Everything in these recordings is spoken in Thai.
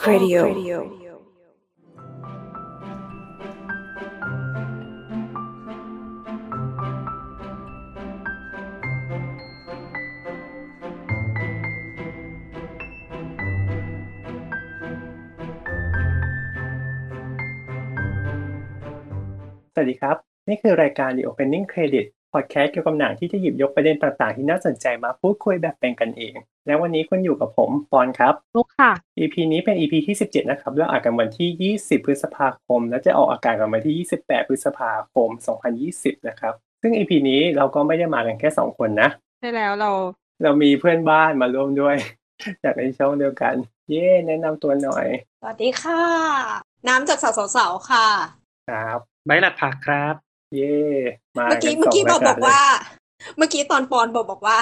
Talk Radio สวัสดีครับ นี่คือรายการ The Opening Credit Podcast เกี่ยวกับหนังที่จะหยิบยกประเด็นต่างๆ ที่น่าสนใจมาพูดคุยแบบเป็นกันเอง และวันนี้คุณอยู่กับผมปอนครับนุกค่ะ EP นี้เป็น EP ที่ 17 นะครับแล้วอัดกันวันที่ 20 พฤษภาคม และจะออกอากาศกันวันที่ 28 พฤษภาคม 2020 นะครับ ซึ่ง EP นี้เราก็ไม่ได้มากันแค่ 2 คนนะใช่แล้วเรา เรามีเพื่อนบ้านมาร่วมด้วย จากในช่องเดียวกัน เย้แนะนำตัวหน่อยสวัสดีค่ะ น้ำจากสาวสาวๆค่ะ ครับใบหลัดผักครับ เย้มาเมื่อกี้นเมื่อกี้สบอกรยบอกว่า เมื่อกี้ตอนปอนบอกบอกว่า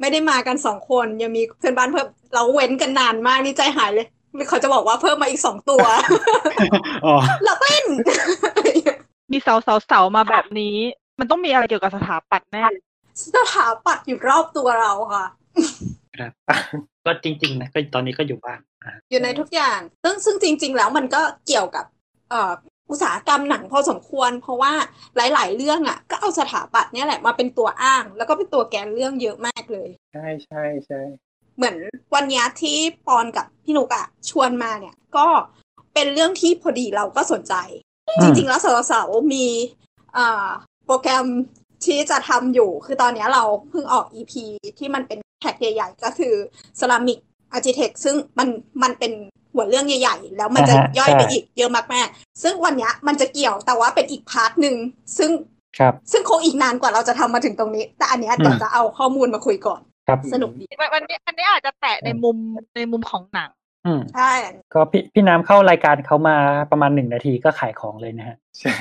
ไม่ได้มากันสองคนยังมีเพื่อนบ้านเพิ่มเราเว้นกันนานมากนี่ใจหายเลยเขาจะบอกว่าเพิ่มมาอีกสองตัวอ๋อเราเต้นมีเสาเสาเสามาแบบนี้ มันต้องมีอะไรเกี่ยวกับสถาปัตย์แน่สถาปัตย์อยู่รอบตัวเราค่ะก็จริง ๆ นะก็ตอนนี้ก็อยู่บ้านอ่าอยู่ในทุกอย่าง ซึ่งซึ่งจริง ๆ แล้วมันก็เกี่ยวกับเอ่อ อุตสาหกรรมหนังพอสมควร เพราะว่าหลาย ๆ เรื่องอะ ก็เอาสถาปัตย์เนี่ยแหละมาเป็นตัวอ้าง แล้วก็เป็นตัวแกนเรื่องเยอะมากเลย ใช่ใช่ใช่เหมือนวันเนี้ยที่ปอนกับพี่นุกอะชวนมาเนี่ย ก็เป็นเรื่องที่พอดีเราก็สนใจ จริง ๆ แล้วสาวๆมีอ่าโปรแกรมที่จะทำอยู่ คือตอนเนี้ยเราเพิ่งออก EP ที่มันเป็นแท็กใหญ่ ๆ ก็คือ Cinematic Architect ซึ่งมันมันเป็นหัวเรื่องใหญ่ ๆ แล้วมันจะย่อยไปอีกเยอะมากๆซึ่งวันเนี้ยมันจะเกี่ยวแต่ว่าเป็นอีก part หนึ่งซึ่งครับซึ่งคงอีกนานกว่าเราจะทำมาถึงตรงนี้ แต่อันเนี้ยเดี๋ยวจะเอาข้อมูลมาคุยก่อนครับสนุกดีวันวันนี้อันนี้อาจจะแตะในมุมในมุมของหนังอืมใช่ก็พี่พี่น้ำเข้ารายการเขามาประมาณหนึ่งนาทีก็ขายของเลยนะฮะใช่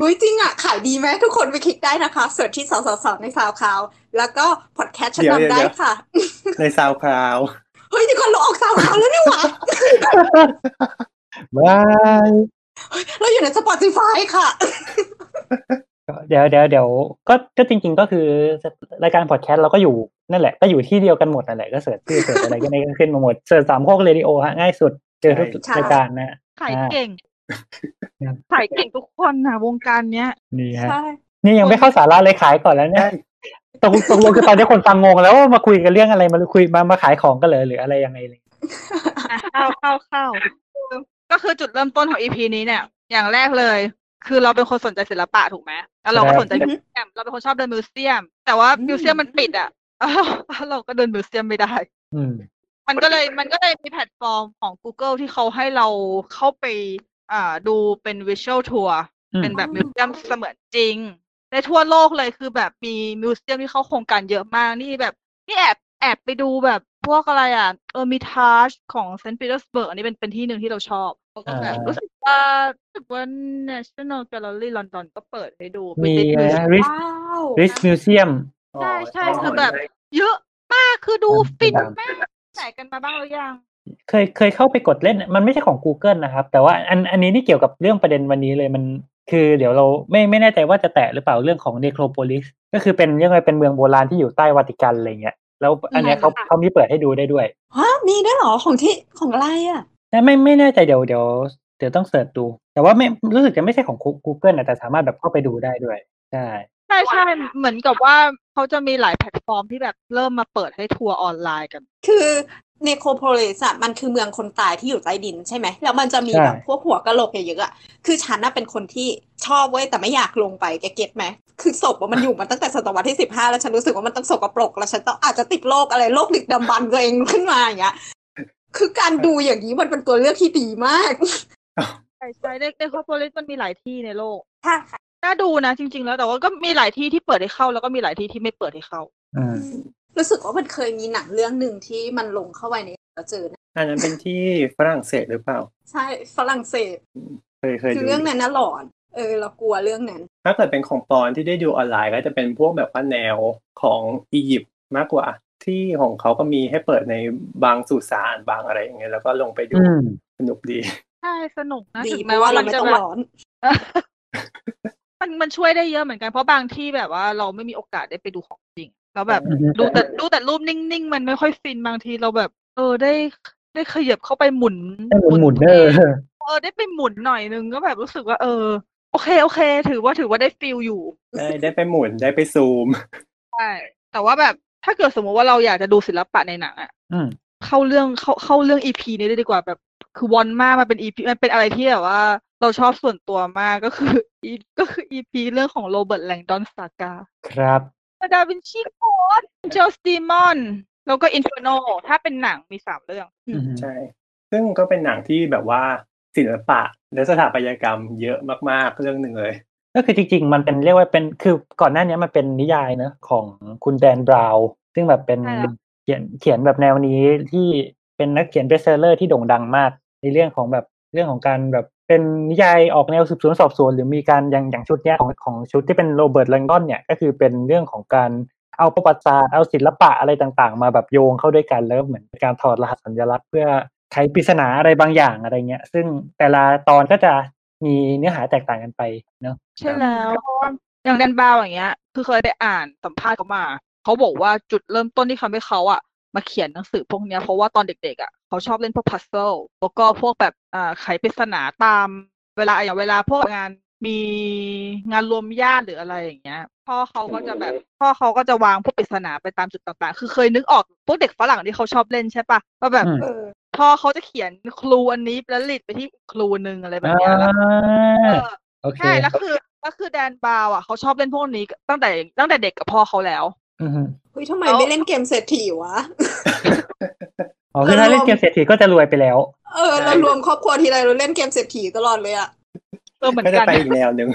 อุ้ยจริงอะ ขายดีไหมทุกคนไปคลิกได้นะคะ search ที่สาวสาวๆใน SoundCloud แล้วก็พอดแคสต์ฉันทำได้ค่ะ ใน SoundCloud เฮ้ยทุกคนเราออก SoundCloudแล้วนี่หว่าบายเราอยู่ใน Spotify ค่ะก็เดี๋ยวเดี๋ยวเดี๋ยวก็ก็จริง ๆ ก็คือรายการพอดแคสต์เราก็อยู่นั่นแหละก็อยู่ที่เดียวกันหมดนั่นแหละก็ search ชื่อ search อะไรก็ได้ก็ขึ้นมาหมด search สามโคกเรดิโอฮะง่ายสุดเจอทุกใช่รายการนะฮะขายอ่าเก่งครับขายเก่งทุกคนนะวงการเนี้ยนี่ฮะใช่นี่ยังไม่เข้าสาระเลยขายก่อนแล้วเนี่ย ตกตกลงคือตอนนี้คนฟังงงแล้วว่ามาคุยกันเรื่องอะไรมาคุยมามาขายของกันเลยหรืออะไรยังไงเลยอะเข้าเข้าเข้าก็คือจุดเริ่มต้นของ EP นี้เนี่ย อย่างแรกเลย คือเราเป็นคนสนใจศิลปะถูกไหมแล้วเราก็ครับสนใจ museum เราเป็นคนชอบเดิน museum แต่ว่า museum มันปิดอะเราก็เดิน museum ไม่ได้ อืมมันก็เลยมันก็เลยมีแพลตฟอร์มของ Google ที่เขาให้เราเข้าไปอ่าดูเป็น Virtual Tour อืมเป็นแบบ museum เสมือนจริง ในทั่วโลกเลยคือแบบมี museum ที่เข้าโครงการเยอะมาก นี่แบบนี่แอบแอบไปดูแบบพวกอะไรอะ Hermitage ของเซนต์ปีเตอร์สเบิร์กอันนี้เป็นเป็นที่หนึ่งที่เราชอบแล้วก็แบบอ่ารู้รู้สึกว่ารู้สึกว่า National Gallery London ก็เปิดให้ดูมี British อะไรนะ Museum Rijks ว้าว Rijksmuseum ใช่ใช่คือแบบ เยอะมากคือดูอ่าฟินครับมากไหนกันมาบ้างหรือยังเคยเคยเข้าไปกดเล่น มันไม่ใช่ของ Google นะครับ แต่ว่าอันอันนี้นี่เกี่ยวกับเรื่องประเด็นวันนี้เลยมัน คือเดี๋ยวเราไม่ไม่แน่ใจว่าจะแตะหรือเปล่าเรื่องของ Necropolis ก็คือเป็นยังไงเป็นเมืองโบราณที่อยู่ใต้วาติกันอะไรเงี้ยแล้วอันเนี้ยเขาค่ะเขามีเปิดให้ดูได้ด้วยฮะมีด้วยเหรอของที่ของอะไรอะแต่ไม่ไม่แน่ใจเดี๋ยวเดี๋ยวเดี๋ยวต้อง search ดู แต่ว่าไม่รู้สึกจะไม่ใช่ของ Google นะแต่สามารถแบบเข้าไปดูได้ด้วยใช่ใช่ใช่เหมือนกับว่าเขาจะมีหลายแพลตฟอร์มที่แบบเริ่มมาเปิดให้ทัวร์ออนไลน์กัน คือ Necropolis อะมันคือเมืองคนตายที่อยู่ใต้ดินใช่ไหม แล้วมันจะมีใช่แบบพวกหัวกะโหลกเยอะๆอะคือฉันน่ะเป็นคนที่ชอบเว้ยแต่ไม่อยากลงไปแกเก็ตไหม คือศพอะมันอยู่มาตั้งแต่ศตวรรษที่สิบห้าแล้วฉันรู้สึกว่ามันต้องสกปรกแล้วฉันต้องอาจจะติดโรคอะไรโรคดึกดำบรรพ์ตัวเองขึ้นมาอย่างเงี้ย คือการดูอย่างนี้มันเป็นตัวเลือกที่ดีมากใช่ใช่ในในคอร์ปอเรทมันมีหลายที่ในโลกใช่ค่ะน่าดูนะจริง ๆ แล้วแต่ว่าก็มีหลายที่ที่เปิดให้เข้าแล้วก็มีหลายที่ที่ไม่เปิดให้เข้าอืม รู้สึกว่ามันเคยมีหนังเรื่องหนึ่งที่มันลงเข้าไปในแล้วเจอนะอันนั้นเป็นที่ฝรั่งเศสหรือเปล่า ใช่ฝรั่งเศสเคยเคยคือดูเรื่องนั้นน่ะหลอน เออ เรากลัวเรื่องนั้น ถ้าเกิดเป็นของปอนที่ได้ดูออนไลน์ก็จะเป็นพวกแบบว่าแนวของอียิปต์มากกว่า ที่ของเขาก็มีให้เปิดในบางสุสานบางอะไรอย่างเงี้ยแล้วก็ลงไปดูอืมสนุกดีใช่สนุกนะดีถึงเพแม้ราะว่าว่าเรามันไม่จะต้องแบบร้อนมันมันช่วยได้เยอะเหมือนกันเพราะบางที่แบบว่าเราไม่มีโอกาสได้ไปดูของจริง แล้วแบบอือฮึดูแต่ดูแต่รูปนิ่งๆ มันไม่ค่อยฟินบางทีเราแบบ เออได้ได้ขยับเข้าไปหมุนให้หมุนหมุนเพเอลองเออได้ไปหมุนหน่อยนึงก็แบบรู้สึกว่า เออ โอเคโอเค ถือว่าถือว่าได้ feel อยู่ได้ได้ไปหมุนได้ไปซูมใช่แต่ว่าแบบถ้าเกิดสมมติว่าเราอยากจะดูศิลปะในหนังอะอืมเข้าเรื่องเข้าเข้าเรื่อง EP นี้เลยดีกว่าแบบ คือวอนมากมันเป็น EP มันเป็นอะไรที่แบบว่า เราชอบส่วนตัวมากก็คือEP ก็คือ EP เรื่องของ Robert Langdon Saga ครับ Da Vinci Code Angels & Demons แล้วก็อินฟ r โนถ้าเป็นหนังมีสามเรื่องอืมใช่ ซึ่งก็เป็นหนังที่แบบว่าศิลปะและสถาปัตยกรรมเยอะมากๆเรื่องหนึ่งเลย ก็คือจริง ๆ มันเป็นเรียกว่าเป็นคือก่อนหน้านี้มันเป็นนิยายเนอะของคุณแดนบราวน์ซึ่งแบบเป็นใช่แล้วเขียนเขียนแบบแนวนี้ที่เป็นนักเขียน Best Seller ที่โด่งดังมาก ในเรื่องของแบบ เรื่องของการแบบเป็นนิยายออกแนวสืบสวนสอบสวนหรือมีการอย่างอย่างชุดเนี้ยของของชุดที่เป็นโรเบิร์ตแลงดอนเนี่ยก็คือเป็นเรื่องของการเอาประวัติศาสตร์เอาศิลปะอะไรต่างๆ มาแบบโยงเข้าด้วยกันแล้วเหมือนการถอดรหัสสัญลักษณ์เพื่อไขปริศนาอะไรบางอย่างอะไรเงี้ย ซึ่งแต่ละตอนก็จะมีเนื้อหาแตกต่างกันไปเนาะใช่แล้วอย่างแดนบาวอย่างเงี้ย คือเคยได้อ่านสัมภาษณ์เขามา เขาบอกว่าจุดเริ่มต้นที่ทำให้เขาอะ มาเขียนหนังสือพวกเนี้ยเพราะว่าตอนเด็กๆอะเขาชอบเล่นพวกพัซเซิลแล้วก็พวกแบบอ่าไขปริศนาตามเวลาอย่างเวลาพวกงานมีงานรวมญาติหรืออะไรอย่างเงี้ย พ่อเขาก็จะแบบ พ่อเขาก็จะวางพวกปริศนาไปตามจุดต่างๆ คือเคยนึกออกพวกเด็กฝรั่งที่เขาชอบเล่นใช่ปะว่าแบบอืมเออพ่อเขาจะเขียนครูอันนี้แล้วลิดไปที่ครูหนึ่งอะไรแบบเนี้ยแล้วอ่าเออโอเคใช่แล้วคือแล้วคือแดนบาวอะเขาชอบเล่นพวกนี้ตั้งแต่ตั้งแต่เด็กกับพ่อเขาแล้วอือฮึ เฮ้ยทำไมแล้วไม่เล่นเกมเศรษฐีวะอ๋อคือถ้าเล่นเกมเศรษฐีก็จะรวยไปแล้ว เออเรารวมครอบครัวทีไรเราเล่นเกมเศรษฐีตลอดเลยอะเออเหมือนก็จะกันไปอีกแนวหนึ่ง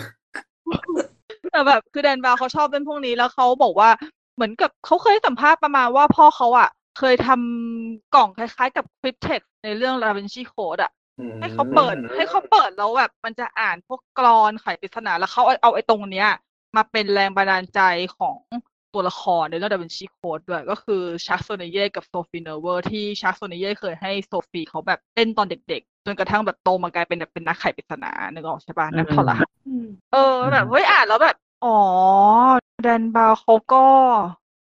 แต่แบบคือแดนบาวเขาชอบเล่นพวกนี้แล้วเขาบอกว่าเหมือนกับเขาเคยสัมภาษณ์ประมาณว่าพ่อเขาอะเคยทำกล่องคล้ายๆ กับคลิปเท็กในเรื่อง Da Vinci Code อะให้เขาเปิดให้เขาเปิดแล้วแบบมันจะอ่านพวกกรอนไขปริศนาแล้วเขาเอาเอาไอ้ตรงเนี้ย มาเป็นแรงบันดาลใจของ ตัวละครในเรื่อง Da Vinci Code ด้วย ก็คือฌักโซนิแยร์กับโซฟีเนอเวอที่ฌักโซนิแยร์เคยให้โซฟีเขาแบบเล่นตอนเด็กๆ จนกระทั่งแบบโตมากลายเป็นแบบเป็นนักไขปริศนานึกออกใช่ปะนักถอดรหัสอืมเออแบบอืมเฮ้ยอ่านแล้วแบบ อ๋อ แดนบราวน์เขาก็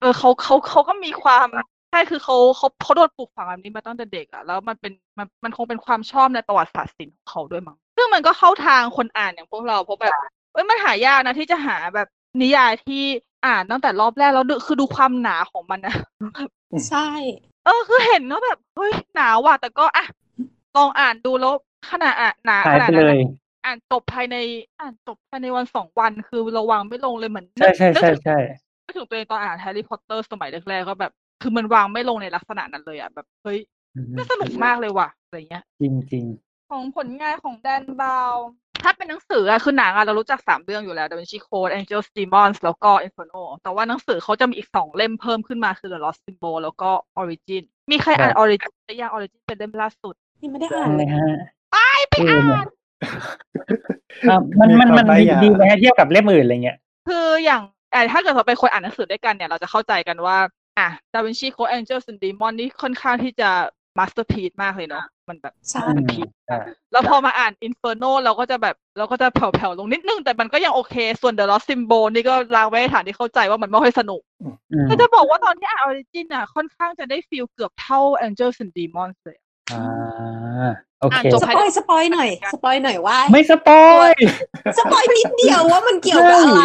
เออเขาเขาเขาก็มีความใช่คือเขาเขาเขาโดนปลูกฝังแบบนี้มาตั้งแต่เด็กอะแล้วมันเป็นมันมันคงเป็นความชอบในประวัติศาสตร์ศิลป์ของเขาด้วยมั้งซึ่งมันก็เข้าทางคนอ่านอย่างพวกเราเพราะแบบเอ้ยมันหายากนะที่จะหาแบบนิยายที่ อ่านตั้งแต่รอบแรกแล้วดูคือดูความหนาของมันนะใช่ เออ คือเห็นแล้วแบบเฮ้ยหนาว่ะแต่ก็อะลองอ่านดูแล้วขนาดอะหนาหาขยนาดไปนั้เลนยอะอ่านจบภายในอ่านจบภายในวันสองวันคือเราวางไม่ลงเลยเหมือนใช่ใช่นึกใช่ถึงใช่นึกถึงตัวเองตอนอ่านแฮร์รี่พอตเตอร์สมัยแรกๆก็แบบ คือมันวางไม่ลงในลักษณะนั้นเลยอะแบบเฮ้ยอือฮึน่าสนุกมากเลยว่ะอะไรเงี้ย จริงจริงของผลงานของแดนบาว ถ้าเป็นหนังสืออะคือหนังอะเรารู้จักสามเรื่องอยู่แล้ว Da Vinci Code Angels Demons แล้วก็ Inferno แต่ว่าหนังสือเขาจะมีอีกสองเล่มเพิ่มขึ้นมาคือ The Lost Symbol แล้วก็ Origin มีใครอ่าน Origin หรือยัง Origin เป็นเล่มล่าสุดนี่ไม่ได้ๆอ่านอะไรเลยฮะไปเอออ่าเนี่ยนอะมันมันมันมีดีความดีบ้าไหมฮะเทียบกับเล่มอื่นอะไรเงี้ย คืออย่างเอ่อถ้าเกิดเราเป็นคนอ่านหนังสือด้วยกันเนี่ยเราจะเข้าใจกันว่าอะ Da Vinci Code Angels and Demons นี่ค่อนข้างที่จะ masterpiece มากเลยเนาะมันแบบใช่มัน peak อ่าแล้วพอมาอ่าน Inferno เราก็จะแบบเราก็จะแผ่วๆลงนิดนึง แต่มันก็ยังโอเค ส่วน The Lost Symbol นี่ก็ลางไว้ในฐานที่เข้าใจว่ามันไม่ค่อยสนุกอืมแต่จะบอกว่าตอนที่อ่าน Origin อะ ค่อนข้างจะได้ feel เกือบเท่า Angels and Demons เลยอ่าโอเคอ่านจบสปอย spoil หน่อย spoil หน่อยว่า ไม่ spoil spoil นิดเดียวว่ามันเกี่ยวกับอะไร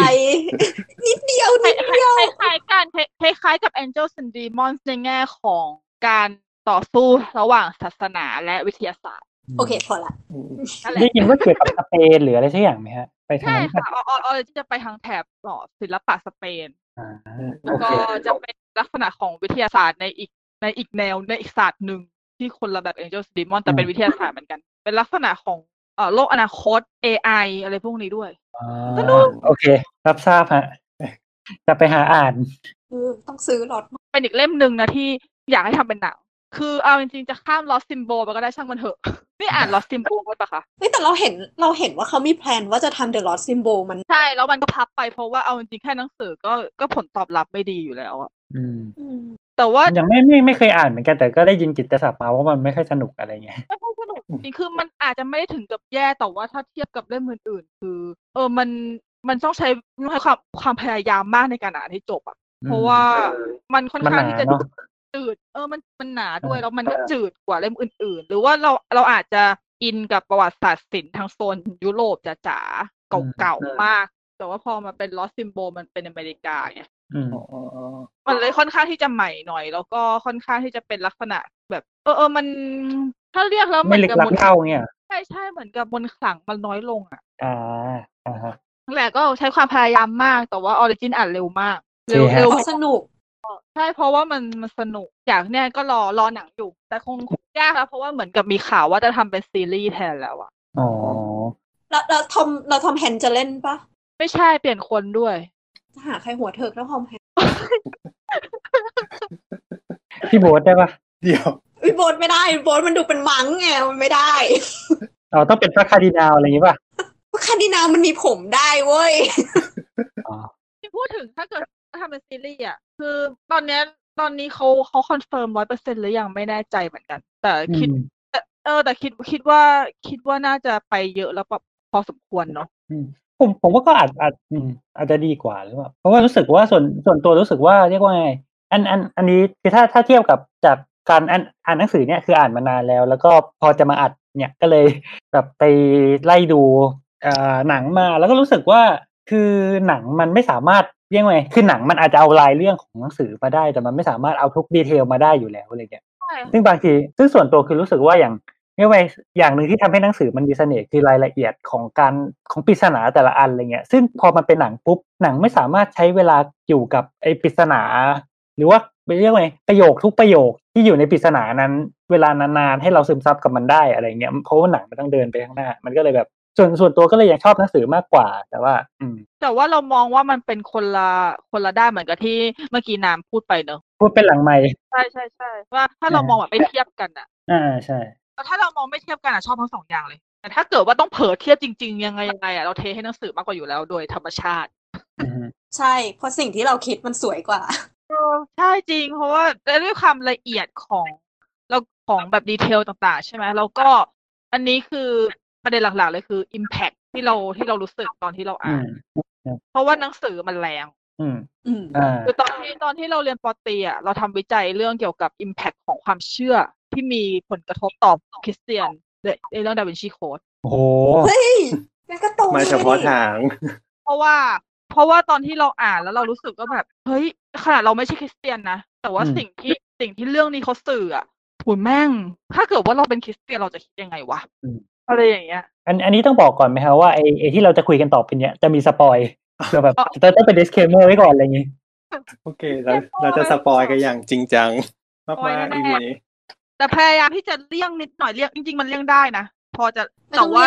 นิดเดียวคนิดเดียวล้ายๆกันคล้ายๆกับ Angels and Demons ในแง่ของการ ต่อสู้ระหว่างศาสนาและวิทยาศาสตร์ โอเคพอละอืมนั่นแหละได้ยินว่าเกี่ยวกับสเปนหรืออะไรสักอย่างไหมฮะ ไปทางใช่นั้นค่ะออออจะไปทางแถบต่อศิลปะสเปนอ่าแล้โอวเคก็จะเป็นลักษณะของวิทยาศาสตร์ในอีกในอีกแนวในอีกศาสตร์หนึ่งที่คนละแบบ Angels and Demons แต่เป็นวิทยาศาสตร์เหมือนกัน เป็นลักษณะของเอ่อโลกอนาคต AI อะไรพวกนี้ด้วยอ่าโอเค รับทราบฮะจะไปหาอ่านเออต้องซื้อรถเป็นอีกเล่มหนึ่งนะที่อยากให้ทำเป็นหนัง คือเอาจริงๆจะข้าม Lost Symbol ไปก็ได้ช่างมันเถอะ นี่อ่าน Lost Symbol ไว้ปะคะเฮ้ยแต่เราเห็นเราเห็นว่าเขามีแพลนว่าจะทำ The Lost Symbol มัน ใช่ แล้วมันก็พับไปเพราะว่าเอาจริงๆแค่หนังสือก็ก็ผลตอบรับไม่ดีอยู่แล้วอะอืมอืมแต่ว่ายังไม่ไม่ไม่เคยอ่านเหมือนกันแต่ก็ได้ยินกิตติศัพท์มาว่ามันไม่ค่อยสนุกอะไรเงี้ยไม่ค่อยสนุกจริงๆคือมันอาจจะไม่ได้ถึงกับแย่แต่ว่าถ้าเทียบกับเล่มอื่นๆ คือ เออมันมันต้องใช้ความความพยายามมากในการอ่านให้จบอะเพราะว่ามันค่อนมันหข้างนาที่จะเนาะ จืด เออมันมันหนาด้วยอ่าแล้วมันก็อ่าจืดกว่าเล่มอื่น ๆ หรือว่าเราเราอาจจะอินกับประวัติศาสตร์ศิลป์ทางโซนยุโรปจ๋าๆเก่าๆมาก แต่ว่าพอมาเป็นลอสซิมโบมันเป็นอเมริกาไงอืมอ๋ออ๋ออ๋อมันเลยค่อนข้างที่จะใหม่หน่อย แล้วก็ค่อนข้างที่จะเป็นลักษณะแบบ เออเออมัน ถ้าเรียกแล้วไม่ลึกลับนเท่าเนี่ยใช่ใช่เหมือนกับมนต์ขลังมันน้อยลงอะอ่าอ่าฮะนั่นแหละก็ใช้ความพยายามมากแต่ว่า Origin อ่านเร็วมาก เร็วจริงฮะเร็วเพราะสนุก ใช่เพราะว่ามันมันสนุกอยากเนี่ยก็รอรอหนังอยู่ แต่คงคงยากแล้วเพราะว่าเหมือนกับมีข่าวว่าจะทำเป็นซีรีส์แทนแล้วอะอ๋อ แล้วแล้วทอมเรา Tom Hanks จะเล่นปะไม่ใช่เปลี่ยนคนด้วย จะหาใครหัวเถิกแล้ว Tom Hanksพี่โบ๊ทได้ปะเดี๋ยวอุ้ยโบทไม่ได้โบทมันดูเป็นมังไงมันไม่ได้อ๋อต้องเป็นพระคาร์ดินัลอะไรอย่างงี้ป่ะว่าคาร์ดินัลมันมีผมได้เว้ย อ๋อ ที่พูดถึงถ้าเกิด ทำเป็นซีรีส์อะคือตอนเนี้ยตอนนี้เขาเขา confirm ร้อยเปอร์เซ็นต์หรือยังไม่แน่ใจเหมือนกัน แต่คิดอืมแต่เออแต่คิดคิดว่าคิดว่าน่าจะไปเยอะแล้วปะพอสมควรเนาะอืมผมผมว่าก็อาจอาจอืมอาจจะดีกว่าหรือเปล่าเพราะว่ารู้สึกว่าส่วนส่วนตัวรู้สึกว่าเรียกว่าไงอันอันอันนี้คือถ้าถ้าเทียบกับจากการอ่านอ่านหนังสือเนี่ยคืออ่านมานานแล้ว แล้วก็พอจะมาอัดเนี่ยก็เลยแบบไปไล่ดูเอ่อหนังมาแล้วก็รู้สึกว่าคือหนังมันไม่สามารถ เรียกว่าไงคือหนังมันอาจจะเอารายเรื่องของหนังสือมาได้ แต่มันไม่สามารถเอาทุกดีเทลมาได้อยู่แล้วอะไรเงี้ยใช่ซึ่งบางทีซึ่งส่วนตัวคือรู้สึกว่าอย่างเรียกว่าอย่างหนึ่งที่ทำให้หนังสือมันมีเสน่ห์คือรายละเอียดของการของปริศนาแต่ละอันอะไรเงี้ย ซึ่งพอมันเป็นหนังปุ๊บหนังไม่สามารถใช้เวลาอยู่กับไอ้ปริศนา หรือว่าเรียกว่าไงประโยคทุกประโยคที่อยู่ในปริศนานั้น เวลานานๆให้เราซึมซับกับมันได้อะไรเงี้ยเพราะว่าหนังมันต้องเดินไปข้างหน้า มันก็เลยแบบ ส่วนส่วนตัวก็เลยยังชอบหนังสือมากกว่า แต่ว่า อืม แต่ว่าเรามองว่ามันเป็นคนละคนละด้านเหมือนกับที่เมื่อกี้น้ำพูดไปเนอะพูดเป็นหลังไม่ใช่ใช่ใช่ว่าถ้าเราอ่ามมองแบบไม่เทียบกันอะอ่าใช่แต่ถ้าเรามองไม่เทียบกันอะชอบทั้งสองอย่างเลย แต่ถ้าเกิดว่าต้องเผลอเทียบจริง ๆ ยังไงยังไงอะเราเทให้หนังสือมากกว่าอยู่แล้วโดยธรรมชาติอืมใช่เพราะสิ่งที่เราคิดมันสวยกว่าเออใช่จริง เพราะว่าด้วยความละเอียดของเราของแบบดีเทลต่าง ๆ ใช่ไหมแล้วก็อันนี้คือ ประเด็นหลักๆ เลยคือ Impact ที่เราที่เรารู้สึกตอนที่เราอือ่านมเพราะว่าหนังสือมันแรงอืมอืมอ่าคือตอนที่ตอนที่เราเรียนปอตรีอะเราทำวิจัยเรื่องเกี่ยวกับ Impact ของความเชื่อที่มีผลกระทบต่อคริสเตียนในในเรื่องดาวินชีโค้ดโอ้โหเฮ้ยนั่นก็ตรงมาเฉพาะทาง เพราะว่า เพราะว่าตอนที่เราอ่านแล้วเรารู้สึกว่าแบบ เฮ้ยขนาดเราไม่ใช่คริสเตียนนะแต่ว่าอืมสิ่งที่สิ่งที่เรื่องนี้เขาสื่ออะถุยแม่ง ถ้าเกิดว่าเราเป็นคริสเตียนเราจะคิดยังไงวะ อะไรอย่างเงี้ย อันอันนี้ต้องบอกก่อนไหมครับว่าไอ้ไอ้ที่เราจะคุยกันต่อไปเนี้ยจะมีสปอยเพื่อแบบอ๋อจะต้องเป็น disclaimer ไว้ก่อนอะไรอย่างงี้ โอเคเราเราจะสปอยกันอย่างจริงจังมาก spoil ๆแน่ EP นี้แต่พยายามที่จะเลี่ยงนิดหน่อยเลี่ยงจริง ๆ มันเลี่ยงได้นะพอจะไม่แต่ต้องว่า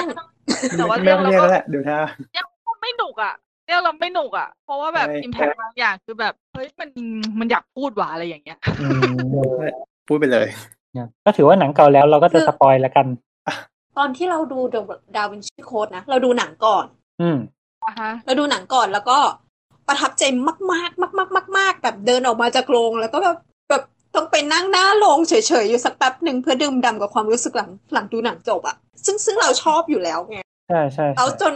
เลี่ยงแต่ว่าไม่เลี่ยงต้องเราเรียกก็แล้วแหละดูท่ายังไม่หนุกอะเรื่องเราไม่หนุกอะเพราะว่าแบบใช่ impact บางอย่างคือแบบเฮ้ยมันมันอยากพูดว่ะอะไรอย่างเงี้ยอืมพูดไปเลยก็ถือว่าหนังเก่าแล้วเราก็จะ spoil แล้วกัน ตอนที่เราดูดาวินชีโค้ดนะ เราดูหนังก่อน อืมอะฮะเราดูหนังก่อนแล้วก็ประทับใจมากๆมากๆมากๆแบบเดินออกมาจากโรงแล้วก็แบบแบบต้องไปนั่งหน้าโรงเฉยๆอยู่สักแป๊บหนึ่งเพื่อดื่มด่ำกับความรู้สึกหลังหลังดูหนังจบอะซึ่งซึ่งเราชอบอยู่แล้วไงใช่ใช่แล้วใช่จน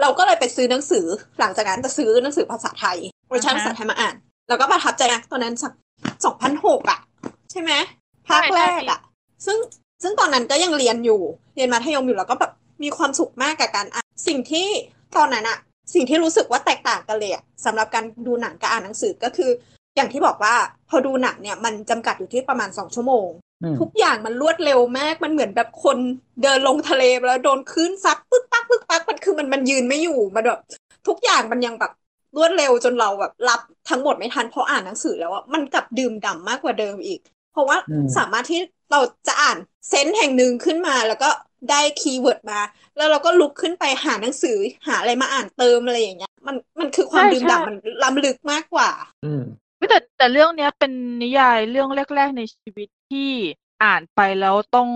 เราก็เลยไปซื้อหนังสือ หลังจากนั้นจะซื้อหนังสือภาษาไทยเวอร์ชันภาษาไทยมาอ่าน แล้วก็ประทับใจนะตอนนั้นสักสองพันหกอะใช่ไหมภาคแรกอะซึ่ง ซึ่งตอนนั้นก็ยังเรียนอยู่ เรียนมัธยมอยู่แล้วก็แบบมีความสุขมากกับการอ่านสิ่งที่ตอนนั้นอะสิ่งที่รู้สึกว่าแตกต่างกันเลยอะสำหรับการดูหนังกับอ่านหนังสือก็คือ อย่างที่บอกว่าพอดูหนังเนี่ยมันจำกัดอยู่ที่ประมาณสองชั่วโมงอืมทุกอย่างมันรวดเร็วมากมันเหมือนแบบคนเดินลงทะเลไปแล้วโดนคลื่นซัดปึ๊กปักปึ๊กปักมันคือมันมันยืนไม่อยู่มันแบบทุกอย่างมันยังแบบรวดเร็วจนเราแบบรับทั้งหมดไม่ทันเพราะอ่านหนังสือแล้วอะมันกลับดื่มด่ำมากกว่าเดิมอีก เพราะว่าอืมสามารถที่ เราจะอ่าน sentence หนึ่งขึ้นมา แล้วก็ได้ keyword มา แล้วเราก็ลุกขึ้นไปหาหนังสือหาอะไรมาอ่านเติมอะไรอย่างเงี้ย มันมันคือความใช่ดื่มใช่ด่ำมันล้ำลึกมากกว่า อืมแต่แต่เรื่องเนี้ยเป็นนิยายเรื่องแรก ๆ ในชีวิตที่อ่านไปแล้วต้อง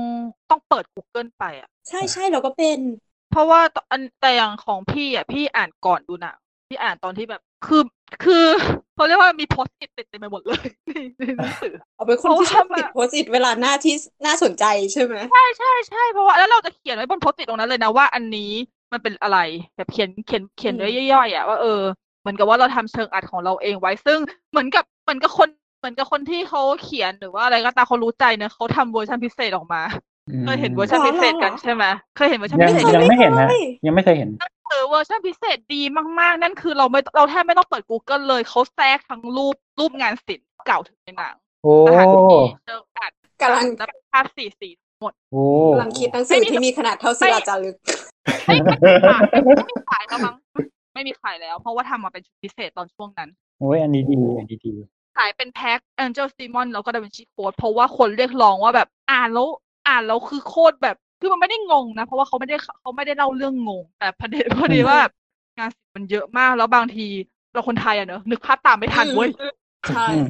ต้องเปิด Google ไปอะ ใช่ใช่เราก็เป็น เพราะว่าตอนอันแต่อย่างของพี่อะพี่อ่านก่อนดูหนังพี่อ่านตอนที่แบบ คือคือเขาเรียกว่ามี Post-it เต็มไปหมดเลยในในหนังสือเอาเป็นคนเพราะที่ชอบว่าติด Post-it เวลาหน้าที่น่าสนใจใช่ไหมใช่ใช่ใช่เพราะว่าแล้วเราจะเขียนไว้บน Post-it ตรงนั้นเลยนะว่าอันนี้มันเป็นอะไรแบบเขียนเขียนเขียนไว้ย่อยๆอะว่าเออเหมือนกับว่าเราทำเชิงอรรถของเราเองไว้ซึ่งเหมือนกับเหมือนกับคนเหมือนมือนกับคนที่เขาเขียนหรือว่าอะไรก็ตามเขารู้ใจเนอะเขาทำเวอร์ชันพิเศษออกมาอืมเคยเห็นเวอร์ชันพิเศษกันใช่ไหมเคยเห็นเวอร์ชันยังพิเศษยังไม่เห็นนะไม่เคยยังไม่เคยเห็น เออเวอร์ชันพิเศษดีมากๆ นั่นคือเราไม่เราแทบไม่ต้องเปิด Google เลยเขาแทรกทั้งรูปรูปงานศิลป์เก่าถึงในหนังโอ้สถานที่เชิงอรรถกำกับและภาพสีสีหมดโอ้กำลังคิดหนังสือที่มีขนาดเท่าศิลาจารึกไม่ไม่มีขายไม่มีขายแล้วมั้งไม่มีขายแล้ว เพราะว่าทำมาเป็นชุดพิเศษตอนช่วงนั้นโอ้ยอันนี้ดีอันนี้ดีขายเป็นแพ็ค Angel Demon แล้วก็ Da Vinci Code เพราะว่าคนเรียกร้องว่าแบบอ่านแล้วอ่านแล้วคือโคตรแบบ คือมันไม่ได้งงนะ เพราะว่าเขาไม่ได้เขาไม่ได้เล่าเรื่องงง แต่ประเด็นพอดีว่าแบบงานศิลป์มันเยอะมาก แล้วบางทีเราคนไทยอะเนอะนึกภาพตามไม่ทันเว้ยใช่อืม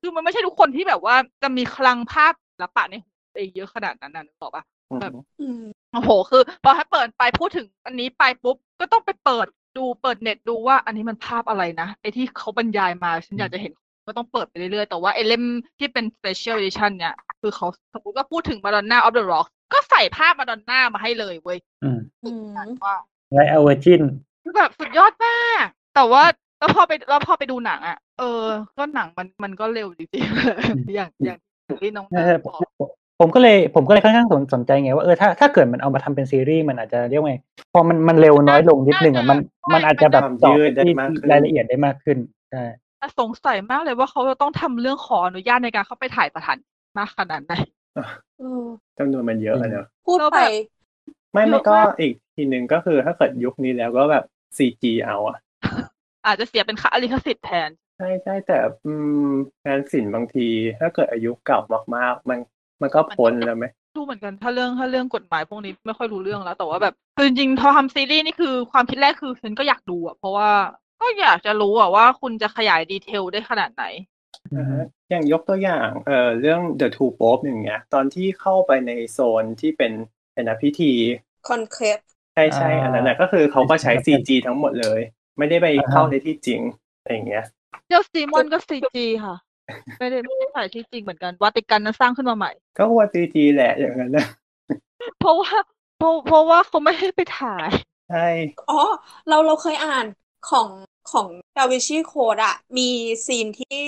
คือมันไม่ใช่ทุกคนที่แบบว่าจะมีคลังภาพศิลปะในหัวตัวเองเยอะขนาดนั้นนะนึกออกปะแบบอืมโอ้โห คือพอให้เปิดไปพูดถึงอันนี้ไปปุ๊บ ก็ต้องไปเปิดดูเปิดเน็ตดูว่าอันนี้มันภาพอะไรนะไอที่เขาบรรยายมา ฉันอยากจะเห็น ก็ต้องเปิดไปเรื่อยๆ แต่ว่าไอเล่มที่เป็น special edition เนี่ย คือเขาสมมติว่าพูดถึง Madonna of the Rock ก็ใส่ภาพ Madonna มาให้เลยเว้ยอืมอืมว่าไลท์เอา Virginคือแบบสุดยอดมาก แต่ว่าแล้วพอไปแล้วพอไปดูหนังอะ เออ ก็หนังมันมันก็เร็วจริงๆอย่างอย่างที่น้องใช่แม่ผมบอกผมผมก็เลยผมก็เลยค่อนข้างสนสนใจไงว่าเออถ้าถ้าเกิดมันเอามาทำเป็นซีรีส์มันอาจจะเรียกว่าไงพอมันมันเร็วน้อยลงนิดนึงอะมันมันอาจจะแบบความตอบยืดได้ที่มากขึ้นรายละเอียดได้มากขึ้นใช่แต่ สงสัยมากเลยว่าเขาจะต้องทำเรื่องขออนุญาตในการเข้าไปถ่ายสถานมากขนาดไหนเออจำนวนมันเยอะอะเนอะพูดแล้วไปแบบไม่เยไม่อะก็มากอีกทีหนึ่งก็คือถ้าเกิดยุคนี้แล้วก็แบบ CG เอาอะอาจจะเสียเป็นค่าลิขสิทธิ์แทน ใช่ใช่แต่อืมงานศิลป์บางที ถ้าเกิดอายุเก่ามากๆ มันมันก็พ้นแล้วไหมดูเหมือนกันถ้าเรื่องถ้าเรื่องกฎหมายพวกนี้ไม่ค่อยรู้เรื่องแล้ว แต่ว่าแบบคือจริงๆพอทำซีรีส์นี่คือความคิดแรกคือฉันก็อยากดูอะเพราะว่า ก็อยากจะรู้อะว่าคุณจะขยายดีเทลได้ขนาดไหนอ่าฮะอย่างยกตัวอย่างเอ่อเรื่อง The Two Pope อย่างเงี้ย ตอนที่เข้าไปในโซนที่เป็นเป็นนะพิธีคอนเคปใช่ใช่อันนั้นนะก็คือเขาก็ใช้ CG ทั้งหมดเลย ไม่ได้ไปเข้าในที่จริงอะไรอย่างเงี้ยเจ้าซีมอนก็ซีจีค่ะ ไม่ได้ไม่ได้ถ่ายที่จริงเหมือนกันวาติกันนั้นสร้างขึ้นมาใหม่ ก็ว่า CG แหละอย่างนั้นนะเพราะว่าเพราะเพราะว่าเขาไม่ให้ไปถ่ายใช่อ๋อเราเราเคยอ่าน ของของ Da Vinci Code อะมี scene ที่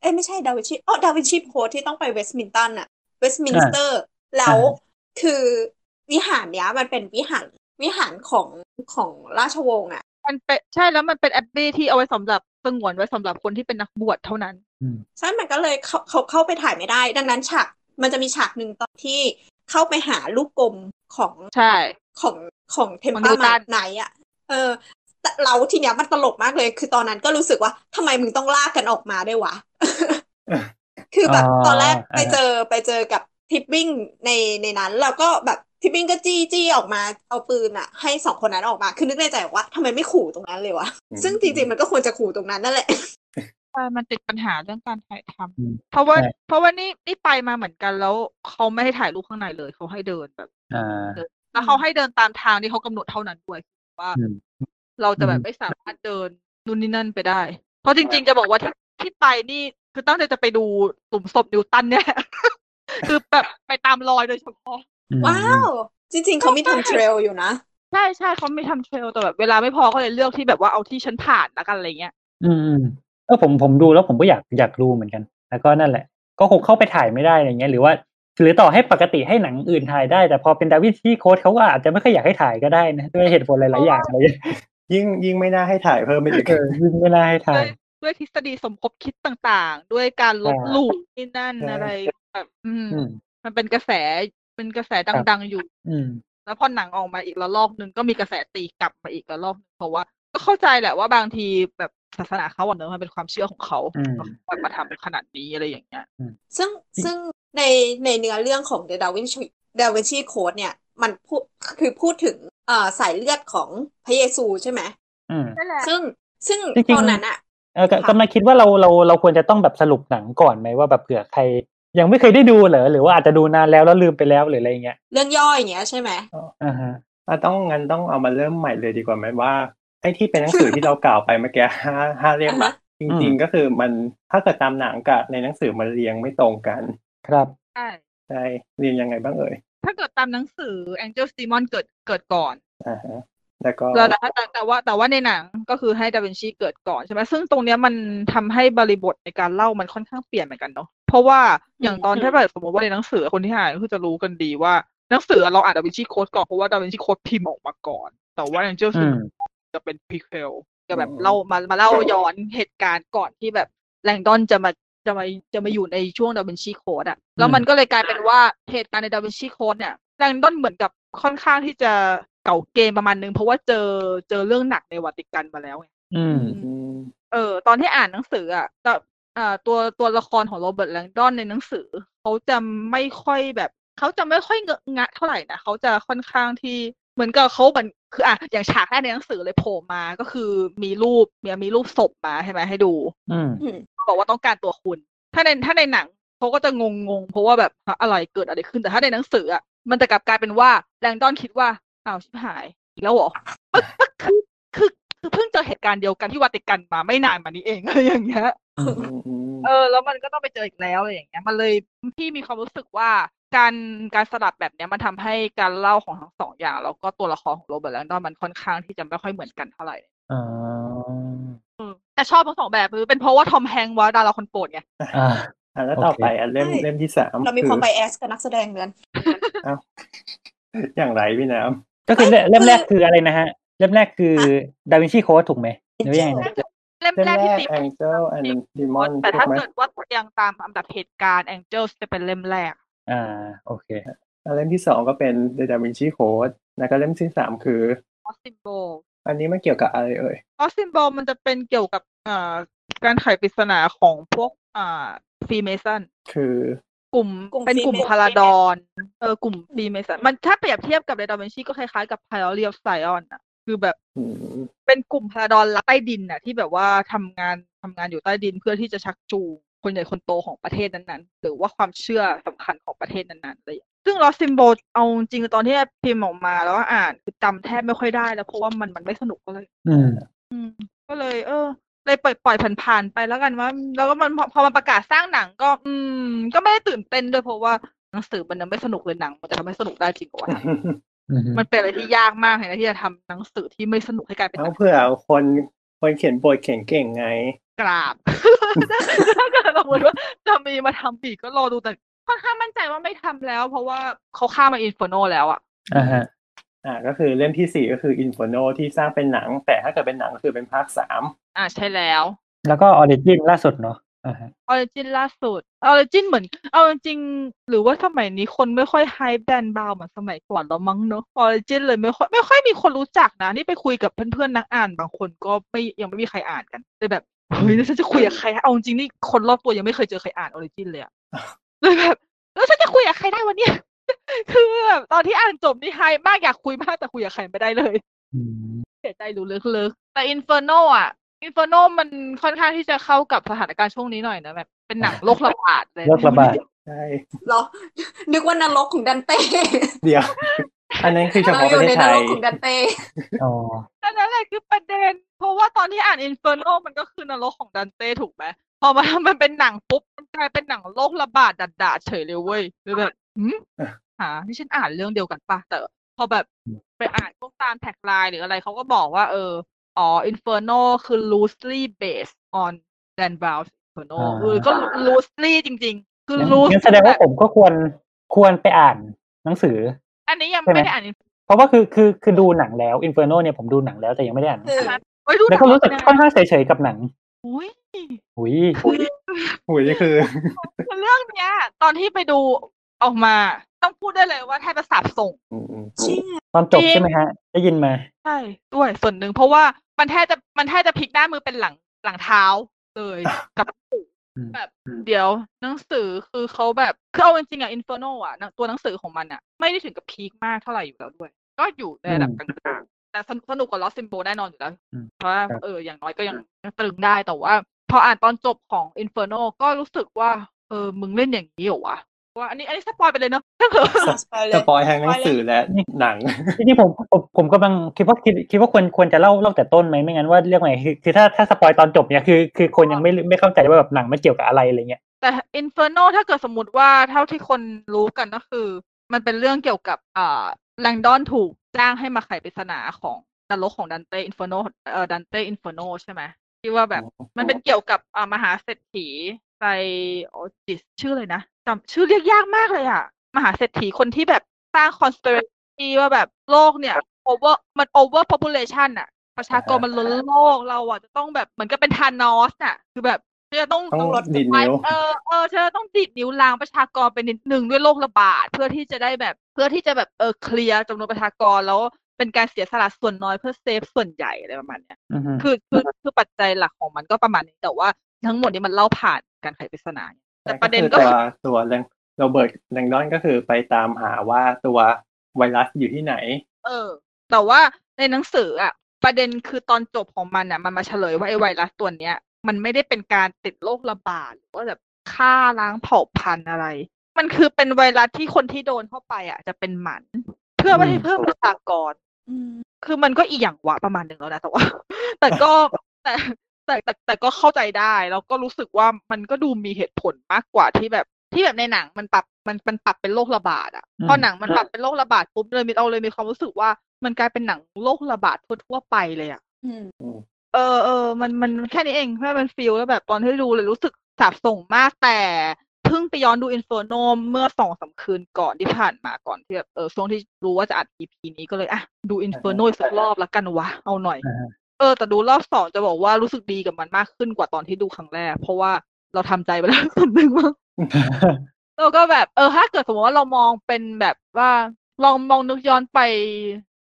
เอ้ยไม่ใช่ Da Vinci อ๋อ Da Vinci Code ที่ต้องไปเวสต์มินตันอะเวสต์มินสเตอร์ แล้วคือวิหารเนี้ย มันเป็นวิหารวิหารของของราชวงศ์อะมันเป็นใช่แล้วมันเป็น abbey ที่เอาไว้สำหรับสงวนไว้สำหรับคนที่เป็นนักบวชเท่านั้นอืมใช่มันก็เลยเขาเขาเข้าไปถ่ายไม่ได้ ดังนั้นฉากมันจะมีฉากหนึ่งตอนที่เข้าไปหาลูกกลมของใช่ของของเทมของปานิวตัมานไหนอะ เออ แต่เราทีเนี้ยมันตลกมากเลย คือตอนนั้นก็รู้สึกว่าทำไมมึงต้องลากกันออกมาด้วยวะ คือแบบอ๋อตอนแรกไปอ่าฮะเจอไปเจอกับทิปปิ้งในในนั้นแล้วก็แบบทิปปิ้งก็จี้จี้ออกมาเอาปืนอะให้สองคนนั้นออกมา คือนึกในใจว่าทำไมไม่ขู่ตรงนั้นเลยวะ ซึ่งจริงๆมันก็ควรจะขู่ตรงนั้นนั่นแหละใช่มันติดปัญหาเรื่องการถ่ายทำอืมเพราะว่าใช่เพราะว่านี่นี่ไปมาเหมือนกันแล้วเขาไม่ให้ถ่ายรูปข้างในเลยเขาให้เดินแบบอ่าแล้วเขาให้เดินตามทางที่เขากำหนดเท่านั้นด้วยว่าอืม เราจะแบอืบมไม่สามารถเดินนู่นนี่นั่นไปได้ เพราะจริง ๆ จะบอกว่าที่ที่ไปนี่คือตั้งใจจะไปดูหลุมศพนิวตันเนี่ย คือแบบไปตามรอยโดยเฉพาะอืมว้าว จริง ๆ เขามีทำเทรลอยู่นะ ใช่ใช่เขาไม่ทำเทรลแต่แบบเวลาไม่พอก็เลยเลือกที่แบบว่าเอาที่ฉันผ่านแล้วกันอะไรเงี้ย อืมอืมเออผมผมดูแล้วผมก็อยากอยากดูเหมือนกัน แล้วก็นั่นแหละ ก็คงเข้าไปถ่ายไม่ได้อะไรเงี้ยหรือว่าหรือต่อให้ปกติให้หนังอื่นถ่ายได้ แต่พอเป็นดาวินชีโค้ดเขาก็อาจจะไม่ค่อยอยากให้ถ่ายก็ได้นะด้วยเหตุผลหลายๆอย่างอะไรเงี้ย ยิ่งยิ่งไม่น่าให้ถ่ายเพิ่มไปอีกเออยิ่งไม่น่าให้ถ่าด้วยยด้วยทฤษฎีสมคบคิดต่างๆ ด้วยการลบใช่หลู่นี่นั่นใช่อะไรแบบอืมอืม มันเป็นกระแสเป็นกระแสครับดัง ๆ อยู่ อืม แล้วพอหนังออกมาอีกระลอกหนึ่งก็มีกระแสตีกลับมาอีกระลอกหนึงเพราะว่า ก็เข้าใจแหละว่าบางทีแบบศาสนาเขาอะเนอะมันเป็นความเชื่อของเขาอืมเขามาทำเป็นขนาดนี้อะไรอย่างเงี้ยซึ่งซึ่งในในเนื้อเรื่องของ The Da Vinci Da Vinci Code เนี่ย มันพูดคือพูดถึงเอ่อสายเลือดของพระเยซูใช่ไหมอืมนั่นแหละซึ่งซึ่งจริงๆตอนนั้นอะเออก็ค่ะกำลังคิดว่าเราเราเราควรจะต้องแบบสรุปหนังก่อนไหมว่าแบบเผื่อใคร ยังไม่เคยได้ดูเหรอหรือว่าอาจจะดูนานแล้วแล้วลืมไปแล้วหรืออะไรเงี้ยเรื่องย่ออย่างเงี้ยใช่ไหมอ่าฮะอะต้องงั้นต้องเอามาเริ่มใหม่เลยดีกว่าไหมว่าไอ้ที่เป็นหนังสือที่เรากล่าวไปเมื่อกี้ห้าห้าเล่มอ่าอะฮะจริง ๆ ก็คือมันถ้าเกิดตามหนังกับในหนังสือมันเรียงไม่ตรงกัน ครับใช่ใช่เรียงยังไงบ้างเอ่ย ถ้าเกิดตามหนังสือ Angel Demon เกิดเกิดก่อนอ่าฮะแล้วก็แล้วแต่แต่แต่ว่าแต่ว่าในหนังก็คือให้ดาวินชีเกิดก่อนใช่ไหมซึ่งตรงเนี้ยมันทำให้บริบทในการเล่ามันค่อนข้างเปลี่ยนเหมือนกันเนาะเพราะว่าอย่างตอนที่แบบสมมติว่าในหนังสือคนที่อ่านก็คือจะรู้กันดีว่าหนังสือเราอ่าน Da Vinci Code ก่อนเพราะว่า Da Vinci Code พิมพ์ออกมาก่อน แต่ว่าอย่างเจ้าอืมจะเป็น prequel จะแบบเล่ามามาเล่าย้อนเหตุการณ์ก่อนที่แบบแลงดอนจะมา จะมาจะมาอยู่ในช่วง Da Vinci Code อะแล้วมันก็เลยกลายเป็นว่าเหตุการณ์ใน Da Vinci Code เนี่ยแลงดอนเหมือนกับค่อนข้างที่จะเก๋าเกมประมาณนึงเพราะว่าเจอเจอเรื่องหนักในวาติกันมาแล้วไงอืมอืมเออ ตอนที่อ่านหนังสืออะแต่อ่าตัวตัวละครของโรเบิร์ตแลงดอนในหนังสือ เขาจะไม่ค่อยแบบ เขาจะไม่ค่อยเงอะงะเท่าไหร่นะเขาจะค่อนข้างที่เหมือนกับเขาเหมือนคืออะอย่างฉากแรกในหนังสือเลยโผล่มาก็คือมีรูปมีมีรูปศพมาใช่ไหมให้ดู อืมอืม บอกว่าต้องการตัวคุณ ถ้าในถ้าในหนังเขาก็จะงงงๆเพราะว่าแบบฮะอะไรเกิดอะไรขึ้นแต่ถ้าในหนังสืออะมันจะกลับกลายเป็นว่าแลงดอนคิดว่าอ้าวชิบหายอีกแล้วเหรอปึ๊กปึ๊กคือคือคือเพิ่งเจอเหตุการณ์เดียวกันที่วาติกันมาไม่นานมานี้เองอะไรอย่างเงี้ยอืมอืมอืมเออ แล้วมันก็ต้องไปเจออีกแล้วอะไรอย่างเงี้ย มันเลยพี่มีความรู้สึกว่าการการสลับแบบเนี้ยมันทำให้การเล่าของทั้งสองอย่าง แล้วก็ตัวละครของโรเบิร์ตแลงดอนมันค่อนข้างที่จะไม่ค่อยเหมือนกันเท่าไหร่อ๋อ แต่ชอบทั้งสองแบบคือเป็นเพราะว่าทอมแฮงค์ว่าดาราคนโปรดไงอ่าอะแล้วต่อโอเคไปอันเล่มใช่เล่มที่สามเรามีความอไบแอสกับนักแสดงเหมือนกันอย่างไรพี่น้ก็คือเอ้ยเล่มแรกคือคืออะไรนะฮะ เล่มแรกคือดาวินชีโค้ดถูกไหมหรือว่ายังไงนะเล่มำเล่มแรกแรที่กตี Angel and Demon แต่ถูถ้ากไหมเกิดว่ายังตามลำดับเหตุการณ์ Angels จะเป็นเล่มแรก อ่า โอเคแล้วเล่มที่สองก็เป็น The Da Vinci Code แล้วก็เล่มที่สามคือ o s s i m b o l อันนี้มันเกี่ยวกับอะไรเอ่ย o s s i m b o l มันจะเป็นเกี่ยวกับอ่าการไขปริศนาของพวกอ่าฟรีเมสันคือกลุ่มกลุ่มเป็นกลุ่ม Freemason ภราดรเออกลุ่ม Freemason มันถ้าเปรียบเทียบกับเร Da Vinci ก็คล้ายๆกับ p i o r y of Zion อะคือแบบอืมเป็นกลุ่มพาราดอนลับใต้ดินน่ะ ที่แบบว่าทำงานทำงานอยู่ใต้ดินเพื่อที่จะชักจูงคนใหญ่คนโตของประเทศนั้นๆ หรือว่าความเชื่อสำคัญของประเทศนั้นๆอะไรอย่างเงี้ย ซึ่ง Lost Symbol เอาจริงๆตอนที่พิมพ์ออกมาแล้วก็อ่านคือจำแทบไม่ค่อยได้แล้วเพราะว่ามันมันไม่สนุกก็เลย อืม อืม ก็เลย เออ เลยปล่อยปล่อยผ่านๆไปแล้วกันว่า แล้วก็มันพอพอมันประกาศสร้างหนังก็ อืม ก็ไม่ได้ตื่นเต้นด้วยเพราะว่าหนังสือมันยังไม่สนุกเลยหนัง มันจะทำให้สนุกได้จริงกว่าอืมมันเป็นอะไรที่ยากมากเลยนะที่จะทำหนังสือที่ไม่สนุกให้กลายเป็นหเอานังเผื่อคนคนเขียนบทเขียนเก่งไง กราบถ้าเกิดสมมติว่าจะมีมาทำอีกก็รอดูแต่ ค่อนข้างมั่นใจว่าไม่ทำแล้ว เพราะว่าเขาข้ามมาอินฟ r โนแล้วอะอ่าฮะอ่าก็คือเล่มที่สี่ก็คือ Inferno ที่สร้างเป็นหนัง แต่ถ้าเกิดเป็นหนังก็คือเป็นภาคสามอ่าใช่แล้ว แล้วก็ Origin ล่าสุดเนาะอ่าฮะ Origin ล่าสุด Origin เหมือนเอาจริงๆหรือว่าสมัยนี้คนไม่ค่อย hype Dan Brown เหมือนสมัยก่อนแล้วมั้งเนอะ Origin เลยไม่ค่อยไม่ค่อยมีคนรู้จักนะ นี่ไปคุยกับเพื่อนๆนักอ่านบางคนก็ไม่ยังไม่มีใครอ่านกันเลยแบบเฮ้ยแล้วฉันจะคุยกับใครเอาจริงๆนี่คนรอบตัวยังไม่เคยเจอใครอ่าน Origin เลยอะ เลยแบบแล้วฉันจะคุยกับใครได้วันเนี้ยคือแบบตอนที่อ่านจบนี่ high มากอยากคุยมากแต่คุยกับใครไม่ได้เลยอืมเสียใจรู้ลึกๆแต่ Inferno อะ Inferno มันค่อนข้างที่จะเข้ากับสถานการณ์ช่วงนี้หน่อยนะแบบเป็นหนังโรคระบาดเลยโรคระบาดใช่เหรอ นึกว่านรกของดันเต้เดียว อันนั้นคือเฉเราพาะอประยู่เทศในนไทรยกของดันเต้อ๋อนั่นนั่นแหละคือประเด็น เพราะว่าตอนที่อ่าน Inferno มันก็คือนรกของดันเต้ถูกไหมพอมาทำมันเป็นหนังปุ๊บมัน กลายเป็นหนังโรคระบาดด่าๆเฉยเลยเว้ยคือแบบหืมหาที่ฉันอ่านเรื่องเดียวกันปะแต่พอแบบไปอ่านพวกตามแท็กไลน์หรืออะไรเขาก็บอกว่า เอออ๋อ Inferno คือ loosely based on Dan Brown's Inferno อ่าเออก็ loosely จริง ๆ คืองั้น loose งั้นแสดงว่าผมก็ควรควรไปอ่านหนังสือ อันนี้ยังใช่ไหมไม่ได้อ่าน เพราะว่าคือคือคือดูหนังแล้วอินเฟอร์โนเนี่ยผมดูหนังแล้วแต่ยังไม่ได้อ่านหนังคือสือเอ้ยดูแล้วก็รู้สึกหนังค่อนข้างเฉยๆกับหนังอุ้ยหุย หุยนี่คือเรื่องเนี้ย ตอนที่ไปดูออกมา ต้องพูดได้เลยว่าแทบจะสาบส่งอืมอืมจริงตอนจบจริงใช่ไหมฮะ ได้ยินมาใช่ด้วยส่วนหนึ่งเพราะว่ามันแทบจะมันแทบจะพลิกหน้ามือเป็นหลังหลังเท้าเลยกับอืมแบบอืมเดี๋ยวหนังสือคือเขาแบบคือเอาจริงๆอะอินฟ r โนอะหนังตัวหนังสือของมันอะไม่ได้ถึงกับ peak มากเท่าไหร่อยู่แล้วด้วย ก็อยู่ในระดับกลางๆแต่สนุกสนุกกว่า Lost Symbol แน่นอนอยู่แล้วอืมเพราะว่าครับเอออย่างน้อยก็ยังยังตรึงได้แต่ว่า พออ่านตอนจบของ Inferno ก็รู้สึกว่า เออ มึงเล่นอย่างนี้เหรอวะว่าอันนี้อันนี้ spoil ไปเลยเนาะ spoil ทั้งหนังสือและหนังจริงๆผมผมผมกำลังคิดว่าคิดคิดว่าควรควรจะเล่าเล่าแต่ต้นไหมไม่งั้นว่าเรื่องไงคือคือถ้าถ้า spoil ตอนจบเนี่ยคือคือคนยังไม่ไม่เข้าใจว่าแบบหนังมันเกี่ยวกับอะไรอะไรเงี้ยแต่ Inferno ถ้าเกิดสมมติว่าเท่าที่คนรู้กันก็คือ มันเป็นเรื่องเกี่ยวกับอ่าแลงดอนถูกจ้างให้มาไขปริศนาของนรกของดันเต้อินฟ r โนเอ่อดันเต้อินฟ r โนใช่ไหม ที่ว่าแบบมันเป็นเกี่ยวกับอ่ามหาเศรษฐีไซโอจิสชื่อเลยนะจำชื่อเรียกยากมากเลยอะมหาเศรษฐีคนที่แบบสร้างคอน spiracy ว่าแบบโลกเนี่ย over มัน over population อะประชากรมันล้นโลกเราอะจะต้องแบบเหมือนกับเป็นทานอสน่ะคือแบบจะต้องต้องลดดีดนิ้วเออเออเธอต้องดิดนิ้วล้างประชากรไปนิดนึงด้วยโรคระบาดเพื่อที่จะได้แบบ เพื่อที่จะแบบเออเคลียร์จำนวนประชากรแล้ว เป็นการเสียสละส่วนน้อยเพื่อเซฟส่วนใหญ่อะไรประมาณเนี้ยอือฮึคือคือคือปัจจัยหลักของมันก็ประมาณนี้แต่ว่าทั้งหมดนี้มันเล่าผ่านการไขปริศนาแต่ประเด็นก็คือตัวตัวแรงโรเบิร์ตแรงดอนก็คือไปตามหาว่าตัวไวรัสอยู่ที่ไหน เออ แต่ว่าในหนังสืออะ ประเด็นคือตอนจบของมันอะ มันมาเฉลยว่าไอ้ไวรัสตัวเนี้ย มันไม่ได้เป็นการติดโรคระบาดหรือว่าแบบฆ่าล้างเผ่าพันธุ์อะไร มันคือเป็นไวรัสที่คนที่โดนเข้าไปอะ จะเป็นหมัน เพื่อไม่ให้เพิ่มประชากร อืม คือมันก็อีหยังวะประมาณหนึ่งแล้วนะ แต่ว่า แต่ก็แต่แต่แต่แต่ก็เข้าใจได้ แล้วก็รู้สึกว่ามันก็ดูมีเหตุผลมากกว่าที่แบบที่แบบในหนังมันปรับมันมันปรับเป็นโรคระบาดอะพอหนังมันปรับเป็นโรคระบาดปุ๊บเลยมีเอาเลยมีความรู้สึกว่ามันกลายเป็นหนังโรคระบาดทั่วๆไปเลยอะอืมเออเออมันมันแค่นี้เองแค่มันฟีลแล้วแบบตอนที่ดูเลยรู้สึกสาบส่งมากแต่ เพิ่งไปย้อนดู Inferno เมื่อสองสามคืนก่อนที่ผ่านมาก่อนที่แบบเออช่วงที่รู้ว่าจะอัด EP นี้ก็เลยอะดู Inferno สักรอบละกันวะ เอาหน่อยอ่าฮะเออ แต่ดูรอบสองจะบอกว่ารู้สึกดีกับมันมากขึ้นกว่าตอนที่ดูครั้งแรก เพราะว่าเราทำใจไปแล้วส่วนหนึ่งว่าเราก็แบบเออถ้าเกิดสมมติว่าเรามองเป็นแบบว่าลองมองนึกย้อนไป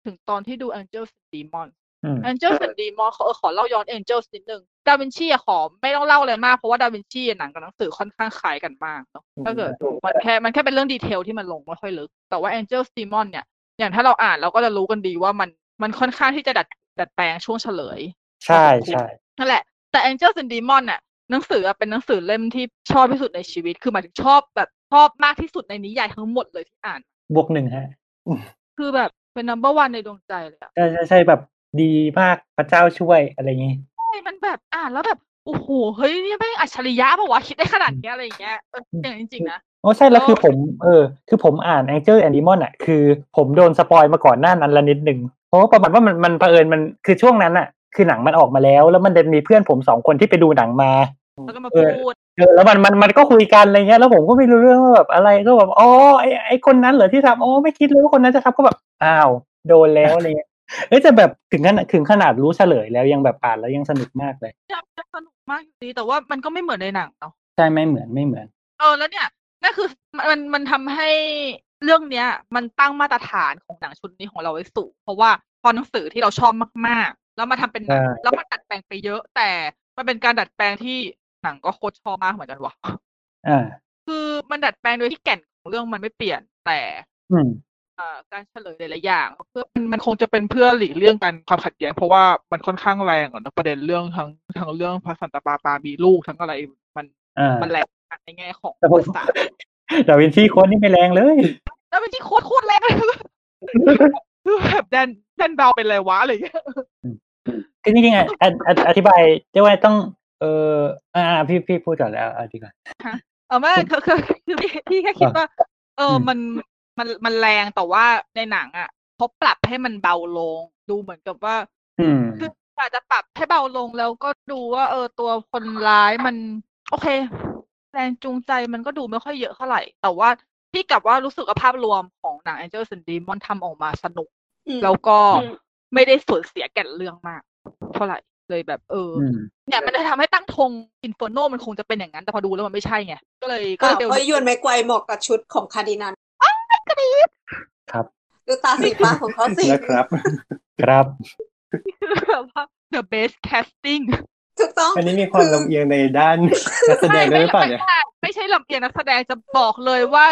ถึงตอนที่ดู Angels and Demons อืม Angels and Demons ขอเออขอเล่าย้อน Angels นิดนึงดาวินชีอะขอไม่ต้องเล่าเลยมาก เพราะว่าดาวินชีหนังกับหนังสือค่อนข้างคล้ายกันมากเนาะถ้าเกิดมันแค่มันแค่เป็นเรื่องดีเทลที่มันลงไม่ค่อยลึก แต่ว่า Angels Demon เนี่ย อย่างถ้าเราอ่านเราก็จะรู้กันดีว่ามันมันค่อนข้างที่จะดัดดัดแปลงช่วงเฉลย ใช่ใช่นั่นแหละ แต่ Angels and Demon น่ะหนังสืออะเป็นหนังสือเล่มที่ชอบที่สุดในชีวิต คือหมายถึงชอบแบบชอบมากที่สุดในนิยายทั้งหมดเลยที่อ่าน บวกหนึ่งฮะ คือแบบเป็น number one ในดวงใจเลยอะใช่ใช่ใช่แบบ ดีมากพระเจ้าช่วยอะไรอย่างงี้ใช่มันแบบอ่านแล้วแบบโอ้โหเฮ้ยนี่แม่งอัจฉริยะปะวะคิดได้ขนาดเนี้ยอะไรอย่างเงี้ยเอออย่างจริงๆนะโอ้ใช่แล้วแล้วคือผมเออคือผมอ่าน Angel and Demon อะคือผมโดนสปอยมาก่อนหน้านั้นละนิดหนึ่งเพราะว่าประมาณว่ามันมันเผอิญมันคือช่วงนั้นอะ คือหนังมันออกมาแล้ว แล้วมันจะมีเพื่อนผมสองคนที่ไปดูหนังมาแล้วก็มาเออพูดเออแล้วมันมันมันก็คุยกันอะไรเงี้ยแล้วผมก็ไม่รู้เรื่องว่าแบบอะไรก็แบบอ๋อไอไอคนนั้นเหรอที่ทำอ๋อไม่คิดเลยว่าคนนั้นจะทำก็แบบอ้าวโดนแล้วอะไรเงี้ย เอ้ยแต่แบบถึงขนาดถึงขนาดรู้เฉลยแล้วยังแบบอ่านแล้วยังสนุกมากเลยจะจะสนุกมากอยู่ดีแต่ว่ามันก็ไม่เหมือนในหนังเนาะใช่ไม่เหมือนไม่เหมือนเออแล้วเนี่ยนั่นคือมันมันมันทำให้เรื่องเนี้ย มันตั้งมาตรฐานของหนังชุดนี้ของเราไว้สูงเพราะว่าพอหนังสือที่เราชอบมากๆ แล้วมาทำเป็นหนังใช่แล้วมันดัดแปลงไปเยอะ แต่มันเป็นการดัดแปลงที่หนังก็โคตรชอบมากเหมือนกันว่ะอ่าคือมันดัดแปลงโดยที่แก่นของเรื่องมันไม่เปลี่ยนแต่อืมเอ่อ การเฉลยหลายๆอย่าง เพื่อมันมันคงจะเป็นเพื่อหลีกเลี่ยงกันความขัดแย้งเพราะว่ามันค่อนข้างแรงอะนะประเด็นเรื่องทั้งทั้งเรื่องพระสันตะปาปามีลูกทั้งอะไรมันอ่ามันแรงมากในแง่ของแต่ผมภาษาดาวินชีโค้ดนี่ไม่แรงเลยแล้วเป็นที่โคตรโคตรแรงเลยคือแบบแดนแดนเบาเป็นไรวะอะไรอย่างเงี้ยคือจริงๆอะอออธิบายเรียกว่าต้อง เอออ่าพี่พี่พูดก่อนแล้วอะดีกว่าเออไม่คือคือคือพี่พี่แค่คิดว่า เอออมมัน มันมันแรงแต่ว่าในหนังอะเขาปรับให้มันเบาลง ดูเหมือนกับว่าอืมคืออาจจะปรับให้เบาลงแล้วก็ดูว่า เออตัวคนร้ายมัน โอเค แรงจูงใจมันก็ดูไม่ค่อยเยอะเท่าไหร่ แต่ว่าพี่กลับว่ารู้สึกว่าภาพรวมของหนัง Angels and Demons ทำออกมาสนุกอืมแล้วก็อืมไม่ได้สูญเสียแก่นเรื่องมาก เท่าไหร่เลยแบบเออออืมเนี่ยมันจะทำให้ตั้งธงอินฟ r โนมันคงจะเป็นอย่างนั้น แต่พอดูแล้วมันไม่ใช่ไง ก็เลยก็ก็เลย blame เอ้ยยวนไม่ไกวเหมาะกับชุดของคาร์ดินัล ครับดูตาสีฟ้าของเขาสินะครับ ครับแบบว่า the best casting ถูกต้องอันนี้มีความลำเอียงในด้านนักแสดงด้วยหรือเปล่าเนี่ยไม่ใช่ไม่ใช่ลำเอียงนักแสดงจะบอกเลยว่า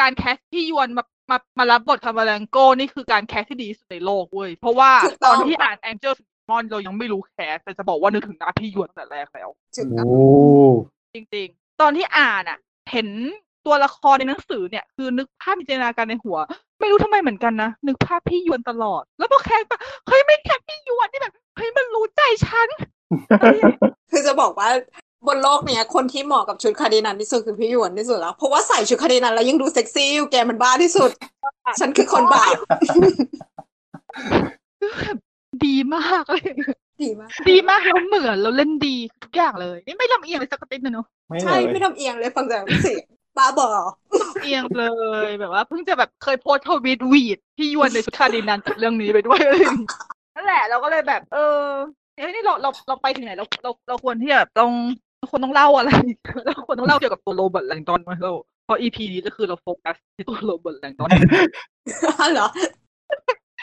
การ cast พี่ยวนมามามารับบท Camerlengo นี่คือการ cast ที่ดีที่สุดในโลกเว้ย เพราะว่าถูกต้องตอนที่อ่าน Angel Demon เรายังไม่รู้ cast แต่จะบอกว่านึกถึงหน้าพี่ยวนตั้งแต่แรกแล้วโอ้ถูกโอ้ต้องจริงๆตอนที่อ่านอะ เห็น ตัวละครในหนังสือเนี่ยคือนึกภาพจินตนาการในหัว ไม่รู้ทำไมเหมือนกันนะ นึกภาพพี่ยวนตลอด แล้วพอ cast ปะเฮ้ยไม่ cast พี่ยวนนี่แบบเฮ้ยมันรู้ใจฉันคือจะบอกว่าบนโลกเนี้ยคนที่เหมาะกับชุดคาร์ดินัลที่สุดคือพี่ยวนที่สุดแล้วเพราะว่าใส่ชุดคาร์ดินัลแล้วยังดูเซ็กซี่อยู่แกมันบ้าที่สุด ฉันคือคนบ้าคือแบบดีมากเลยดีมาก ดีมากแล้วเหมือนเราเล่นดีทุกอย่างเลย นี่ไม่ลำเอียงเลยสักนิดนะเนาะไม่ใช่เลยไม่ลำเอียงเลยฟังจากเสียง บ้าบอลำเอียงเลยแบบว่าเพิ่งจะแบบเคยโพสต์ tweet tweet พี่ยวนในชุดคาร์ดินัลจากเรื่องนี้ไปด้วยอะไรอย่างงี้นั่นแหละเราก็เลยแบบ เออเอ้ยนี่เราเราเราไปถึงไหนเราเราเราควรที่จะแบบต้องเราควรต้องเล่าอะไรเราควรต้องเล่าเกี่ยวกับตัวโรเบิร์ตแลงดอนไหมเราเพราะ EP นี้ก็คือเราโฟกัสที่ตัวโรเบิร์ตแลงดอนเหรอ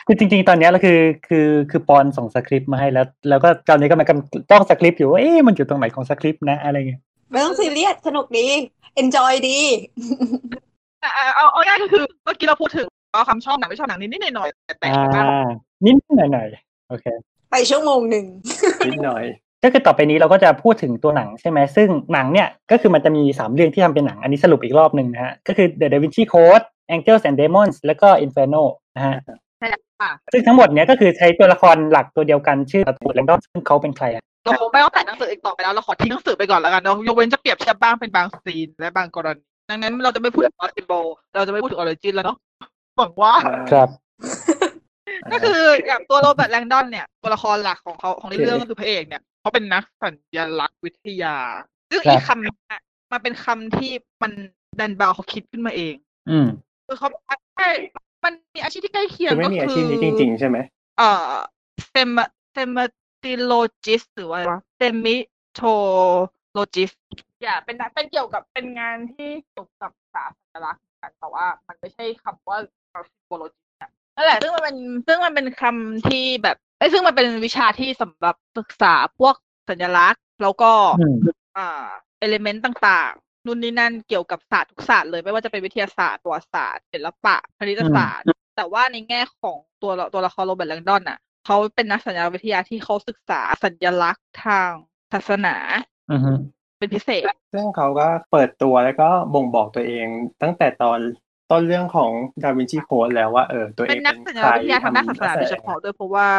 คือจริง ๆ ตอนเนี้ยเราคือคือคือปอนส่งสคริปต์มาให้แล้ว แล้วก็ตอนนี้ก็มันกำลังจ้องสคริปต์อยู่ว่าเอ๊ะมันอยู่ตรงไหนของสคริปต์นะอะไรเงี้ย ไม่ต้องซีเรียสสนุกดี enjoy ดีอะเอาเอาง่ายๆก็คือเมื่อกี้เราพูดถึงว่าความชอบหนังไม่ชอบหนังนิดๆหน่อยๆแต่แต่อ่าบ้างนิดหน่อยหน่อยๆโอเค ไปชั่วโมงหนึ่งนิดหน่อย ก็คือต่อไปนี้เราก็จะพูดถึงตัวหนังใช่ไหมซึ่งหนังเนี่ยก็คือมันจะมีสามเรื่องที่ทำเป็นหนังอันนี้สรุปอีกรอบหนึ่งนะฮะก็คือ The Da Vinci Code Angels and Demons แล้วก็ Inferno นะฮะใช่แล้วค่ะซึ่งทั้งหมดเนี้ยก็คือใช้ตัวละครหลักตัวเดียวกันชื่อตัวแลงดอนซึ่งเขาเป็นใครอะ เราคงไม่ต้องแต่หนังสืออีกต่อไปแล้วเราขอทิ้งหนังสือไปก่อนแล้วกันเนาะยกเว้นจะเปรียบเทียบบ้างเป็นบางซีนและบางกรณีดังนั้นเราจะไม่พูดถึง Lost Symbol เราจะไม่พูดถึง Origin แล้วเนาะหวังว่าครับ ก็คืออย่างตัวโรเบิร์ตแลงดอนเนี่ยตัวละครหลักของเขาของในเรื่องก็คือพระเอกเนี่ยเขาเป็นนักสัญลักษณ์วิทยา ซึ่งครับอีคำเนี้ยมันเป็นคำที่มันแดนบราวน์เขาคิดขึ้นมาเอง อืมคือเขาใช่มันมีอาชีพที่ใกล้เคียงคือไม่ก็มีอาคืชีพนี้จริง ๆ ใช่ไหมเอ่อ sem sem tilogist หรือว่าอะไรวะ semi tologist อย่าเป็นนักเป็นเกี่ยวกับเป็นงานที่เกี่ยวกับศาสตร์สัญลักษณ์กันแต่ว่า มันไม่ใช่คำว่า symbology อะนั่นแหละซึ่งมันเป็นซึ่งมันเป็นคำที่แบบไอ้ยซึ่งมันเป็นวิชาที่สำหรับศึกษาพวกสัญลักษณ์ แล้วก็อืมอ่า element ต่างๆนู่นนี่นั่นเกี่ยวกับศาสตร์ทุกศาสตร์เลยไม่ว่าจะเป็นวิทยาศาสตร์ประวัติศาสตร์ศิลปะคณิตศาสตร์ แต่ว่าในแง่ของตัวละตัวละครโรเบิร์ตแลงดอนน่ะ เขาเป็นนักสัญญาวิทยาที่เขาศึกษาสัญลักษณ์ทางศาสนาอือฮึเป็นพิเศษ ซึ่งเขาก็เปิดตัวแล้วก็บ่งบอกตัวเองตั้งแต่ตอนต้นเรื่องของ Da Vinci Code แล้วว่าเออตัวเอเป็งนนักเป็นสัญใครญาวิทยาทางด้านศาสนาโดยเฉพาะด้วยเพราะว่า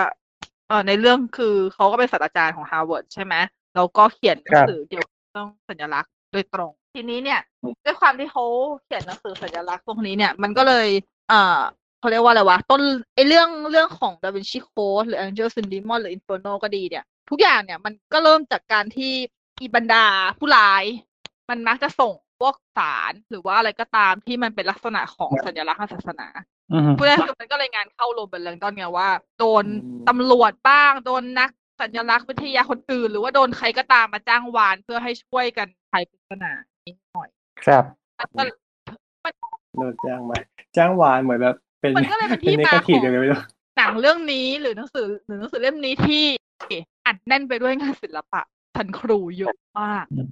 เออในเรื่องคือเขาก็เป็นศาสตราจารย์ของฮาร์วาร์ดใช่ไหมแล้วก็เขียนหนังสือเกี่ยวกับเรื่องสัญลักษณ์โดยตรง ทีนี้เนี่ย ด้วยความที่เขาเขียนหนังสือสัญลักษณ์พวกนี้เนี่ย มันก็เลยเอ่อ เขาเรียกว่าอะไรวะ ต้นไอเรื่องเรื่องของดาวินชีโค้ดหรือ Angel Sin Demon หรือ Inferno ก็ดีเนี่ย ทุกอย่างเนี่ยมันก็เริ่มจากการที่อีบรรดาผู้ร้าย มันมักจะส่งพวกสารหรือว่าอะไรก็ตามที่มันเป็นลักษณะของสัญลักษณ์ทางศาสนาอือฮึผู้ได้คือมันก็เลยงานเข้าโรเบิร์ตแลงดอนไงว่า โดนตำรวจบ้าง โดนนักสัญลักษณ์วิทยาคนอื่น หรือว่าโดนใครก็ตามมาจ้างวานเพื่อให้ช่วยกันไขปริศนานี้หน่อย ครับมันก็โดนจ้างมาจ้างวานเหมือนแบบ เป็นมันก็เลยเป็นที่นมากาทีของเดียวกันไม่รู้หนังเรื่องนี้หรือหนังสือหรือหนังสือเล่มนี้ที่อัดแน่นไปด้วยงานศิลปะทันครูเยอะมากอืม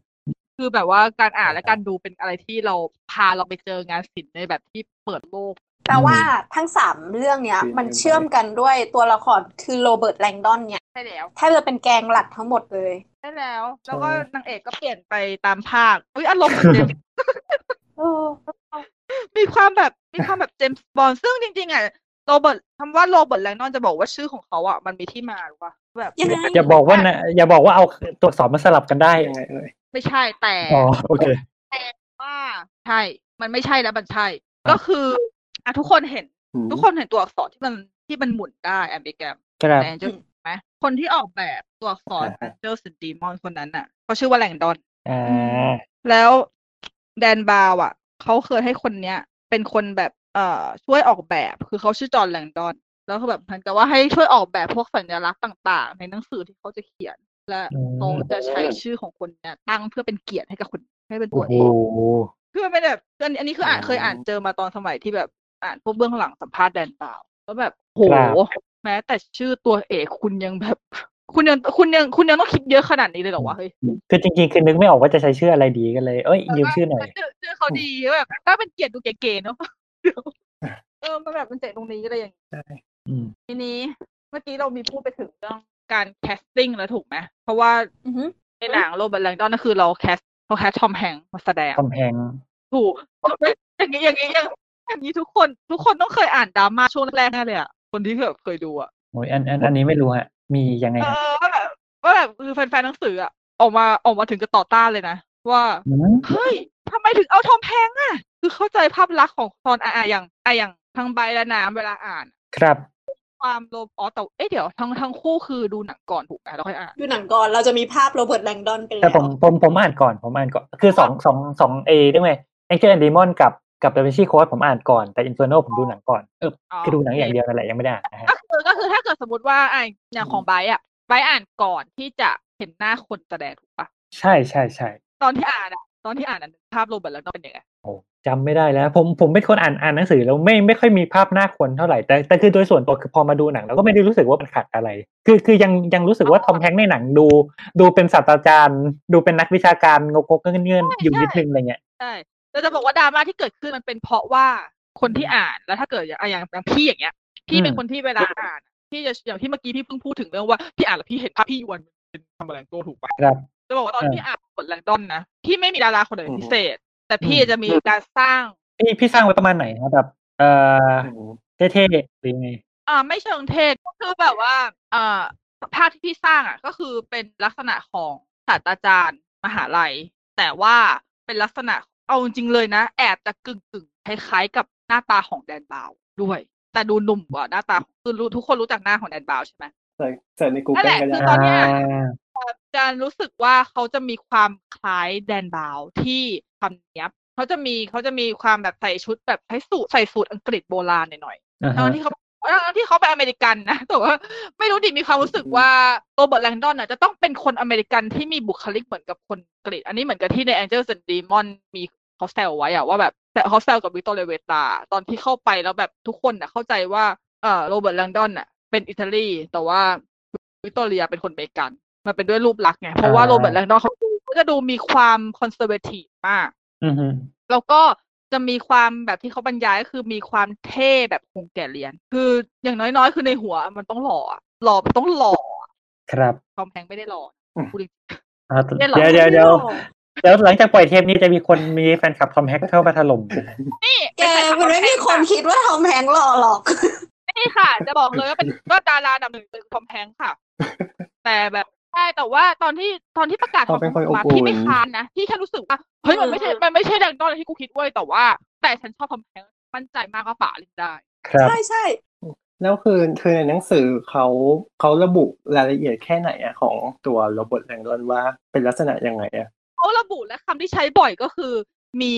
คือแบบว่าการอ่านและการดูเป็นอะไรที่เราพาเราไปเจองานศิลป์ในแบบที่เปิดโลกแปลว่าทั้งสามเรื่องเนี้ย มันเชื่อมกันด้วยตัวละครคือโรเบิร์ตแลงดอนเนี่ยใช่แล้วแทบจะเป็นแกงหลักทั้งหมดเลยใช่แล้ว แล้วก็นางเอกก็เปลี่ยนไปตามภาคอุ้ยอารมณ์เหมือนเจมส์เออ มีความแบบมีความแบบเจมส์บอลซึ่งจริง ๆอะโรเบิร์ตคำว่าโรเบิร์ตแลงดอนจะบอกว่าชื่อของเขาอะมันมีที่มาหรือว่าแบบยังไงอย่าบอกว่านะอย่าบอกว่าเอาตัวอักษรมาสลับกันได้ยังไงเอ่ยไม่ใช่แต่อ๋อโอเคว่าใช่ มันไม่ใช่แล้วมันใช่ ก็คืออะทุกคนเห็นอืมทุกคนเห็นตัวอักษรที่มันที่มันหมุนได้แอมบิแกรมครับแต่ Angel ไหมคนที่ออกแบบตัวอักษรอ่าฮะ Angel s d e m o n คนนั้นน่ะเขาชื่อว่าแลงดอนอ่าแล้วแดนบาวอะ เขาเคยให้คนเนี้ย เป็นคนแบบเอ่อช่วยออกแบบ คือเขาชื่อจอห์นแลงดอน แล้วคือแบบเหมือนกับว่าให้ช่วยออกแบบพวกสัญลักษณ์ต่าง ๆ ในหนังสือที่เขาจะเขียน และเขาจะใช้ชื่อของคนเนี้ยตั้งเพื่อเป็นเกียรติให้กับคนให้เป็นโอ้ตัวโหเอกคือมันเป็นแบบอันอันนี้คืออ่านเคยอ่านเจอมาตอนสมัยที่แบบอ่านพวกเบื้องหลังสัมภาษณ์แดนบราวน์แล้วแบบโหแม้แต่ชื่อตัวเอกคุณยังแบบ คุณยังคุณยังคุณยังต้องคิดเยอะขนาดนี้เลยเหรอวะเฮ้ยคือจริงๆคือนึกไม่ออกว่าจะใช้ชื่ออะไรดีกันเลยเอ้ยยืมชื่อหน่อยชื่อชื่อเขาดีแบบถ้าเป็นเกียรติดูเก๋ๆเนาะเออมันแบบมันเจ๋งตรงนี้อะไรอย่างนี้ใช่อืมทีนี้เมื่อกี้เรามีพูดไปถึงเรื่องการ casting แล้วถูกไหมเพราะว่าอือหือในหนังโรเบิร์ตแลงดอนนั่นคือเรา cast เขา cast ทอมแฮงค์มาแสดงกำแพงถูกอย่างนี้อย่างนี้อย่างอย่างนี้ทุกคน ทุกคนต้องเคยอ่านดราม่าช่วงแรกๆแน่เลยอะคนที่แบบเคยดูอะโอ้ยอันอันอันนี้ไม่รู้ฮะ มียังไงเอฮะอว่าแบบว่าแบบคือแฟนๆหนังสืออะออกมาออกมาถึงจะต่อต้านเลยนะ ว่าอืมเฮ้ยทำไมถึงเอาทอมแฮงค์อะ คือเข้าใจภาพลักษณ์ของตอนอะอะอย่างอะอย่างทางใบและน้ำเวลาอ่าน ครับความโลภอ๋อแต่เอ๊ะเดี๋ยวทั้งทั้งคู่คือดูหนังก่อนถูกไหมแล้วค่อยอ่านดูหนังก่อนเราจะมีภาพโรเบิร์ตแลงดอนไปแต่แล้วผมผมผมอ่านก่อนผมอ่านก่อนคือสองสองสองเอได้ไหม Angels and Demons กับกับ Da Vinci Code ผมอ่านก่อนแต่ Inferno ผมดูหนังก่อนเออคือดูหนังอย่างเดียวนั่นแหละยังไม่ได้อ่านนะฮะก็ คือก็คือถ้าเกิดสมมติว่าอะอย่างของไบร์ทอะไบร์ทอ่านก่อนที่จะเห็นหน้าคนแสดงถูกปะใช่ใช่ใช่ตอนที่อ่านอะ ตอนที่อ่านอะภาพโรเบิร์ตแล้วก็เป็นยังไงโอ้จำไม่ได้แล้ว ผมผมเป็นคนอ่านอ่านหนังสือแล้วไม่ไม่ค่อยมีภาพหน้าคนเท่าไหร่แต่แต่คือโดยส่วนตัวคือพอมาดูหนังเราก็ไม่ได้รู้สึกว่ามันขัดอะไร คือคือยังยังรู้สึกว่าทอมแฮงค์ในหนังดู ดูเป็นศาสตราจารย์ ดูเป็นนักวิชาการงกงเงื่อนๆอยู่นิดนึงอะไรเงี้ยใช่แต่จะบอกว่าดราม่าที่เกิดขึ้นมันเป็นเพราะว่าคนที่อ่านแล้วถ้าเกิดอย่างอย่างอย่างพี่อย่างเงี้ย พี่เป็นอืมคนที่เวลาอ่านอะพี่จะอย่างที่เมื่อกี้พี่เพิ่งพูดถึงเรื่องว่าพี่อ่านแล้วพี่เห็นภาพพี่ยวนเป็นทำแมลงตัวถูกปะครับจะบอกว่าตอนเออที่อ่านบทแลงดอนนะพี่ไม่มีดาราคนไหนอืมพิเศษ แต่พี่อืมจะมีการสร้างพี่พี่สร้างไว้ประมาณไหนครับแบบเอ่ออืมเท่ๆหรือไงอ่าไม่เชิงเทศก็คือแบบว่าอ่าภาพที่พี่สร้างอะ ก็คือเป็นลักษณะของศาสตราจารย์มหาลัย แต่ว่าเป็นลักษณะเอาจริงๆเลยนะ แอบจะกึ่งกึ่งๆคล้ายๆกับหน้าตาของแดนบาวน์ด้วย แต่ดูหนุ่มกว่าหน้าตาคือรู้ทุกคนรู้จักหน้าของแดนบาวน์ใช่ไหมเสิร์ชเสิร์ชในนั่นแห Google ละก็คือได้ตอนเนี้ยอ่าจะรู้สึกว่าเขาจะมีความคล้ายแดนบาวน์ที่ทำเนี้ยบเขาจะมีเขาจะมีความแบบใส่ชุดแบบใช้สูทใส่สูทอังกฤษโบราณหน่อยๆอ่าทั้ฮะงที่เขาทั้งที่เขาเป็นอเมริกันนะแต่ว่าไม่รู้ดิมีความรู้สึกว่าโรเบิร์ตแลงดอนน่ะจะต้องเป็นคนอเมริกันที่มีบุคลิกเหมือนกับคนอังกฤษอันนี้เหมือนกับที่ใน Angels and Demon มี เขาแซวไว้อะว่าแบบแต่เขาแซวกับวิกตอเรียเวตา ตอนที่เข้าไปแล้วแบบทุกคนน่ะเข้าใจว่าเออโรเบิร์ตแลงดอนน่ะเป็นอิตาลีแต่ว่าวิกตอเรียเป็นคนอเมริกัน มันเป็นด้วยรูปลักษณ์ไง เพราะว่าโรเบิร์ตแลงดอนเขาเขาจะดูมีความ conservative มากอือฮึแล้วก็จะมีความแบบที่เขาบรรยายก็คือมีความเท่แบบคงแก่เรียน คืออย่างน้อยๆ คือในหัวมันต้องหล่ออะหล่อมันต้องหล่ออะครับทอมแฮงค์ไม่ได้หล่ออืมพูดจริงอ่าเนี่ยเหรอเดี๋ยวเดี๋ยวเดี๋ยว เดี๋ยวหลังจากปล่อยเทปนี้จะมีคนมีแฟนคลับทอมแฮงค์เข้ามาถล่มนี่แกมันไม่มีคนคิดว่าทอมแฮงค์หล่อหรอกนี่ค่ะ จะบอกเลยว่าเป็นว่าดาราอันดับหนึ่งเป็นทอมแฮงค์ค่ะ แต่แบบใช่แต่ว่าตอนที่ตอนที่ประกาศเขาเป็นคนทอมแฮงค์มาอบอุ่นพี่ไม่ค้านนะพี่แค่รู้สึกว่าเฮ้ยมันไม่ใช่มันไม่ใช่แดงดอนที่กูคิดเว้ยแต่ว่า แต่ฉันชอบทอมแฮงค์มั่นใจมากว่าป่าเล่นได้ครับใช่ใช่แล้วคือคือในหนังสือเขาเขาระบุรายละเอียดแค่ไหนอะของตัวโรบอทแลงดอนว่าเป็นลักษณะยังไงอะ เขาระบุและคำที่ใช้บ่อยก็คือ มี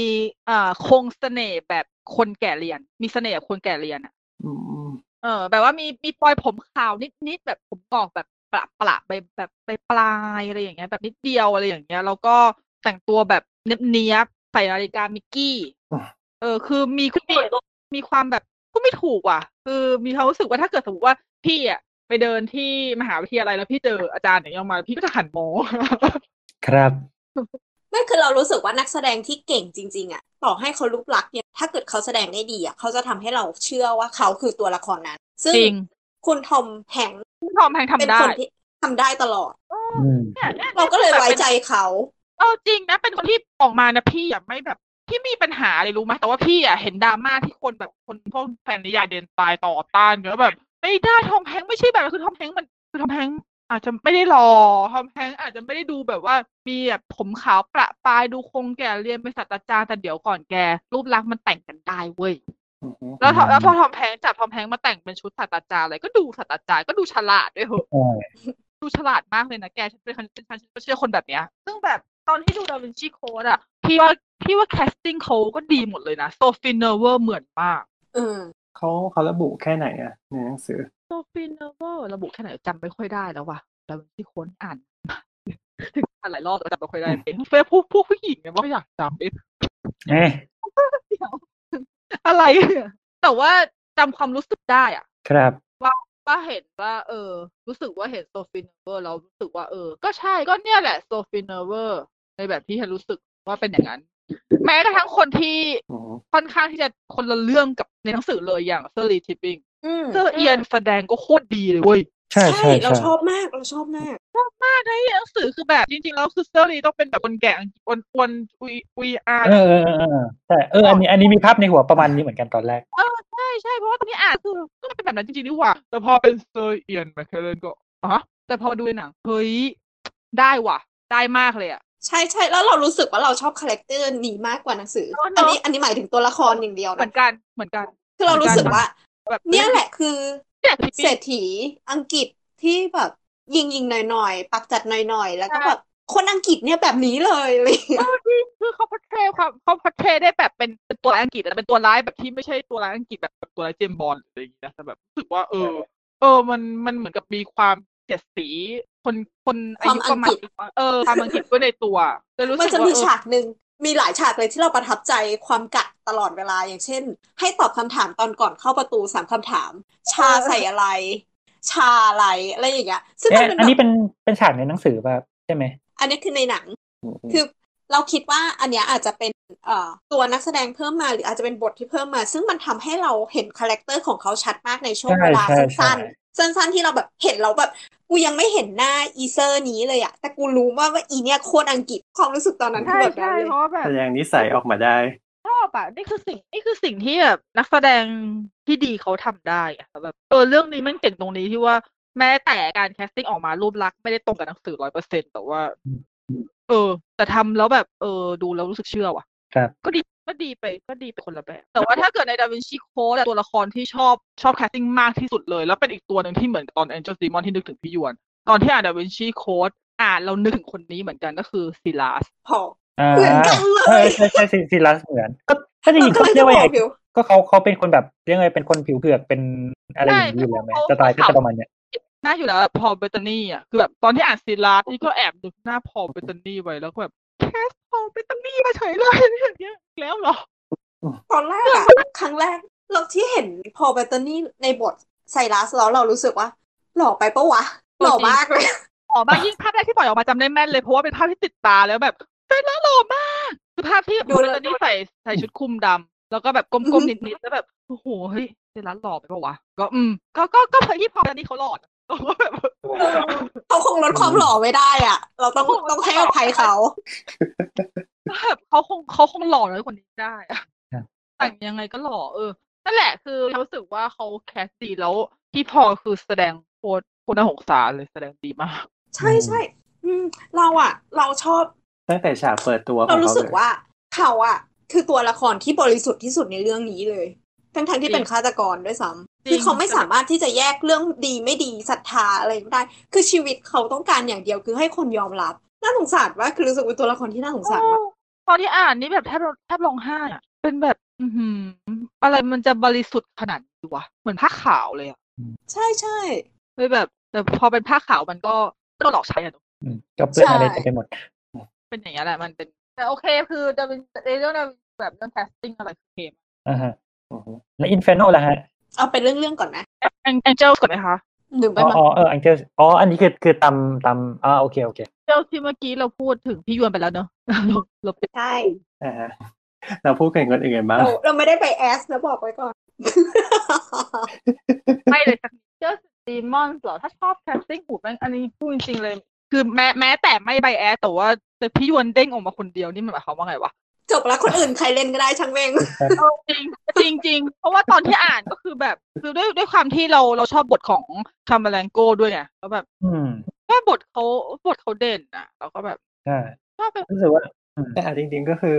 อ่าคงเสน่ห์แบบคนแก่เรียน มีเสน่ห์แบบคนแก่เรียนอะอืมเออ แบบว่ามีมีปลอยผมขาวนิดๆแบบผมงอกแบบประประไปแบบไปปลายอะไรอย่างเงี้ย แบบนิดเดียวอะไรอย่างเงี้ย แล้วก็แต่งตัวแบบเนียบๆใส่นาฬิกามิกกี้ เออ คือมีคือมีมีความแบบก็ไม่ถูกว่ะ คือมีความรู้สึกว่าถ้าเกิดสมมติว่าพี่อะไปเดินที่มหาวิทยาลัยแล้วพี่เจออาจารย์อย่างเงี้ยมาพี่ก็จะหันมองครับ ไม่คือเรารู้สึกว่านักแสดงที่เก่งจริง ๆอะต่อให้เขารูปลักษณ์เนี่ยถ้าเกิดเขาแสดงได้ดีอะเขาจะทำให้เราเชื่อว่าเขาคือตัวละครนั้น ซึ่งจริงคุณทอมแฮงค์ทอมแฮงค์เป็นทำได้คนที่ทำได้ตลอดอืมเนี่ยนี่เราก็เลยไว้ใจเขาเออจริงนะเป็นคนที่ออกมานะพี่อะไม่แบบพี่มีปัญหาอะไรรู้ไหมแต่ว่าพี่อะเห็นดราม่าที่คนแบบคนพวกแฟนนิยายเดนตายต่อต้านเยอะแบบ ไม่ได้ทอมแฮงค์ไม่ใช่แบบนั้นคือทอมแฮงค์มันคือทอมแฮงค์ อาจจะไม่ได้หล่อทอมแฮงค์อาจจะไม่ได้ดูแบบว่ามีแบบผมขาวประปรายดูคงแก่เรียนเป็นศาสตราจารย์แต่เดี๋ยวก่อนแก รูปลักษณ์มันแต่งกันได้เว้ยอืมแล้วทออืมแล้วพอทอมแฮงค์จับทอมแฮงค์มาแต่งเป็นชุดศาสตราจารย์อะไรก็ดูศาสตราจารย์ก็ดูฉลาดด้วยเหอะใช่ดูฉลาดมากเลยนะแกฉันเป็นคนเป็นฉันฉันก็เชื่อคนแบบเนี้ย ซึ่งแบบตอนที่ดู Da Vinci Code อะพี่ว่าพี่ว่า casting เขาก็ดีหมดเลยนะโซฟีเนเวอร์เหมือนมากอืมเขาเขาระบุแค่ไหนอะในหนังสือ โซฟีเนเวอร์ระบุแค่ไหนจำไม่ค่อยได้แล้วว่ะ Da Vinci Code อ่านอ่านหลายรอบแต่จำไม่ค่อยได้เองเฟซพวกพวกผู้หญิงเนี่ยไม่อยากจำเองเอ๊ะเดี๋ยวอะไรเนี่ยแต่ว่าจำความรู้สึกได้อะครับว่าเห็นว่า เออ รู้สึกว่าเห็นโซฟีเนเวอร์เรารู้สึกว่าเออ ก็ใช่ก็เนี่ยแหละโซฟีเนเวอร์ในแบบที่ฉันรู้สึกว่าเป็นอย่างนั้นแม้กระทั่งคนที่อืมค่อนข้างที่จะคนละเรื่องกับในหนังสือเลยอย่างเซอร์ลีทีบบิ้งอืม เซอร์เอียนแสดงก็โคตรดีเลยเว้ยใช่ใช่เราใช่ชอบมากเราชอบมากมากในหนังสือคือแบบจริงๆแล้วคือเซอร์ลีต้องเป็นแบบคนแก่อ้วนอ้วนอุยอุยอาร์เออเออเออเออแต่เอออันนี้อันนี้มีภาพในหัวประมาณนี้เหมือนกันตอนแรกใช่ใช่เพราะว่าตอนนี้อ่านคือก็เป็นแบบนั้นจริงๆนี่หว่าแต่พอเป็นเซอร์เอียนแมคเคลเลนก็อ๋อแต่พอมาดูในหนังเฮ้ยได้ว่ะ ได้มากเลยอะใช่ใช่แล้วเรารู้สึกว่าเราชอบ character นี้มากกว่าหนังสือเนอะอันนี้อันนี้หมายถึงตัวละครอย่างเดียวเหมือนะนกันเหมือนกัน คือเรารู้สึกว่า แบบเนี่ยแหละคือเนี่ยคือเศรษฐีอังกฤษที่แบบยิงยิงๆหน่อยๆ ปากจัดหน่อยๆ แล้วก็แบบคนอังกฤษเนี่ยแบบนี้เลยอะไรอย่างเลยคือเขาพัฒนาความเขาพัฒนาได้แบบเป็นเป็นตัวร้ายอังกฤษแต่เป็นตัวร้ายแบบที่ไม่ใช่ตัวร้ายอังกฤษแบบแบบตัวร้ายเจมส์บอนด์หรืออะไรอย่างเงี้ยแต่แบบรู้สึกว่า เออ เออมันมันเหมือนกับมีความเสียดสี คนคนอายุประมาณเออความอังกฤษด้วยในตัวเลยรู้มันสึกจะว่ามีเออฉากหนึ่ง มีหลายฉากเลยที่เราประทับใจความกัดตลอดเวลาอย่างเช่น ให้ตอบคำถามตอนก่อนเข้าประตูสามคำถาม ชาใส่อะไร ชาอะไรอะไรอย่างเงี้ยซึ่งมัเอ๊ะนเป็นอันนี้แบบเป็นเป็นฉากในหนังสือป่ะใช่ไหม อันนี้คือในหนังอืมคือเราคิดว่าอันเนี้ยอาจจะเป็นเอ่อตัวนักแสดงเพิ่มมาหรืออาจจะเป็นบทที่เพิ่มมา ซึ่งมันทำให้เราเห็น character ของเขาชัดมากในช่วงใช่เวลาใช่สั้นใช่ๆ สั้นๆที่เราแบบเห็นเราแบบกูยังไม่เห็นหน้าอีเซอร์นี้เลยอะแต่กูรู้ว่าว่าอีเนี่ยโคตรอังกฤษความรู้สึกตอนนั้นคืใช่อแบบนั้ใช่นเลยเพราะว่าแบบแสดงนิสัยออกมาได้ชอบอะนี่คือสิ่งนี่คือสิ่งที่แบบนักแสดงที่ดีเขาทำได้อะแบบเออเรื่องนี้มันเก่งตรงนี้ที่ว่าแม้แต่การ casting ออกมารูปลักษณ์ไม่ได้ตรงกับหนังสือร้อยเปอร์เซ็นต์แต่ว่า เออ แต่ทำแล้วแบบเออดูแล้วรู้สึกเชื่อว่ะครับก็ดี ก็ดีไปก็ดีไปคนละแบบ แต่ว่าถ้าเกิดใน Da Vinci Code ตัวละครที่ชอบชอบ casting มากที่สุดเลย แล้วเป็นอีกตัวหนึ่งที่เหมือนกับตอน Angel Demon ที่นึกถึงพี่หยวน ตอนที่อ่าน Da Vinci Code อ่านเรานึกถึงคนนี้เหมือนกันก็คือซิลาสพออ่าเหมือนกันเลยเออใช่ใช่ใช่ซิลัสเหมือน ก็ก็จริงๆก็ก็เลยเรียจะกว่าบไงอกอยู่ก็เขาเขาเป็นคนแบบเรียกว่าไงเป็นคนผิวเผือกเป็นอะไรอย่างนี้อยู่แล้วไหมสไตล์ก็จะประมาณเนี้ยน่าอยู่แล้วแบบพอลเบตตานีอะคือแบบตอนที่อ่านซิลาสนี่ก็แอบนึกหน้าพอลเบตตานีไว้แล้วก็แบบ cast พอลเบตตานีมาเฉยเลยอย่างเงี้ยอีกแล้วเหรอ ตอนแรกอะครั้งแรก เราที่เห็นพอเบตเตอร์นี่ในบทไซรัสแล้วเรารู้สึกว่า หล่อไปปะวะ หล่อมากเลยออกมายิ่งภาพแรกที่ปล่อยออกมาจำได้แม่นเลยเพราะว่าเป็นภาพที่ติดตาแล้วแบบเป็นแล้วหล่อมากคือภาพที่ดูดูแล้แล้ววนี่ใส่ใส่ชุดคลุมดำแล้วก็แบบก้อือฮึมๆนิดๆแล้วแบบโอ้โหเฮ้ยเป็นร้านหล่อไปปะวะก็อืมก็ก็ก็เพอที่พอตอนนี้เขาหล่อ นะก็แบบเขาคงลดความหล่อไม่ได้อะ เราต้องต้องให้อภัยเขาแบบเขาคงเขาคงหล่อน้อยกว่านี้ได้อะครับแต่งยังไงก็หล่อเออ นั่นแหละคือรู้สึกว่าเขาแคสดีแล้วพี่พอคือแสดงโคตรโคตรน่าสงสารเลยแสดงดีมาก ใช่ใช่อืมเราอะเราชอบตั้งแต่ฉากเปิดตัวขเราองรู้เขาสึกเลยว่าเขาอะคือตัวละครที่บริสุทธิ์ที่สุดในเรื่องนี้เลย ทั้งทั้งๆที่เป็นฆาตกรด้วยซ้ำจริง คือเขาไม่สามารถที่จะแยกเรื่องดีไม่ดีศรัทธาอะไรไม่ได้ คือชีวิตเขาต้องการอย่างเดียวคือให้คนยอมรับ น่าสงสารว่ากคือรู้สึกเป็นตัวละครที่น่าสงสารมากตอนที่อ่านนี่แบบแทบแทบร้องไห้อะเป็นแบบ อือหืออะไรมันจะบริสุทธิ์ขนาดนี้วะเหมือนผ้าขาวเลยอะใช่ใช่เลยแบบ แต่พอเป็นผ้าขาวมันก็โดนหลอกใช้อะเนอะอืมก็เปื้อนอะไรใช่เต็มไปหมด เป็นอย่างนี้ยแหละมันเป็น แต่โอเคคือจะเป็นเรื่องแบบเรื่อง casting อะไรคือโอเคอ่าฮะอือฮึแล้วอินเฟโนล่ะฮะ เอาเป็นเรื่องๆก่อนนะแองเจิลก่อนไหมคะหรือไปอ๋อมาอ๋อเอออังเจลอ๋ออันนี้คือคือตำตำอ่าโอเคโอเคเจ้าที่เมื่อกี้เราพูดถึงพี่ยวนไปแล้วเนอะเราเราเป็นใช่อ่าฮะเราพูดกันคนอื่นบ้างเราเราไม่ได้ไปแอสนะบอกไว้ก่อน ไม่เลยสักเจ้าดีมอนเหรอถ้าชอบ casting หูแม่งอันนี้พูดจริงๆเลย คือแม้แม้แต่ไม่ไบแอสแต่ว่าแต่พี่ยวนเด้งออกมาคนเดียวนี่มันหมายความว่าไงวะ จบแล้วคนอื่นใครเล่นก็ได้ช่างแม่งเออจริงจริงจริงเพราะว่าตอนที่อ่านก็คือแบบคือด้วยด้วยความที่เราเราชอบบทของคาเมอร์เลงโก้ด้วยไงแล้วแบบอืมว่าบทเขาบทเขาเด่นอะแล้วก็แบบใช่ชอบเป็นรู้สึกว่าอืมแต่อะจริง ๆก็คือ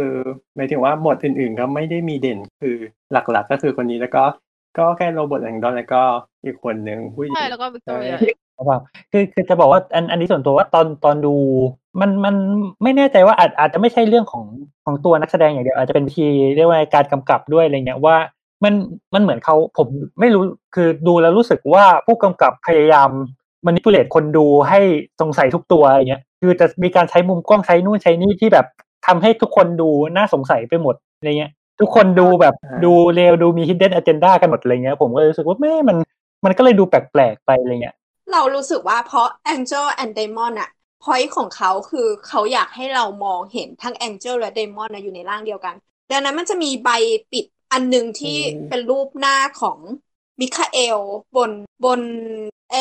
หมายถึงว่าบทอื่นๆก็ไม่ได้มีเด่นคือหลักๆ ก็คือคนนี้แล้วก็ก็แค่โรเบิร์ตแลงดอนแล้วก็อีกคนหนึ่งผู้หญิงใช่แล้วก็วิกตอเรีย ใช่เพราะว่าคือคือจะบอกว่าอันอันนี้ส่วนตัวว่าตอนตอนดูมันมันไม่แน่ใจว่าอาจอาจจะไม่ใช่เรื่องของของตัวนักแสดงอย่างเดียวอาจจะเป็นทีเรียกว่าการกำกับด้วยอะไรเงี้ยว่ามันมันเหมือนเขาผมไม่รู้คือดูแล้วรู้สึกว่าผู้กำกับพยายามมันนิปุเลตคนดูให้สงสัยทุกตัวอะไรเงี้ยคือจะมีการใช้มุมกล้องใช้นู่นใช้นี่ที่แบบทำให้ทุกคนดูน่าสงสัยไปหมดอะไรเงี้ย ทุกคนดูแบบอ่าดูเร็วดูมี hidden agenda กันหมดอะไรเงี้ย ผมก็เลยรู้สึกว่าแม่มันมันก็เลยดูแปลกๆไปอะไรเงี้ย เรารู้สึกว่าเพราะ Angel and Demon อะ point ของเขาคือเขาอยากให้เรามองเห็นทั้ง Angel และ Demon นะอยู่ในร่างเดียวกัน ดังนั้นมันจะมีใบปิดอันหนึ่งที่อืมเป็นรูปหน้าของมิคาเอลบนบนไอ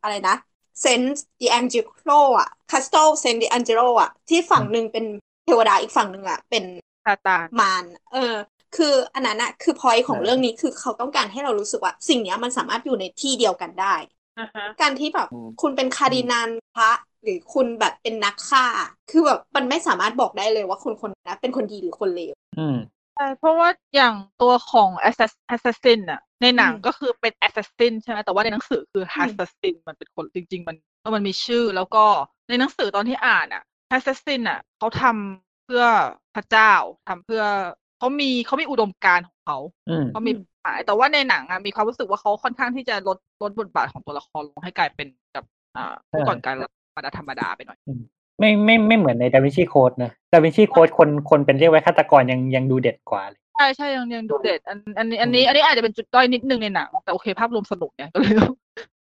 อะไรนะเซนต์ดิแองเจโลอะคาสโตเซนต์ดิแองเจโลอะที่ฝั่งหนึ่งเป็นเทวดาอีกฝั่งหนึ่งอะเป็นซาตานมารเออ คืออันนั้นอะคือพอยของเออเรื่องนี้คือเขาต้องการให้เรารู้สึกว่า สิ่งเนี้ยมันสามารถอยู่ในที่เดียวกันได้อ่าฮะ การที่แบบอืมคุณเป็นคาร์ดินัลพระหรือคุณแบบเป็นนักฆ่า คือแบบมันไม่สามารถบอกได้เลยว่าคนคนนั้นเป็นคนดีหรือคนเลวอืมช่เพราะว่าอย่างตัวของ Assass- Assassin อะในหนังอืมก็คือเป็น Assassin ใช่ไหมแต่ว่าในหนังสือคือ Assassin มันเป็นคนจริง ๆ มันเออมันมีชื่อแล้วก็ในหนังสือตอนที่อ่านอะ Assassin อะเขาทำเพื่อพระเจ้าทำเพื่อ เขามีเขามีอุดมการณ์ของเขาอืมเขามีหมายแต่ว่าในหนังอะมีความรู้สึกว่าเขาค่อนข้างที่จะลดลดบทบาทของตัวละครลงให้กลายเป็นแบบอ่าผู้ก่อนการธรรมดาธรรมดาไปหน่อย ไม่ไม่ไม่เหมือนในดาวินชีโค้ดนะดาวินชีโค้ดคนคนเป็นเรียกไว้ฆาตกรยังยังดูเด็ดกว่าเลยใช่ใช่ยังยังดูเด็ดอันอันนี้อันนี้อันนี้อาจจะเป็นจุดด้อยนิดนึงในหนังแต่โอเคภาพรวมสนุกเนี่ยก็เลย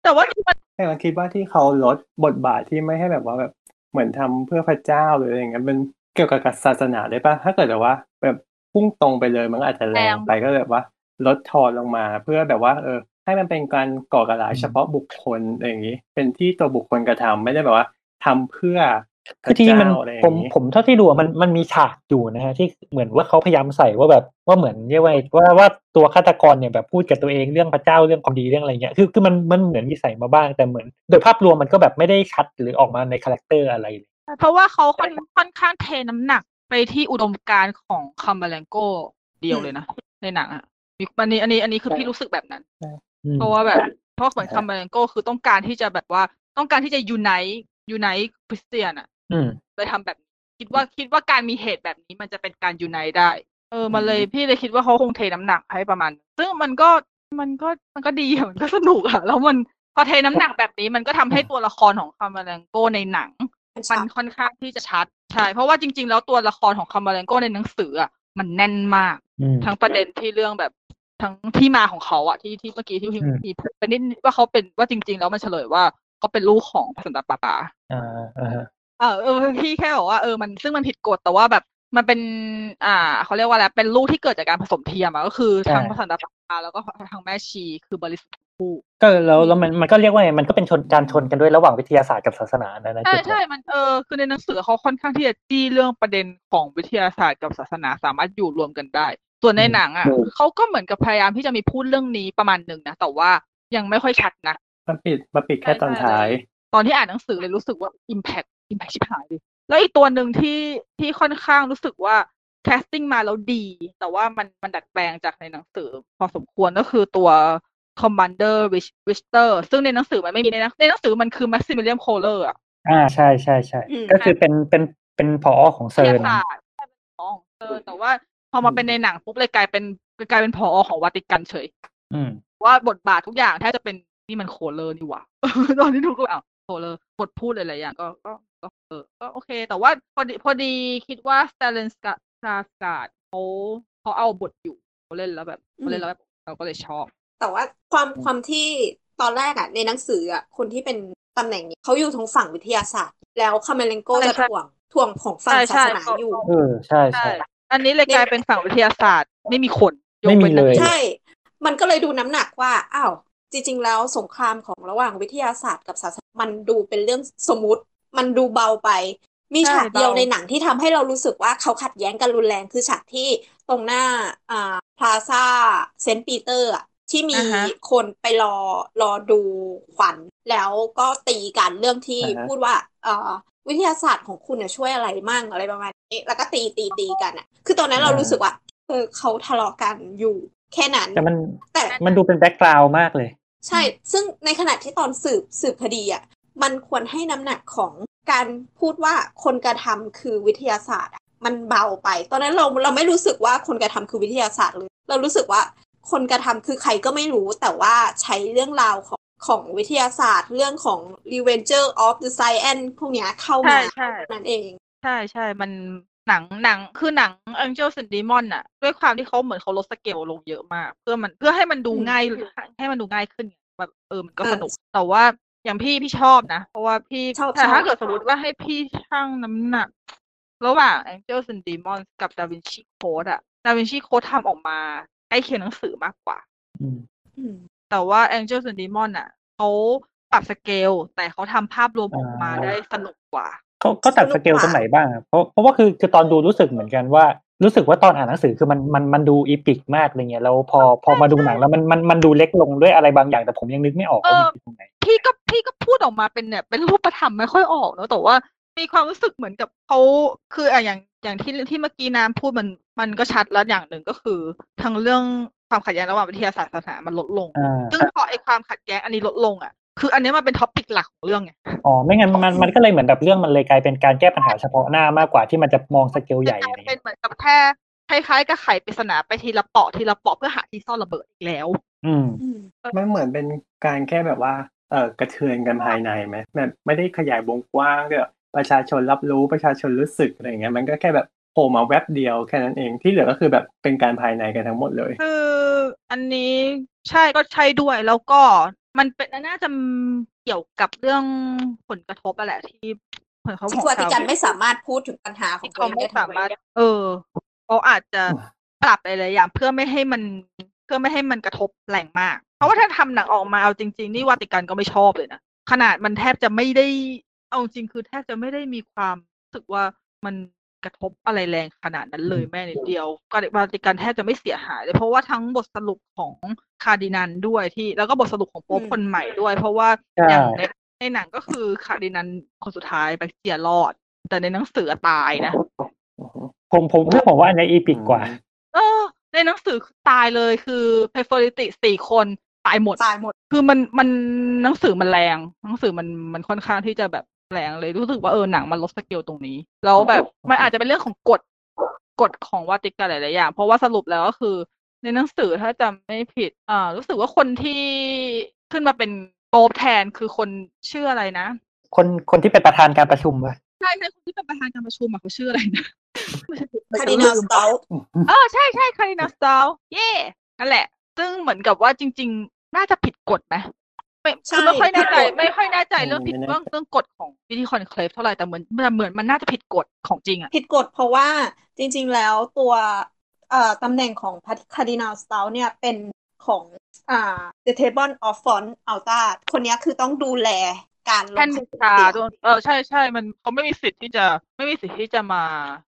แต่ว่าที่มันแต่เราคิดว่าที่เขาลดบทบาทที่ไม่ให้แบบว่าแบบเหมือนทำเพื่อพระเจ้าหรืออะไรอย่างเงี้ยมันเกี่ยวกับศาสนาได้ปะถ้าเกิดแบบว่า แบบ พุ่งตรงไปเลยมันก็อาจจะแรงไปก็เลยแบบว่า ลดทอนลงมา เพื่อแบบว่า เออ ให้มันเป็นการก่อการร้ายเฉพาะบุคคลอะไรอย่างนี้ เป็นที่ตัวบุคคลกระทำไม่ได้แบบว่าทำเพื่อพคือระจริงๆมันเจ้าอะไรอย่างนี้ คือจริงๆมันผมผมเท่าที่ดูอะมันมันมีฉากอยู่นะฮะที่เหมือนว่าเขาพยายามใส่ว่าแบบว่าเหมือนเรียกว่าว่าว่าตัวฆาตกรเนี่ยแบบพูดกับตัวเองเรื่องพระเจ้าเรื่องความดีเรื่องอะไรเงี้ยคือคือมันมันเหมือนมีใส่มาบ้างแต่เหมือน โดยภาพรวมมันก็แบบไม่ได้ชัดหรือออกมาใน characterอะไรเลยเพราะว่าเขาค่อนค่อนข้างเทน้ำหนัก ไปที่อุดมการณ์ของ Camerlengo เดียวเลยนะ ในหนังอะมีอันนี้อันนี้อันนี้คือพี่รู้สึกแบบนั้นอืมเพราะว่าแบบ เพราะเหมือน Camerlengo คือต้องการที่จะแบบว่าต้องการที่จะ unite unite Christian อะอืมเลยทำแบบนี้คิดว่าคิดว่าการมีเหตุแบบนี้มันจะเป็นการ unite ได้ เออมันเลยพี่เลยคิดว่าเขาคงเทน้ำหนักให้ประมาณ ซึ่งมันก็มันก็มันก็ดีอะมันก็สนุกอะแล้วมันพอเทน้ำหนักแบบนี้มันก็ทำให้ตัวละครของคัมเบอร์แลงโกในหนัง มันมัชันดค่อนข้างที่จะชัดใช่เพราะว่าจริง ๆ แล้วตัวละครของคัมเบอร์แลงโกในหนังสืออะมันแน่นมากอืมทั้งประเด็นที่เรื่องแบบทั้งที่มาของเขาอะที่ที่เมื่อกี้ที่พี่อืมพี่พูดไปนิดว่าเขาเป็นว่าจริง ๆ แล้วมันเฉลยว่าเขาเป็นลูกของพระสันตะปาปาอ่าอ่าฮะเออเออพี่แค่บอกว่าเออมันซึ่งมันผิดกฎแต่ว่าแบบมันเป็น อ่าเขาเรียกว่าอะไรเป็นลูกที่เกิดจากการผสมเทียมอะก็คือทั้งพระสันตะปาปาแล้วก็ทั้งแม่ชีคือบริสุทธิ์ทั้งคู่ ก็แล้วแล้วมันมันก็เรียกว่าไงมันก็เป็นชนการชนกันด้วยระหว่างวิทยาศาสตร์กับศาสนานะนะใช่จุดใช่เนี้ยมันเออคือในหนังสือเขาค่อนข้างที่จะจี้เรื่องประเด็นของวิทยาศาสตร์กับศาสนาสามารถอยู่รวมกันได้ ส่วนในหนังอะเขาก็เหมือนกับพยายามที่จะมีพูดเรื่องนี้ประมาณหนึ่งนะแต่ว่ายังไม่ค่อยชัดนะมาปิดมาปิดแค่ตอนท้าย ตอนที่อ่านหนังสือเลยรู้สึกว่า impact impact ชิบหายเลยแล้วอีกตัวหนึ่งที่ที่ค่อนข้างรู้สึกว่า casting มาแล้วดี แต่ว่ามันมันดัดแปลงจากในหนังสือพอสมควรก็คือตัว commander Richter ซึ่งในหนังสือมันไม่มีในหนังในหนังสือมันคือ Maximilian Kohler อะอ่าใช่ใช่ใช่อืมก็คือเป็นเป็นเป็นผอของเซิร์น วิทร์นยาศาสตร์ใช่เป็นผอของ CERN แต่ว่าพอมาเป็นในหนังปุ๊บเลยกลายเป็นกลายเป็นผอของวาติกันเฉยอืมว่าบทบาททุกอย่างแทบจะเป็นนี่มัน Kohler นี่หว่าตอนที่ทุกคนอะ Kohler บทพูดหลายๆอย่างก็ก็ก็เออก็โอเค แต่ว่าพอดีพอดีคิดว่า Stellan Skarsgård เขาเขาเอาบทอยู่เขาเล่นแล้วแบบเขาเล่นแล้วแบบเราก็เลยชอบ แต่ว่าความความที่ตอนแรกอะในหนังสืออะคนที่เป็นตำแหน่งนี้เขาอยู่ทางฝั่งวิทยาศาสตร์ แล้ว Camerlengo ใช่จะใช่ถ่วงถ่วงของฝั่งใช่ศาใช่สนาอยู่ใช่ใช่เออใช่ใช่อันนี้เลยกลายเป็นฝั่งวิทยาศาสตร์ไม่มีคนยกไม่มีว้นเลยใช่ มันก็เลยดูน้ำหนักว่าอ้าวจริง ๆ แล้วสงครามของระหว่างวิทยาศาสตร์กับศาสนามันดูเป็นเรื่องสมมุติ มันดูเบาไป มีฉากเดียวในหนังที่ทำให้เรารู้สึกว่าเขาขัดแย้งกันรุนแรงคือฉากที่ตรงหน้าอ่า plaza Saint Peter อะ ที่มีอ่าฮะคนไปรอรอดูควันแล้วก็ตีกันเรื่องที่อ่าฮะพูดว่า เอ่อวิทยาศาสตร์ของคุณเนี่ยช่วยอะไรมั่งอะไรประมาณนี้ แล้วก็ตีตีตีกันอะคือตอนนั้นเรารู้สึกว่าเออเขาทะเลาะกันอยู่แค่นั้น แต่มันแต่มันดูเป็น background มากเลย ใช่ ซึ่งในขณะที่ตอนสืบสืบคดีอะมันควรให้น้ำหนักของการพูดว่าคนกระทำคือวิทยาศาสตร์อะมันเบาไป ตอนนั้นเราเราไม่รู้สึกว่าคนกระทำคือวิทยาศาสตร์เลย เรารู้สึกว่า คนกระทำคือใครก็ไม่รู้แต่ว่าใช้เรื่องราวของของวิทยาศาสตร์เรื่องของ Revenger of the Science พวกเนี้ยเข้าใช่มาใช่นั่นเอง ใช่ใช่มันหนังหนังคือหนัง Angels and Demon น่ะด้วยความที่เขาเหมือนเขาลดสเกลลงเยอะมาก เพื่อมันเพื่อให้มันดูอืมง่ายให้มันดูง่ายขึ้นแบบเออมันก็เออสนุก แต่ว่าอย่างพี่พี่ชอบนะ เพราะว่าพี่ชอบแต่ถ้าชอบเกิดสมมติว่าให้พี่ชั่งน้ำหนัก ระหว่าง Angels and Demons กับ Da Vinci Code อะ Da Vinci Code ทำออกมา ใกล้เคียงหนังสือมากกว่าอืมอืมแต่ว่า Angels and Demons อะเขาปรับสเกล แต่เขาทำภาพรวมออกมาอ่าได้สนุกกว่าเขาเขาตัดสเกลตรงไหนบ้างอะเพราะเพราะว่าคือคือตอนดูรู้สึกเหมือนกันว่ารู้สึกว่าตอนอ่านหนังสือคือมันมันมันดูอีพิกมากอะไรเงี้ยแล้วพอพอมาดูหนังแล้วมันมันมันดูเล็กลงด้วยอะไรบางอย่างแต่ผมยังนึกไม่ออกว่ามันคือตรงไหนพี่ก็พี่ก็พูดออกมาเป็นเนี่ยเป็นรูปธรรมไม่ค่อยออกเนอะแต่ว่า มีความรู้สึกเหมือนกับเขาคืออะอย่างอย่างที่ที่เมื่อกี้น้ำพูดมันมันก็ชัดแล้วอย่างหนึ่งก็คือทั้งเรื่องความขัดแย้งระหว่างวิทยาศาสตร์ศาสนามันลดลง อ่า ซึ่งพอไอ้ความขัดแย้งอันนี้ลดลงอะ คืออันนี้มันเป็น topic หลักของเรื่องไงอ๋อไม่งั้นมันมันก็เลยเหมือนแบบเรื่องมันเลยกลายเป็นการแก้ปัญหาเฉพาะหน้ามากกว่าที่มันจะมองสเกลใหญ่จะกอะไรลายเป็นเงี้ยเหมือนกับแค่คล้ายๆกับไขปริศนาไปทีละเปาะทีละเปาะเพื่อหาที่ซ่อนระเบิดอีกแล้ว อืม อืม มันเหมือนเป็นการแค่แบบว่าเออกระเทือนกันภายในไหมแบบไม่ได้ขยายวงกว้างแบบ ประชาชนรับรู้ประชาชนรู้สึกอะไรอย่างเงี้ยมันก็แค่แบบโผล่มาแวบเดียวแค่นั้นเองที่เหลือก็คือแบบเป็นการภายในกันทั้งหมดเลย คืออันนี้ใช่ก็ใช่ด้วยแล้วก็มันเป็นน่าจะเกี่ยวกับเรื่องผลกระทบอะแหละที่เหมือนเขาบที่อกวาติกันไม่สามารถพูดถึงปัญหาของที่ตัวเขาเองไม่ได้สามารถ เออเขาอาจจะปรับอะไรหลายอย่างเพื่อไม่ให้มันเพื่อไม่ให้มันกระทบแรงมาก เพราะว่าถ้าทำหนังออกมาเอาจริง ๆ นี่วาติกันก็ไม่ชอบเลยนะขนาดมันแทบจะไม่ได้ เอาจริง คือแทบจะไม่ได้มีความรู้สึกว่ามันกระทบอะไรแรงขนาดนั้นเลยแม้นิดเดียวก็วาติกันแทบจะไม่เสียหายเลยเพราะว่าทั้งบทสรุปของคาร์ดินัลด้วยที่ แล้วก็บทสรุปของโป๊ปคนใหม่ด้วย เพราะว่าใช่อย่างในในหนังก็คือคาร์ดินัลคนสุดท้าย Baggia รอด แต่ในหนังสือตายนะอือฮึผมผมคือผมว่าอันนี้ epic กว่า เออ ในหนังสือตายเลยคือ preferiti สี่คนตายหมดตายหมด คือมันมันหนังสือมันแรง หนังสือมันมันค่อนข้างที่จะแบบ แรงเลยรู้สึกว่าเออหนังมันลดสเกลตรงนี้ แล้วแบบมันอาจจะเป็นเรื่องของกฎกฎของวาติกันหลายๆอย่างเพราะว่าสรุปแล้วก็คือ ในหนังสือถ้าจำไม่ผิดอ่ารู้สึกว่าคนที่ขึ้นมาเป็นโป๊ปแทนคือคนชื่ออะไรนะ คนคนที่เป็นประธานการประชุมวะใช่ใช่คนที่เป็นประธานการประชุมอะเขาชื่ออะไรนะคาร์ดินัลสเตลเออใช่ใช่คาร์ดินัลสตาลเย่นั่นแหละ ซึ่งเหมือนกับว่าจริง ๆ น่าจะผิดกฎไหม ไม่คือไม่ค่อยแน่ใจไม่ค่อยแน่ใจเรื่องผิดเรื่องเรื่องกฎของวิธี conclave เท่าไหร่แต่เหมือนแต่เหมือนมันน่าจะผิดกฎของจริงอะผิดกฎเพราะว่าจริง ๆ แล้วตัวเอ่อตำแหน่งของคาร์ดินาลสเตลเนี่ยเป็นของอ่า The Table of Font Altar คนเนี้ยคือต้องดูแลการลงแท่นบูชาคะแนนด้วยเออใช่ใช่มันเขาไม่มีสิทธิ์ที่จะไม่มีสิทธิ์ที่จะมา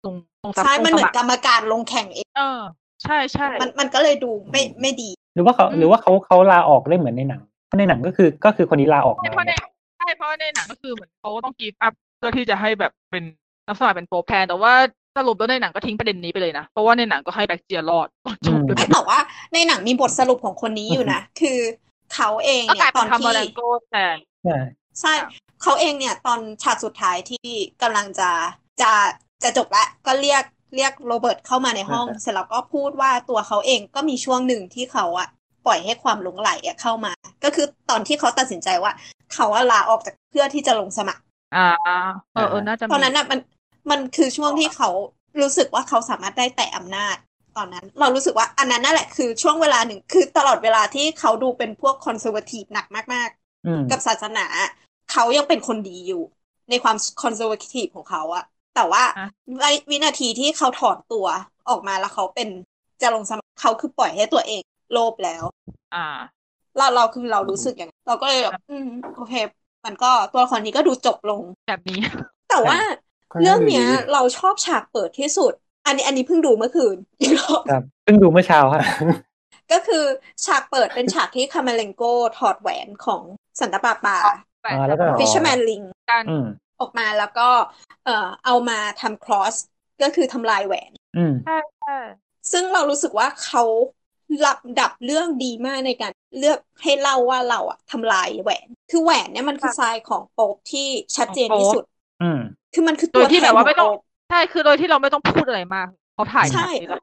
ลงลงสมัครใช่มันเหมือลงสนกรรมการลงแข่งเองเออ ใช่ใช่มันมันก็เลยดูไม่ไม่ดี หรือว่าเขาอืมหรือว่าเขาเขาลาออกได้เหมือนในหนังเพ ราะในหนังก็คือก็คือคนนี้ลาออกใช่มาเพราะในใช่เพราะในหนังก็คือเหมือนเขาก็ต้องกีฟอัพเพื่อที่จะให้แบบเป็นนักสมัครเป็นโปรแพนแต่ว่าสรุปแล้วในหนังก็ทิ้งประเด็นนี้ไปเลยนะเพราะว่าในหนังก็ให้ Baggia รอดตอนจบเลยไม่แต่ว่าในหนังมีบทสรุปของคนนี้อยู่นะคือเขาเองก็เนี่ยตอนที่มากลายเป็น Camerlengo แทนใช่ใช่เขาเองเนี่ย ตอนฉากสุดท้ายที่กำลังจะจะจะจบละก็เรียกเรียกโรเบิร์ตเข้ามาในห้องอ่าฮะเสร็จแล้วก็พูดว่าตัวเขาเองก็มีช่วงหนึ่งที่เขาอะ ปล่อยให้ความหลงใหลอะเข้ามา ก็คือตอนที่เขาตัดสินใจว่า เขาอะลาออกจากเพื่อที่จะลงสมัคร อ่าเออเออน่าจะมีตอนนั้นอะมันมันคือช่วงที่เขารู้สึกว่าเขาสามารถได้แต่อำนาจตอนนั้น เรารู้สึกว่าอันนั้นนั่นแหละคือช่วงเวลาหนึ่งคือตลอดเวลาที่เขาดูเป็นพวก conservative หนักมากอืมๆกับศาสนา เขายังเป็นคนดีอยู่ ในความ conservative ของเขาอะแต่ว่าอะในวินาทีที่เขาถอนตัวออกมาแล้วเขาเป็นจะลงสมัครเขาคือปล่อยให้ตัวเอง โลภแล้ว อ่า เราเราคือเรารู้สึกอย่างนั้นเราก็เลยแบบอืมโอเค มันก็ตัวละครนี้ก็ดูจบลงแบบนี้ แต่ว่าค่อนข้างเรื่องเนี้ยดีเราชอบฉากเปิดที่สุด อันนี้อันนี้เพิ่งดูเมื่อคืนอีกรอบครับเพิ่งดูเมื่อเช้าฮะก็คือฉากเปิดเป็นฉากที่ Camerlengo ถอดแหวนของสันตะปาปาอ่าแล้วก็ Fisherman Ring การอืมออกมาแล้วก็ เอ่อเอามาทำ cross ก็คือทำลายแหวน อืมใช่ใช่ซึ่งเรารู้สึกว่าเขา ลำดับเรื่องดีมากในการเลือกให้เล่าว่าเราอะทำลายแหวน คือแหวนเนี่ยมันคือทรายของโป๊ปที่ชัดเจนที่สุดอืมคือมันคือโดตัวยที่แทแบนบขว่าองไม่ต้องโป๊ปใช่คือโดยที่เราไม่ต้องพูดอะไรมากเขาถ่ายใช่ฉากนี้แล้ว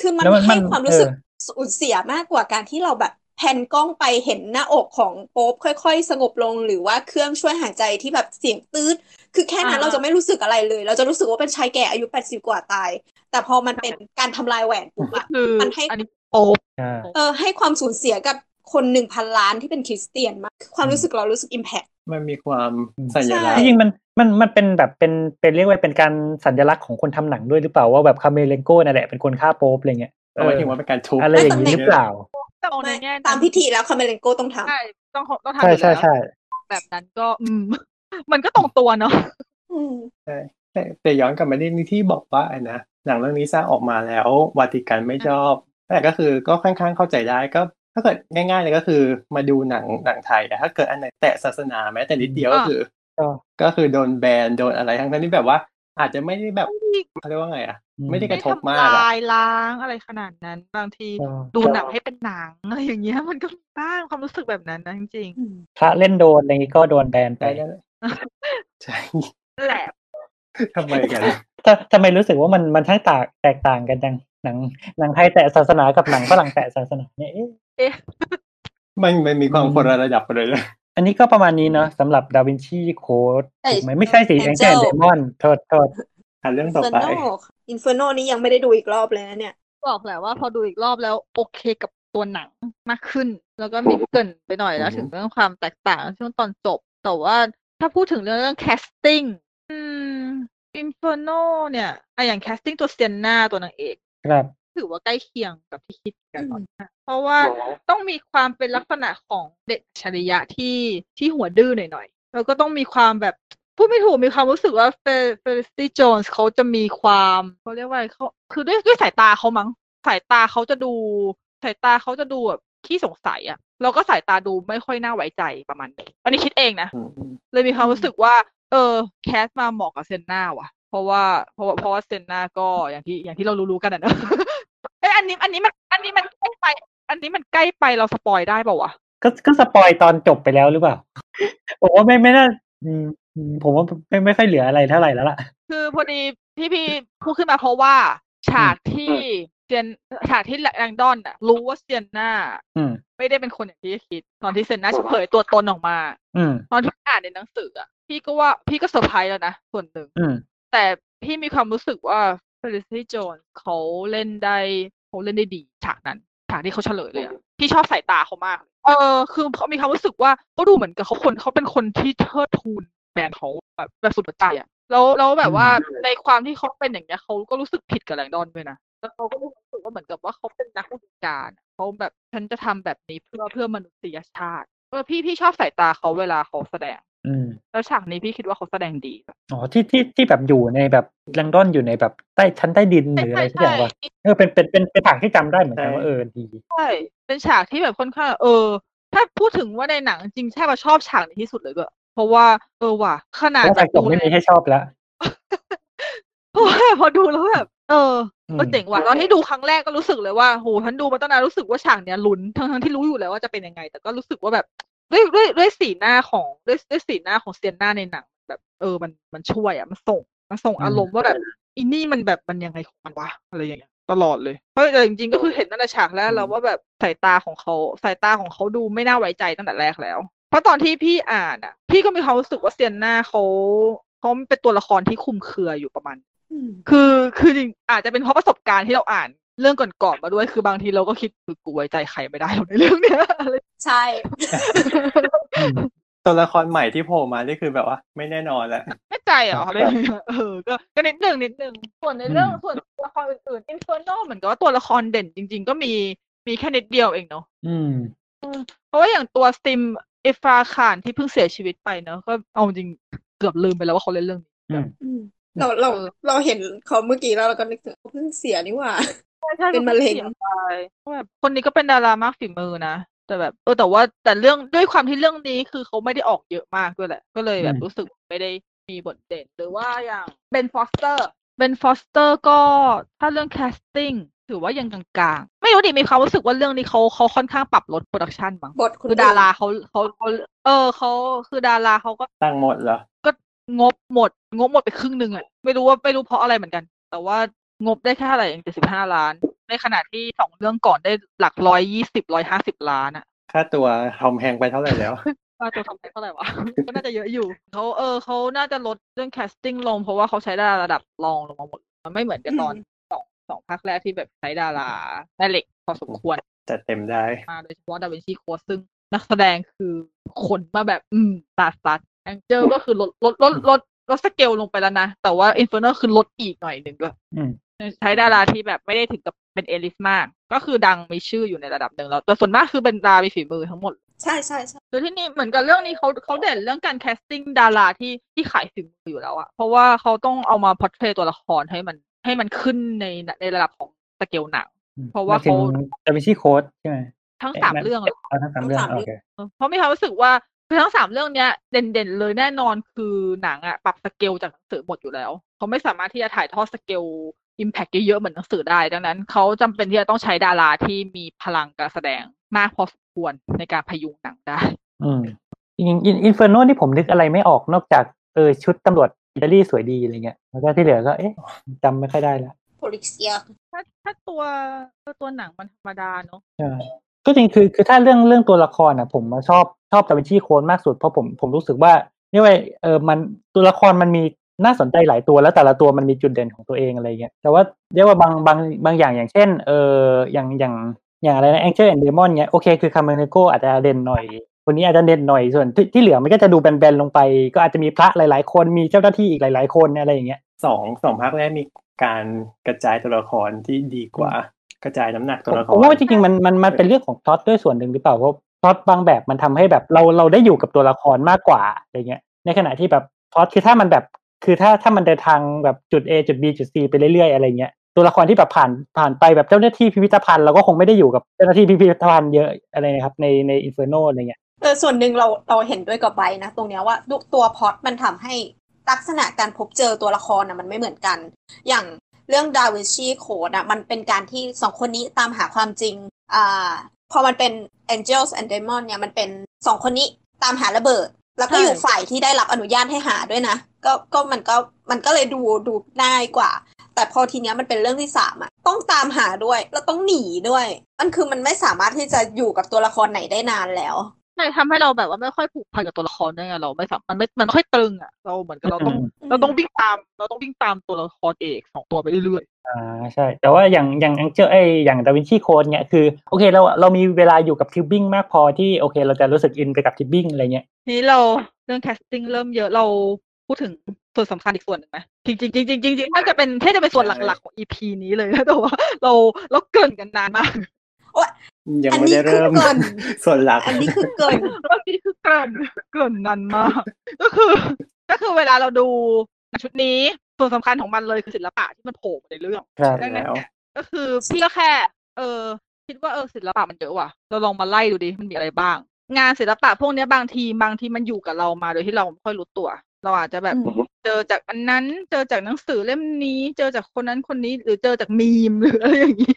คือมันแล้วมันให้มันความรู้สึกเออสูญเสียมากกว่าการที่เราแบบแผ่นกล้องไปเห็นหน้าอกของโป๊ปค่อยๆ สงบลงหรือว่าเครื่องช่วยหายใจที่แบบเสียงตืดคือแค่นั้นอ่าเราจะไม่รู้สึกอะไรเลย เราจะรู้สึกว่าเป็นชายแก่อายุแปดสิบกว่าตาย แต่พอมันเป็นการทำลายแหวนปุ๊บอะคือมันให้อันนี้โป๊ปอ่าเออให้ความสูญเสียกับคนหนึ่งพันล้านที่เป็นคริสเตียนมากคือความรู้สึกเรารู้สึก impactมันมีความอืมสัญลักษณ์ใช่จริงๆมันมันมันเป็นแบบเป็นเป็นเรียกว่าเป็นการสัญลักษณ์ของคนทำหนังด้วยหรือเปล่าว่าแบบ Camerlengo นั่นแหละเป็นคนฆ่าโป๊ปอะไรเงี้ยเอาไว้ถึงว่าเป็นการทุบอะไรอย่างนี้หรือเปล่าแต่มองในแง่นั้นตามพิธีแล้ว Camerlengo ต้องทำใช่ต้องต้องทำใช่อยู่ใช่แล้วใช่แบบนั้นก็อืมมันก็ตรงตัวเนาะอืมแต่แต่ย้อนกลับมาที่นี่ที่บอกว่าไอ้นะหนังเรื่องนี้สร้างออกมาแล้ววาติกันไม่ชอบ แต่ก็คือก็ค่อนข้างเข้าใจได้ก็ถ้าเกิดง่าย ๆ เลยก็คือมาดูหนังหนังไทยอะถ้าเกิดอันไหนแตะศาสนาแม้แต่นิดเดียวก็อ่าคือก็ก็คือโดนแบนโดนอะไรทั้งนั้นที่แบบว่า อาจจะไม่ได้แบบเขาเรียกว่าไงอะอืมไม่ได้กไม่ระทบทำมากอะลายล้างอะไรขนาดนั้น บางทีก็ดูหนังให้เป็นหนังอะไรอย่างเงี้ยมันก็มีบ้างความรู้สึกแบบนั้นนะจRing อืมพระเล่นโดนอะไรงี้ก็โดนแบนไปใช่นั่นแหละใช่ๆนั่นแหละทำไมกันถ้าทำไมรู้สึกว่ามันมันทั้งต่างแตกต่างกันจัง หนังหนังไทยแตะศาสนากับหนังฝรั่งแตะศาสนาเนี่ยเอ๊ะเอ๊ะมันมันมีความอืมคนละระดับกันเลยนะอันนี้ก็ประมาณนี้เนาะสำหรับ Da Vinci Code เอ้ยถูกไหมไม่ใช่สิแองเจิล Angel เดมอนโทษโทษอะเรื่องต่อไป Inferno Inferno นี่ยังไม่ได้ดูอีกรอบเลยนะเนี่ย บอกแหละว่าพอดูอีกรอบแล้วโอเคกับตัวหนังมากขึ้น แล้วก็มีเกริ่นไปหน่อยแล้วอือฮึถึงเรื่องความแตกต่างช่วงตอนจบ แต่ว่าถ้าพูดถึงเรื่องเรื่อง casting อืม Inferno เนี่ยอะอย่าง casting ตัว Sienna ตัวนางเอก ครับ ถือว่าใกล้เคียงกับที่คิดกันอืมนะเพราะว่าต้องมีความเป็นลักษณะของเด็กอัจฉริยะที่ที่หัวดื้อหน่อยๆ แล้วก็ต้องมีความแบบพูดไม่ถูกมีความรู้สึกว่าเฟ Felicity Jones เขาจะมีความเขาเรียกว่าอะไรเขาคือด้วยด้วยสายตาเขามั้งสายตาเขาจะดู สายตาเขาจะดูแบบขี้สงสัยอะแล้วก็สายตาดูไม่ค่อยน่าไว้ใจประมาณนี้อันนี้คิดเองนะอืมอืมเลยมีความรู้สึกว่า เออ cast มาเหมาะกับ Sienna ว่ะ เพราะว่าเพราะว่าเพราะว่า Sienna ก็อย่างที่อย่างที่เรารู้ๆกันอะเนอะเอ้ยอันนี้อันนี้มันอันนี้มันใกล้ไป อันนี้มันใกล้ไปเรา spoil ได้เปล่าวะก็ก็ spoilตอนจบไปแล้วหรือเปล่าผมว่าไม่ไม่น่าอืมอืมผมว่าไม่ไม่ค่อยเหลืออะไรเท่าไหร่แล้วล่ะ คือพอดีที่พี่พูดขึ้นมาเพราะว่า ฉากที่เซียนฉากที่แลงดอนอะรู้ว่าเซียนนาอืมไม่ได้เป็นคนอย่างที่คิด ตอนที่เซนนาเผยตัวตนออกมาอืมตอนที่อ่านในหนังสืออะพี่ก็ว่าพี่ก็เซอร์ไพรส์แล้วนะส่วนหนึ่งอืม แต่พี่มีความรู้สึกว่า Felicity Jones เขาเล่นได้เขาเล่นได้ดี ฉากนั้นฉากที่เขาเฉลยเลยอะพี่ชอบสายตาเขามากเลยเออ คือเขามีความรู้สึกว่าเขาดูเหมือนกับเขาคนเขาเป็นคนที่เทิดทูนแบรนด์เขาแบบแบบสุดหัวใจอะแล้วแล้วแบบว่าอืมในความที่เขาเป็นอย่างเงี้ยเขาก็รู้สึกผิดกับแรงดอนด้วยนะแล้วเขาก็รู้สึกว่าเหมือนกับว่าเขาเป็นนักวิชาการอะเขาแบบฉันจะทำแบบนี้เพื่อเพื่อมนุษยชาติเออพี่พี่ชอบสายตาเขาเวลาเขาแสดง อืม แล้วฉากนี้พี่คิดว่าเขาแสดงดีอ๋อที่ที่ที่แบบอยู่ในแบบแรงดอนอยู่ในแบบใต้ชั้นใต้ดินหรืออะไรสักอย่างวะเออเป็นเป็นเป็นเป็นฉากที่จำได้เหมือนกันว่าเออดีใช่เป็นฉากที่แบบค่อนข้างเออ ถ้าพูดถึงว่าในหนังจริงแค่มาชอบฉากนี้ที่สุดเลยด้วยเพราะว่าเออว่ะขนาดเพราะฉากจบไม่มีให้ชอบแล้ว เพราะว่าพอดูแล้วแบบเอออืมเออเจ๋งว่ะตอนที่ดูครั้งแรกก็รู้สึกเลยว่าโหฉันดูมาตั้งนานรู้สึกว่าฉากเนี้ยลุ้นทั้งทั้งที่รู้อยู่แล้วว่าจะเป็นยังไง แต่ก็รู้สึกว่าแบบ ด้วยด้วยด้วยสีหน้าของด้วยด้วยสีหน้าของเซียนหน้าในหนัง แบบ เออมันมันช่วยอะมันส่งมันส่งอารมณ์ว่าแบบอินนี่มันแบบมันยังไงของมันวะอะไรอย่างเงี้ยตลอดเลยเพราะแต่จริงๆก็คือเห็นตั้งแต่ฉากแรกแล้วว่าแบบสายตาของเขาสายตาของเขาดูไม่น่าไว้ใจตั้งแต่แรกแล้ว เพราะตอนที่พี่อ่านอะ พี่ก็มีความรู้สึกว่าเซียนหน้าเขาเขาเป็นตัวละครที่คลุมเครืออยู่ประมาณอืมคือคือจริงอาจจะเป็นเพราะประสบการณ์ที่เราอ่าน เรื่องก่อนๆมาด้วยคือบางทีเราก็คิดคือกูไว้ใจใครไม่ได้หรอกในเรื่องเนี้ยอะไรใช่อืมตัวละครใหม่ที่โผล่มานี่คือแบบว่า ไม่แน่นอนแล้วไม่ใจเหรออะไรอย่างเงี้ยเออก็ก็นิดหนึ่งนิดหนึ่งส่วนในเรื่องอืมส่วนตัวละครอื่นๆ Inferno เหมือนกับว่าตัวละครเด่นจริง ๆ ก็มีมีแค่นิดเดียวเองเนาะอืมเพราะว่าอย่างตัว Sims Irrfan Khan ที่เพิ่งเสียชีวิตไปเนอะก็เอาจริงเกือบลืมไปแล้วว่าเขาเล่นเรื่องนี้อืมอืมเราเราเออเราเห็นเขาเมื่อกี้แล้วเราก็นึกถึงเขาเพิ่งเสียนี่หว่า ใช่ใช่เป็นมะเร็งเขาพิ่สียไปแบบคนนี้ก็เป็นดารามากฝีมือนะแต่แบบเออแต่ว่าแต่เรื่องด้วยความที่เรื่องนี้คือเขาไม่ได้ออกเยอะมากด้วยแหละ ก็เลยแบบอืมรู้สึกไม่ได้มีบทเด่นหรือว่าอย่าง Ben Foster Ben Foster ก็ถ้าเรื่อง casting ถือว่ายังกลางๆ ไม่รู้ดิมีความรู้สึกว่าเรื่องนี้เขาเขาค่อนข้างปรับลด production บ้างบทคุณคือดาราเขาเขาเขาเออเขาคือดาราเขาก็ตั้งหมดเหรอก็งบหมด งบหมดไปครึ่งหนึ่งอะไม่รู้ว่าไม่รู้เพราะอะไรเหมือนกัน แต่ว่า งบได้แค่เท่าไหร่เองเจ็ดสิบห้าล้าน ในขณะที่สองเรื่องก่อนได้หลักร้อยยี่สิบร้อยห้าสิบล้านอะค่าตัว Tom Hanks ไปเท่าไหร่แล้วว่าตัวทำไปเท่าไหร่วะ ก็น่าจะเยอะอยู่เขาเออเขาน่าจะลดเรื่อง casting ลง เพราะว่าเขาใช้ดาราระดับรองลงมาหมด มันไม่เหมือนกับตอนสองสองภาคแรกที่แบบใช้ดาราแม่เหล็กพอสมควรจัดเต็มได้มาโดยเฉพาะ Da Vinci Code ซึ่งนักแสดงคือขนมาแบบ อืมตาสัด Angel ก็คือลดลดลดลด ลดสเกลลงไปแล้วนะ แต่ว่าอินฟ r เนอร์คือลดอีกหน่อยหนึ่งด้วยอืมใช้ดาราที่แบบไม่ได้ถึงกับเป็น A-list มาก ก็คือดังมีชื่ออยู่ในระดับหนึ่งแล้ว แต่ส่วนมากคือเป็นดารามีฝีมือทั้งหมด ใช่ใช่ใช่คือที่นี่เหมือนกับเรื่องนี้เขาเขาเด่นเรื่องการ casting ดาราที่ที่ขายฝีมืออยู่แล้วอะเพราะว่าเขาต้องเอามา portray ตัวละครให้มันให้มันขึ้นในในระดับของสเกลหนังเพราะว่าเขา Da Vinci Code ใช่ไหมทั้งเอ๊ะสามมันเรื่องเลยเอาทั้งสามเรื่องโอเคเออเพราะมีความรู้สึกว่าคือ ทั้งสามเรื่องเนี้ยเด่นๆเลยแน่นอนคือหนังอะปรับสเกลจากหนังสือหมดอยู่แล้ว เขาไม่สามารถที่จะถ่ายทอด scale impact เยอะๆเหมือนหนังสือได้ ดังนั้นเขาจำเป็นที่จะต้องใช้ดาราที่มีพลังการแสดงมากพอสมควรในการพยุงหนังได้ อืมจริงๆอินเฟอร์โนนี่ผมนึกอะไรไม่ออกนอกจากเออชุดตำรวจอิตาลีสวยดีอะไรเงี้ยแล้วก็ที่เหลือก็เอ๊ะจำไม่ค่อยได้แล้วโพลิเซียถ้าถ้าตัวตัวหนังมันธรรมดาเนาะใช่ ก็จริงคือคือถ้าเรื่องเรื่องตัวละครอะ ผมชอบชอบดาวินชีโค้ดมากสุดเพราะผมผมรู้สึกว่านี่ว่าเออมันตัวละครมันมีน่าสนใจหลายตัวแล้วแต่ละตัวมันมีจุดเด่นของตัวเองอะไรเงี้ยแต่ว่าเรียกว่าบางบางบางอย่างอย่างเช่น เอออย่างอย่างอย่างอะไรนะ Angel and Demon เงี้ยโอเคคือ Camerlengo อาจจะเด่นหน่อยคนนี้อาจจะเด่นหน่อยส่วนที่ที่เหลือมันก็จะดูแบนๆลงไป ก็อาจจะมีพระหลาย ๆ คนมีเจ้าหน้าที่อีกหลาย ๆ คนอะไรอย่างเงี้ยสองสองภาคแรกมีการกระจายตัวละครที่ดีกว่า กระจายน้ำหนักตัวละครผมว่าจริงๆมันมันมันเป็นเรื่องของพล็อตด้วยส่วนหนึ่งหรือเปล่าเพราะพล็อตบางแบบมันทำให้แบบเราเราได้อยู่กับตัวละครมากกว่าอะไรเงี้ย ในขณะที่แบบพล็อตคือถ้ามันแบบคือถ้าถ้ามันเดินทางแบบจุด A จุด B จุด C ไปเรื่อยๆอะไรเงี้ยตัวละครที่แบบผ่านผ่านไปแบบเจ้าหน้าที่พิพิธภัณฑ์เราก็คงไม่ได้อยู่กับเจ้าหน้าที่พิพิธภัณฑ์เยอะอะไรนะครับในใน Inferno อะไรเงี้ยเออส่วนหนึ่งเราเราเห็นด้วยกับไบรท์นะ ตรงเนี้ยว่าตัวพล็อตมันทำให้ลักษณะการพบเจอตัวละครนะมันไม่เหมือนกัน อย่าง เรื่อง Da Vinci Code อะมันเป็นการที่สองคนนี้ตามหาความจริงอ่าพอมันเป็น Angels and Demon เนี่ยมันเป็นสองคนนี้ตามหาระเบิด แล้วก็ใช่อยู่ฝ่ายที่ได้รับอนุญาตให้หาด้วยนะก็ก็มันก็มันก็เลยดูดูง่ายกว่า แต่พอทีเนี้ยมันเป็นเรื่องที่สามอะต้องตามหาด้วยแล้วต้องหนีด้วย มันคือมันไม่สามารถที่จะอยู่กับตัวละครไหนได้นานแล้ว ใช่ทำให้เราแบบว่าไม่ค่อยผูกพันกับตัวละครด้วยไงเราไม่สามมันไม่มันไม่ค่อยตรึงอะเราเหมือนกับเราต้อง เราต้องวิ่งตาม เราต้องวิ่งตามตัวละครเอกสองตัวไปเรื่อยอ่าใช่ แต่ว่าอย่างอย่างแองเจิลไออย่างดาวินชีโค้ดเนี่ยคือโอเคเราเรามีเวลาอยู่กับทิปบิ้งมากพอที่โอเค เราจะรู้สึกอินไปกับทิปบิ้งอะไรเงี้ยๆทีนี้เราเรื่อง casting เริ่มเยอะเราพูดถึงส่วนสำคัญอีกส่วนหนึ่งไหมจริงจริงจริงจริงจริงๆถ้าจะเป็นแค่จะเป็นส่วนหลักๆของ EP นี้เลยนะแต่ว่าเราเราเกรินกันนานมาก ยังอันไม่นี้ได้คือเริ่มเกินส่วนหลัก อันนี้คือเกินเมื่อกี้คือเกรินเกรินนานมาก ก็คือ ก็คือเวลาเราดูหนังชุดนี้ส่วนสำคัญของมันเลยคือศิลปะที่มันโผล่มาในเรื่องครับดังนั้นแล้วเนี่ยก็คือพี่ก็แค่ เออ คิดว่าเออศิลปะมันเยอะว่ะ เราลองมาไล่ดูดิมันมีอะไรบ้าง งานศิลปะพวกเนี้ยบางทีบางทีมันอยู่กับเรามาโดยที่เราไม่ค่อยรู้ตัว เราอาจจะแบบอืมเจอจากอันนั้น เจอจากหนังสือเล่มนี้ เจอจากคนนั้นคนนี้หรือเจอจากมีมหรืออะไรอย่างนี้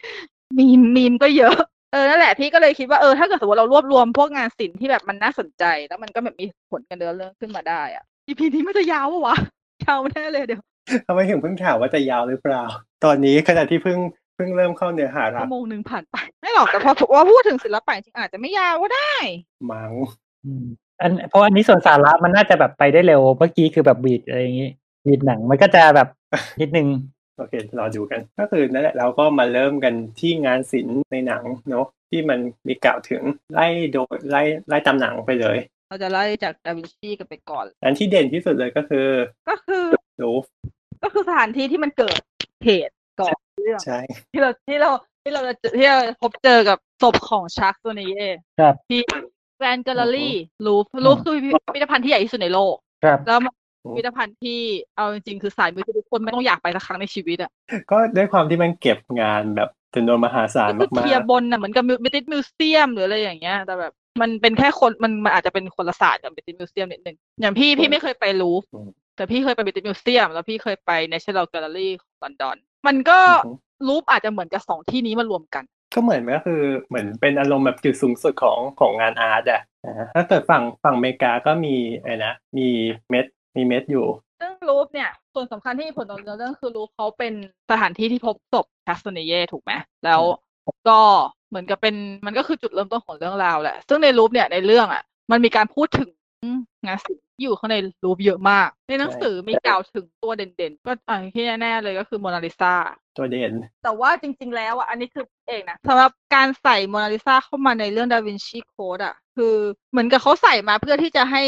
มีมมีมก็เยอะ เออนั่นแหละพี่ก็เลยคิดว่าเออถ้าเกิดสมมติเรารวบรวมพวกงานศิลป์ที่แบบมันน่าสนใจ แล้วมันก็แบบมีผลกันเดินเรื่องขึ้นมาได้อะ EP นี้มันจะยาวปะวะยาวแน่เลยเดี๋ยวทำไมถึงเพิ่งถามว่าจะยาวหรือเปล่า ตอนนี้ขณะที่เพิ่งเพิ่งเริ่มเข้าเนื้อหารัชั่กวโมงหนึ่งผ่านไป ไม่หรอกแต่พอว่าพูดถึงศิลปะจริงๆอาจจะไม่ยาวก็ได้มังอืมอันเพราะอันนี้ส่วนสาระมันน่าจะแบบไปได้เร็วเมื่อกี้คือแบบบีดอะไรอย่างงี้บีดหนังมันก็จะแบบนิดนึง โอเครอดูกัน ก็คือนั่นแหละเราก็มาเริ่มกันที่งานศิลป์ในหนังเนาะที่มันมีกล่าวถึงไล่โดยไล่ไล่ตามหนังไปเลย เราจะไล่จากดาวินชีกันไปก่อน อันที่เด่นที่สุดเลยก็คือ ก็คือรูฟก็คือสถานที่ที่มันเกิดเหตุก่อนเรื่องใช่ที่เราที่เราที่เราจะเจอที่เราพบเจอกับศพของชักตัวนี้เองครับที่แกรนด์แกลเลอรี่ลูฟลูฟคือพิพิธภัณฑ์ที่ใหญ่ที่สุดในโลกครับแล้วมัน พิพิธภัณฑ์ที่เอาจริงๆคือสายมือที่ทุกคนไม่ต้องอยากไปสักครั้งในชีวิตอะก็ด้วยความที่มันเก็บงานแบบจำนวนมหาศาลก็คือมาเทียกร์บนน่ะเหมือนกับ British Museum หรืออะไรอย่างเงี้ย แต่แบบมันเป็นแค่คนมันมันอาจจะเป็นคนละศาสตร์กับ British Museum นิดนึงอย่างพี่พี่ไม่เคยไปลูฟอืมแต่พี่เคยไป British Museum แล้วพี่เคยไป National Gallery ของลอนดอน มันก็อือฮึลูฟอาจจะเหมือนกับสองที่นี้มารวมกัน ก็เหมือนก็คือเหมือนเป็นอารมณ์แบบจุดสูงสุดของของงาน art อะนะฮะถ้าเกิดฝั่งฝั่งอเมริกาก็มีอะไรนะมี Met มี Met อยู่ ซึ่งลูฟเนี่ย ส่วนสำคัญที่มีผลต่อเนื้อเรื่องคือลูฟเขาเป็นสถานที่ที่พบศพคาสเนเย่ถูกไหมแล้วก็เหมือนกับเป็นมันก็คือจุดเริ่มต้นของเรื่องราวแหละ ซึ่งในลูฟเนี่ยในเรื่องอะ มันมีการพูดถึงงานศิลป์ที่อยู่ข้างในลูฟเยอะมาก ในหนังสือมีกล่าวถึงตัวเด่นๆ ก็อ่าที่แน่ๆเลยก็คือโมนาลิซาตัวเด่น แต่ว่าจริง ๆ แล้วอะอันนี้คิดเองนะสำหรับการใส่โมนาลิซาเข้ามาในเรื่องดาวินชีโค้ดอะ คือเหมือนกับเขาใส่มาเพื่อที่จะให้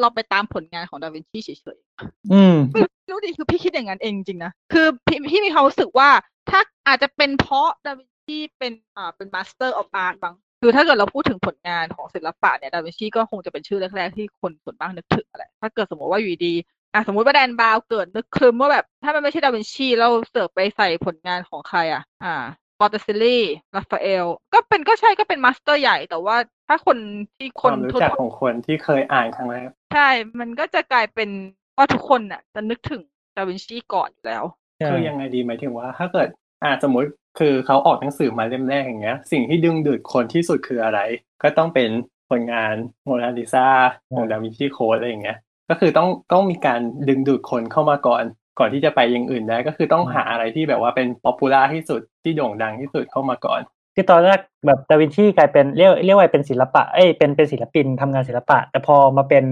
เราไปตามผลงานของดาวินชีเฉยๆอืมไม่รู้ดิคือพี่คิดอย่างนั้นเองจริงๆนะคือพี่พี่มีความรู้สึกว่าถ้าอาจจะเป็นเพราะดาวินชีเป็นอ่าเป็น master of art บางคือถ้าเกิดเราพูดถึงผลงานของศิลปะเนี่ยดาวินชีก็คงจะเป็นชื่อแรกๆที่คนส่วนมากนึกถึงอะไรถ้าเกิดสมมติว่าอยู่ดีอะสมมติว่าแดนบราวน์เกิดนึกครึมว่าแบบ ถ้ามันไม่ใช่ดาวินชีแล้วเสือกไปใส่ผลงานของใครอะ อ่าบอตเตซิลลี่ราฟาเอลก็เป็นก็ใช่ก็เป็น master ใหญ่แต่ว่า ถ้าคนที่คคนวามรู้ทั่วจักของคนที่เคยอ่านครั้งแรกใช่ มันก็จะกลายเป็นว่าทุกคนน่ะ จะนึกถึงดาวินชีก่อนอยู่แล้วใช่คือยังไงดีหมายถึงว่า ถ้าเกิดอ่าสมมติคือเขาออกหนังสือมาเล่มแรกอย่างเงี้ย สิ่งที่ดึงดูดคนที่สุดคืออะไร ก็ต้องเป็นผลงานโมนาลิซาของดาวินชีโค้ดอะไรอย่างเงี้ยก็คือต้องต้องมีการดึงดูดคนเข้ามาก่อนก่อนที่จะไปอย่างอื่นได้ก็คือต้องหาอะไรที่แบบว่าเป็น popular ที่สุดที่โด่งดังที่สุดเข้ามาก่อน คือตอนแรกแบบดาวินชีกลายเป็นเรียกเรียกว่าเป็นศิลปะเอ้ยเป็นเป็นศิลปินทำงานศิลปะ แต่พอมาเป็น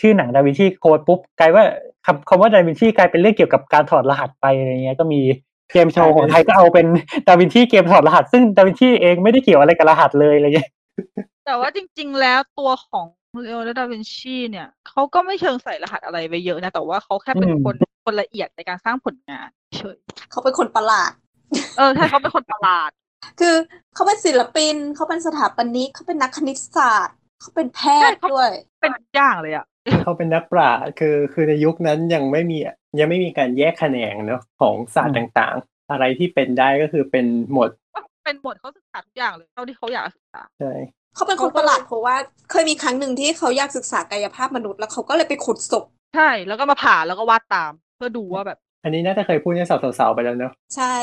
ชื่อหนังดาวินชีโค้ดปุ๊บกลายว่าคำคำว่าดาวินชีกลายเป็นเรื่องเกี่ยวกับการถอดรหัสไปอะไรเงี้ยก็มีเกมโชว์ของไทยก็เอาเป็นดาวินชีเกมถอดรหัส ซึ่งดาวินชีเองไม่ได้เกี่ยวอะไรกับรหัสเลยอะไรเงี้ยแต่ว่าจริง ๆ แล้วตัวของเลโอนาร์โดดาวินชีเนี่ยเขาก็ไม่เชิงใส่รหัสอะไรไปเยอะนะ แต่ว่าเขาแค่เป็นอืมคนคนละเอียดในการสร้างผลงานเฉยเขาเป็นคนประหลาด เออใช่เขาเป็นคนประหลาด คือเขาเป็นศิลปินเขาเป็นสถาปนิกเขาเป็นนักคณิตศาสตร์เขาเป็นแพทย์ใช่เขาด้วย เป็นทุกอย่างเลยอะเขาเป็นนักปราชญ์คือคือในยุคนั้นยังไม่มียังไม่มีการแยกแขนงเนอะของศาสตร์อืมต่างๆ อะไรที่เป็นได้ก็คือเป็นหมดก็เป็นหมดเขาศึกษาทุกอย่างเลยเท่าที่เขาอยากศึกษาใช่เขาเป็นคนประหลาดเพราะว่าเคยมีครั้งหนึ่งที่เขาอยากศึกษากายภาพมนุษย์แล้วเขาก็เลยไปขุดศพใช่แล้วก็มาผ่าแล้วก็วาดตาม เพื่อดูว่าแบบ อันนี้น่าจะเคยพูดในสาวๆไปแล้วเนอะใช่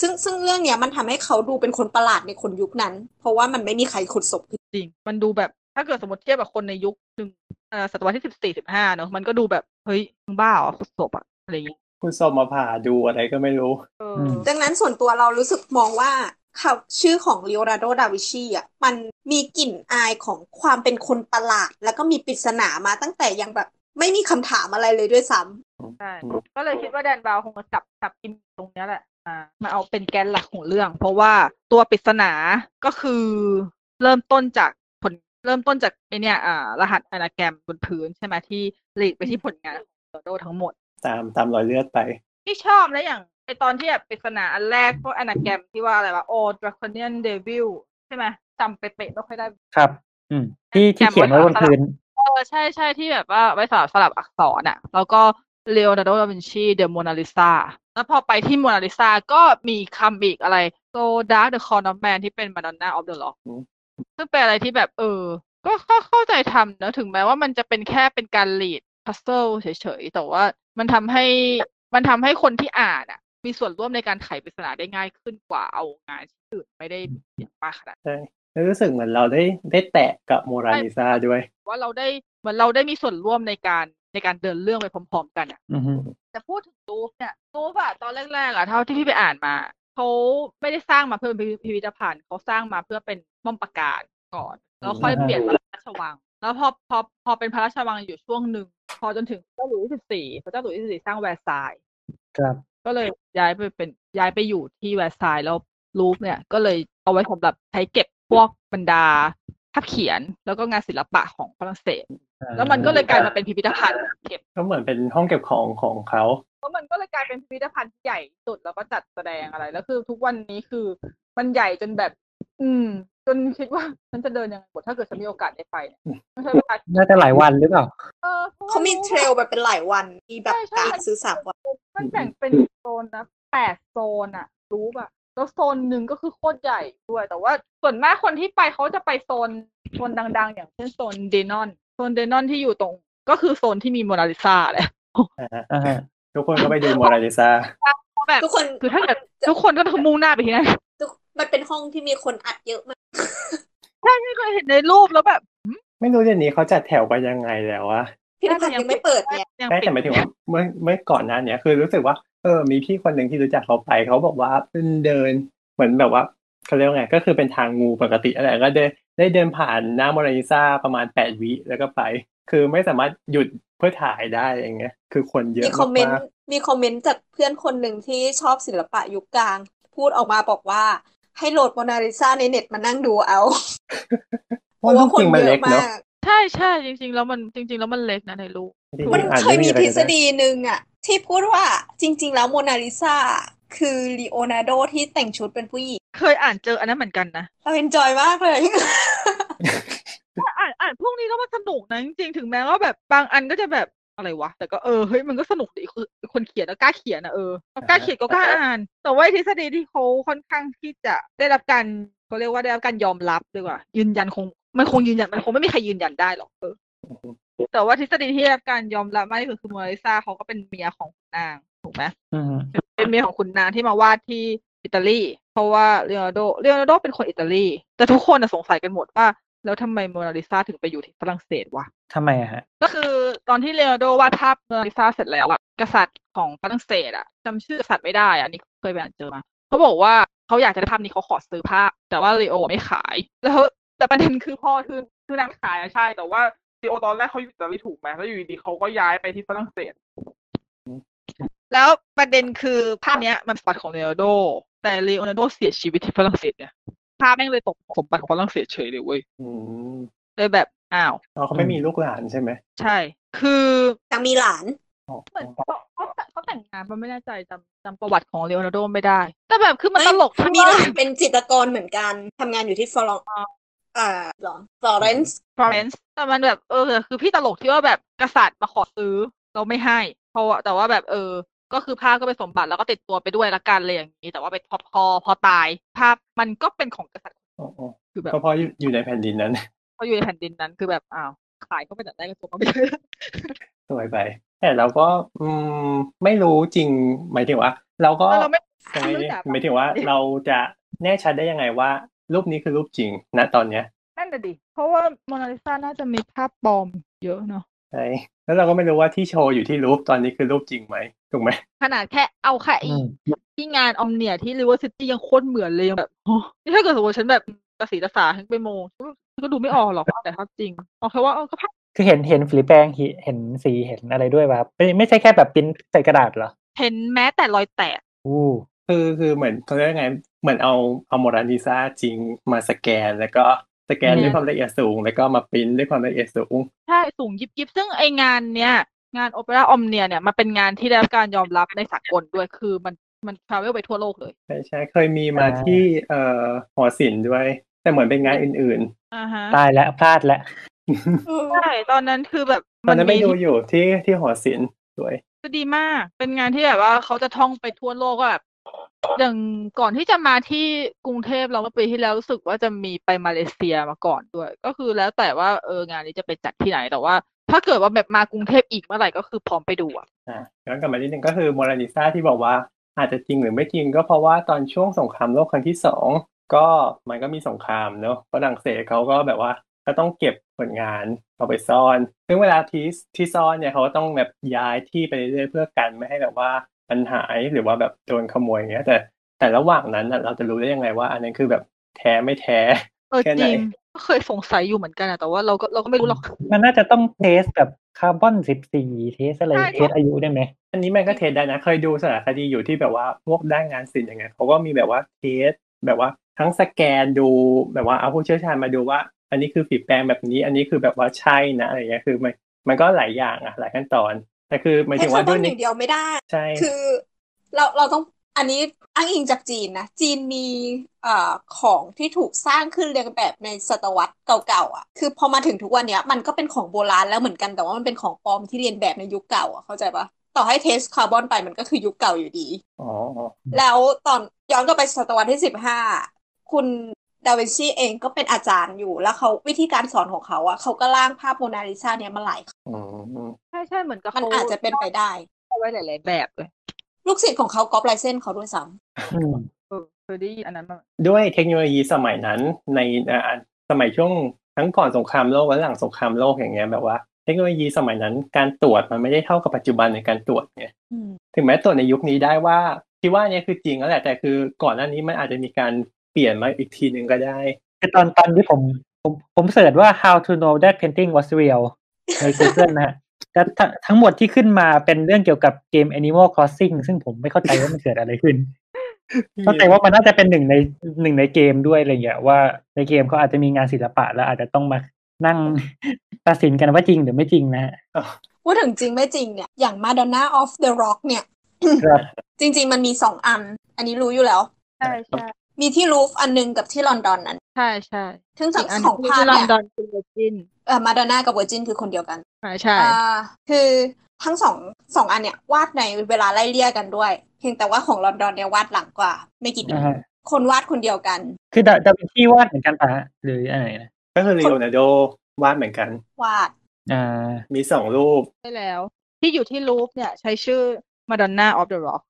ซึ่งซึ่งเรื่องเนี้ยมันทำให้เขาดูเป็นคนประหลาดในคนยุคนั้น เพราะว่ามันไม่มีใครขุดศพจริง มันดูแบบถ้าเกิดสมมติเทียบกับคนในยุคหนึ่งเอ่อศตวรรษที่สิบสี่สิบห้าเนอะมันก็ดูแบบเฮ้ยมึงบ้าเหรอขุดศพอะอะไรอย่างเงี้ยคุณสมมาผ่าดูอะไรก็ไม่รู้เอออือมดังนั้นส่วนตัวเรารู้สึกมองว่าเขาชื่อของเลโอนาร์โด ดาวินชีอะ มันมีกลิ่นอายของความเป็นคนประหลาด แล้วก็มีปริศนามาตั้งแต่ยังแบบ ไม่มีคำถามอะไรเลยด้วยซ้ำ ใช่ก็เลยคิดว่าแดนบราวน์คงมาจับจับกินตรงเนี้ยแหละมามาเอาเป็นแกนหลักของเรื่อง เพราะว่าตัวปริศนาก็คือเริ่มต้นจากผลเริ่มต้นจากไอเนี่ยอ่ารหัสอนาแกรมบนพื้นใช่ไหมที่หลีดไปที่ผลงานของโดโดทั้งหมด ตามตามรอยเลือดไป ที่ชอบนะอย่างไอตอนที่แบบปริศนาอันแรกพวกอนาแกรมที่ว่าอะไรวะโอดราคเนียนเดวิลใช่ไหมจำเป๊ะๆไม่ค่อยได้ ครับ อืม ที่ที่เขียนไว้บนพื้นเออใช่ใช่ที่แบบว่าไว้สลับสลับอักษรอะ แล้วก็ เลโอนาร์โด ดาวินชี เดอะโมนาลิซาแล้วพอไปที่โมนาลิซาก็มีคำอีกอะไร So Dark the Corn of Man ที่เป็น Madonna of the Lock อืมซึ่งเป็นอะไรที่แบบเออ ก็ก็เข้าใจทำนะถึงแม้ว่ามันจะเป็นแค่เป็นการ lead puzzle เฉยๆ แต่ว่ามันทำให้มันทำให้คนที่อ่านอะ มีส่วนร่วมในการไขปริศนาได้ง่ายขึ้นกว่าเอางานที่อื่นไม่ได้เสียงมากขนาดนั้นใช่แล้วรู้สึกเหมือนเราได้ได้แตะกับโมราลิซาด้วย ว่าเราได้เหมือนเราได้มีส่วนร่วมในการ ในการเดินเรื่องไปพร้อม ๆ กันอะอือฮึแต่พูดถึงลูฟเนี่ยลูฟอะตอนแรกๆอะเท่าที่พี่ไปอ่านมาเขาไม่ได้สร้างมาเพื่อเป็นพิพิธภัณฑ์เขาสร้างมาเพื่อเป็นป้อมปราการก่อน แล้วค่อยเปลี่ยนมาเป็นพระราชวัง แล้วพอพอพอเป็นพระราชวังอยู่ช่วงหนึ่งพอจนถึงพระเจ้าหลุยส์ที่สิบสี่พระเจ้าหลุยส์ที่สิบสี่สร้างแวร์ซายน์ครับ ก็เลยย้ายไปเป็นย้ายไปอยู่ที่แวร์ซายน์แล้วลูฟเนี่ย ก็เลยเอาไว้สำหรับใช้เก็บพวกบรรดาภาพเขียนแล้วก็งานศิลปะของฝรั่งเศส แล้วมันก็เลยกลายมาเป็นพิพิธภัณฑ์เก็บก็เหมือนเป็นห้องเก็บของของเขาเพราะมันก็เลยกลายเป็นพิพิธภัณฑ์ที่ใหญ่ที่สุดแล้วก็จัดแสดงอะไรแล้วคือ ทุกวันนี้คือมันใหญ่จนแบบ อืม จนคิดว่าฉันจะเดินยังไงหมดถ้าเกิดฉันมีโอกาสได้ไปเนี่ยไม่ใช่เวลาน่าจะหลายวันหรือเปล่าเออเพราะว่าเขามี trail แบบเป็นหลายวันมีแบบใช่ใช่การซื้อสามวันมันแบ่งเป็นโซนนะแปดโซนอะรู้ป่ะแล้วโซนหนึ่งก็คือโคตรใหญ่ด้วย แต่ว่าส่วนมากคนที่ไปเขาจะไปโซนโซนดัง ๆ อย่างเช่นโซนเดนอนโซ นเดนอนที่อยู่ตรง ก็คือโซนที่มีโมนาลิซาแหละอ่าฮะอ่าฮะทุกคนก็ไปดูโมนาลิซาแบบทุกคนคือถ้าเกิดทุกคนก็คือมุ่งหน้าไปที่นั่นทุกมันเป็นห้องที่มีคนอัดเยอะมากใช่ไม่เคยเห็นในรูปแล้วแบบ ไม่รู้เดี๋ยวนี้เขาจัดแถวกันยังไงแล้ววะพิพิธภัณฑ์ยังไม่เปิดเนี่ยยังได้ปิดแต่หมายถึงว่าเมื่อเมื่อก่อนหน้าเนี้ยคือรู้สึกว่าเออมีพี่คนหนึ่งที่รู้จักเขาไปเขาบอกว่าเป็นเดินเหมือนแบบว่า เขาเรียกว่าไงก็คือเป็นทางงูปกติอะไรก็ได้ได้เดินผ่านหน้าโมนาลิซาประมาณแปดวิแล้วก็ไป คือไม่สามารถหยุดเพื่อถ่ายได้อย่างเงี้ย คือคนเยอะมีคอมเมนต์มากมีคอมเมนต์จากเพื่อนคนหนึ่งที่ชอบศิลปะยุคกลาง พูดออกมาบอกว่า ให้โหลดโมนาลิซาในเน็ตมานั่งดูเอาๆเพราะว่าจริงๆมันเล็กเนาะใช่ใช่จริง ๆ แล้วมันจริง ๆ แล้วมันเล็กนะในรูปจริงมันๆอ่านเคยไม่มีอะไรทฤษจะไฎีหนึ่งอะที่พูดว่าจริง ๆ แล้วโมนาลิซา คือลีโอนาร์โดที่แต่งชุดเป็นผู้หญิง เคยอ่านเจออันนั้นเหมือนกันนะ เรา enjoy มากเลย อ่านอ่านพวกนี้แล้วมันสนุกนะจริงๆ ถึงแม้ว่าแบบบางอันก็จะแบบอะไรวะ แต่ก็เออเฮ้ยมันก็สนุกดีคือคนเขียนแล้วกล้าเขียนนะเออก็กล้าเขียนก็กล้าอ่าน แต่ว่าไอ้ทฤษฎีที่เขาค่อนข้างที่จะได้รับการเขาเรียกว่าได้รับการยอมรับดีกว่า ยืนยันคงมันคงยืนยันมันคงไม่มีใครยืนยันได้หรอกเออแต่ว่าทฤษฎีที่การยอมรับมากที่สุดคือโมนาลิซาเขาก็เป็นเมียของคุณนางถูกไหมอืม เป็นเมียของคุณนางที่มาวาดที่อิตาลี เพราะว่าเลโอนาร์โดเลโอนาร์โดเป็นคนอิตาลี แต่ทุกคนน่ะสงสัยกันหมดว่า แล้วทำไมโมนาลิซาถึงไปอยู่ที่ฝรั่งเศสวะทำไมอะฮะ ก็คือตอนที่เลโอนาร์โดวาดภาพโมนาลิซาเสร็จแล้วอะกษัตริย์ของฝรั่งเศสอะจำชื่อกษัตริย์ไม่ได้อะอันนี้เคยไปอ่านเจอมาเขาบอกว่าเขาอยากจะได้ภาพนี้เขาขอซื้อภาพ แต่ว่าเลโอไม่ขาย แล้วแต่ประเด็นคือพ่อคือคือนางขายอะใช่แต่ว่าเลโอตอนแรกเขาอยู่อิตาลีถูกไหมแล้วอยู่ดีๆเขาก็ย้ายไปที่ฝรั่งเศส แล้วประเด็นคือภาพเนี้ยมันสมบัติของเลโอนาร์โด แต่เลโอนาร์โดเสียชีวิตที่ฝรั่งเศสเนี่ยภาพแม่งเลยตกสมบัติของฝรั่งเศสเฉยเลยเว้ยอืมเลยแบบอ้าวอ๋อเขาไม่มีลูกหลานใช่ไหมใช่ คือนางมีหลานอ๋อเหมือนเขาเขาแต่เขาแต่งงานมันไม่แน่ใจจำจำประวัติของเลโอนาร์โดไม่ได้ แต่แบบคือมันตลกเอ้ยที่มีว่าหลานเป็นจิตรกรเหมือนกันทำงานอยู่ที่ฟลอรอ่าเหรอฟลอเรนซ์ฟลอเรนซ์แต่มันแบบเออคือพี่ตลกที่ว่าแบบกษัตริย์มาขอซื้อเราไม่ให้เพราะว่าแต่ว่าแบบเออ ก็คือภาพก็เป็นสมบัติแล้วก็ติดตัวไปด้วยละกันเลยอย่างนี้ แต่ว่าไปพอพอพอตาย ภาพมันก็เป็นของกษัตริย์อ๋ออ๋อคือแบบก็เพราะอยู่อยู่ในแผ่นดินนั้นเขาอยู่ในแผ่นดินนั้นคือแบบอ้าวขายก็ไปแต่ได้กระทรวงก็ไม่ได้สวยไป แต่เราก็อืมไม่รู้จริงหมายถึงว่า เราก็เราไม่ยังไงไม่รู้ดีจักหมายถึงว่าเราจะแน่ชัดได้ยังไงว่า รูปนี้คือรูปจริงณตอนเนี้ยนั่นน่ะดิเพราะว่าโมนาลิซาน่าจะมีภาพปลอมเยอะเนาะ ใช่แล้วเราก็ไม่รู้ว่าที่โชว์อยู่ที่รูปตอนนี้คือรูปจริงไหมถูกไหมขนาดแค่เอาแค่อือีมที่งานออมเนียที่ริเวอร์ซิตี้ยังโคตรเหมือนเลยยังแบบโอ้นี่ถ้าเกิดสมมติฉันแบบกระสีกระสาฉันไปโมฉันก็ดูไม่ออกหรอกว่าแต่ภาพจริงเอาแค่ว่าเออก็ภาพคือเห็นเห็นฝีแปรงเห็นเห็นสีเห็นอะไรด้วยป่ะครับไม่ไม่ใช่แค่แบบปริ้นใส่กระดาษเหรอเห็นแม้แต่รอยแตกอู้คือคือเหมือนเขาเรียกไงเหมือนเอาเอาโมนาลิซาจริงมาสแกนแล้วก็ สแกนด้วยความละเอียดสูง แล้วก็มาปริ้นด้วยความละเอียดสูง ใช่ สูงยิบยิบซึ่งไองานเนี้ยงานโอเปร่าออมเนียเนี่ยมันเป็นงานที่ได้รับการยอมรับในสากลด้วยคือมันมันทราเวลไปทั่วโลกเลย ใช่ใช่เคยมีมาที่เอ่อหอศิลป์ด้วย แต่เหมือนเป็นงานอื่นอ่าฮะตายแล้วพลาดแล้วใช่ตอนนั้นคือแบบๆตอนนั้นไปมีดูอยู่ที่ที่หอศิลป์สวยคือดีมาก เป็นงานที่แบบว่าเขาจะท่องไปทั่วโลกก็แบบ อย่างก่อนที่จะมาที่กรุงเทพเราเมื่อปีที่แล้วรู้สึกว่าจะมีไปมาเลเซียมาก่อนด้วย ก็คือแล้วแต่ว่าเอองานนี้จะไปจัดที่ไหนแต่ว่า ถ้าเกิดว่าแบบมากรุงเทพอีกเมื่อไหร่ก็คือพร้อมไปดูอะอะย้อนกลับมานิดนึงก็คือโมนาลิซาที่บอกว่าอาจจะจริงหรือไม่จริงก็เพราะว่าตอนช่วงสงครามโลกครั้งที่สองก็มันก็มีสงครามเนอะฝรั่งเศสเขาก็แบบว่าก็ต้องเก็บผลงานเอาไปซ่อน ซึ่งเวลาที่ที่ซ่อนเนี่ยเขาก็ต้องแบบย้ายที่ไปเรื่อยๆเพื่อกันไม่ให้แบบว่า มันหายหรือว่าแบบโดนขโมยอย่างเงี้ย แต่แต่ระหว่างนั้นน่ะเราจะรู้ได้ยังไงว่า อันนั้นคือแบบแท้ไม่แท้เออแค่จไหนริงก็เคยสงสัยอยู่เหมือนกันอะแต่ว่าเราก็เราก็ไม่รู้หรอกมันน่าจะต้องเทสแบบคาร์บอนสิบสี่เทสอะไรใช่เทสอายุได้ไหมอันนี้มันก็เทสได้นะ เคยดูสารคดีอยู่ที่แบบว่าพวกด้านงานศิลป์อย่างเงี้ยเขาก็มีแบบว่าเทสแบบว่าทั้งสแกนดูแบบว่าเอาผู้เชี่ยวชาญมาดูว่า อันนี้คือฝีแปรงแบบนี้ อันนี้คือแบบว่าใช่นะอะไรเงี้ยคือมันมันก็หลายอย่างอะหลายขั้นตอน แต่คือหมายให้ถึงคาว่าร์บด้อวนยอในย่างเดียวไม่ได้ใช่คือเราเราต้องอันนี้อ้างอิงจากจีนนะ จีนมีเอ่อของที่ถูกสร้างขึ้นเลียนแบบในศตวรรษเก่าๆอะ คือพอมาถึงทุกวันเนี้ยมันก็เป็นของโบราณแล้วเหมือนกันแต่ว่ามันเป็นของปลอมที่เลียนแบบในยุคเก่าอะเข้าใจปะต่อให้ test คาร์บอนไปมันก็คือยุคเก่าอยู่ดี อ๋ออ๋อแล้วตอนย้อนกลับไปศตวรรษที่สิบห้าคุณ ดาวินชีเองก็เป็นอาจารย์อยู่แล้วเขาวิธีการสอนของเขาอะเขาก็ร่างภาพโมนาลิซาเนี่ยมาหลายครั้งอืมใช่ใช่เหมือนกับมันเขาอาจจะเป็นไปได้เอาไว้หลาย ๆ แบบเลย ลูกศิษย์ของเขาก๊อปลายเส้นเขาด้วยซ้ำอืมเออเคยได้ยินอันนั้นมาด้วยเทคโนโลยีสมัยนั้นในอ่าสมัยช่วงทั้งก่อนสงครามโลกและหลังสงครามโลกอย่างเงี้ยแบบว่าเทคโนโลยีสมัยนั้นการตรวจมันไม่ได้เท่ากับปัจจุบันในการตรวจไงอืมถึงแม้ตรวจในยุคนี้ได้ว่าคิดว่าเนี่ยคือจริงแล้วแหละแต่คือก่อนหน้านี้มันอาจจะมีการ เปลี่ยนมาอีกทีหนึ่งก็ได้คือตอนตอนที่ผมผมผมเสิร์ชว่า how to know that painting was real ใน Google นะฮะแต่ทั้งทั้งหมดที่ขึ้นมาเป็นเรื่องเกี่ยวกับเกม Animal Crossing ซึ่งผมไม่เข้าใจว่ามันเกิดอะไรขึ้น เข้าใจว่ามันน่าจะเป็นหนึ่งในหนึ่งในเกมด้วยอะไรเงี้ยว่าในเกมเขาอาจจะมีงานศิลปะแล้วอาจจะต้องมานั่งตัดสินกันว่าจริงหรือไม่จริงนะฮะพูดถึงจริงไม่จริงเนี่ย อย่าง Madonna of the Rock เนี่ยครับจริง ๆ มันมีสองอัน อันนี้รู้อยู่แล้ว ใช่ใช่ มีที่ลูฟอันหนึงกับที่ลอนดอนนั้น ใช่ใช่ทั้งอีกอันสองที่ภาพลอนเนี่ยดอนคือ Virgin เอ่อ Madonna กับ Virgin คือคนเดียวกันใช่ใช่อ่าคือทั้งสองสองอันเนี่ยวาดในเวลาไล่เลี่ยกันด้วย เพียงแต่ว่าของลอนดอนเนี่ยวาดหลังกว่า ไม่กี่ปีอ่าฮะคนวาดคนเดียวกัน คือดาดาวินชีวาดเหมือนกันปะฮะหรืออะไรนะก็คือลีโอนาร์โดวาดเหมือนกัน วาดอ่ามีสองรูปได้แล้ว ที่อยู่ที่ลูฟเนี่ยใช้ชื่อ Madonna of the Rock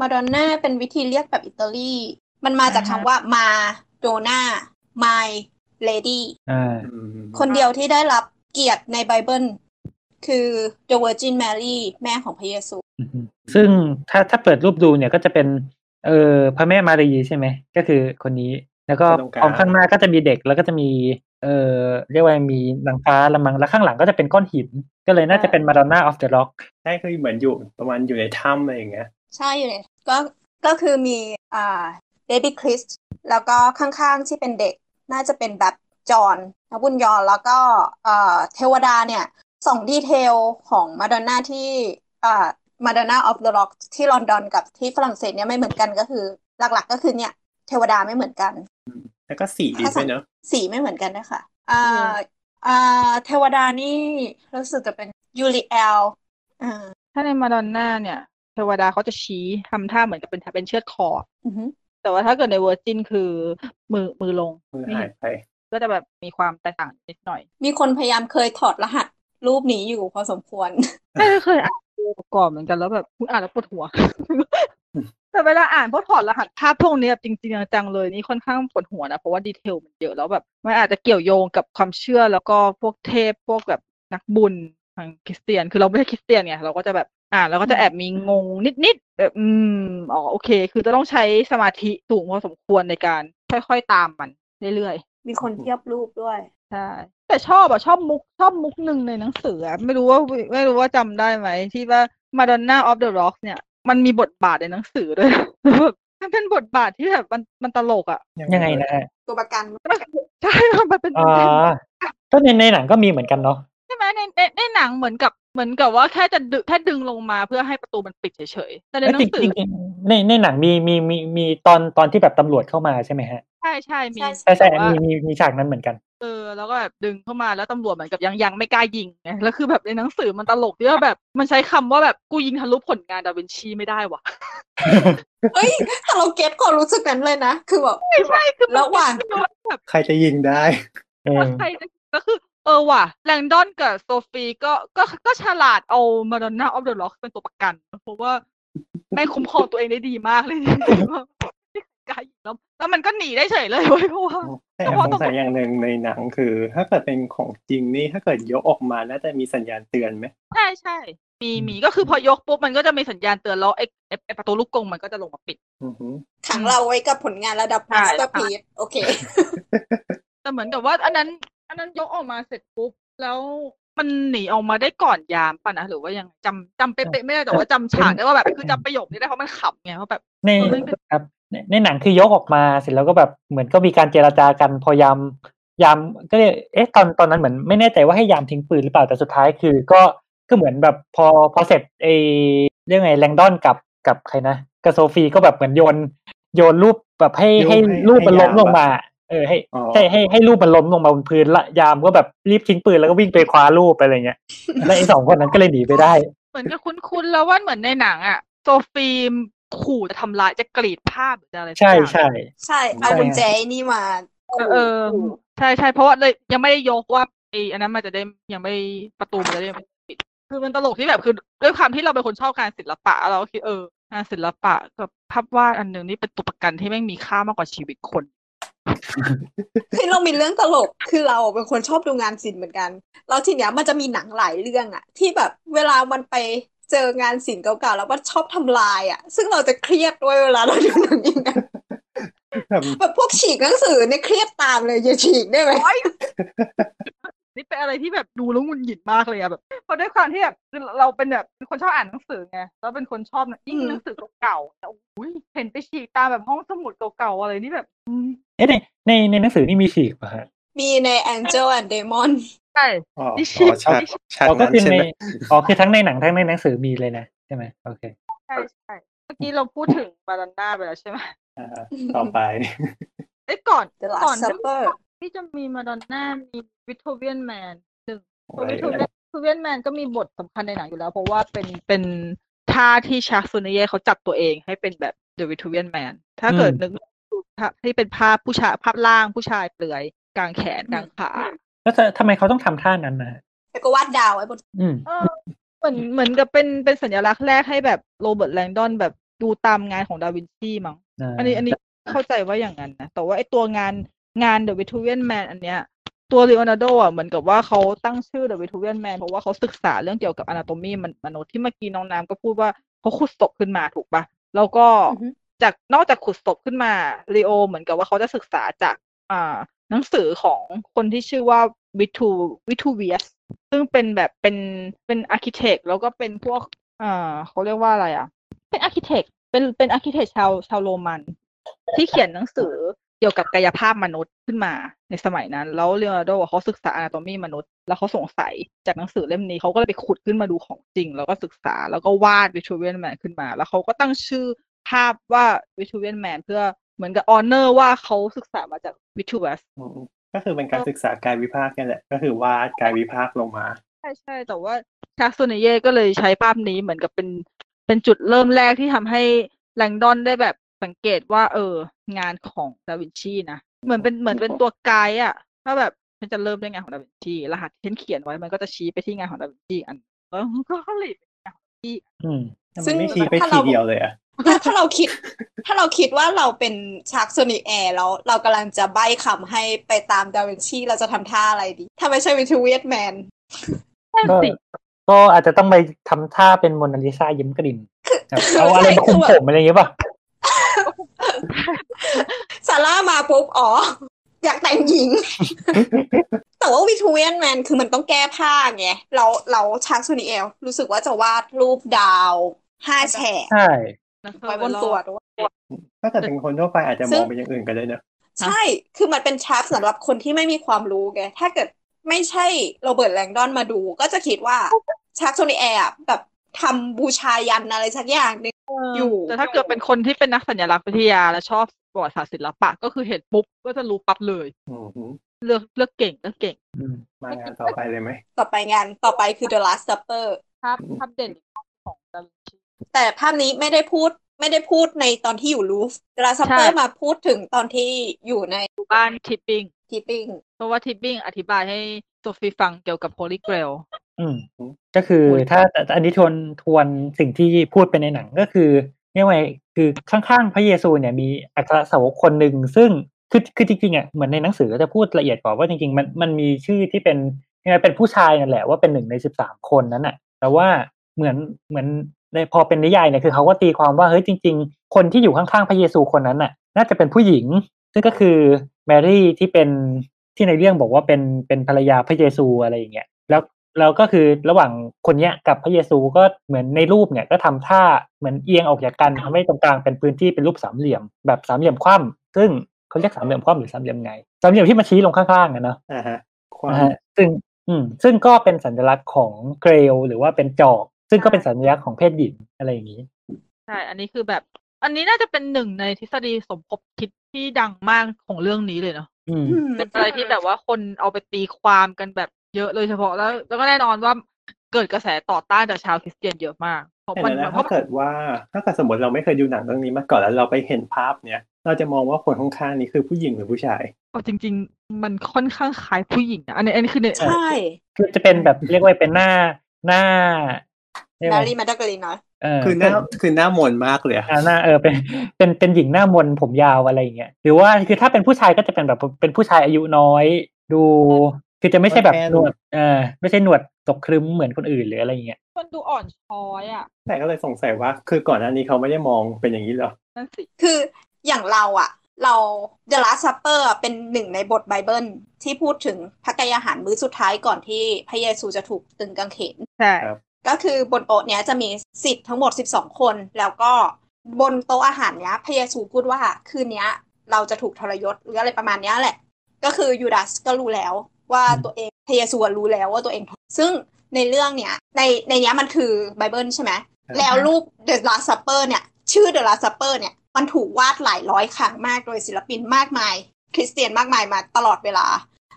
มาดอนน่าเป็นวิธีเรียกแบบอิตาลี มันมาจากอ่าฮะคำว่ามาโดนา my lady อ่าอืมคนเดียวที่ได้รับเกียรติในไบเบิลคือ the Virgin Mary แม่ของพระเยซูอืมซึ่งถ้าถ้าเปิดรูปดูเนี่ยก็จะเป็น เออพระแม่มารีใช่ไหม ก็คือคนนี้ แล้วก็ตรงกลางตรงข้างหน้าก็จะมีเด็กแล้วก็จะมี เออเรียกว่ามีนางฟ้าละมัง แล้วข้างหลังก็จะเป็นก้อนหิน ก็เลยน่าจะเป็น Madonna of the Rock ใช่คือเหมือนอยู่ประมาณอยู่ในถ้ำอะไรอย่างเงี้ย ใช่อยู่เนี่ยก็ก็คือมีอ่า baby Christ แล้วก็ข้างๆที่เป็นเด็กน่าจะเป็นแบบจอห์นนักบุญยอห์นแล้วก็เอ่อเทวดาเนี่ยสอง detail ของ Madonna ที่อ่า Madonna of the Rock ที่ลอนดอนกับที่ฝรั่งเศสเนี่ยไม่เหมือนกันก็คือ หลักๆก็คือเนี่ยเทวดาไม่เหมือนกัน แล้วก็สีด้วยเนอะสีไม่เหมือนกันด้วยค่ะอ่าอ่าเทวดานี่รู้สึกจะเป็นยูริเอลอ่าถ้าในมาดอนน่าเนี่ย เทวดาเขาจะชี้ทำท่าเหมือนกับเป็นเป็นเชือดคออือหือ แต่ว่าถ้าเกิดในเวอร์จินคือมือมือลงมือไม่หาเห็ยนไปก็จะแบบมีความแตกต่างนิดหน่อย มีคนพยายามเคยถอดรหัสรูปนี้อยู่พอสมควรไม่เคยอ่านดูประกอบเหมือนกันแล้วแบบอ่านแล้วปวดหัว แต่เวลาอ่านพวกถอดรหัสภาพพวกเนี้ยจริงๆจังๆเลยนี่ค่อนข้างปวดหัวนะเพราะว่าดีเทลมันเยอะแล้วแบบมันอาจจะเกี่ยวโยงกับความเชื่อแล้วก็พวกเทพพวกแบบนักบุญทางคริสเตียน คือเราไม่ใช่คริสเตียนไงเราก็จะแบบ อ่านแล้วก็จะแอบมีงงนิดๆแบบอืมอ๋อโอเค คือจะต้องใช้สมาธิสูงพอสมควรในการค่อยๆตามมันเรื่อยๆมีคนเทียบรูปด้วยใช่แต่ชอบอะชอบมุกชอบมุกหนึ่งในหนังสืออะไม่รู้ว่าไม่รู้ว่าจำได้ไหม ที่ว่า Madonna of the Rock เนี่ย มันมีบทบาทในหนังสือด้วยแบบมันเป็นบทบาทที่แบบมันมันตลกอะยังไงนะฮะตัวประกันใช่มันเป็นอ๋อก็ในในหนังก็มีเหมือนกันเนาะ ใช่ไหมในในในหนังเหมือนกับเหมือนกับว่าแค่จะดึงแค่ดึงลงมาเพื่อให้ประตูมันปิดเฉยๆแต่ในหนัจริงงสือจริงๆในในหนังมีมีมีมีตอนตอนที่แบบตำรวจเข้ามาใช่ไหมฮะใช่ใช่มีใช่ใช่ใช่แต่ว่ามีมีมีฉากนั้นเหมือนกันเออแล้วก็แบบดึงเข้ามาแล้วตำรวจเหมือนกับยังยังไม่กล้ายิงไงแล้วคือแบบในหนังสือมันตลกที่ว่าแบบ มันใช้คำว่าแบบกูยิงทะลุผลงานดาวินชีไม่ได้ว่ะเฮ้ยแต่เรา get ความรู้สึกนั้นเลยนะคือแบบไม่ใช่คือมันระหว่างแบบใครจะยิงได้เออใครจะก็คือ เออว่ะแลงดอนกับโซฟีก็ก็ก็ฉลาดเอา Madonna of the Rock เป็นตัวประกัน เพราะว่าแม่งคุ้มครองตัวเองได้ดีมากเลยว่าไม่กล้ายิงแล้วแล้วมันก็หนีได้เฉยเลยเว้ยเพราะว่าแต่แอบสงสัยอย่างหนึ่งในหนังคือ ถ้าเกิดเป็นของจริงนี่ถ้าเกิดยกออกมาน่าจะมีสัญญาณเตือนไหมใช่ใช่มีมีก็คือพอยกปุ๊บมันก็จะมีสัญญาณเตือนแล้วไอ้ไอ้ไอ้ประตูลูกกรงมันก็จะลงมาปิดอือหือขังเราไว้กับผลงานระดับใช่ masterpiece โอเคแต่เหมือนกับว่าอันนั้น อันนั้นยกออกมาเสร็จปุ๊บ แล้วมันหนีออกมาได้ก่อนยามป่ะนะหรือว่ายังจำจำเป๊ะๆไม่ได้แต่ว่าจำฉากได้ว่าแบบคือจำประโยคนี้ได้เพราะมันขำไงว่าแบบ ในเออไม่เป็น ครับในในหนังคือยกออกมาเสร็จแล้วก็แบบเหมือนก็มีการเจรจากันพอยามยามก็เลยเอ๊ะตอนตอนนั้นเหมือนไม่แน่ใจว่าให้ยามทิ้งปืนหรือเปล่าแต่สุดท้ายคือ ก็ก็เหมือนแบบพอพอเสร็จเอเรื่องไงแลงดอนกับกับใครนะกับโซฟีก็แบบเหมือนโยนโยนรูปแบบให้โยนให้ให้รูปมันให้ล้มยามลงมาอะ เออให้อ๋อใช่ให้ให้รูปมันล้มลงมาบนพื้นละยามก็แบบรีบทิ้งปืนแล้วก็วิ่งไปคว้ารูปไปอะไรเงี้ยแล้วไอ้สองคนนั้นก็เลยหนีไปได้ เหมือนกับคุ้นๆแล้วว่าเหมือนในหนังอะโซฟีขู่จะทำลายจะกรีดภาพหรือจะอะไรสักใช่อย่างใช่ใช่เอากุญแจนี่มาเออเออใช่ใช่เพราะว่าเลยยังไม่ได้ยกว่าไอ้อันนั้นมันจะได้ยังไม่ประตูมันจะได้ไม่ปิดคือมันตลกที่แบบคือด้วยความที่เราเป็นคนชอบการศิลปะเราก็คิดเอองานศิลปะกับภาพวาดอันหนึ่งนี่เป็นตัวประกันที่แม่งมีค่ามากกว่าชีวิตคน คือเรามีเรื่องตลกคือเราเป็นคนชอบดูงานศิลป์เหมือนกันแล้วทีเนี้ยมันจะมีหนังหลายเรื่องอะที่แบบเวลามันไปเจองานศิลป์เก่าๆแล้วมันชอบทำลายอะซึ่งเราจะเครียดด้วยเวลาเราดูหนังอย่างนั้นแบบแบบพวกฉีกหนังสือเนี่ยเครียดตามเลยอย่าฉีกได้ไหม นี่เป็นอะไรที่แบบดูแล้วหงุนหงิดมากเลยอะแบบเพราะด้วยความที่แบบคือเราเป็นแบบเป็นคนชอบอ่านหนังสือไงแล้วเป็นคนชอบยิ่งหนังสือเก่าๆแต่อุ้ยเห็นไปฉีกตามแบบห้องสมุดเก่าๆอะไรนี่แบบอืมเอ๊ะในในในหนังสือนี่มีฉีกป่ะฮะมีใน Angel and Demon ใช่อ๋อนี่อ๋ฉีอกฉากนี่ฉีกฉากอ๋อก็นั้นคือใช่ในไหมอ๋อคือทั้งในหนังทั้งในหนังสือมีเลยนะใช่ไหมโอเคใช่ใช่เมื่อกี้เราพูดถึงบารันดาไปแล้วใช่ไหมอ่าต่อไปเอ้ยก่อน The ก่อน Last Supper ที่จะมีมาดอนน่ามี Vitruvian Man หนึ่งโอ้ย Vitruvian Vitruvian Man ก็มีบทสำคัญในหนังอยู่แล้ว เพราะว่าเป็นเป็นท่าที่ฌาคโซนิแยร์เขาจัดตัวเองให้เป็นแบบ the Vitruvian Man ถ้าเกิดอืมนึกภาพที่เป็นภาพผู้ชายภาพร่างผู้ชายเปลือยกลางแขนกลางขาแล้วจะทำไมเขาต้องทำท่านั้นนะแล้วก็วาดดาวไว้บนอืมเออเหมือนเหมือนกับเป็นเป็นสัญลักษณ์แรกให้แบบโรเบิร์ตแลงดอนแบบดูตามงานของดาวินชีมั้งอันนี้อันนี้เข้าใจว่าอย่างนั้นนะแต่ว่าไอตัวงาน งาน The Vitruvian Man อันเนี้ยตัวเลโอนาร์โดอะเหมือนกับว่าเขาตั้งชื่อ The Vitruvian Man เพราะว่าเขาศึกษาเรื่องเกี่ยวกับ anatomy มันมนุษย์ที่เมื่อกี้น้องน้ำก็พูดว่าเขาขุดศพขึ้นมาถูกปะแล้วก็อือฮึจากนอกจากขุดศพขึ้นมาลีโอ เหมือนกับว่าเขาจะศึกษาจากอ่าหนังสือของคนที่ชื่อว่าวิทรูวิทรูเวียสซึ่งเป็นแบบเป็นเป็น architect แล้วก็เป็นพวกอ่าเขาเรียกว่าอะไรอะ เป็น architect เป็นเป็น architect ชาวชาวโรมัน ที่เขียนหนังสือ เกี่ยวกับกายภาพมนุษย์ขึ้นมาในสมัยนั้น แล้วเลโอนาร์โดอะเขาศึกษา anatomy มนุษย์ แล้วเขาสงสัยจากหนังสือเล่มนี้เขาก็เลยไปขุดขึ้นมาดูของจริง แล้วก็ศึกษาแล้วก็วาด Vitruvian Man ขึ้นมา แล้วเขาก็ตั้งชื่อภาพว่า Vitruvian Man เพื่อเหมือนกับ honor ว่าเขาศึกษามาจาก Vitruvius อืมก็คือเป็นการศึกษากายวิภาคนี่แหละ ก็คือวาดกายวิภาคลงมา ใช่ใช่แต่ว่าชาร์กโซเนเย่ก็เลยใช้ภาพนี้เหมือนกับเป็นเป็นจุดเริ่มแรกที่ทำให้แลงดอนได้แบบ สังเกตว่า เออ งานของดาวินชีนะเหมือนเป็นเหมือนเป็นตัวไกด์อะว่าแบบฉันจะเริ่มด้วยงานของดาวินชีรหัสที่ฉันเขียนไว้มันก็จะชี้ไปที่งานของดาวินชีอันแล้วก็ก็เลยเป็นงานของดาวินชีอืมทำไมซึ่งไม่ชี้ไปถ้าทีเราเดียวเลยอะถ้าถ้าเราคิด ถ้าเราคิดว่าเราเป็นชาร์กโซนิแอร์แล้ว เรากำลังจะใบ้คำให้ไปตามดาวินชีเราจะทำท่าอะไรดี ถ้าไม่ใช่ Vitruvian Man นั่นก็สิก็อาจจะต้องไปทำท่าเป็นโมนาลิซายิ้มกริ่มแบบคือเอาอะไรมาคลุมใช่คลุมผมอะไรอย่างเงี้ยป่ะ ซาร่ามาปุ๊บอ๋อ อยากแต่งหญิง แต่ว่า Vitruvian Man คือมันต้องแก้ผ้าไงเราเราฌาคโซนิแยร์ รู้สึกว่าจะวาดรูปดาวห้าแฉกใช่ไว้บนตัวด้วยถ้าเกิดเป็นคนทั่วไปอาจจะซึ่มองงเป็นอย่างอื่นก็ได้เนอะใช่ คือมันเป็น trap สำหรับคนที่ไม่มีความรู้ไง ถ้าเกิดไม่ใช่โรเบิร์ตแลงดอนมาดู ก็จะคิดว่าชาร์กโซนิแอร์อะแบบ ทำบูชายัญอะไรสักอย่างหนึ่งอยู่ แต่ถ้าเกิดเป็นคนที่เป็นนักสัญลักษณ์วิทยา และชอบประวัติศาสตร์ศิลปะ ก็คือเห็นปุ๊บก็จะรู้ปั๊บเลยอืมฮึเลือกเลือกเก่งเลือกเก่งอืมมางานต่อไปเลยไหม ต่อไปงานต่อไปคือ The Last Supper ภาพภาพเด่นของดาวินชีแต่ภาพนี้ไม่ได้พูดไม่ได้พูดในตอนที่อยู่ลูฟ The Last Supper ใช่มาพูดถึงตอนที่อยู่ในบ้านทิปปิ้งทีปิ้งเพราะว่าทิปปิ้งอธิบายให้โซฟีฟังเกี่ยวกับ Holy Grail อืม ก็คือโอ้ยถ้าอันนี้ทวนทวนสิ่งที่พูดไปในหนังก็คือเรียกว่าไงคือข้างๆ พระเยซูเนี่ยมีอัครสาวกคนหนึ่งซึ่งคือคือจริงๆอะเหมือนในหนังสือก็จะพูดละเอียดกว่าว่าจริงๆมันมันมีชื่อที่เป็นยังไงเป็นผู้ชายนั่นแหละว่าเป็นหนึ่งในสิบสามคนนั้นอะ แต่ว่าเหมือนเหมือนในพอเป็นนิยายเนี่ยคือเขาก็ตีความว่าเฮ้ยจริง ๆ คนที่อยู่ข้างๆพระเยซูคนนั้นน่ะ น่าจะเป็นผู้หญิง ซึ่งก็คือแมรี่ที่เป็นที่ในเรื่องบอกว่าเป็นเป็นภรรยาพระเยซูอะไรอย่างเงี้ย แล้วแล้วก็คือระหว่างคนเนี้ยกับพระเยซูก็เหมือนในรูปเนี่ยก็ทำท่าเหมือนเอียงออกจากกันทำให้ตรงกลางเป็นพื้นที่เป็นรูปสามเหลี่ยม แบบสามเหลี่ยมคว่ำซึ่งเขาเรียกสามเหลี่ยมคว่ำหรือสามเหลี่ยมไงสามเหลี่ยมที่มันชี้ลงข้างๆอะเนาะอ่าฮะความนะฮะซึ่งอืมซึ่งก็เป็นสัญลักษณ์ของเกรลหรือว่าเป็นจอก ซึ่งก็เป็นสัญลักษณ์ของเพศหญิงอะไรอย่างนี้ใช่อันนี้คือแบบ อันนี้น่าจะเป็นหนึ่งในทฤษฎีสมคบคิดที่ดังมากของเรื่องนี้เลยเนาะอืมเป็นอะไรที่แบบว่าคนเอาไปตีความกันแบบ เยอะเลยเฉพาะแล้วแล้วก็แน่นอนว่าเกิดกระแสต่อต้านจากชาวคริสเตียนเยอะมากเพราะแต่มันนะเพถ้าราะเกิดว่าถ้าเกิดสมมติเราไม่เคยดูหนังเรื่องนี้มาก่อนแล้วเราไปเห็นภาพเนี้ยเราจะมองว่าคนข้างๆนี้คือผู้หญิงหรือผู้ชายเอาจริง ๆ มันค่อนข้างคล้ายผู้หญิงนะอันนี้อันนี้คือเนี่ยใช่คือจะเป็นแบบเรียกว่าเป็นหน้าหน้าเรียกนาว่ารีมาดากรีนเนาะเออคือหน้าคือหน้ามนมากเลยอะอ่าหน้าเออเป็นเป็นเป็นหญิงหน้ามนผมยาวอะไรอย่างเงี้ยหรือว่าคือถ้าเป็นผู้ชายก็จะเป็นแบบเป็นผู้ชายอายุน้อย ดู คือจะไม่ใช่แบบหนวดเออไม่ใช่หนวดตกครึ้มเหมือนคนอื่นหรืออะไรอย่างเงี้ยมันดูอ่อนช้อยอะแต่ก็เลยสงสัยว่า คือก่อนหน้านี้เขาไม่ได้มองเป็นอย่างนี้เหรอนั่นสิคืออย่างเราอะเรา The Last Supper อะเป็นหนึ่งในบทไบเบิลที่พูดถึงพระกายอาหารมื้อสุดท้ายก่อนที่พระเยซูจะถูกตึงกางเขนใช่ครับก็คือบนโต๊ะเนี้ยจะมีสิทธิ์ทั้งหมด 12 คน แล้วก็บนโต๊ะอาหารเนี้ยพระเยซูพูดว่าคืนเนี้ย เราจะถูกทรยศหรืออะไรประมาณเนี้ยแหละ ก็คือยูดาสก็รู้แล้ว ว่าอืมตัวเองพระเยซูอะรู้แล้วว่าตัวเองถูกซึ่งในเรื่องเนี้ยในในเนี้ยมันคือไบเบิลใช่ไหมครับแล้วรูป The Last Supper เนี่ย ชื่อ The Last Supper เนี่ย มันถูกวาดหลายร้อยครั้งมากโดยศิลปินมากมาย คริสเตียนมากมายมาตลอดเวลา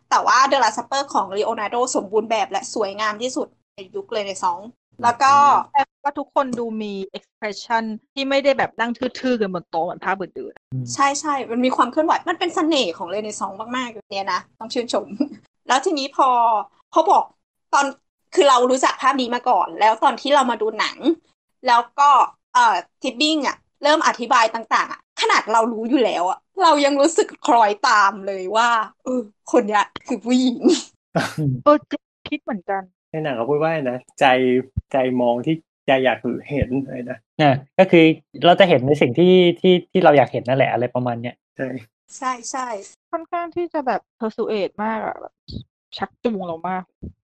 แต่ว่า The Last Supper ของ Leonardo สมบูรณ์แบบและสวยงามที่สุดในยุคเลยในสองแล้วก็ว่าทุกคนดูมี expression ที่ไม่ได้แบบนั่งทื่อๆกันบนโต๊ะเหมือนภาพอื่นใช่ใช่ มันมีความเคลื่อนไหว มันเป็นเสน่ห์ของเรเนซองส์มากๆเนี่ยนะ ต้องชื่นชม แล้วทีนี้พอเขาบอกตอนคือเรารู้จักภาพนี้มาก่อน แล้วตอนที่เรามาดูหนัง แล้วก็เอ่อทิปบิ้งอะเริ่มอธิบายต่าง ๆ อะ ขนาดเรารู้อยู่แล้วอะเรายังรู้สึกคล้อยตามเลยว่าเออคนเนี้ยคือผู้หญิงๆเออจริงคิดเหมือนกันในหนังเขาพูดว่านะใจใจมองที่ใจอยากเห็นอะไรนะอ่าก็คือเราจะเห็นในสิ่งที่ที่ที่เราอยากเห็นนั่นแหละอะไรประมาณเนี้ยใช่ ใช่ใช่ค่อนข้างที่จะแบบ persuade มากอะแบบชักจูงเรามาก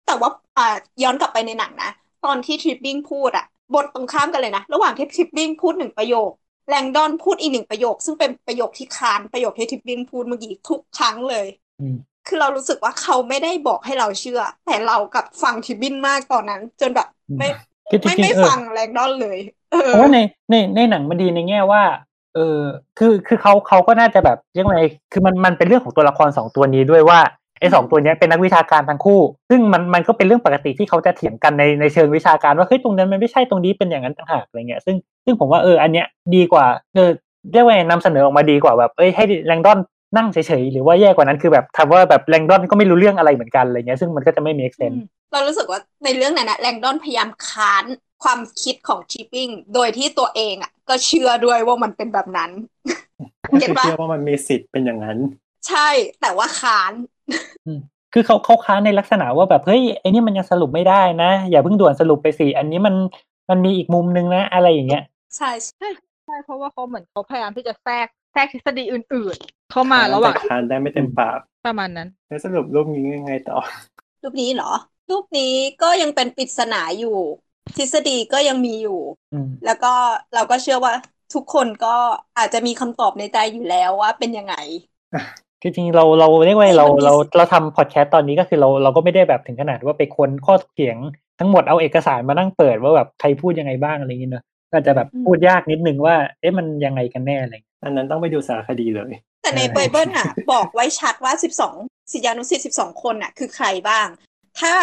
แต่ว่าอ่าย้อนกลับไปในหนังนะ ตอนที่ทริปบิ้งพูดอะบทตรงข้ามกันเลยนะ ระหว่างที่ทริปบิ้งพูดหนึ่งประโยคแรงดอนพูดอีกหนึ่งประโยค ซึ่งเป็นประโยคที่ค้านประโยคที่ทริปบิ้งพูดเมื่อกี้ทุกครั้งเลยอืมคือเรารู้สึกว่าเขาไม่ได้บอกให้เราเชื่อ แต่เรากลับฟังทริปบิ้งมากตอนนั้น จนแบบไม่คือจไม่ริงไม่ๆเออฟังแรงดอนเลยเออเพราะว่าในในในหนังมันดีในแง่ว่า เออคือคือเขาเขาก็น่าจะแบบยังไงคือมันมันเป็นเรื่องของตัวละครสองตัวนี้ด้วยว่าไอ้สองตัวเนี้ยเป็นนักวิชาการทั้งคู่ ซึ่งมันมันก็เป็นเรื่องปกติที่เขาจะเถียงกันในในเชิงวิชาการว่าเฮ้ยตรงนั้นมันไม่ใช่ตรงนี้เป็นอย่างนั้นต่างหากอะไรเงี้ยซึ่งซึ่งผมว่าเอออันเนี้ยดีกว่าเออเรียกว่าไงนำเสนอออกมาดีกว่าแบบเอ้ยให้แรงดอนนั่งเฉยๆหรือว่าแย่กว่านั้นคือแบบทำว่าแบบแรงดอนก็ไม่รู้เรื่องอะไรเหมือนกันอะไรเงี้ยซึ่งมันก็จะไม่ make sense เรารู้สึกว่าในเรื่องนั้นนะแรงดอนพยายามค้าน ความคิดของทริปปิ้งโดยที่ตัวเองอะ ก็เชื่อด้วยว่ามันเป็นแบบนั้นก็เก็คืตอปะเชื่อว่ามันมีสิทธิ์เป็นอย่างนั้น ใช่แต่ว่าค้านคือเขาเขาค้านในลักษณะว่าแบบเฮ้ยไอ้นี่มันยังสรุปไม่ได้นะ อย่าเพิ่งด่วนสรุปไปสิอันนี้มันมันมีอีกมุมนึงนะ อะไรอย่างเงี้ยใช่ใช่เพราะว่าเขาเหมือนเขาพยายามที่จะแทรกแทรกทฤษฎีอื่น ๆ เข้ามาระหว่างแต่ทานได้ไม่เต็มปากประมาณนั้น แล้วสรุปรูปนี้ยังไงต่อ รูปนี้เหรอ รูปนี้ก็ยังเป็นปริศนาอยู่ ทฤษฎีก็ยังมีอยู่อืมแล้วก็เราก็เชื่อว่าทุกคนก็อาจจะมีคำตอบในใจอยู่แล้วว่าเป็นยังไงคือจริงๆเราเราเรียกว่าเออเรามันมีเราเราทำพอดแคสต์ตอนนี้ก็คือเราเราก็ไม่ได้แบบถึงขนาดว่าไปค้นข้อถกเถียงทั้งหมดเอาเอกสารมานั่งเปิดว่าแบบใครพูดยังไงบ้างอะไรอย่างเงี้ยเนอะก็อาจจะแบบพูดยากนิดนึงว่า เอ๊ะมันยังไงกันแน่อะไรอย่างเงี้ยอันนั้นต้องไปดูสารคดีเลย แต่ในใช่ไบเบิลน่ะ บอกไว้ชัดว่าสิบสองศิษยานุศิษย์สิบสองคนน่ะ คือใครบ้าง ถ้า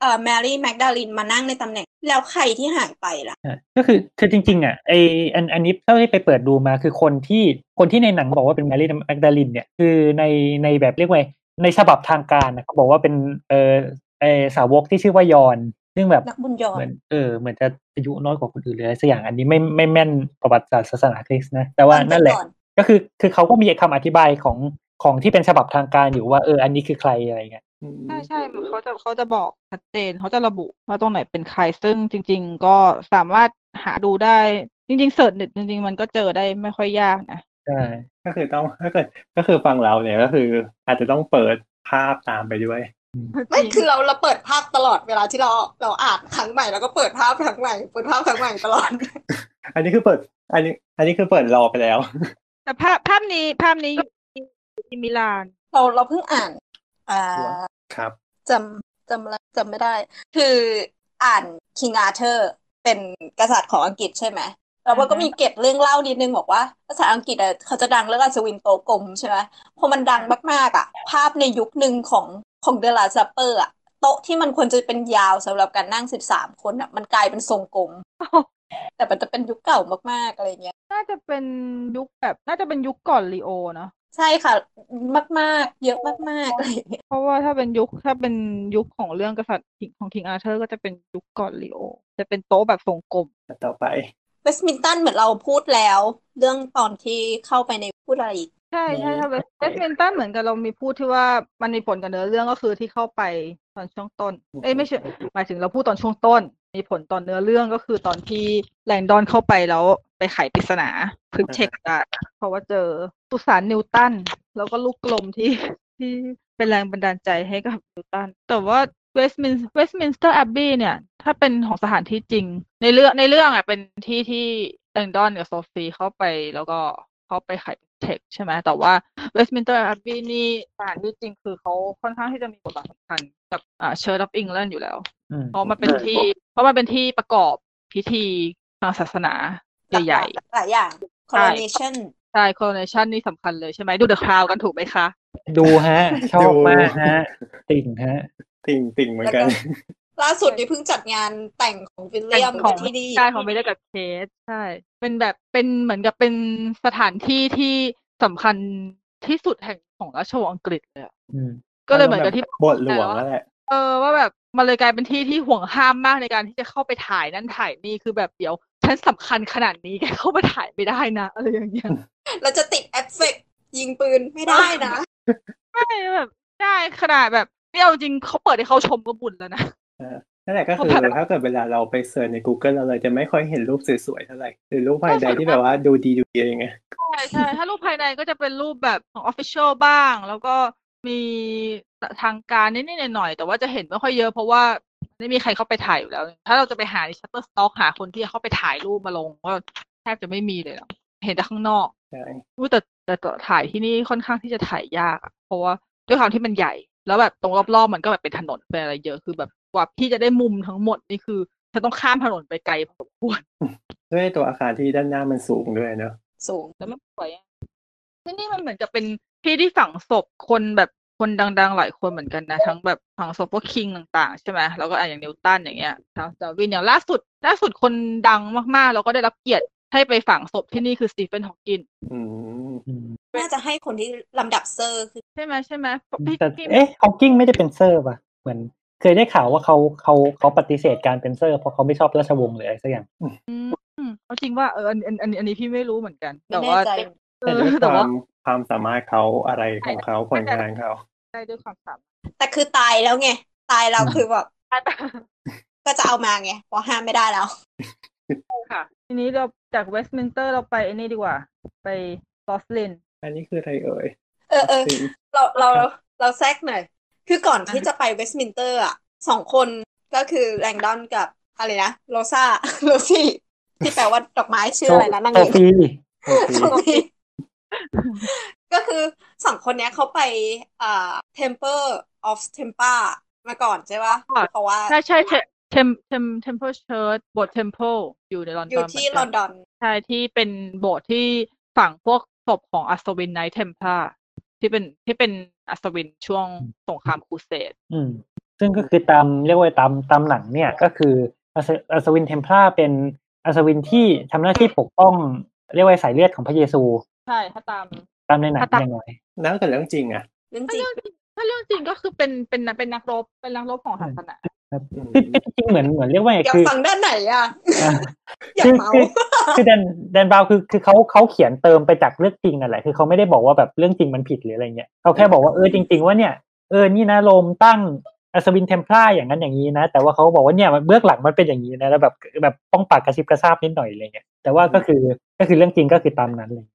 เอ่อแมรี่แมกดาลินมานั่งในตำแหน่ง แล้วใครที่หายไปล่ะอะ ก็คือคือจริง ๆ อะไออันอันนี้เท่าที่ไปเปิดดูมาคือคนที่คนที่ในหนังบอกว่าเป็นแมรี่แมกดาลินเนี่ยคือในในแบบเรียกว่าในฉบับทางการนะเขาบอกว่าเป็นเออเออสาวกที่ชื่อว่ายอห์นซึ่งแบบนักบุญยอห์นมือนเออเหมือนจะอายุน้อยกว่าคนอื่นเลยอะไรสักอย่างอันนี้ไม่ไม่แม่นประวัติศาสตร์ศาสนาคริสต์นะแต่ว่านั่นแหละก่อนก็คือคือเขาก็มีคำอธิบายของของที่เป็นฉบับทางการอยู่ว่าเอออันนี้คือใครอะไรเงี้ยอืม ใช่ใช่เขาจะเขาจะบอกชัดเจนเขาจะระบุว่าตรงไหนเป็นใครซึ่งจริง ๆ ก็สามารถหาดูได้ จริงๆเสิร์ชเน็ตจริง ๆ มันก็เจอได้ไม่ค่อยยากนะใช่ก็คือต้องถ้าเกิดก็คือฟังเราเนี่ยก็คือ อาจจะต้องเปิดภาพตามไปด้วยไม่คือเราเราเปิดภาพตลอดเวลาที่เราเราอ่านครั้งใหม่แล้วก็เปิดภาพครั้งใหม่เปิดภาพครั้งใหม่ตลอด อันนี้คือเปิด อันนี้ อันนี้คือเปิดรอไปแล้ว แต่ภาพภาพนี้ภาพนี้อยู่ที่อยู่ที่มิลาน เราเราเพิ่งอ่านอ่า ครับจำจำอะไรจำไม่ได้ คืออ่าน King Arthur เป็นกษัตริย์ของอังกฤษใช่ไหมแล้วมันก็อือฮะมีเกร็ดเรื่องเล่านิดนึงบอกว่าภาษาอังกฤษอะเขาจะดังเรื่องอัศวินโต๊ะกลมใช่ไหมพอมันดังมากๆอะภาพในยุคหนึ่งของของ The Last Supper อะโต๊ะที่มันควรจะเป็นยาวสำหรับการนั่งสิบสามคนอะมันกลายเป็นทรงกลม แต่มันจะเป็นยุคเก่ามากๆอะไรเงี้ย น่าจะเป็นยุคแบบ น่าจะเป็นยุคก่อนลีโอเนาะ ใช่ค่ะ มากๆ เยอะมากๆอะไรเงี้ยเพราะว่าถ้าเป็นยุคถ้าเป็นยุคของเรื่องกษัตริย์ของ King Arthur ก็จะเป็นยุคก่อนลีโอ จะเป็นโต๊ะแบบทรงกลมต่อไปเวสต์มินสเตอร์เหมือนเราพูดแล้ว เรื่องตอนที่เข้าไปในพูดอะไรอีกใช่ใช่อืมถ้าเวสเวสต์มินสเตอร์เหมือนกับเรามีพูดที่ว่ามันมีผลกับเนื้อเรื่องก็คือที่เข้าไปตอนช่วงต้น เอ้ยไม่ใช่หมายถึงเราพูดตอนช่วงต้น มีผลตอนเนื้อเรื่องก็คือตอนที่แลงดอนเข้าไปแล้วไปไขปริศนา cryptex ได้เพราะว่าเจอ สุสานนิวตันแล้วก็ลูกกลมที่ที่เป็นแรงบันดาลใจให้กับนิวตันแต่ว่าเวสต์มินเวสต์มินสเตอร์แอบบี้เนี่ย ถ้าเป็นของสถานที่จริง ในเรื่องในเรื่องอะเป็นที่ที่แลงดอนกับโซฟีเข้าไปแล้วก็เข้าไปไขเทคใช่ไหมแต่ว่าเวสต์มินสเตอร์แอบบี้นี่สถานที่จริงคือเขาค่อนข้างที่จะมีบทบาทสำคัญกับอ่า Church of England อยู่แล้วอืมเพราะมันเป็นที่ เพราะมันเป็นที่ประกอบพิธีทางศาสนาใหญ่หลายอย่าง coronation ๆ ใช่ coronation นี่สำคัญเลยใช่ไหมดู The Crown กันถูกไหมคะ ดูฮะ ชอบดูมากฮะ ติ่งฮะ ติ่งติ่งเหมือนกัน ล่าสุดนี่เพิ่งจัดงานแต่งของวิลเลียมของที่นี่ใช่ของเบลกับเคสใช่ เป็นแบบเป็นเหมือนกับเป็นสถานที่ที่สำคัญที่สุดแห่งของราชวงศ์อังกฤษเลยอะอืมก็เลยเหมือนกับที่บทหลวงแล้วแหละเออว่าแบบมันเลยกลายเป็นที่ที่ห่วงห้ามมากในการที่จะเข้าไปถ่ายนั่นถ่ายนี่คือแบบเดี๋ยว ฉันสำคัญขนาดนี้แกเข้ามาถ่ายไม่ได้นะอะไรอย่างเงี้ยเราจะติดเอฟเฟกต์ยิงปืนไม่ได้นะใช่แบบได้ขนาดแบบนี่เอาจริงเขาเปิดให้เขาชมก็บุญแล้วนะนั่นแหละก็คือเพราะแบบถ้าเกิดเวลาเราไปเสิร์ชใน Google เราเลยจะไม่ค่อยเห็นรูปสวยๆเท่าไหร่หรือรูปภายในที่แบบว่าดูดีดูดีอะไรเงี้ยใช่ใช่ถ้ารูปภายในก็จะเป็นรูปแบบของ Official บ้าง แล้วก็มีทางการนิดๆหน่อยๆแต่ว่าจะเห็นไม่ค่อยเยอะเพราะว่า ไม่มีใครเข้าไปถ่ายอยู่แล้ว ถ้าเราจะไปหาใน Shutterstock หาคนที่จะเข้าไปถ่ายรูปมาลงก็แทบจะไม่มีเลยหรอกเห็นแต่ข้างนอกใช่อู้แต่แต่แต่ถ่ายที่นี่ค่อนข้างที่จะถ่ายยากอะเพราะว่าด้วยความที่มันใหญ่ แล้วแบบตรงรอบๆมันก็แบบเป็นถนนเป็นอะไรเยอะคือแบบกว่าที่จะได้มุมทั้งหมดนี่คือฉันต้องข้ามถนนไปไกลพอสมควรด้วยตัวอาคารที่ด้านหน้ามันสูงด้วยเนอะสูงแต่ไม่สวยอะที่นี่มันเหมือนกับเป็นที่ที่ฝังศพคนแบบ คนดัง ๆ หลายคนเหมือนกันนะ ทั้งแบบฝังศพพวกคิงต่าง ๆ ใช่ไหมแล้วก็อะอย่างนิวตันอย่างเงี้ยทางดาวินอย่างล่าสุด ล่าสุดคนดังมากๆ แล้วก็ได้รับเกียรติให้ไปฝังศพที่นี่คือสตีเฟนฮอว์กินอืมอืมน่าจะให้คนที่ลำดับเซอร์คือใช่ไหมใช่ไหมพี่แต่พี่เอ๊ะฮอกกิ้งไม่ได้เป็นเซอร์ป่ะเหมือนเคยได้ข่าวว่าเขาเขาเขาปฏิเสธการเป็นเซอร์เพราะเขาไม่ชอบราชวงศ์หรืออะไรสักอย่างอืมเอาจริงว่าเอออันอันอันอันนี้พี่ไม่รู้เหมือนกันไม่แต่แน่ว่าใจเอ แต่อด้วยคแต่วาว่ามความสามารถเขาอะไรของเขาผลงานเขาได้ด้วยความสามารถแต่คือตายแล้วไงตายแล้วอืมคือแบบก็จะเอามาไงเพราะห้ามไม่ได้แล้วค่ะ ทีนี้เราจากเวสต์มินสเตอร์เราไปไอ้นี่ดีกว่า ไปรอสลินอันนี้คืออะไรเอ่ยเออเออจริงเราเราเราแทรกหน่อย คือก่อนที่จะไปเวสต์มินสเตอร์อะสองคนก็คือแลงดอนกับอะไรนะโรซาโรซี่ที่แปลว่าดอกไม้ชื่ออะไรนะนางโซเอกฟีโอเคโซฟี ก็คือสองคนเนี้ยเขาไปอ่า Temple of Tempa มาก่อนใช่ปะก่อนเพราะว่าใช่ใช่เทเทมเทมเทมเพลเชิร์ชโบสถ์เทมเพลอยู่ในลอนดอนอยู่ที่เหลมือนนกันดอนใช่ที่เป็นโบสถ์ที่ฝังพวกศพของอัศวินไนท์เทมเพลที่เป็นที่เป็นอัศวินช่วงสงครามครูเสดอืมซึ่งก็คือตามเรียกว่าตามตามหนังเนี่ยก็คืออัศอัศวินเทมพลาเป็นอัศวินที่ทำหน้าที่ปกป้องเรียกว่าสายเลือดของพระเยซู ใช่ถ้าตามตามในหนังถ้าตามอย่างน้อยแล้วแต่เรื่องจริงอะเรื่องถ้าจริงเรื่องจริงถ้าเรื่องจริงก็คือเป็นเป็นเป็นนักรบเป็นนักรบของศาสนาครับอืมคือคือจริงๆเหมือนเหมือนเรียกว่าไงอยากคือฟังด้านไหนอะอะอยากคือเมาคือคือแดนแดนบราวน์คือคือเขาเขาเขียนเติมไปจากเรื่องจริงนั่นแหละคือเขาไม่ได้บอกว่าแบบเรื่องจริงมันผิดหรืออะไรเงี้ยเขาแค่บอกว่าเออจริง ๆ ว่าเนี่ยเออนี่นะโรมตั้งอัศวินเทมพลาอย่างนั้นอย่างนี้นะ แต่ว่าเขาบอกว่าเนี่ยมันเบื้องหลังมันเป็นอย่างนี้นะแล้วแบบแบบป้องปากกระซิบกระซาบนิดหน่อยอะไรเงี้ยแต่ว่าก็คือก็คือเรื่องจริงก็คือตามนั้นเลย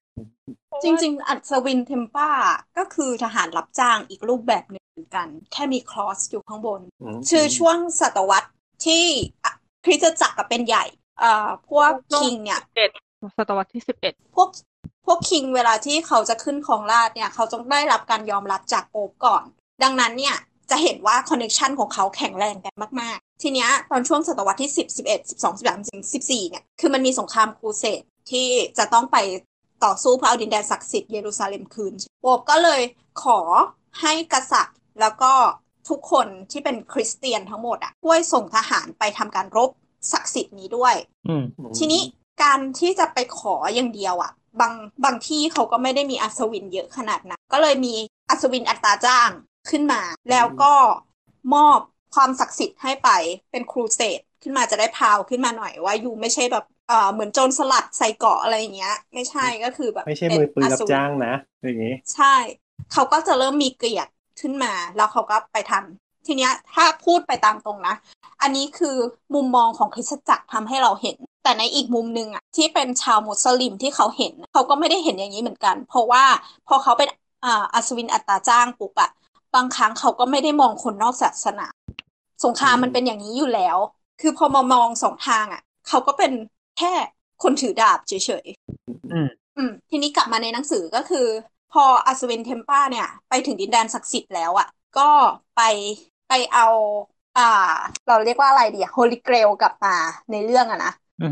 จริง ๆ อัศวินเทมป้าก็คือทหารรับจ้างอีกรูปแบบหนึ่งเหมือนกัน แค่มีครอสอยู่ข้างบนอืมชื่อช่วงศตวรรษที่อะคริสตจักรกับเป็นใหญ่ เอ่อพวกคิงเนี่ยเอ็ดศตวรรษที่สิบเอ็ดพวกพวกคิงเวลาที่เขาจะขึ้นครองราชย์เนี่ยเขาต้องได้รับการยอมรับจากโป๊ปก่อน ดังนั้นเนี่ยจะเห็นว่าคอนเน t ชันของเขาแข็งแรงกันมาก ๆ ทีเนี้ยตอนช่วงศตวรรษที่ 10 11 12 13ถึง14เนี่ย คือมันมีสงครามครูเสดที่จะต้องไป ต่อสู้เพื่อเอาดินแดนศักดิ์สิทธิ์เยรูซาเล็มคืนโป๊ปก็เลยขอให้กษัตริย์แล้วก็ทุกคนที่เป็นคริสเตียนทั้งหมดอะช่วยส่งทหารไปทำการรบศักดิ์สิทธิ์นี้ด้วยอืมทีนี้การที่จะไปขออย่างเดียวอะ่ะ บางบางที่เขาก็ไม่ได้มีอัศวินเยอะขนาดนั้นก็เลยมีอัศวินอัตราจ้างขึ้นมา แล้วก็มอบความศักดิ์สิทธิ์ให้ไปเป็นครูเสดขึ้นมาจะได้พาวขึ้นมาหน่อยว่าอยู่ไม่ใช่แบบ เอ่อเหมือนโจรสลัดใส่เกราะอะไรอย่างเงี้ย ไม่ใช่ก็คือแบบ ไม่ใช่มือปืนรับศวิจ้างนะอย่างงี้ ใช่ เขาก็จะเริ่มมีเกียรติขึ้นมา แล้วเขาก็ไปทำทีเนี้ยถ้าพูดไปตามตรงนะ อันนี้คือมุมมองของคริสตจักรทำให้เราเห็น แต่ในอีกมุมหนึ่งอะที่เป็นชาวมุสลิมที่เขาเห็น เขาก็ไม่ได้เห็นอย่างนี้เหมือนกัน เพราะว่าพอเขาเป็นอ่าอัศวินอัตราจ้างปุ๊บอะบางครั้งเขาก็ไม่ได้มองคนนอกศาสนา สงครามมันเป็นอย่างนี้อยู่แล้ว คือพอมามองสองทางอะเขาก็เป็น แค่คนถือดาบเฉยๆอืมอืมทีนี้กลับมาในหนังสือก็คือ พออัศวิน Templar เนี่ย ไปถึงดินแดนศักดิ์สิทธิ์แล้วอะ่ะ ก็ไปไปเอา อ่า เราเรียกว่าอะไรดีอะ Holy Grail กลับมาในเรื่องอะนะอืม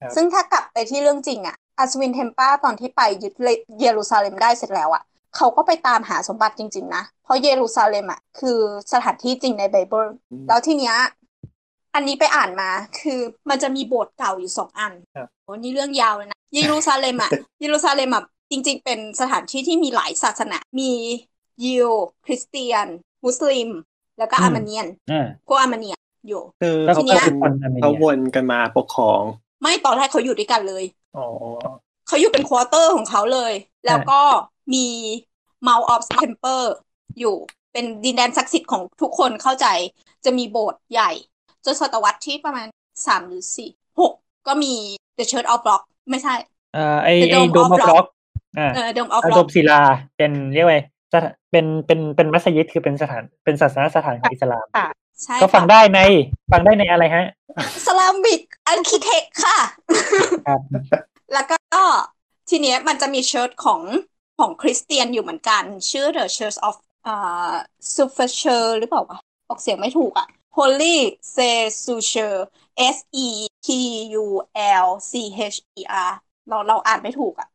ครับซึ่งถ้ากลับไปที่เรื่องจริงอะ่ะอัศวิน Templar ตอนที่ไปยึดเยรูซาเล็มได้เสร็จแล้วอะ่ะเขาก็ไปตามหาสมบัติจริง ๆ นะ เพราะเยรูซาเล็มอะ่ะคือสถานที่จริงในไบเบิลแล้วทีเนี้ย อันนี้ไปอ่านมา คือมันจะมีโบสถ์เก่าอยู่สองอันครับโอ้นี่เรื่องยาวเลยนะเยรูซาเล็มอะเยรูซาเล็มอะจริง ๆ เป็นสถานที่ที่มีหลายศาสนา มียิวคริสเตียน มุสลิม แล้วก็อืมอาร์เมเนียนอ่าพวกอาร์เมเนียนอยู่คือแล้วเขาก็เป็นเป็นคนอเมริเขากันวนกันมาปกครอง ไม่ตอนแรกเขาอยู่ด้วยกันเลยอ๋อเขาอยู่เป็น quarter ของเขาเลย แล้วก็มี Mount of Temple อยู่เป็นดินแดนศักดิ์สิทธิ์ของทุกคนเข้าใจ จะมีโบสถ์ใหญ่ จนศตวรรษที่ประมาณสามหรือสี่หกก็มี The Church of Rock ไม่ใช่อ่าไอ The ไอ Dome โดม of ออฟ Rock ร็อกอ่าเออ Dome of อาโด Rock มศิลาเป็นเรียกว่าสถานเป็นเป็นเป็นมัสยิดคือเป็นสถานเป็นศาสนสถานของอิสลามใช่ก็ฟังค่ะได้ในฟังได้ในอะไรฮะสลามิกอาร์คิเทคค่ะครับแล้วก็ทีเนี้ยมันจะมีเชิร์ชของของคริสเตียนอยู่เหมือนกัน ชื่อ The Church of อ่า s u f e r c h e r หรือเปล่าวะออกเสียงไม่ถูกอะ Holy s e s u c h e r S E T U L C H E R เราเราอ่านไม่ถูกอะ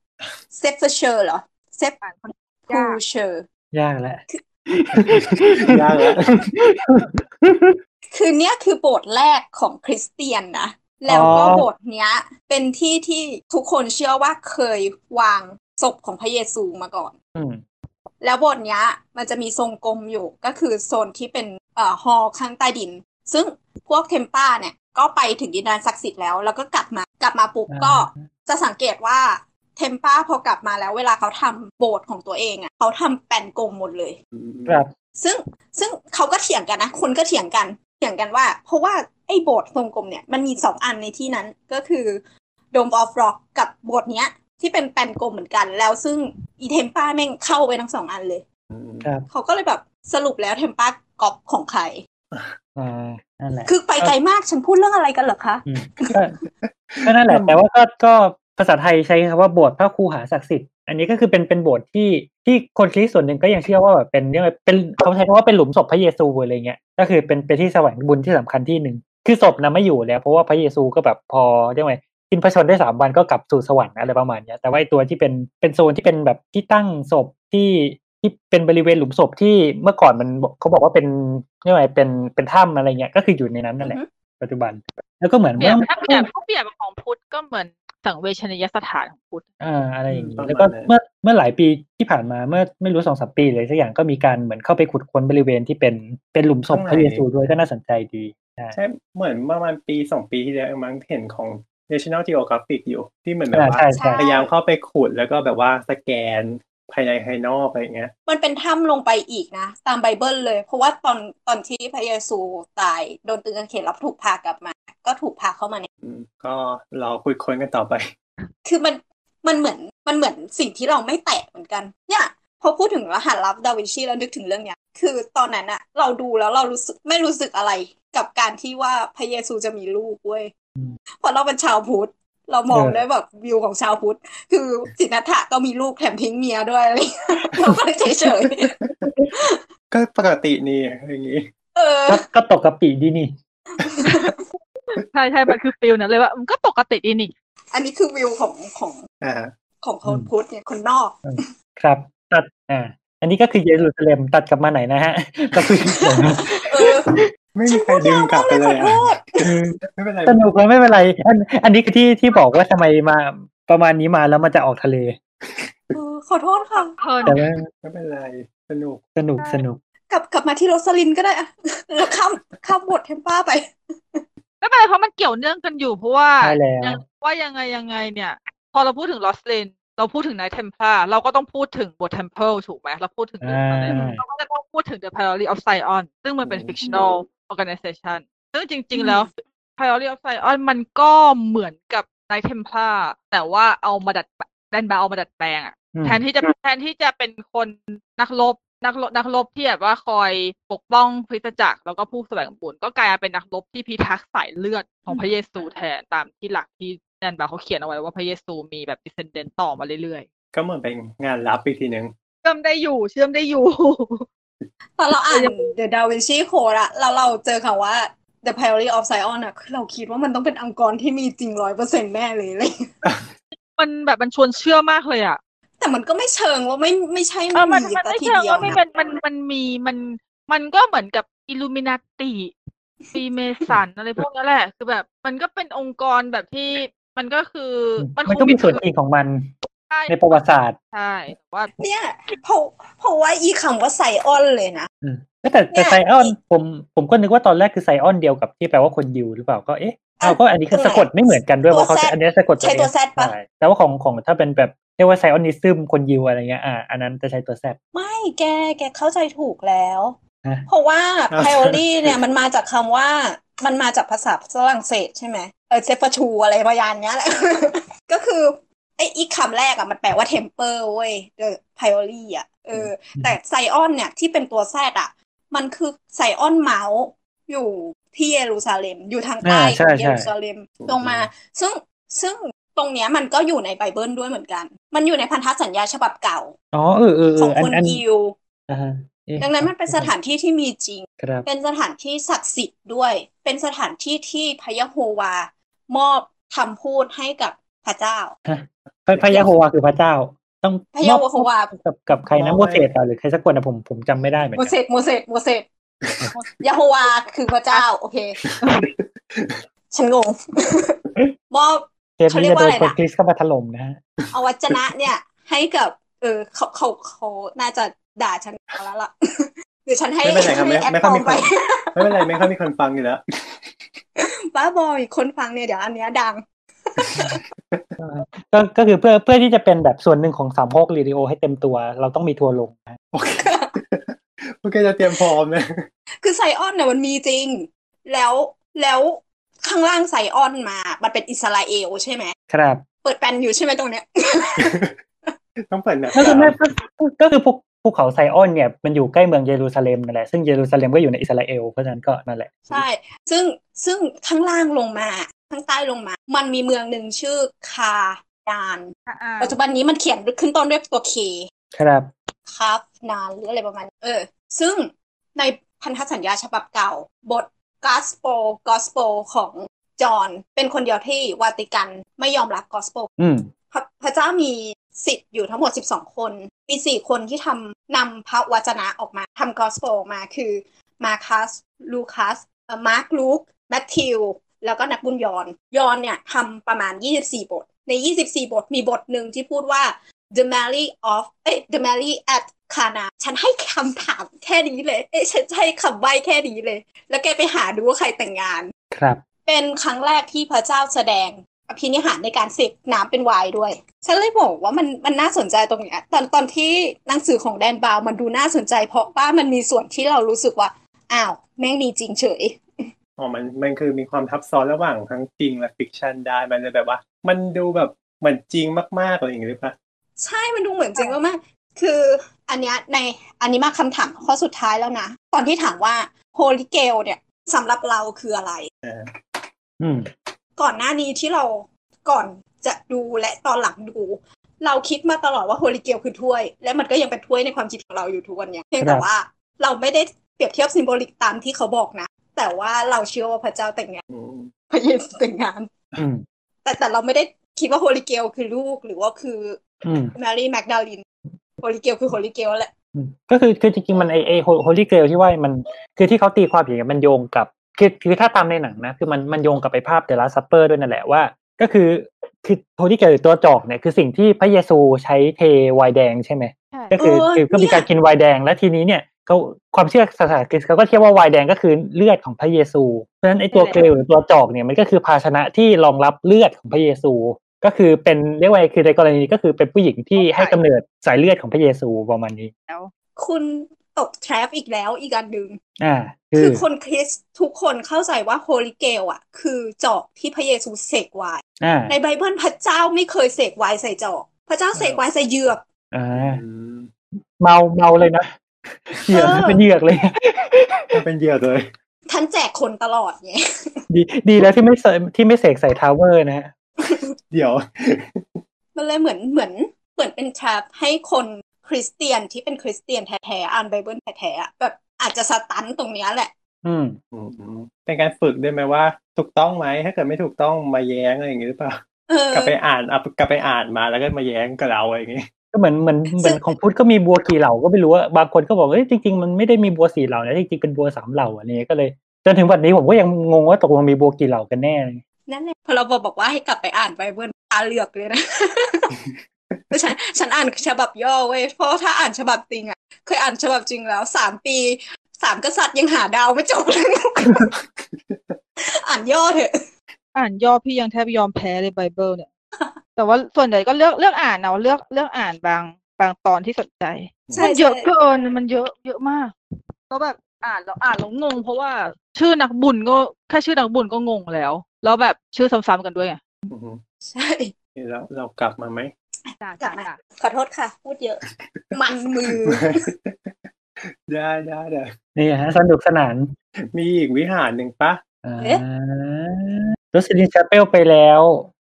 s e f e r c h e r เหรอ s e f อ่านคน p u c h e r ยากแล้วยากแล้วคือเนี้ยคือโบสถ์แรกของคริสเตียนนะ แล้วก็อ๋อโบสถ์เนี้ย เป็นที่ที่ทุกคนเชื่อว่าเคยวางศพของพระเยซูมาก่อนอืม แล้วโบสถ์เนี้ย มันจะมีทรงกลมอยู่ก็คือโซนที่เป็นเอ่อฮอลล์ข้างใต้ดิน ซึ่งพวกเทมป้าเนี่ยก็ไปถึงดินแดนศักดิ์สิทธิ์แล้ว แล้วก็กลับมากลับมาปุ๊บอ่าก็จะสังเกตว่าเทมป้าพอกลับมาแล้วเวลาเขาทำโบสถ์ของตัวเองอะเขาทำแป้นกลมหมดเลยครับซึ่งซึ่งเขาก็เถียงกันนะ คนก็เถียงกันเถียงกันว่า เพราะว่าไอ้โบสถ์ทรงกลมเนี่ยมันมีสองอันในที่นั้นก็คือ Dome of Rock กับโบสถ์เนี้ย ที่เป็นแปนกลมเหมือนกัน แล้วซึ่งอีเทมป้าแม่งเข้าไปทั้งสองอันเลยครับ เขาก็เลยแบบสรุปแล้วเทมป้ากอบของใครอ่านั่นแหละ คือไปไกลมากฉันพูดเรื่องอะไรกันเหรอคะอืมก็ก็นั่นแหละ แต่ว่าก็ก็ภาษาไทยใช้คำว่าโบสถ์พระครูหาศักดิ์สิทธิ์อันนี้ก็คือเป็นเป็นโบสถ์ที่ที่คนคริสต์ส่วนหนึ่งก็ยังเชื่อว่าแบบเป็นเรียกว่าเป็นเขาใช้คำว่าเป็นหลุมศพพระเยซูอะไรเงี้ยก็คือเป็นเป็นที่แสวงบุญที่สำคัญที่หนึ่งคือศพนะไม่อยู่แล้ว เพราะว่าพระเยซูก็แบบพอเรียกว่าไง กินพระชนได้สามวันก็กลับสู่สวรรค์อะไรประมาณเนี้ยแต่ว่าไอ้ตัวที่เป็นเป็นโซนที่เป็นแบบที่ตั้งศพที่ที่เป็นบริเวณหลุมศพที่เมื่อก่อนมันเขาบอกว่าเป็นเรียกว่าไงเป็นเป็นถ้ำอะไรเงี้ยก็คืออยู่ในนั้นนั่นแหละอือฮึปัจจุบัน แล้วก็เหมือนเปรียบเมื่อถ้าเปรียบถ้าเปรียบของพุทธก็เหมือนสังเวชนียสถานของพุทธอ่าอะไรอย่างนี้อืมแล้วก็ประมาณนั้นเมื่อเมื่อหลายปีที่ผ่านมาเมื่อไม่รู้สองสามปีเลยสักอย่างก็มีการเหมือนเข้าไปขุดค้นบริเวณที่เป็นเป็นหลุมศพพระเยซูด้วยก็น่าสนใจดีใช่ใช่เหมือนประมาณปีสองปีที่แล้วเองมั้งเห็นของ National Geographic อยู่ที่เหมือนแบบอ่าว่าใช่ใช่พยายามเข้าไปขุดแล้วก็แบบว่าสแกนภายในภายนอกอะไรอย่างเงี้ย มันเป็นถ้ำลงไปอีกนะ ตามไบเบิลเลย เพราะว่าตอนตอนที่พระเยซูตายโดนตรึงกางเขนแล้วถูกพากลับมา ก็ถูกพาเข้ามาในอืมก็รอคุยค้นกันต่อไป คือมันมันเหมือนมันเหมือนสิ่งที่เราไม่แตะเหมือนกัน เนี่ยพอพูดถึงรหัสลับดาวินชีแล้วนึกถึงเรื่องเนี้ย คือตอนนั้นอะเราดูแล้วเรารู้สึกไม่รู้สึกอะไรกับการที่ว่าพระเยซูจะมีลูกเว้ยอืม เพราะเราเป็นชาวพุทธเรามองเออด้วยแบบวิวของชาวพุทธ คือสิทธัตถะก็มีลูกแถมทิ้งเมียด้วยอะไรอย่างเงี้ยเราก็เลยเฉยก็ปกตินี่อย่างงี้ๆเออก็ก็ตกกะปิดีนี่ใช่ใช่มันคือ feel นั้นเลยว่ามันก็ปกติดีนี่ อันนี้คือวิวของของอ่าของคนอืมพุทธเนี่ยคนนอก ครับตัดอ่าอันนี้ก็คือเยรูซาเล็มตัดกลับมาไหนนะฮะ ก็คือเออไม่มีใครดึงกลับไปเลยขออะโทษ ไม่เป็นไรสนุกเลยไม่เป็นไร อันอันนี้คือที่ที่บอกว่าทำไมมาประมาณนี้มาแล้วมันจะออกทะเลเออขอโทษค่ะเพลินแต่ว่าไม่เป็นไรสนุกสนุกสนุก กลับกลับมาที่โรสลินก็ได้อะแล้วข้ามข้ามบทเทมป้าไปไม่เป็นไรเพราะมันเกี่ยวเนื่องกันอยู่เพราะว่าใช่แล้วยังว่ายังไงยังไงเนี่ย พอเราพูดถึงรอสลินเราพูดถึง Knight Templar เราก็ต้องพูดถึงโบสถ์ Temple ถูกไหมเราพูดถึงเรื่องอะไรอ่าเราก็จะต้องพูดถึง The Priory of Sion ซึ่งมันเป็นอืม fictional organization ซึ่งจริงอืมๆแล้ว Priory of Sion มันก็เหมือนกับ Knight Templar แต่ว่าเอามาดัดแปลงแดนบราวน์เอามาดัดแปลงอะอืมแทนที่จะแทนที่จะเป็นคนนักรบนักรบนักรบที่แบบว่าคอยปกป้องคริสตจักรแล้วก็ผู้แสวงบุญก็กลายมาเป็นนักรบที่พิทักษ์สายเลือดของพระเยซูแทนตามที่หลักที่แดนบาเขาเขียนเอาไว้ว่าพระเยซูมีแบบ descendant ต่อมาเรื่อยก็เหมือนเป็นงานลับอีกทีหนึ่งๆเชื่อมได้อยู่เชื่อมได้อยู่ ตอนเราอ่าน The Da Vinci Code อะแล้วเราเจอคำว่า The Priority of Zion อะคือเราคิดว่ามันต้องเป็นอังกอรที่มีจริงร้อยเปอร์เซ็นต์แน่เลยเลย มันแบบมันชวนเชื่อมากเลยอะแต่มันก็ไม่เชิงว่าไม่ไม่ใช่เออมันมีมันแต่ไม่ทีเชิงเดียวว่าไม่นะเป็นมันมันมีมันมันก็เหมือนกับอิลูมินาติปีเมสันอะไรพวกนั้นแหละ คือแบบ มันก็เป็นองค์กรแบบที่มันก็คือมันมันคก็งมีส่วนจริงของมันใช่ในประวัติศาสตร์ ใช่แต่ว่าเนี่ยเพราะเพราะว่าอีคำว่าไซออนเลยนะอืม แต่แต่เนี่ยไซออนผมผมก็นึกว่าตอนแรกคือไซออนเดียวกับที่แปลว่าคนยิวหรือเปล่าก็เอ๊ะเอาก็อันนี้คือตรงไหนสะกดไม่เหมือนกันด้วยตัวว่าเขา Z อันนี้สะกดใช้ตัว S Z ปะใช่แต่ว่าของของถ้าเป็นแบบเรียกว่าไซออนิซึมคนยิวอะไรเงี้ยอ่าอันนั้นจะใช้ตัว Z ไม่แกแกเข้าใจถูกแล้วฮะเพราะว่าอ้าว priori เนี่ยมันมาจากคำว่ามันมาจากภาษาฝรั่งเศสใช่ไหมเออเซฟชูอะไรประมาณเนี้ยแหละก็คือไอ้อีกคำแรกอะมันแปลว่า temper เว้ยเออ priori อะเออแต่ไซออนเนี่ยที่เป็นตัวแซดอะ มันคือไซออนเมาส์อยู่ที่เยรูซาเล็ม อยู่ทางใต้อ่าขใช่องเยใช่รูซาเล็มลงมา ซึ่งซึ่งตรงเนี้ยมันก็อยู่ในไบเบิลด้วยเหมือนกัน มันอยู่ในพันธสัญญาฉบับเก่าอ๋อเออเออเอของออัคนนอันยิวอ่าฮะเอ๊ะดังนั้นมันเป็นสถานที่ที่มีจริงครับเป็นสถานที่ศักดิ์สิทธิ์ด้วย เป็นสถานที่ที่พระยะโฮวา มอบคำพูดให้กับพระเจ้าฮะพระพระยะโฮวาคือพระเจ้า ต้องพระยะโฮวากับกับใครนะมอบโมให้เสสอะหรือใครสักคนนะผมผมจำไม่ได้เหมือนโมกันเสสโมเสสโมเสสยะโฮวาคือพระเจ้า โอเค ฉันงงมอบเทปนี้จะโดนเขาเรียกว่าอะไรคนนะคริสเข้ามาถล่มนะฮะอวัจนะเนี่ย ให้กับ เออเขาเขาเขาน่าจะด่าฉันแล้วล่ะหรือฉันให้ไม่เป็นไรครับไม่ให้แอปไม่ปค่ลอยอมีมคไปนไม่เป็นไรไม่ค่อยมีคนฟังอยู่แล้วบ้าบอยคนฟังเนี่ยเดี๋ยวอันเนี้ยดัง ก็ก็คือเพื่อเพื่อที่จะเป็นแบบส่วนหนึ่งของสามโคกรีดิโอให้เต็มตัว เราต้องมีทัวร์ลงนะโอเคโอเคจะเตรียมพร้อมนะคือไซออนเนี่ยมันมีจริง แล้วแล้วข้างล่างไซออนมา มันเป็นอิสราเอลใช่ไหมครับ เปิดแปลนอยู่ใช่ไหมตรงเนี้ยต้องเปิดหนังก็คือไม่ก็ก็คือภู ภูเขาไซออนเนี่ยมันอยู่ใกล้เมืองเยรูซาเล็มนั่นแหละซึ่งเยรูซาเล็มก็อยู่ในอิสราเอลเพราะฉะนั้นก็นั่นแหละใช่ซึ่งซึ่งข้างล่างลงมาข้างใต้ลงมา มันมีเมืองหนึ่งชื่อคาดานอ่าปัจจุบันนี้มันเขียนขึ้นต้นด้วยตัวเคครับคาฟนานหรืออะไรประมาณนี้เออ ซึ่งในพันธสัญญาฉบับเก่า บท Gospel Gospel ของจอห์นเป็นคนเดียวที่วาติกันไม่ยอมรับ Gospel อืมพระพระเจ้ามี สิทธิ์อยู่ทั้งหมด 12 คน มี 4 คนที่ทำนำพระวจนะออกมาทำ Gospel ออกมาคือมาคัสลูคัสมาร์คลูกแมทธิวแล้วก็นักบุญยอนยอนเนี่ยทำประมาณ 24 บท ใน 24 บทมีบทหนึ่งที่พูดว่า the Marriage of เอ้ย the Marriage at Cana ฉันให้คำถามแค่นี้เลย เอ้ยฉันให้คำใบ้แค่นี้เลย แล้วแกไปหาดูว่าใครแต่งงาน ครับ เป็นครั้งแรกที่พระเจ้าแสดง อภินิหารในการเสกน้ำเป็นไวน์ด้วย ฉันเลยบอกว่ามันมันน่าสนใจตรงเนี้ยตอนตอนที่หนังสือของแดนบราวน์มันดูน่าสนใจ เพราะว่ามันมีส่วนที่เรารู้สึกว่าอ้าวแม่งมีจริงเฉยอ๋อมันมันคือมีความทับซ้อนระหว่างทั้งจริงและ fiction ได้มันเลยแบบว่า มันดูแบบเหมือนจริงมากๆอะไรอย่างเงี้ยหรือเปล่าใช่มันดูเหมือนจริงมากๆคืออันเนี้ยในอันนี้มาคำถามข้อสุดท้ายแล้วนะ ตอนที่ถามว่า Holy Grail เนี่ยสำหรับเราคืออะไรอืม ก่อนหน้านี้ที่เราก่อนจะดูและตอนหลังดู เราคิดมาตลอดว่า Holy Grail คือถ้วย และมันก็ยังเป็นถ้วยในความคิดของเราอยู่ทุกวันเนี้ยเพียงแต่ครับว่าเราไม่ได้เปรียบเทียบ symbolic ตามที่เขาบอกนะ แต่ว่าเราเชื่อว่าพระเจ้าแต่งงานอืมพระเยซูแต่งงานอืมแต่แต่เราไม่ได้คิดว่า Holy Grail คือลูกหรือว่าคืออืมแมรี่แมกดาลีน Holy Grail คือ Holy Grail แหละอืมก็คือคือจริงๆมันไอไอ Holy Grail ที่ว่ามันคือที่เขาตีความอย่างเงี้ยมันโยงกับ คือคือถ้าตามในหนังนะ คือมันมันโยงกับไอภาพ The Last Supper ด้วยนั่นแหละว่า ก็คือคือ Holy Grail หรือตัวจอกเนี่ยคือสิ่งที่พระเยซูใช้เทไวน์แดงใช่ไหมใช่ก็คือคือก็มีการกินไวน์แดงและทีนี้เนี่ยเขาความเชื่อศาสนาคริสต์เขาก็เชื่อว่าไวน์แดงก็คือเลือดของพระเยซู เพราะฉะนั้นไอตัว Grail หรือตัวจอกเนี่ยมันก็คือภาชนะที่รองรับเลือดของพระเยซู ก็คือเป็นเรียกว่าไงคือในกรณีนี้ก็คือเป็นผู้หญิงที่ให้กำเนิดสายเลือดของพระเยซูประมาณนี้แล้วคุณ ตก trap อีกแล้วอีกอันหนึ่งอ่าคืคืออคนคริสต์ทุกคนเข้าใจว่า Holy Grail อะ คือจอกที่พระเยซูเสกไวน์อ่าในไบเบิลพระเจ้าไม่เคยเสกไวน์ใส่จอก พระเจ้าเสกไวน์ใส่เหยือกอ่าอืมเมาเมาเลยนะเหยือกเออเป็นเหยือกเลยมันเป็นเหยือกเลยท่านแจกคนตลอดไงดีดีแล้วที่ไม่เสที่ไม่เสกใส่ tower นะฮะเดี๋ยว มันเลยเหมือนเหมือนเหมือนเป็น trap ให้คน คริสเตียนที่เป็นคริสเตียนแท้ๆอ่านไบเบิลแท้ๆอะแบบอาจจะ stun ตรงเนี้ยแหละอืมอืมอืมเป็นการฝึกด้วยไหมว่า ถูกต้องไหมถ้าเกิดไม่ถูกต้องมาแย้งอะไรอย่างงี้หรือเปล่าเออกลับไปอ่านเอากลับไปอ่านมาแล้วก็มาแย้งกับเราอะไรอย่างงี้ก็เหมือนเหมือนเหมือนซึ่งของพุทธก็มีบัวกี่เหล่าก็ไม่รู้ว่าบางคนก็บอกเอ้ยจริงๆมันไม่ได้มีบัวสี่เหล่านะจริงๆเป็นบัวสามเหล่าอันนี้ก็เลย จนถึงวันนี้ผมก็ยังงงว่าตกลงมีบัวกี่เหล่ากันแน่เลยนั่นแหละพอเราบอกว่าให้กลับไปอ่านไบเบิลตาเหลือกเลยนะแล้ว ฉันฉันอ่านฉบับย่อเว้ยเพราะถ้าอ่านฉบับจริงอะเคยอ่านฉบับจริงแล้วสามปีสามกษัตริย์ยังหาดาวไม่จบเลยอ่านย่อเถอะ อ่านย่อพี่ยังแทบยอมแพ้เลยไบเบิลเนี่ย แต่ว่าส่วนใหญ่ก็เลือกเลือกอ่านเอาเลือกเลือกอ่านบางบางตอนที่สนใจใช่มันเยอะใช่เกินมันเยอะเยอะมากแล้วแบบอ่านแล้วอ่านแล้วงง เพราะว่าชื่อนักบุญก็แค่ชื่อนักบุญก็งงแล้ว แล้วแบบชื่อซ้ำๆกันด้วยไงอือฮึใช่แล้วเรากลับมาไหม จ้ากลัจ้าบมาจ้าขอโทษค่ะ พูดเยอะ มันมือได้ได้ได้นี่ฮะสนุกสนาน มีอีกวิหารหนึ่งปะอ่าเอ๊ะรสลินชาเปลไปแล้ว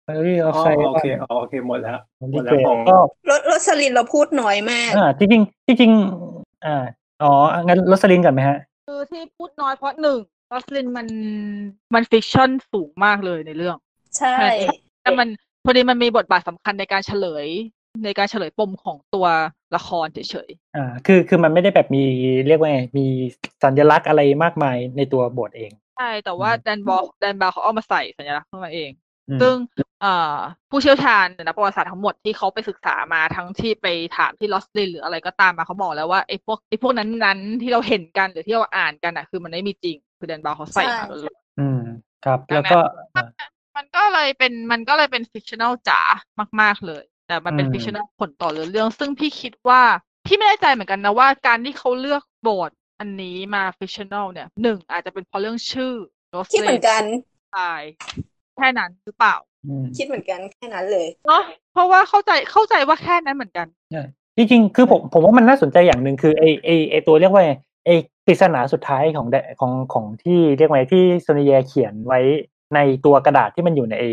เฮ้ยอ๋เอาอใครโอเคอ๋อโอเคหมดแล้วหมดแล้วเกรของก็รถรสลินเราพูดน้อยมากอ่าจริงๆจริงๆอ่าอ๋องั้นรสลินก่อนไหมฮะ คือที่พูดน้อยเพราะหนึ่งลอสลินมันมันฟิกชั่นสูงมากเลยในเรื่อง ใช่แต่มัน พอดีมันมีบทบาทสำคัญในการเฉลย ในการเฉลยปมของตัวละครเฉยอ่าคือคือมันไม่ได้แบบมีเรียกว่าไงมีสัญลักษณ์อะไรมากมายในตัวบทเองๆใช่ แต่ว่าอืมแดนบอลแดนบาร์เขาเอามาใส่สัญลักษณ์เข้ามาเองอืมซึ่งเอ่อผู้เชี่ยวชาญนักประวัติศาสตร์ทั้งหมดที่เขาไปศึกษามาทั้งที่ไปถามที่ลอสลินหรืออะไรก็ตามมาเขาบอกแล้วว่าไอ้พวกไอ้พวกนั้นนั้นๆที่เราเห็นกันหรือที่เราอ่านกันอะคือมันไม่มีจริง คือแดนบาร์เขาใส่มาเลยอืมครับ แล้วก็อ่า มันก็เลยเป็นมันก็เลยเป็นฟิกชัน a ลจ๋ามาก ๆเลย แต่มันเป็นอืม ฟิกชัน a ลผลต่อเรื่องเรื่อง ซึ่งพี่คิดว่า พี่ไม่แน่ใจเหมือนกันนะว่าการที่เขาเลือกบทอันนี้มาฟิกชัน a ลเนี่ยหนึ่งอาจจะเป็นเพราะเรื่องชื่อโรสคิดเหมือนกันตายแค่นั้นหรือเปล่าอืม คิดเหมือนกันแค่นั้นเลย เนาะเพราะว่าเข้าใจเข้าใจว่าแค่นั้นเหมือนกัน จริงๆ คือผมผมว่ามันน่าสนใจอย่างหนึ่งคือไอไอไอตัวเรียกว่าไงไอปริศนาสุดท้ายของแดของของที่เรียกว่าไงที่โซนีแยเขียนไว้ ในตัวกระดาษที่มันอยู่ในไอ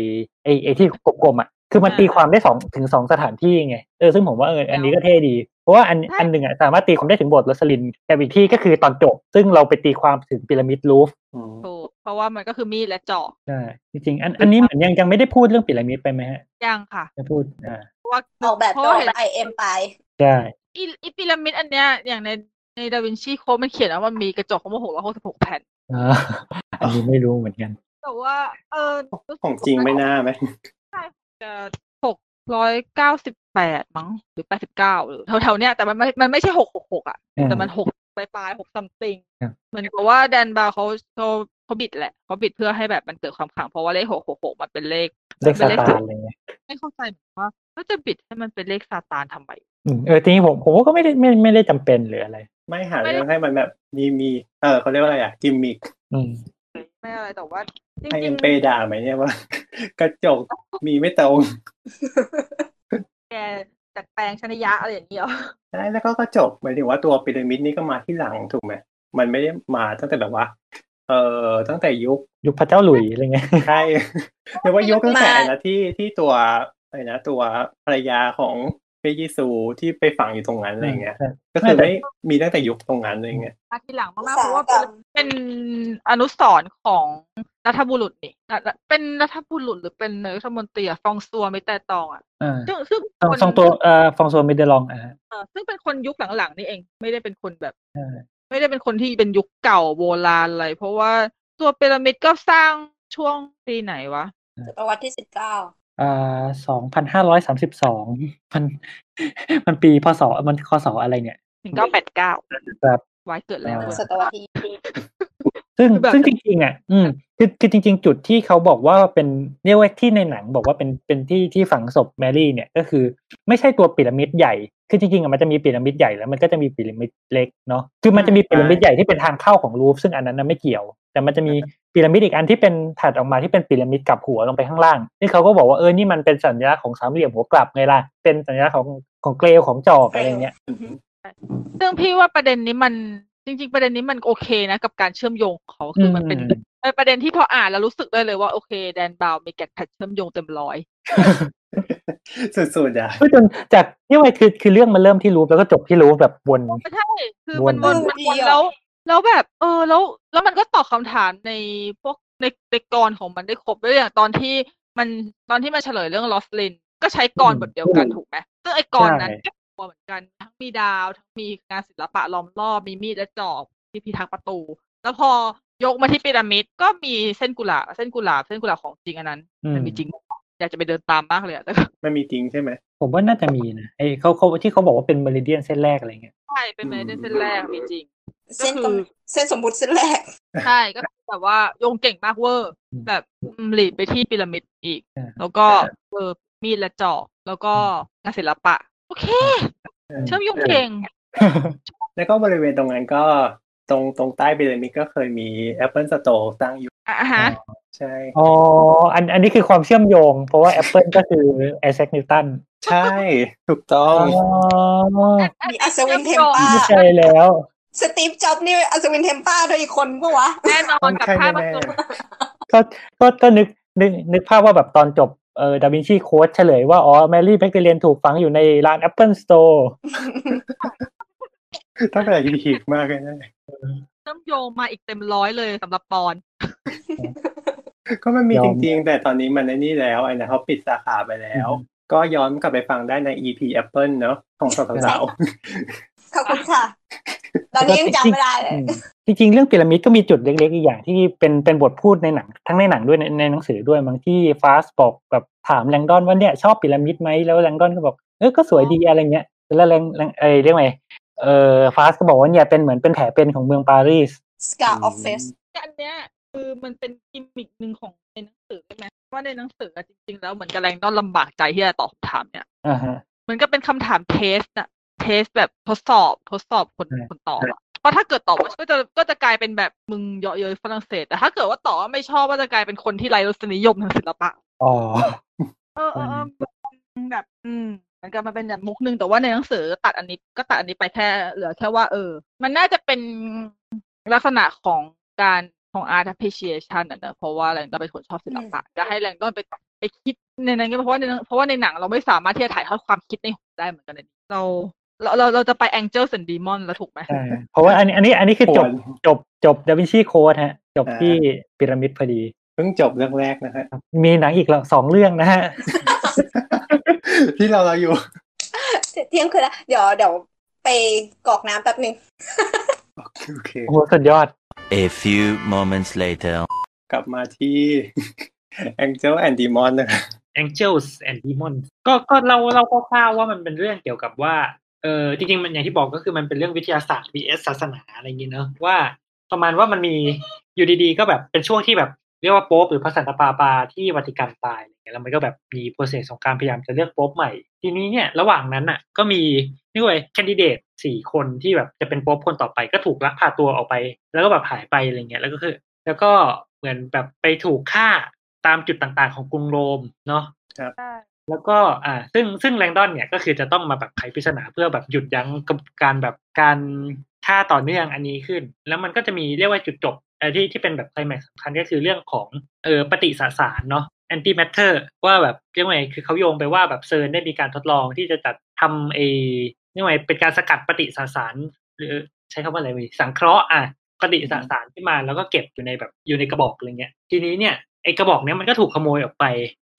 ไอไอที่กลมๆอะคือมันอ่าตีความได้สองถึงสองสถานที่ไงเออซึ่งผมว่าเอออันนี้ก็เท่ดี เพราะว่าอันใช่อันหนึ่งอะสามารถตีความได้ถึงบทรสลินแต่อีกที่ก็คือตอนจบ ซึ่งเราไปตีความถึงพีระมิดลูฟอืมถูกเพราะว่ามันก็คือมีดและจอบใช่จริงๆอันอันนี้เหมือนยังยังไม่ได้พูดเรื่องพีระมิดไปไหมฮะยังค่ะจะพูดอ่าเพราะว่าออกแบบเพราะโดว่ายเห็นไอเอ็มไปใช่อีอีพีระมิดอันเนี้ยอย่างในในดาวินชีโค้ดมันเขียนว่ามันมีกระจกของมันหกร้อยหกสิบหกแผ่นอ่าอันนี้ไม่รู้เหมือนกัน แต่ว่า เออสึกของจริงไม่น่าไหมจะหกร้อยเก้าสิบแปดมั้งหรือแปดสิบเก้าหรือแถวๆเนี้ยแต่มันไม่มันไม่ใช่หกหกหกอะอืมแต่มันหกปลายปลายหกซัมติงครับเหมือนกับว่าแดนบาร์เขาเขาเขาบิดแหละเขาบิดเพื่อให้แบบมันเกิดความขลังเพราะว่าเลขหกหกหกมันเป็นเลขเลขเป็ซานเลขตาสุนดอะไรเงี้ยไม่เข้าใจเหมือนกันว่าก็จะบิดให้มันเป็นเลขซาตานทำไมอืมเออทีนี้ผมผมว่าก็ไม่ได้ไม่ไม่ได้จำเป็นหรืออะไร ไม่หาไม่ได้เรื่องให้มันแบบมีมี เออเขาเรียกว่าอะไรอะกิมมิคอืม ไม่อะไรแต่ว่าจให้ริเอ็งมเปด่าไหมเนี่ยว่า กระจกมีไม่ตรงๆแกจัดแปลงชนยะอะไรอย่างเงี้ยใช่แล้วก็กระจกหมายถึงว่าตัวพีระมิดนี่ก็มาที่หลังถูกไหมมันไม่ได้มาตั้งแต่แบบว่า เออตั้งแต่ยุคยุคพระเจ้าหลุยอะไรเงี้ยใช่เรียกว่ายุคตั้งแต่มานะที่ที่ตัวอะไรนะตัวภรรยาของ พระเยซูที่ไปฝังอยู่ตรงนั้นอะไรเงี้ยใช่ก็คือไม่แต่ไม่มีตั้งแต่ยุคตรงนั้นอะไรเงี้ยมาทีหลังอุมากตๆเพสาหราะว่ากรรมเป็นอนุสรณ์ของรัฐบุรุษนี่อะเป็นรัฐบุรุษหรือเป็นนายกรัฐมนตรีอะฟองซัวไม่แต่ตองอะอ่าซึ่งซึ่งสองคนสองตัวเอ่อฟองโซมิเดลองอ่าเออซึ่งเป็นคนยุคหลังๆนี่เอง ไม่ได้เป็นคนแบบใช่ไม่ได้เป็นคนที่เป็นยุคเก่าโบราณอะไรเพราะว่าตัวพีระมิดก็สร้างช่วงปีไหนวะศตวรรษที่สิบเก้า อ่าสองพันห้าร้อยสามสิบสองมันมันปีพศมันคศอะไรเนี่ยหนึ่งเก้าแปดเก้าครับไว้เกิดแล้วอ่าด้วยศตวรรษที่ซึ่งคือแบบซึ่งจริงๆอะ อืมคือคือจริง ๆ จุดที่เขาบอกว่าเป็นเรียกว่าที่ในหนังบอกว่าเป็นเป็นที่ที่ฝังศพแมรี่เนี่ยก็คือ ไม่ใช่ตัวพีระมิดใหญ่ คือจริงๆอะมันจะมีพีระมิดใหญ่แล้วมันก็จะมีพีระมิดเล็กเนาะคือมันจะมีพีระมิดใหญ่ที่เป็นทางเข้าของรูฟซึ่งอันนั้นน่ะไม่เกี่ยว แต่มันจะมี พีระมิดอีกอันที่เป็นถัดออกมาที่เป็นพีระมิดกลับหัวลงไปข้างล่างที่เขาก็บอกว่าเออนี่มันเป็นสัญลักษณ์ของสามเหลี่ยมหัวกลับไงล่ะเป็นสัญลักษณ์ของของเกลียวของจอกอะไรเงี้ยซึ่งพี่ว่าประเด็นนี้มันจริง ๆ ประเด็นนี้มันโอเคนะ กับการเชื่อมโยงของเขาคือมันเป็นอืมเป็นประเด็นที่พออ่านแล้วรู้สึกได้เลยว่าโอเค แดนบาวมีแกะแพทเชื่อมโยงเต็มร้อยสุดๆอะคือจนจากนี่ว่าคือคือเรื่องมันเริ่มที่รูฟแล้วก็จบที่รูฟแบบวนไม่ใช่คือวนมันวนวนมันเดีวนยวแล้ว แล้วแบบ เออ แล้ว แล้วมันก็ตอบคำถามในพวกในในกรของมันได้ครบด้วยอย่างตอนที่มันตอนที่มันเฉลยเรื่องลอสลินก็ใช้กรบทเดียวกันถูกไหมซึ่งไอ้กรนั้นก็ตัวเหมือนกันทั้งมีดาวทั้งมีงานศิลปะล้อมรอบมีมีดและจอบที่พิทักษ์ประตู แล้วพอยกมาที่พีระมิดก็มีเส้นกุหลาบเส้นกุหลาบเส้นกุหลาบของจริงอันนั้นอืมมันมีจริงอยากจะไปเดินตามมากเลยอะแต่ก็มันมีจริงใช่ไหมผมว่าน่าจะมีนะไอเขาเขาที่เขาบอกว่าเป็นเมริเดียนเส้นแรกอะไรเงี้ยใช่เป็นเมเดนเส้นแรกมีจริง เส้นก็คือเส้นสมมุติเส้นแรก ใช่ก็คือแบบว่าโยงเก่งมากเวอร์อืมแบบหลีดไปที่พีระมิดอีกอ่าแล้วก็เออมีดและจอบแล้วก็งานศิลปะ โอเค เชื่อมโยงเก่ง แล้วก็บริเวณตรงนั้นก็ตรงตรงใต้พีระมิดก็เคยมี Apple Store ตั้งอยู่อะฮะใช่อ๋ออันอันนี้คือความเชื่อมโยง เพราะว่า Apple ก็คือไอแซคนิวตันใช่ ถูกต้องอ๋อมีอัศวินเทมพลาร์เข้าใจแล้ว สตีฟจ็อบส์นี่อัศวินเทมพลาร์ด้วยอีกคนปะวะ แน่นอนกับใช่ท่าประแน่ตูก็ก็ก็นึกนึกนึกภาพว่าแบบตอนจบเออดาวินชีโค้ดเฉลยว่า อ๋อ แมรี่แบคเ r เรียนถูกฝังอยู่ในร้าน Apple Store ๆต้องเป็นอะไรที่พีคมากเลยนะเชื่อมโยงมาอีกเต็มร้อยเลยสำหรับปอน ก็มันมียอจมริงๆ แต่ตอนนี้มันในนี่แล้วไอ้นะเขาปิดสาขาไปแล้วอืมก็ย้อนกลับไปฟังได้ใน EP Apple เนอะของสาวขอบคุณค่ะ ตอนนี้ยังจำไม่ได้เลยอืมจริงๆ เรื่องพีระมิดก็มีจุดเล็กๆอีกอย่างที่เป็นเป็นบทพูดในหนัง ทั้งในหนังด้วยในในหนังสือด้วยบางที่ฟาสบอกแบบถามแลงดอนว่าเนี่ยชอบพีระมิดไหมแล้วแลงดอนก็บอกเออก็สวยดีอะไรเงี้ยแล้วแลงแลงเอยเรียกไงเออฟาสก็บอกว่าเนี่ยเป็นเหมือนเป็นแผลเป็นของเมืองปารีส Scar of Face อันเนี้ยคือมันเป็นกิมมิกหนึ่งของในหนังสือใช่ไหมว่าในหนังสืออะจริงๆ แล้วเหมือนกับแลงดอนลำบากใจที่จะตอบคำถามเนี่ยอ่าฮะเหมือนก็เป็นคำถาม test อะ test แบบทดสอบทดสอบคนใช่คนตอบอะเพราะถ้าเกิดตอบว่าก็จะก็จะกลายเป็นแบบมึงเยาะเย้ยฝรั่งเศส แต่ถ้าเกิดว่าตอบว่าไม่ชอบก็จะกลายเป็นคนที่ไร้รสนิยมทางศิลปะอ๋อเออเออเออแบบ อืมเหมือนกับมันเป็นแบบมุกหนึ่งแต่ว่าในหนังสือตัดอันนี้ก็ตัดอันนี้ไปแค่เหลือแค่ว่า เออ มันน่าจะเป็นลักษณะของการของ art appreciation อะเนอะเพราะว่าแรงดอนเป็นคนชอบศิลปะจะให้แรงดอนไปไปคิดในนั้นก็เพราะว่าในเพราะว่าในหนังเราไม่สามารถที่จะถ่ายทอดความคิดในหัวได้เหมือนกันเลยเรา เราเราเราจะไป Angels and Demon แล้วถูกไหมใช่เพราะว่าอันนี้อันนี้อันนี้คือๆจควบรจบจบดาวินชีโค้ดฮะ จบอ่าที่พีระมิดพอดี เพิ่งจบเรื่องแรกนะฮะครับมีหนังอีกแล้วสองเรื่องนะฮะ ที่เราเราอยู่ เที่ยงคืนแล้วเดี๋ยวเดี๋ยวไปกรอกน้ำแป๊บหนึ่งโอเคโอ้โหสุดยอด A few moments later. กลับมาที่ Angel and Demon นะครับ Angels and Demons ก็ก็เราเราก็คร่าวๆว่ามันเป็นเรื่องเกี่ยวกับว่า เออจริงๆมันอย่างที่บอกก็คือมันเป็นเรื่องวิทยาศาสตร์ vs ศาสนาอะไรอย่างงี้เนอะว่าประมาณว่ามันมีอยู่ดีๆ ก็แบบเป็นช่วงที่แบบเรียกว่าโป๊ปหรือพระสันตะปาปาที่วัติกันตายอะไรเงี้ยแล้วมันก็แบบมีโปรเซสของการพยายามจะเลือกโป๊ปใหม่ ทีนี้เนี่ยระหว่างนั้นอะก็มีนี่เว้ยแคนดิเดตสี่คนที่แบบจะเป็นโป๊ปคนต่อไปก็ถูกลักพาตัวออกไป แล้วก็แบบหายไปอะไรเงี้ยแล้วก็คือ แล้วก็เหมือนแบบไปถูกฆ่าตามจุดต่างๆ ของกรุงโรมเนาะ แล้วก็อ่าซึ่งซึ่งแรงดอนเนี่ยก็คือจะต้องมาแบบไขปริศนาเพื่อแบบหยุดยั้งกับการแบบการฆ่าต่อเนื่องอันนี้ขึ้น แล้วมันก็จะมีเรียกว่าจุดจบอ่ที่ที่เป็นแบบไคลแม็กซ์สำคัญก็คือเรื่องของเออปฏิสสารเนาะ antimatter ว่าแบบเรียกว่าไงคือเขาโยงไปว่าแบบ CERN ได้มีการทดลองที่จะจัดทำเอเรียกว่าไงเป็นการสกัดปฏิสสาร หรือใช้คำว่าอะไรวีสังเคราะห์อะปฏิสสารขึ้นมาแล้วก็เก็บอยู่ในแบบอยู่ในกระบอกอะไรเงี้ย ทีนี้เนี่ยไอกระบอกเนี้ยมันก็ถูกขโมยออกไป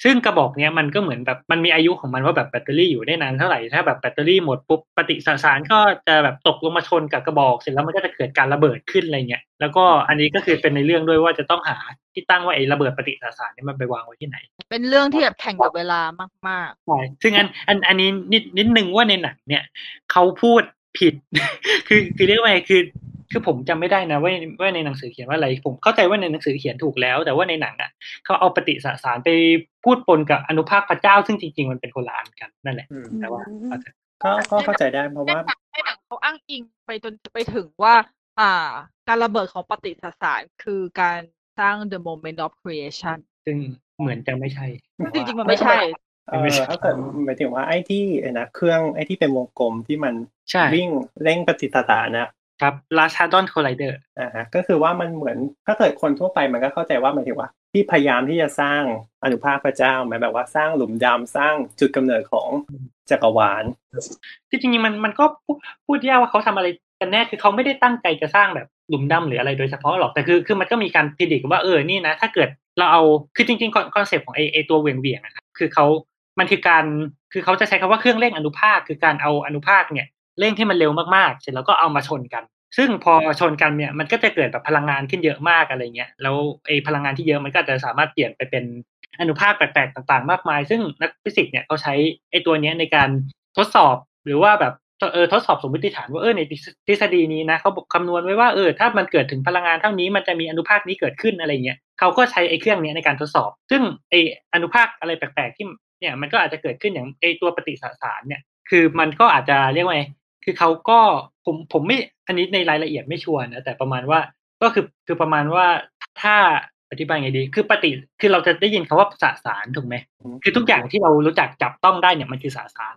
ซึ่งกระบอกเนี้ยมันก็เหมือนแบบมันมีอายุของมันว่าแบบแบตเตอรี่อยู่ได้นานเท่าไหร่ถ้าแบบแบตเตอรี่หมดปุ๊บปฏิสสารก็จะแบบตกลงมาชนกับกระบอก เสร็จแล้วมันก็จะเกิดการระเบิดขึ้นอะไรเงี้ยแล้วก็อันนี้ก็คือเป็นในเรื่องด้วยว่าจะต้องหาที่ตั้งว่าไอ้ระเบิดปฏิสสารเนี่ยมันไปวางไว้ที่ไหน เป็นเรื่องที่แบบแข่งกับเวลามากใช่ซึ่งอันอันอันนี้นิดนิดนึงว่าในหนังเนี่ยเขาพูดผิด คือคือเรียกว่าไงคือ คือผมจำไม่ได้นะว่าว่าในหนังสือเขียนว่าอะไร ผมเข้าใจว่าในหนังสือเขียนถูกแล้ว แต่ว่าในหนังอะเขาเอาปฏิสสารไปพูดปนกับอนุภาคพระเจ้า ซึ่งจริง ๆ มันเป็นคนละอันกันนั่นแหละอืมแต่ว่าเอาเถอะก็ก็เข้าใจได้เพราะๆในว่าหนังในหนังเขาอ้างอิงไปจนไปถึงว่า อ่า การระเบิดของปฏิสสารคือการสร้าง the moment of creation ซึ่งเหมือนจะไม่ใช่จริงๆมันไม่ใช่เออถ้าเกิดหมายถึงว่าไอ้ที่ไอ้นะเครื่องไอ้ที่เป็นวงกลมที่มันใช่วิ่งเร่งปฏิสสารนะ ครับราชาดอนโคไลเดอร์อ่าฮะก็คือว่ามันเหมือนถ้าเกิดคนทั่วไปมันก็เข้าใจว่าหมายถึงว่า ที่พยายามที่จะสร้างอนุภาคพระเจ้าหมายแบบว่าสร้างหลุมดำสร้างจุดกำเนิดของจักรวาลที่จริงๆมันมันก็พูดพูดยากว่าเขาทำอะไรกันแน่คือเขาไม่ได้ตั้งใจจะสร้างแบบหลุมดำหรืออะไรโดยเฉพาะหรอกแต่คือคือมันก็มีการพิจิตรว่าเออนี่นะ ถ้าเกิดเราเอาคือจริงๆคอนเซปต์ของไอไอตัวเวียงเวียงๆนะครับคือเขามันคือการคือเขาจะใช้คำว่าเครื่องเร่งอนุภาคคือการเอาอนุภาคเนี่ย เร่งที่มันเร็วมากๆ เสร็จแล้วก็เอามาชนกัน ซึ่งพอชนกันเนี่ยมันก็จะเกิดแบบพลังงานขึ้นเยอะมากอะไรเงี้ยแล้วไอ้พลังงานที่เยอะมันก็จะสามารถเปลี่ยนไปเป็นอนุภาคแปลกๆต่างๆ มากมาย ซึ่งนักฟิสิกส์เนี่ยเขาใช้ไอ้ตัวเนี้ยในการทดสอบหรือว่าแบบเออทดสอบสมมติฐานว่าเออในทฤษฎีนี้นะเขาบอกคำนวณไว้ว่าเออถ้ามันเกิดถึงพลังงานเท่านี้มันจะมีอนุภาคนี้เกิดขึ้นอะไรเงี้ยเขาก็ใช้ไอ้เครื่องเนี้ยในการทดสอบ ซึ่งไอ้อนุภาคอะไรแปลกๆที่เนี่ยมันก็อาจจะเกิดขึ้นอย่างไอ้ตัวปฏิสสารเนี่ยคือมันก็อาจจะเรียกว่าไง คือเขาก็ผมผมไม่อันนี้ในรายละเอียดไม่ชัวร์นะแต่ประมาณว่าก็คือคือประมาณว่าถ้าอธิบายไงดี คือปฏิคือเราจะได้ยินคาว่าสสารถูกไหมคือทุกอย่างที่เรารู้จักจับต้องได้เนี่ยมันคือสสาร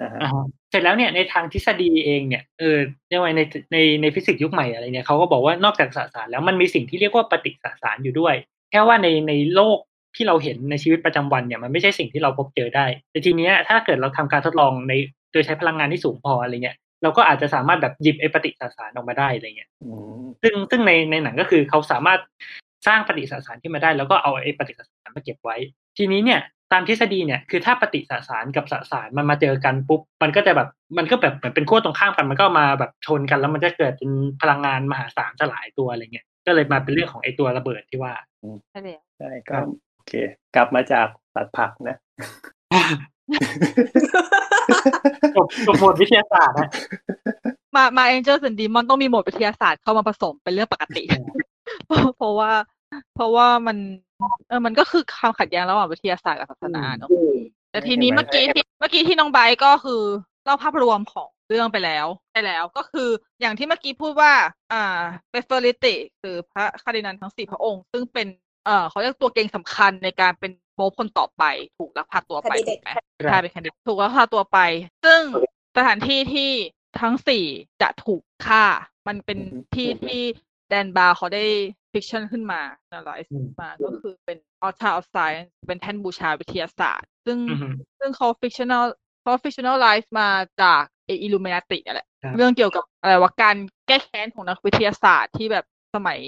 อ่าฮะอ่าฮะเสร็จแล้วเนี่ยในทางทฤษฎีเองเนี่ยเออเรียกว่าในในในฟิสิกส์ยุคใหม่อะไรเนี่ยเขาก็บอกว่านอกจากสสารแล้วมันมีสิ่งที่เรียกว่าปฏิสสารอยู่ด้วย แค่ว่าในในโลกที่เราเห็นในชีวิตประจำวันเนี่ยมันไม่ใช่สิ่งที่เราพบเจอได้ แต่ทีเนี้ยถ้าเกิดเราทำการทดลองใน โดยใช้พลังงานที่สูงพออะไรเงี้ยเราก็อาจจะสามารถแบบหยิบไอ้ปฏิสสารออกมาได้อะไรเงี้ยอืมซึ่งซึ่งในในหนังก็คือเขาสามารถสร้างปฏิสสารขึ้นมาได้ แล้วก็เอาไอ้ปฏิสสารมาเก็บไว้ ทีนี้เนี่ยตามทฤษฎีเนี่ยคือถ้าปฏิสสารกับสสารมันมาเจอกันปุ๊บมันก็จะแบบมันก็แบบเหมือนเป็นขั้วตรงข้ามกันมันก็มาแบบชนกันแล้วมันจะเกิดเป็นพลังงานมหาศาลสลายตัวอะไรเงี้ยก็เลยมาเป็นเรื่องของไอ้ตัวระเบิดที่ว่าใช่แล้วใช่ก็โอเค กลับมาจากตัดพักนะ จบจบหมวดวิทยาศาสตร์นะมามา Angels and Demons ต้องมีโหมดวิทยาศาสตร์เข้ามาผสมเป็นเรื่องปกติ เพราะว่า เพราะว่ามัน เออมันก็คือความขัดแย้งระหว่างวิทยาศาสตร์กับศาสนาเนอะแต่ทีนี้ไม่เมื่อกี้ที่เมื่อกี้ที่น้องไบร์ทก็คือเล่าภาพรวมของเรื่องไปแล้วไปแล้วก็คืออย่างที่เมื่อกี้พูดว่า อ่า Preferitiหรือพระคาร์ดินัลทั้งสี่พระองค์ ซึ่งเป็นเอ่อเขาเรียกตัวเก่งสำคัญในการเป็น โป๊ปคนต่อไปถูกลักพาตัวไป Candidate ถูกไหมใช่เป็น candidate ถูกลักพาตัวไป ซึ่งสถานที่ที่ทั้งสี่จะถูกฆ่า มันเป็นอือฮึที่ที่แดนบราวน์เขาได้ fiction ขึ้นมา analyze อืมมาก็คือเป็น altar of science เป็นแท่นบูชาวิทยาศาสตร์ ซึ่งอือฮึซึ่งเขา fictional เขา fictionalize มาจากอิลูมินาตินั่นแหละครับเรื่องเกี่ยวกับอะไรว่าการแก้แค้นของนักวิทยาศาสตร์ที่แบบสมัย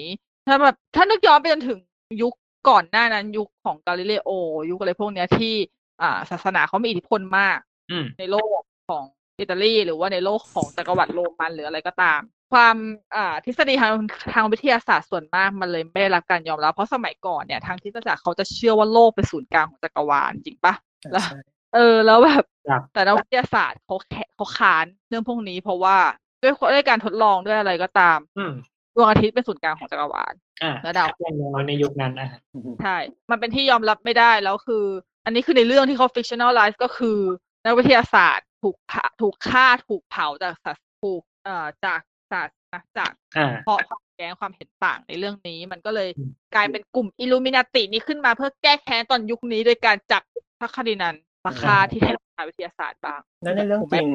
ถ้าแบบถ้านึกย้อนไปจนถึงยุค ก่อนหน้านั้นยุคของกาลิเลโอ ยุคอะไรพวกเนี้ยที่ อ่า ศาสนาเขามีอิทธิพลมากอืมในโลกของอิตาลีหรือว่าในโลกของจักรวรรดิโรมันหรืออะไรก็ตาม ความอ่าทฤษฎีทางทางวิทยาศาสตร์ส่วนมากมันเลยไม่ได้รับการยอมรับเพราะสมัยก่อนเนี่ยทางทฤษฎาเขาจะเชื่อว่าโลกเป็นศูนย์กลางของจักรวาลจริงปะแล้วใช่เออ แล้วแบบครับแต่นักวิทยาศาสตร์เขาแคเขาค้านเรื่องพวกนี้ เพราะว่าด้วยด้วยการทดลองด้วยอะไรก็ตามอืม ดวงอาทิตย์เป็นศูนย์กลางของจักรวาลอ่าแล้วดาวอย่างน้อยในยุคนั้นนะฮะอืมใช่ มันเป็นที่ยอมรับไม่ได้แล้วคือ อันนี้คือในเรื่องที่เขา fictionalize ก็คือนักวิทยาศาสตร์ถูกเผาถูกฆ่าถูกเผาจากศาสถูกเอ่อจากศาสนะจากอ่าเพราะความแย้งความเห็นต่างในเรื่องนี้ มันก็เลยอืมกลายเป็นกลุ่มอิลูมินาตินี้ขึ้นมาเพื่อแก้แค้นตอนยุคนี้โดยการจับพระคาร์ดินัลมาฆ่าที่แท่นวิทยาศาสตร์บ้างแล้วในเรื่องจริง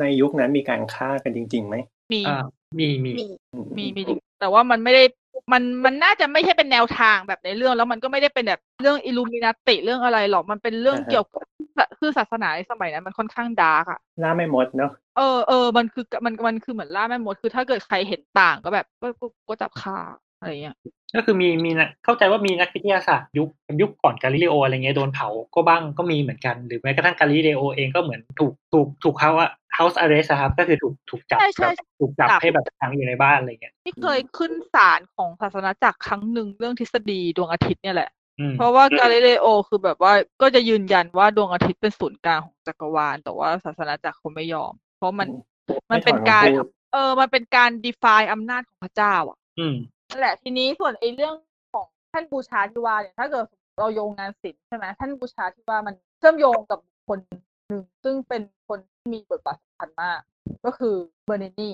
ในยุคนั้นมีการฆ่ากันจริงๆไหมมีอ่า มีมีมีอืมีมีจริงแต่ว่ามันไม่ได้มันมันน่าจะไม่ใช่เป็นแนวทางแบบในเรื่อง แล้วมันก็ไม่ได้เป็นแบบเรื่องอิลูมินาติเรื่องอะไรหรอกมันเป็นเรื่องเกี่ยวกับคือศาสนาในสมัยนั้นมันค่อนข้าง dark อะล่าแม่มดเนาะเออเออมันคือมันมันคือเหมือนล่าแม่มดคือถ้าเกิดใครเห็นต่างก็แบบก็ก็ก็จับฆ่า อะไรเงี้ยก็คือมีมีนะเข้าใจว่ามีนักวิทยาศาสตร์ยุคยุคก่อนกาลิเลโออะไรเงี้ยโดนเผาก็บ้างก็มีเหมือนกัน หรือแม้กระทั่งกาลิเลโอเองก็เหมือนถูกถูกถูกเขาอะ house arrest อะครับก็คือถูกถูกจับใช่ใช่แบบถูกจับจับให้แบบขังอยู่ในบ้านอะไรเงี้ยที่เคยขึ้นศาลของศาสนาจักรครั้งหนึ่งเรื่องทฤษฎีดวงอาทิตย์เนี่ยแหละอืมเพราะว่ากาลิเลโอคือแบบว่าก็จะยืนยันว่าดวงอาทิตย์เป็นศูนย์กลางของจักรวาล แต่ว่าศาสนาจักรเขาไม่ยอม เพราะมันมันเป็นการไม่ถอนคำพูดเออมันเป็นการ define อำนาจของพระเจ้าอะอืม นั่นแหละทีนี้ส่วนไอ้เรื่องของแท่นบูชาที่ว่าเนี่ยถ้าเกิดเราโยงงานศิลป์ใช่ไหมแท่นบูชาที่ว่ามันเชื่อมโยงกับบุคคลหนึ่งซึ่งเป็นคนที่มีบทบาทสำคัญมาก ก็คือเบอร์นินี่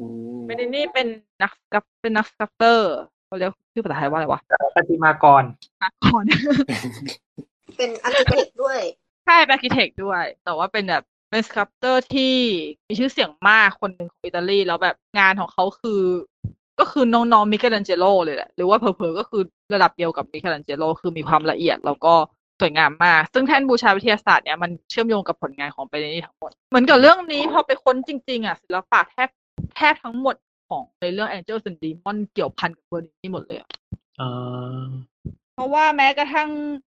อืมเบอร์นินี่เป็นนัก sculp เป็นนัก sculptor เขาเรียกชื่อภาษาไทยว่าอะไรวะประติมากรนักก่อนเป็น architect ด้วยใช่เป็น architect ด้วย แต่ว่าเป็นแบบเป็น sculptor ที่มีชื่อเสียงมากคนหนึ่งของอิตาลีแล้วแบบงานของเขาคือ ก็คือน้องๆมิเกลันเจโลเลยแหละ หรือว่าเผลอๆก็คือระดับเดียวกับมิเกลันเจโลคือมีความละเอียดแล้วก็สวยงามมาก ซึ่งแท่นบูชาวิทยาศาสตร์เนี่ยมันเชื่อมโยงกับผลงานของเบอร์นินี่ทั้งหมด เหมือนกับเรื่องนี้พอไปค้นจริง ๆอะศิลปะแทบแทบทั้งหมดของในเรื่อง Angels and Demon เกี่ยวพันกับเบอร์นินี่หมดเลยอะอ่าเพราะว่าแม้กระทั่ง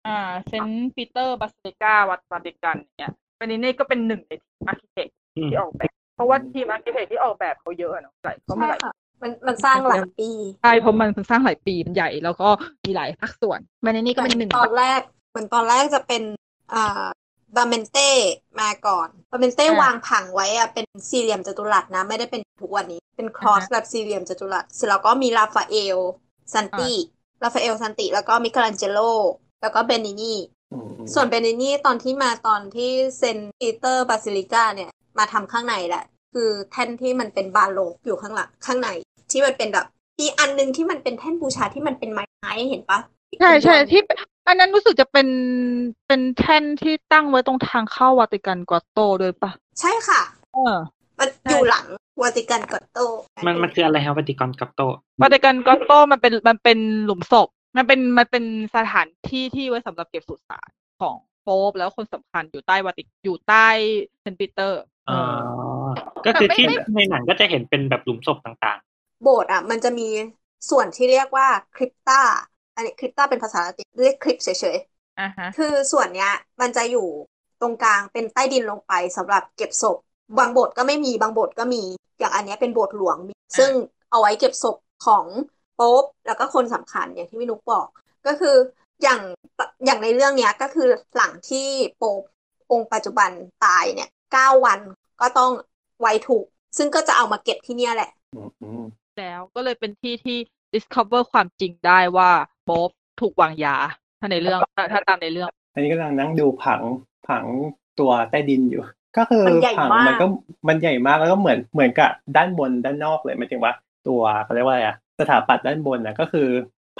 อ่าเซนต์ปีเตอร์บาสิลิกาวัดวาติกันเนี่ยเบอร์นินี่ก็เป็นหนึ่งใน architect อืมที่ออกแบบ เพราะว่าทีม architect ที่ออกแบบเขาเยอะอะเนาะหลายเขาไม่ใช่หลายค่ะ มันมันสร้างหลายปีใช่เพราะมันสร้างหลายปีมันใหญ่ แล้วก็มีหลายภาคส่วนเบอร์นินี่ก็เป็นหนึ่งตอนแรกเหมือนตอนแรกจะเป็นอ่าบรามันเต้มาก่อนบรามันเต้วางผังไว้อะเป็นสี่เหลี่ยมจัตุรัสนะ ไม่ได้เป็นทุกวันนี้ เป็น cross แบบสี่เหลี่ยมจัตุรัสเสร็จแล้วก็มีราฟาเอลซันติราฟาเอลซันติ แล้วก็มิคาลันเจโล แล้วก็เบนินีอืมส่วนเบนินีตอนที่มาตอนที่เซนปีเตอร์บาซิลิกาเนี่ย มาทำข้างในแหละ คือแท่นที่มันเป็นบาโรกอยู่ข้างหลังข้างใน ที่มันเป็นแบบอีกอันหนึ่งที่มันเป็นแท่นบูชาที่มันเป็นไม้เห็นปะใช่ใช่ที่อันนั้นรู้สึกจะเป็นเป็นแท่นที่ตั้งไว้ตรงทางเข้าวาติกันกรอตโตด้วยปะใช่ค่ะ เออ มันใช่อยู่หลังวาติกันกอตโต มันมันคืออะไรครับวัติกอนกัปโตวาติกันกอตโตมันเป็นมันเป็นหลุมศพ มันเป็นมันเป็นสถานที่ที่ไว้สำหรับเก็บสุสานของโป๊ปแล้วคนสำคัญอยู่ใต้วาติอยู่ใต้เซนต์ปีเตอร์อ๋อก็คือที่ไม่ไม่ในหนังก็จะเห็นเป็นแบบหลุมศพต่าง โบสถ์อะ มันจะมีส่วนที่เรียกว่าคริปตาอันนี้คริปตาเป็นภาษาละตินเรียกคริปเฉยอ่าฮะๆคือส่วนเนี้ยมันจะอยู่ตรงกลางเป็นใต้ดินลงไปสำหรับเก็บศพ บางโบสถ์ก็ไม่มีบางโบสถ์ก็มี อย่างอันเนี้ยเป็นโบสถ์หลวงมีซึ่งเอาไว้เก็บศพของโป๊ปแล้วก็คนสำคัญอย่างที่พี่นุกบอก ก็คืออย่างอย่างในเรื่องเนี้ยก็คือหลังที่โป๊ปองค์ปัจจุบันตายเนี่ยเก้าวันก็ต้องไว้ถูก ซึ่งก็จะเอามาเก็บที่เนี่ยแหละอืมอืม แล้ว ก็เลยเป็นที่ที่ discover ความจริงได้ว่าโป๊ปถูกวางยา ถ้าในเรื่องถ้าถ้าตามในเรื่อง อันนี้กำลังนั่งดูผังผังตัวใต้ดินอยู่ ก็คือมันใหญ่ผังมากมันก็มันใหญ่มากแล้วก็เหมือนเหมือนกับด้านบนด้านนอกเลยหมายถึงว่า ตัวเขาเรียกว่าอะไรอะสถาปัตย์ด้านบนนะก็คือ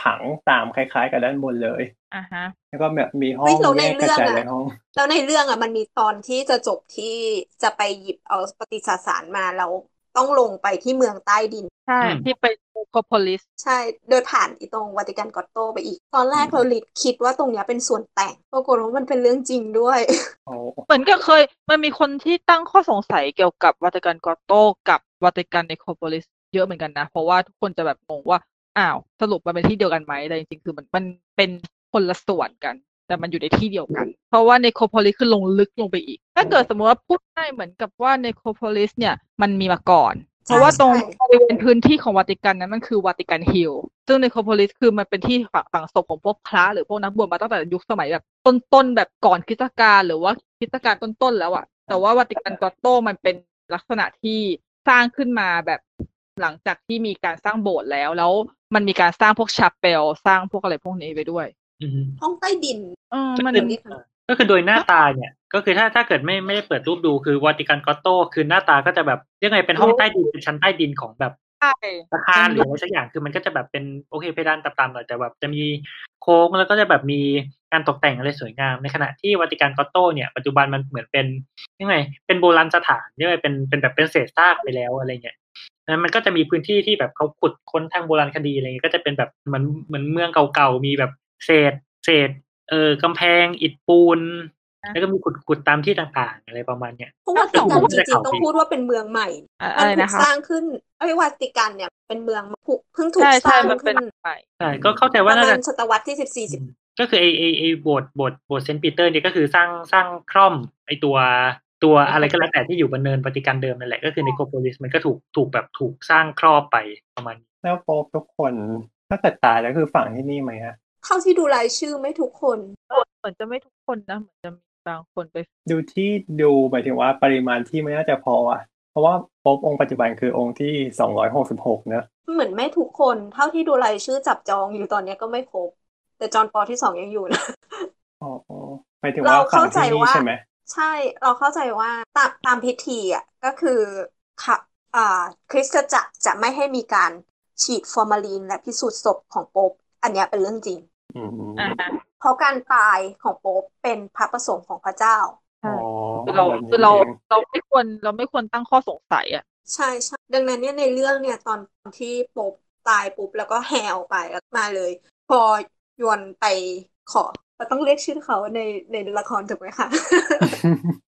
ผังตามคล้าย ๆ กับด้านบนเลยอ่าฮะ แล้วก็แบบมีห้อเฮ้งยเราในแยกกระจายเรื่องอะหลายห้องแล้วในเรื่องอะมันมีตอนที่จะจบที่จะไปหยิบเอาปฏิสสารมาแล้วต้องลงไปที่เมืองใต้ดิน ใช่ อืม ที่ไปโคโพลิส ใช่โดยผ่านอีตรงวาติกันกรอตโตไปอีก ตอนแรกเราลิดคิดว่าตรงเนี้ยเป็นส่วนแต่ง ปรากฏว่ามันเป็นเรื่องจริงด้วย โอ้เหมือนกับเคย มันมีคนที่ตั้งข้อสงสัยเกี่ยวกับวาติกันกรอตโตกับวาติกันเนโครโพลิสเยอะเหมือนกันนะ เพราะว่าทุกคนจะแบบงงว่า อ้าวสรุปมันเป็นที่เดียวกันไหมแต่จริงๆคือมันมันเป็นคนละส่วนกัน แต่มันอยู่ในที่เดียวกัน เพราะว่าเนโครโพลิสคือลงลึกลงไปอีก ถ้าเกิดสมมติว่าพูดได้เหมือนกับว่าเนโครโพลิสเนี่ยมันมีมาก่อน เพราะว่าตรงใช่บริเวณพื้นที่ของวาติกันนั้นมันคือวาติกันฮิลซึ่งเนโครโพลิสคือมันเป็นที่ฝังฝังศพของพวกพระหรือพวกนักบวชมาตั้งแต่ยุคสมัยแบบต้นๆแบบก่อนคริสตกาลหรือว่าคริสตกาลต้นๆแล้วอะแต่ว่าวาติกันกอตโตมันเป็นลักษณะที่สร้างขึ้นมาแบบหลังจากที่มีการสร้างโบสถ์แล้ว แล้วมันมีการสร้างพวกชาเปลสร้างพวกอะไรพวกนี้ไปด้วยอืมห้องใต้ดินเออก็มันคือนี่ค่ะ ก็คือโดยหน้าตาเนี่ย ก็คือถ้าถ้าเกิดไม่ไม่ได้เปิดรูปดูคือวาติกันกอตโตคือหน้าตาก็จะแบบยังไงเป็นห้องใต้ดินเป็นชั้นใต้ดินของแบบใช่อาคารหรืออะไรสักอย่างคือมันก็จะแบบเป็นโอเคเพดานต่ำๆหน่อยแต่แบบจะมีโค้งแล้วก็จะแบบมีการตกแต่งอะไรสวยงาม ในขณะที่วาติกันกอตโตเนี่ยปัจจุบันมันเหมือนเป็นยังไงเป็นโบราณสถานยังไงเป็นเป็นแบบเป็นเศษซากไปแล้วอะไรเงี้ยนั้นมันก็จะมีพื้นที่ที่แบบเขาขุดค้นทางโบราณคดีอะไรเงี้ยก็จะเป็นแบบเหมือนเหมือนเมืองเก่าๆมีแบบเศษเศษเออกำแพงอิฐปูน แล้วก็มีขุดขุดตามที่ต่างๆ อะไรประมาณเนี้ยเพราะว่าติกันจริงๆต้องพูดว่าเป็นเมืองใหม่อะมัอะไรถูกนะคะสร้างขึ้นไอ้วาติกันเนี่ยเป็นเมืองถูกเพิ่งถูกใช่สใช่ร้างมันเป็ขึ้นนใหม่ใช่ก็เข้าใจปว่าระน่ามาจะณศตวรรษที่สิบสี่สิบก็คือไอไอไอโบสถ์โบสถ์โบสถ์เซนต์ปีเตอร์เนี่ยก็คือสร้างสร้างคร่อมไอตัวตัวอะไรก็แล้วแต่ที่อยู่บนเนินปฏิกันเดิมนั่นแหละก็คือในโคโพลิสมันก็ถูกถูกแบบถูกสร้างครอบไปประมาณนี้แล้วโป๊ปทุกคนถ้าเกิดตายแล้วคือฝังที่นี่ไหมฮะ เท่าที่ดูรายชื่อไม่ทุกคนเหมือนจะไม่ทุกคนนะเหมือนจะมีบางคนไป ดูที่ดูหมายถึงว่าปริมาณที่ไม่น่าจะพออะ เพราะว่าโป๊ปองค์ปัจจุบันคือองค์ที่สองร้อยหกสิบหกเนอะเหมือนไม่ทุกคนเท่าที่ดูรายชื่อจับจองอยู่ตอนเนี้ยก็ไม่ครบ แต่จอห์นปอที่สองยังอยู่นะอ๋ออ๋อหมายถึงว่าเราฝัเข้างใจที่นี่ว่าใช่ไหมใช่เราเข้าใจว่าตามตามพิธีอะก็คือค่ะอ่าคริสตจักรจะไม่ให้มีการฉีดฟอร์มาลีนและพิสูจน์ศพของโป๊ปอันเนี้ยเป็นเรื่องจริงอืมอ่าฮะ เพราะการตายของโป๊ปเป็นพระประสงค์ของพระเจ้าใช่อ๋อคือเราแบบนี้คือเราเองเราไม่ควรเราไม่ควรตั้งข้อสงสัยอะ ใช่ใช่ดังนั้นเนี่ยในเรื่องเนี่ยตอนที่โป๊ปตายปุ๊บแล้วก็แห่ออกไปแล้วมาเลย พอยวนไปขอเราต้องเรียกชื่อเขาในในละครถูกไหมคะ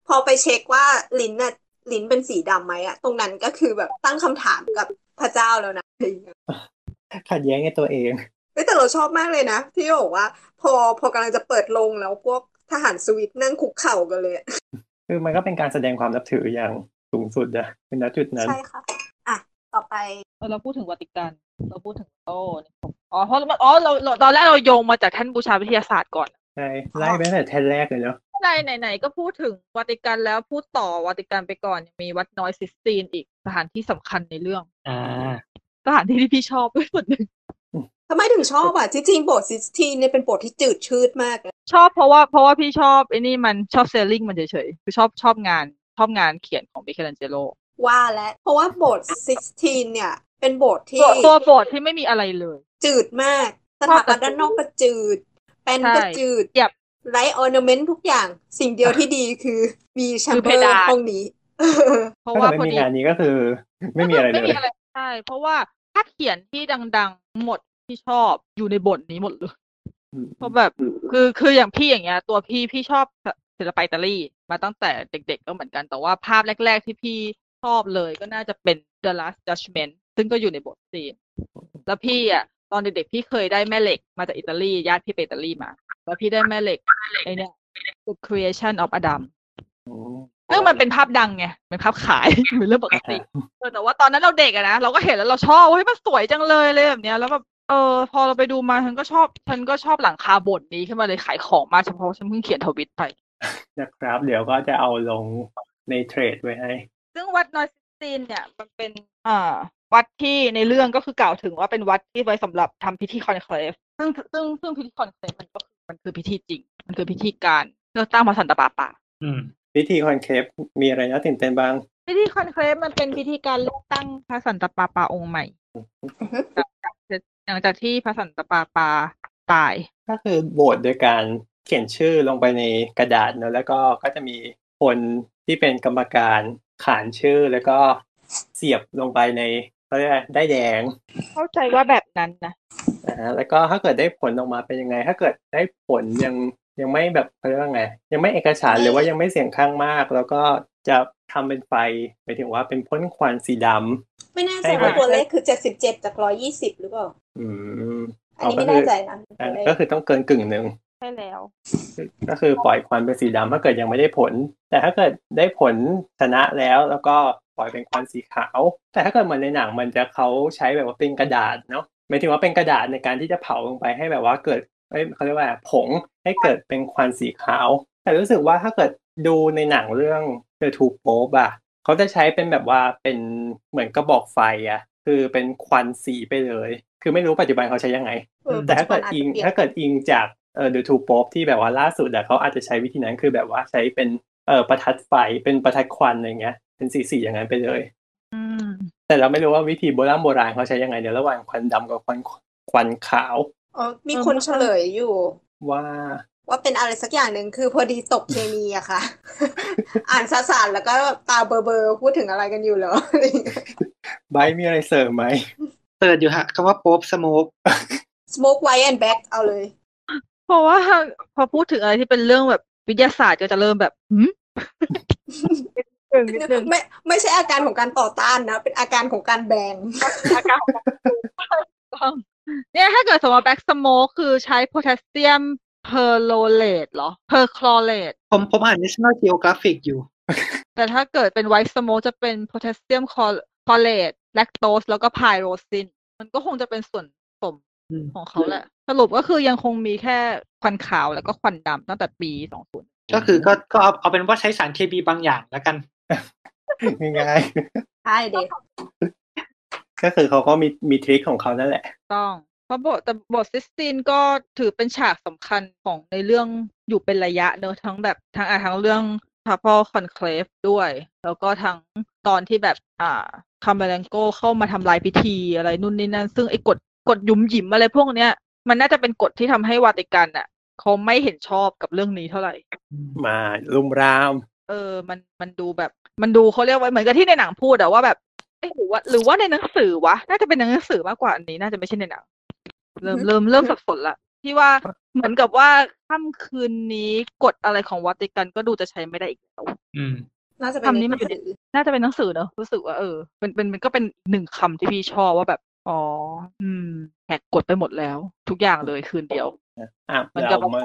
พอไปเช็คว่าลิ้นน่ะลิ้นเป็นสีดำไหมอะตรงนั้นก็คือแบบตั้งคำถามกับพระเจ้าแล้วนะอะไรอย่างเงี้ยขัดแย้งในตัวเอง เฮ้ยแต่เราชอบมากเลยนะ ที่บอกว่า พอพอกำลังจะเปิดโรงแล้วพวกทหารสวิตนั่งคุกเข่ากันเลยอะคือมันก็เป็นการแสดงความนับถืออย่างสูงสุดอะเป็นณจุดนั้นใช่ค่ะอะต่อไปเออเราพูดถึงวัติกัน เราพูดถึงโอ้เนี่ยอ๋อเพราะมันอ๋อเราเราตอนแรกเราโยงมาจากท่านบูชาวิทยาศาสตร์ก่อนใช่ไล่ไปตั้งแต่แทนแรกเลยเนาะไหนไหนไหนก็พูดถึงวาติกันแล้วพูดต่อวาติกันไปก่อนยังมีวัดน้อยซิสตีนอีกสถานที่สำคัญในเรื่อง อ่าสถานที่ที่พี่ชอบด้วยส่วนหนึ่ง ทำไมถึงชอบอะที่จริงโบสถ์ซิสตีนเนี่ยเป็นโบสถ์ที่จืดชืดมากเลยชอบเพราะว่าเพราะว่าพี่ชอบไอ้นี่มันชอบ ceiling มันเฉยๆคือชอบชอบงานชอบงานเขียนของมิเคลันเจโลว่าแล้วเพราะว่าโบสถ์ซิสตีนเนี่ย เป็นโบสถ์ที่ตัวตัวโบสถ์ที่ไม่มีอะไรเลย จืดมากสถาปัตย์ด้านนอกก็จืดแป้นก็ใช่จืดเหยียบไรออร์นเมนต์ทุกอย่างสิ่งเดียวที่ดีคือมีแชมคือเบเพอร์ดานห้องนี้ เพราะถ้าว่าเกิดพอไม่มีดีงานนี้ก็คือ ไม่มีอะไรเลไม่ยมีอะไรใช่เพราะว่าภาพเขียนที่ดัง ๆ หมด ที่ชอบอยู่ในบทนี้หมดเลยอืมเพราะแบบคือคืออย่างพี่อย่างเงี้ย ตัวพี่พี่ชอบศิลปะอิตาลีมาตั้งแต่เด็กๆก็เหมือนกันแต่ว่าภาพแรก ๆ ที่พี่ชอบเลยก็น่าจะเป็น The Last Judgment ซึ่งก็อยู่ในบทซีนแล้วพี่อะ ตอนเด็กๆพี่เคยได้แม่เหล็กมาจากอิตาลีญาติพี่ไปอิตาลีมา แล้วพี่ได้แม่เหล็กไอเนี่ย The Creation of Adam อืมซึ่งมันเป็นภาพดังไงเป็นภาพขายเป็นเรื่องปกติเออแต่ว่าตอนนั้นเราเด็กอะนะเราก็เห็นแล้วเราชอบเฮ้ยมันสวยจังเลยเลยแบบเนี้ยแล้วแบบ เออ พอเราไปดูมาฉันก็ชอบ ฉันก็ชอบหลังคาบทนี้ขึ้นมาเลยขายของมาเฉพาะฉันเพิ่งเขียนทวิตไปนะครับ เดี๋ยวก็จะเอาลงใน thread ไว้ให้ ซึ่งวัดน้อยซิสตีนเนี่ย มันเป็นอ่าวัดที่ในเรื่องก็คือกล่าวถึงว่าเป็นวัดที่ไว้สำหรับทำพิธี conclave ซึ่งซึ่งซึ่งพิธี conclave มันก็คือมันคือพิธีจริง มันคือพิธีการเลือกตั้งพระสันตะปาปาอืมพิธี conclave มีอะไรน่าตื่นเต้นบ้าง พิธี conclave มันเป็นพิธีการเลือกตั้งพระสันตะปาปาองค์ใหม่อือฮึ หลังจากหลังจากที่พระสันตะปาปาตาย ก็คือโหวตโดยการเขียนชื่อลงไปในกระดาษเนอะแล้วก็ก็จะมีคนที่เป็นกรรมการขานชื่อแล้วก็เสียบลงไปในเขาเรียกอะไรได้ายแดง เข้าใจว่าแบบนั้นนะนะฮะแล้วก็ถ้าเกิดได้ผลออกมาเป็นยังไง ถ้าเกิดได้ผลยังยังไม่แบบเขาเรียกว่าไง ยังไม่เอกฉันท์หรือว่ายังไม่เสียงข้างมาก แล้วก็จะ ทำเป็นไฟหมายถึงว่าเป็นพ่นควันสีดำไม่แน่ใจใช่ว่าค่ะตัวเลขคือเจ็ดสิบเจ็ดจากร้อยี่สิบหรือเปล่าอืมอันนี้ไม่แน่ใจนะอะตัวเลขก็คือต้องเกินกึ่งหนึ่งใช่แล้ว ก็คือปล่อยควันเป็นสีดำถ้าเกิดยังไม่ได้ผล แต่ถ้าเกิดได้ผลชนะแล้วแล้วก็ปล่อยเป็นควันสีขาว แต่ถ้าเกิดเหมือนในหนังมันจะเขาใช้แบบว่าเป็นกระดาษเนาะหมายถึงว่าเป็นกระดาษในการที่จะเผาลงไปให้แบบว่าเกิดเอ้ยเขาเรียกว่าผงให้เกิดเป็นควันสีขาว แต่รู้สึกว่าถ้าเกิดดูในหนังเรื่อง The Two Pope อะเขาจะใช้เป็นแบบว่าเป็นเหมือนกระบอกไฟอะคือเป็นควันสีไปเลย คือไม่รู้ปัจจุบันเขาใช้ยังไงเออแต่ถ้าเกิดปัจจุอิงบันอาจจะเปลี่ยนถ้าเกิดอิงจากเอ่อ The Two Pope ที่แบบว่าล่าสุดอะเขาอาจจะใช้วิธีนั้นคือแบบว่าใช้เป็นเอ่อประทัดไฟเป็นประทัดควันอะไรเงี้ย เป็นสีสีอย่างนั้นไปเลยอืมแต่เราไม่รู้ว่าวิธีโบราณโบราณเขาใช้ยังไงเดี๋ยวระหว่างควันดำกับควันควันขาวอ๋อมีคนเฉลยอยู่ ว่า ว่าเป็นอะไรสักอย่างหนึ่งคือพอดีตกเคมีอะค่ะ อ่านสสารแล้วก็ตาเบอร์เบอร์พูดถึงอะไรกันอยู่เหรอไบร์ทมีอะไรเสริมไหมเปิดอยู่ฮะคำว่าโป๊บสโมก smoke white and black เอาเลย เพราะว่าพอพูดถึงอะไรที่เป็นเรื่องแบบวิทยาศาสตร์ก็จะเริ่มแบบหืมนิดนึงนิดนึงไม่ไม่ใช่อาการของการต่อต้านนะ เป็นอาการของการแบงอาการของการปลูกต้องเนี่ยถ้าเกิดสมมติแบ็กสโมกคือใช้โพแทสเซียม เพอร์คลอเรตเหรอเพอร์คลอเรตผมผมอ่าน National Geographic อยู่ แต่ถ้าเกิดเป็น white smoke จะเป็นโพแทสเซียมคลอเรตแลคโตสแล้วก็ pine rosin มันก็คงจะเป็นส่วนผสมอืมของเขาแหละ สรุปก็คือยังคงมีแค่ควันขาวแล้วก็ควันดำตั้งแต่ปี20ก็คือก็ก็เอาเอาเป็นว่าใช้สารเคมีบางอย่างแล้วกันง่ายใช่เด็กๆก็คือเขาก็มีมี trick ของเขานั่นแหละ ต้อง เพราะโบสถ์แต่โบสถ์ซิสตินก็ถือเป็นฉากสำคัญของในเรื่องอยู่เป็นระยะเนอะทั้งแบบทั้งอะทั้งเรื่อง p a p a l Conclave ด้วย แล้วก็ทั้งตอนที่แบบอ่าคาเมเลนโกเข้ามาทำลายพิธีอะไรนู่นนี่นั่น ซึ่งไอ้กฎกฎหยุมหยิมอะไรพวกเนี้ย มันน่าจะเป็นกฎที่ทำให้วาติกันอะเขาไม่เห็นชอบกับเรื่องนี้เท่าไหร่ มาลุมราม เออ มันมันดูแบบ มันดูเขาเรียกว่าเหมือนกับที่ในหนังพูดอะว่าแบบเอ๊ะหรือว่าหรือว่าในหนังสือวะ น่าจะเป็นในหนังสือมากกว่าอันนี้ น่าจะไม่ใช่ในหนัง เริ่มอือฮึเริ่มเริ่มสับสนละที่ว่าเหมือนกับว่าค่ำคืนนี้กฎอะไรของวัติกันก็ดูจะใช้ไม่ได้อีกแล้วอืมน่าจะเป็นคำนี้ในมันอยู่หในนังสือน่าจะเป็นหนังสือเนอะรู้สึกว่าเออเป็นเป็นมันก็เป็นอีกหนึ่งคำที่พี่ชอบว่าแบบ อ๋อ อืมแหกกฎไปหมดแล้ว ทุกอย่างเลยคืนเดียวอะมันจะเรามา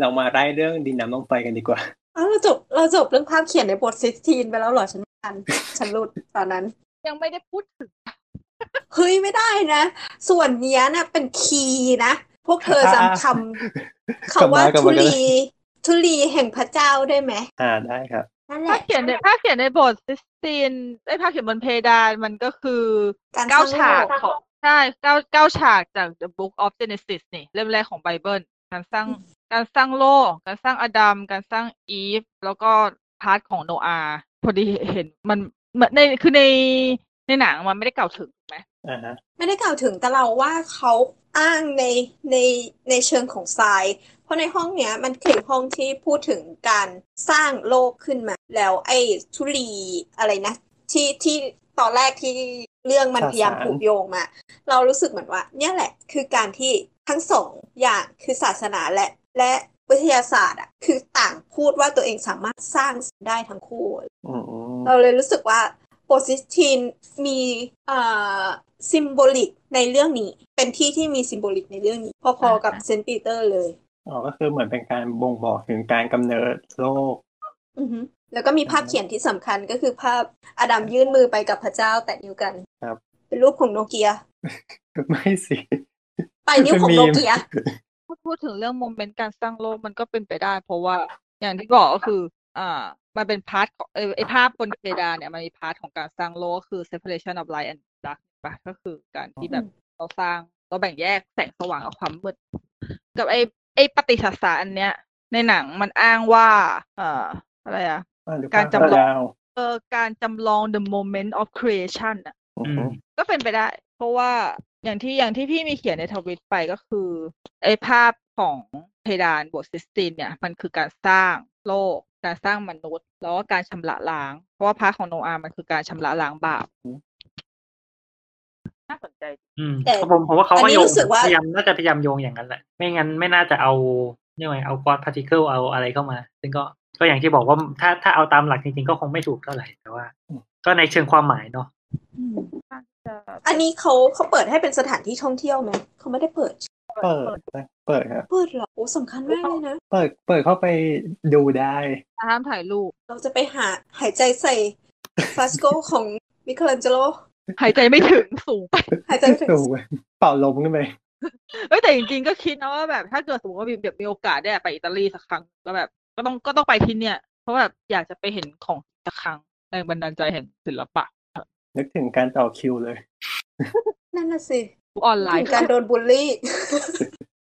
เรามาไล่เรื่องดินน้ำลมไฟกันดีกว่าอ้าวเราจบเราจบเรื่องภาพเขียนในบทซิสทีนไปแล้วเหรอฉันอันฉันหลุดตอนนั้น ยังไม่ได้พูดถึง เฮ้ยไม่ได้นะ ส่วนเนี้ยนะเป็นคีย์นะ พวกเธอจำคำกลับคำว่ามากลับทุมากันลีทุลีแห่งพระเจ้าได้ไหมอ่าได้ครับนั่นแหถ้าละเขียนในถ้าเขียนในบทซิสตีนไอ้ยถ้าเขียนบนเพดานมันก็คือการเก้าสร้างโลกฉากของใช่เก้าเก้าฉากจาก The Book of Genesis นี่ เล่มแรกของไบเบิลการสร้างการสร้างโลก การสร้างอดัมการสร้างอีฟ แล้วก็ part ของโนอาห์พอดีเห็นมันเหมือนในคือในในหนังมันไม่ได้กล่าวถึงถูกไหม อ่าฮะไม่ได้กล่าวถึงแต่เราว่าเขาอ้างในในในเชิงของทราย เพราะในห้องเนี้ยมันคือห้องที่พูดถึงการสร้างโลกขึ้นมา แล้วไอ้ธุลีอะไรนะ ที่ที่ตอนแรกที่เรื่องมันพยายามผูกโยงมา เรารู้สึกเหมือนว่า เนี่ยแหละคือการที่ทั้งสองอย่างคือศาสนาและและวิทยาศาสตร์อะคือต่างพูดว่าตัวเองสามารถสร้างได้ทั้งคู่อืมเราเลยรู้สึกว่า โบสถ์ซิสทีนมีเอ่อ symbolic ในเรื่องนี้ เป็นที่ที่มี symbolic ในเรื่องนี้พอๆกับเซนต์ปีเตอร์เลยอ๋อก็คือเหมือนเป็นการบ่งบอกถึงการกำเนิดโลกอือฮึแล้วก็มีภาพเขียนที่สำคัญก็คือภาพอดัมยื่นมือไปกับพระเจ้าแตะนิ้วกันครับ เป็นรูปของโนเกีย ไม่สิไปลายนิ้วของโนเกียพูดพูดถึงเรื่อง moment การสร้างโลกมันก็เป็นไปได้ เพราะว่าอย่างที่บอกก็คือ อ่า มันเป็น part ของเออไอภาพบนเพดานเนี่ยมันมี part ของการสร้างโลกก็คือ separation of light and dark ปะก็คือการที่แบบเราสร้างเราแบ่งแยกแสงสว่างกับความมืดกับไอไอปฏิสัสสะอันเนี้ย ในหนังมันอ้างว่า เอ่ออะไรอะอ่ดูการภพจำลองดาวเออการจำลอง the moment of creation อะอืมก็เป็นไปได้ เพราะว่าอย่างที่อย่างที่พี่มีเขียนในทวิตไปก็คือไอ้ภาพของเพดานโบสถ์ซิสตินเนี่ย มันคือการสร้างโลก การสร้างมนุษย์ แล้วก็การชำระล้าง เพราะว่า part ของโนอาห์มันคือการชำระล้างบาปน่าสนใจอืมแต่ผมผมว่าเขาอันก็นี้โยงรู้สึกว่าพยายามน่าจะพยายามโยงอย่างนั้นแหละ ไม่งั้นไม่น่าจะเอาเรียกว่าไงเอา God particle เอาอะไรเข้ามา ซึ่งก็ก็อย่างที่บอกว่าถ้าถ้าเอาตามหลักจริงๆก็คงไม่ถูกเท่าไหร่แต่ว่า ก็ในเชิงความหมายเนาะน่าจะอันนี้เขาเขาเปิดให้เป็นสถานที่ท่องเที่ยวไหมเขาไม่ได้เปิด เปิดนะเปิดครับเปิดเหรอโอ้สำคัญมากเลยนะ เปิดเปิดเข้าไปดูได้ห้ามถ่ายรูป เราจะไปหาหายใจใส่ fresco ของมิเคลันเจโลหายใจไม่ถึงสูงไปหายใจถึงดูเป่าลมขึ้นไปเอ้ยแต่จริงๆก็คิดนะว่าแบบถ้าเกิดสมมติว่ามีแบบมีโอกาสได้ไปอิตาลีสักครั้งก็แบบ ก็ต้องก็ต้องไปที่เนี่ย เพราะแบบอยากจะไปเห็นของสักครั้งแรงบันดาลใจแห่งศิลปะนึกถึงการต่อคิวเลย นั่นน่ะสิ ออนไลถึน์งการโดนบูลลี่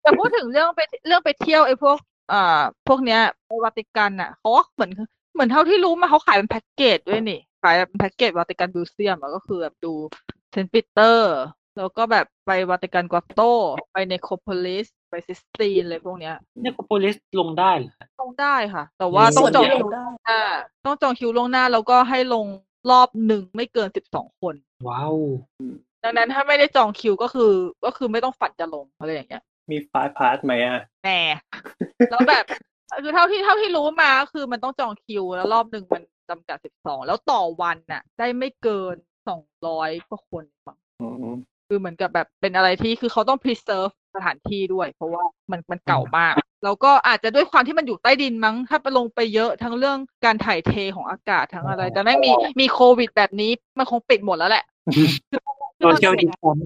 แต่พูดถึงเรื่องไปเรื่องไปเที่ยวไอ้พวกอ่าพวกเนี้ยไปวาติกันอะเขาก็เหมือนเหมือนเท่าที่รู้มาเขาขายเป็นแพ็กเกจด้วยนี่ ขายเป็นแพ็กเกจวาติกันมิวเซียมก็คือแบบดูเซนต์ปีเตอร์แล้วก็แบบไปวาติกัน grotto ไป necropolis ไปซิสตีนอะไรพวกเนี้ยเนี่ยโพลิสลงได้เหรอลงได้ค่ะ แต่ว่ามีต้องจองส่วนคิเดีวยวได้ล่วงหน้าต้องจองคิวล่วงหน้า แล้วก็ให้ลงรอบหนึ่งไม่เกินสิบสองคน ว้าว ดังนั้นถ้าไม่ได้จองคิวก็คือ ก็คือไม่ต้องฝันจะลงอะไรอย่างเงี้ย มี fast pass ไหมอะแหน่แล้วแบบคือเท่าที่เท่าที่รู้มาก็คือมันต้องจองคิวแล้วรอบหนึ่งมันจำกัดสิบสองแล้วต่อวันน่ะ ได้ไม่เกินสองร้อยกว่าคนมั้งอืมคือเหมือนกับแบบเป็นอะไรที่คือเขาต้อง preserve สถานที่ด้วย เพราะว่ามันมันเก่ามาก แล้วก็อาจจะด้วยความที่มันอยู่ใต้ดินมั้ง ถ้าไปลงไปเยอะทั้งเรื่องการถ่ายเทของอากาศทั้งอะไรแต่แม่งมีมีโควิดแบบนี้มันคงปิดหมดแล้วแหละ โซเชียลดิสแทน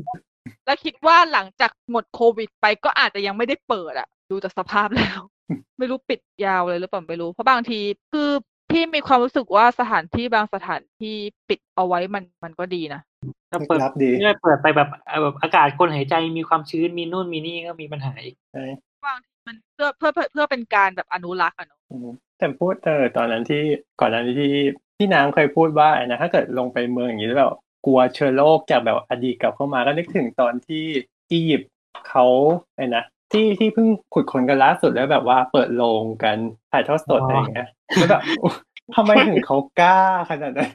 แล้วคิดว่าหลังจากหมดโควิดไปก็อาจจะยังไม่ได้เปิดอะดูจากสภาพแล้ว ไม่รู้ปิดยาวเลยหรือเปล่าไม่รู้ เพราะบางทีคือพี่มีความรู้สึกว่าสถานที่บางสถานที่ปิดเอาไว้มันมันก็ดีนะถ้าเปิดรับดีเนี่ยเปิดไปแบบเอ่อแบบอากาศคนหายใจมีความชื้นมีนู่นมีนี่ก็มีปัญหาอีกใช่บางทีมันเพื่อเพื่อเพื่อเพื่อเป็นการแบบอนุรักษ์อะเนาะอืมแต่พูดเออตอนนั้นที่ก่อนหน้านี้ที่พี่นางเคยพูดว่าไอ้นะถ้าเกิดลงไปเมืองอย่างนี้แล้วแบบ กลัวเชื้อโรคจากแบบอดีตกลับเข้ามาก็นึกถึงตอนที่อียิปต์เขาไอ้นะที่ที่เพิ่งขุดค้นกันล่าสุดแล้วแบบว่าเปิดโรงกันถ่ายทอดสดอะไรอย่างเงี้ยแล้วแบบทำไมถึงเขากล้าขนาดนั้น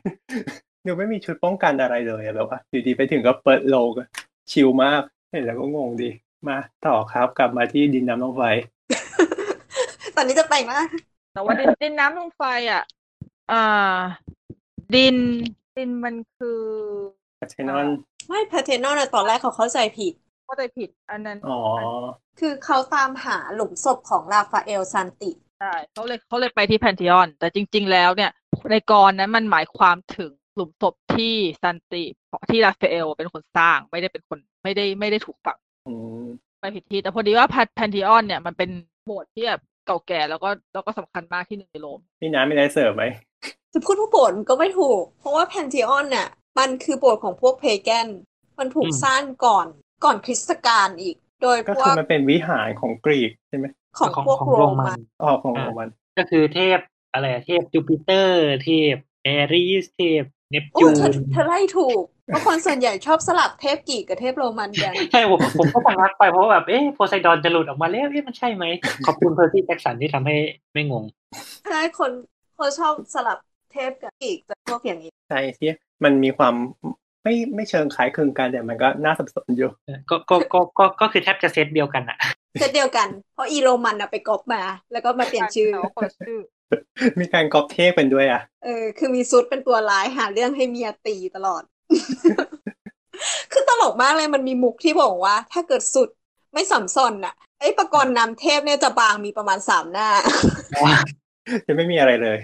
ดูไม่มีชุดป้องกันอะไรเลยอะแบบว่าอยู่ดีไปถึงก็เปิดโลงอะชิลมากเห็นแล้วก็งงดี มาต่อครับกลับมาที่ดินน้ำลมไฟ ตอนนี้จะแต่งหนะแต่ว่าดินดินน้ำลมไฟอะอ่าดิน ดินมันคือเชนอนไม่พาเทนอนตอนแรกเขาเข้าใจผิดเข้าใจผิด อันนั้นอ๋อคือเขาตามหาหลุมศพของราฟาเอลซานติใช่เขาเลยเขาเลยไปที่แพนทีออน แต่จริง ๆ แล้วเนี่ยในกลอนนั้นมันหมายความถึงหลุมศพที่ซานติที่ราฟาเอลเป็นคนสร้างไม่ได้เป็นคนไม่ได้ไม่ได้ถูกฝังอืมไปผิดที่แต่พอดีว่าแพนทีออนเนี่ยมันเป็นโบสถ์ที่แบบเก่าแก่แล้วก็แล้วก็สำคัญมากที่หนึ่งในโรมพี่น้ำมีอะไรเสริมไหม จะพูดว่าโบสถ์มันก็ไม่ถูก เพราะว่าแพนทีออนเนี่ยมันคือโบสถ์ของพวก pagan มันถูกอืมสร้างก่อนก่อนคริสตกาลอีก โดยก็พวคือกมันเป็นวิหารของกรีกใช่ไหมของของพวกของโรโรมัมันนอ๋อของอ่าของมัน ก็คือเทพอะไรอะเทพจูปิเตอร์เทพแอรีสเทพเนปโอ้จูเธอนเธอไล่ถูกเพราะคนส่วนใหญ่ชอบสลับเทพกรีกกับเทพโรมันกัน ใช่ผมผมก็ฟังรักไปเพราะว่าแบบเอ๊ะโพไซดอนจะหลุดออกมาแล้วเอ๊ะมันใช่ไหม ขอบคุณเพอร์ซี่แจ็คสันที่ทำให้ไม่งง ใช่คนคนชอบสลับ เทพกับกรีกกับพวกอย่างนี้ใช่ที่มันมีความไม่ไม่เชิงคล้ายคลึงกันแต่มันก็น่าสับสนอยู่ก็ก็ก็ก็ก็คือแทบจะเซตเดียวกันอะเซตเดียวกัน เพราะอีโรมันอะไปก๊อปมา แล้วก็มาเปลี่ยนชื่อแต่ว่าคนละชื่อ มีการก๊อปเทพเป็นด้วยอะเออคือมีซุสเป็นตัวร้ายหาเรื่องให้เมียตีตลอด คือตลกมากเลยมันมีมุกที่บอกว่า ถ้าเกิดซุสไม่สัมซอนน่ะไอ้ประกรณ์นำเทพเนี่ยจะบางมีประมาณสามหน้าจะไม่มีอะไรเลย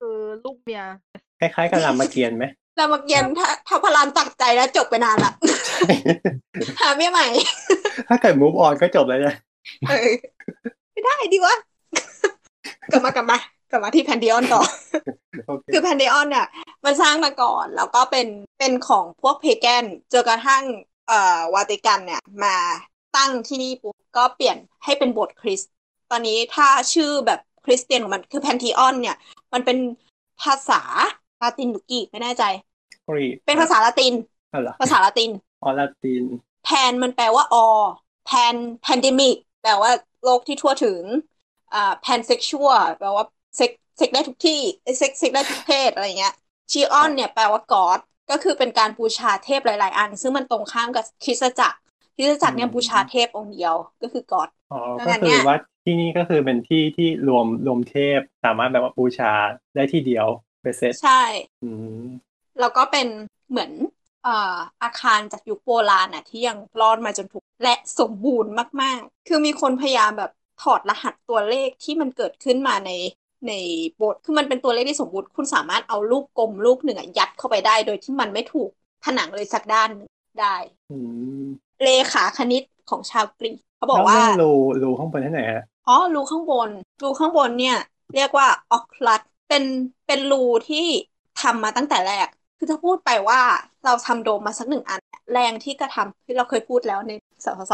คือลูกเมียคล้ายๆกับรามเกียรติ์ไหมแล้วมักเย็นถ้าถ้าพลานตักใจแล้วจบไปนานละหาเมียใหม่ ถ้าเกิด move on ก็จบแล้วนะเออไม่ได้ดีวะกลับมากลับมากลับมาที่แพนดิออนต่อโอเคคือแพนเดออนเนี่ยมันสร้างมาก่อน แล้วก็เป็นเป็นของพวก pagan จนกระทั่งเอ่อวาติกันเนี่ยมาตั้งที่นี่ปุ๊บก็เปลี่ยนให้เป็นโบสถ์คริสต์ตอนนี้ถ้าชื่อแบบ คริสเตียนของมันคือแพนทีออนเนี่ย มันเป็นภาษาลาตินหรือกรีกไม่แน่ใจกรีกเป็นภาษาละตินอ๋อเหรอภาษาละตินออลาติน pan มันแปลว่าอ pan pandemic แปลว่าโรคที่ทั่วถึงอ่า pansexual แปลว่าเซ็กส์เซ็กส์ได้ทุกที่เซ็กส์เซ็กส์ได้ทุกเพศอะไรเงี้ย theon เนี่ยแปลว่า God ก็คือเป็นการบูชาเทพหลาย ๆ อัน ซึ่งมันตรงข้ามกับคริสตจักร คริสตจักรเนี่ยบูชาเทพองค์เดียวก็คือ Godอ๋อแล้วก็งั้นคืเนี่อยว่าที่นี่ก็คือเป็นที่ที่รวมรวมเทพสามารถแบบว่าบูชาได้ที่เดียวเป็นเซตใช่อืมแล้วก็เป็นเหมือนเอ่ออาคารจากยุคโบราณน่ะที่ยังรอดมาจนถูกและสมบูรณ์มาก ๆ คือมีคนพยายามแบบถอดรหัสตัวเลขที่มันเกิดขึ้นมาในในโบทคือมันเป็นตัวเลขที่สมบูรณ์คุณสามารถเอาลูกกลมลูกหนึ่งอะยัดเข้าไปได้ โดยที่มันไม่ถูกผนังเลยสักด้านหนึ่งได้อืม เลขาคณิตของชาวกรีกเขาบอกแล้วว่าเรื่องรูรูข้างบนที่ไหนฮะอ๋อรูข้างบนรูข้างบนเนี่ย เรียกว่าออกลัดเป็นเป็นรูที่ทำมาตั้งแต่แรก คือถ้าพูดไปว่าเราทำโดมมาสักหนึ่งอันเนี่ยแรงที่กระทำที่เราเคยพูดแล้วในสสส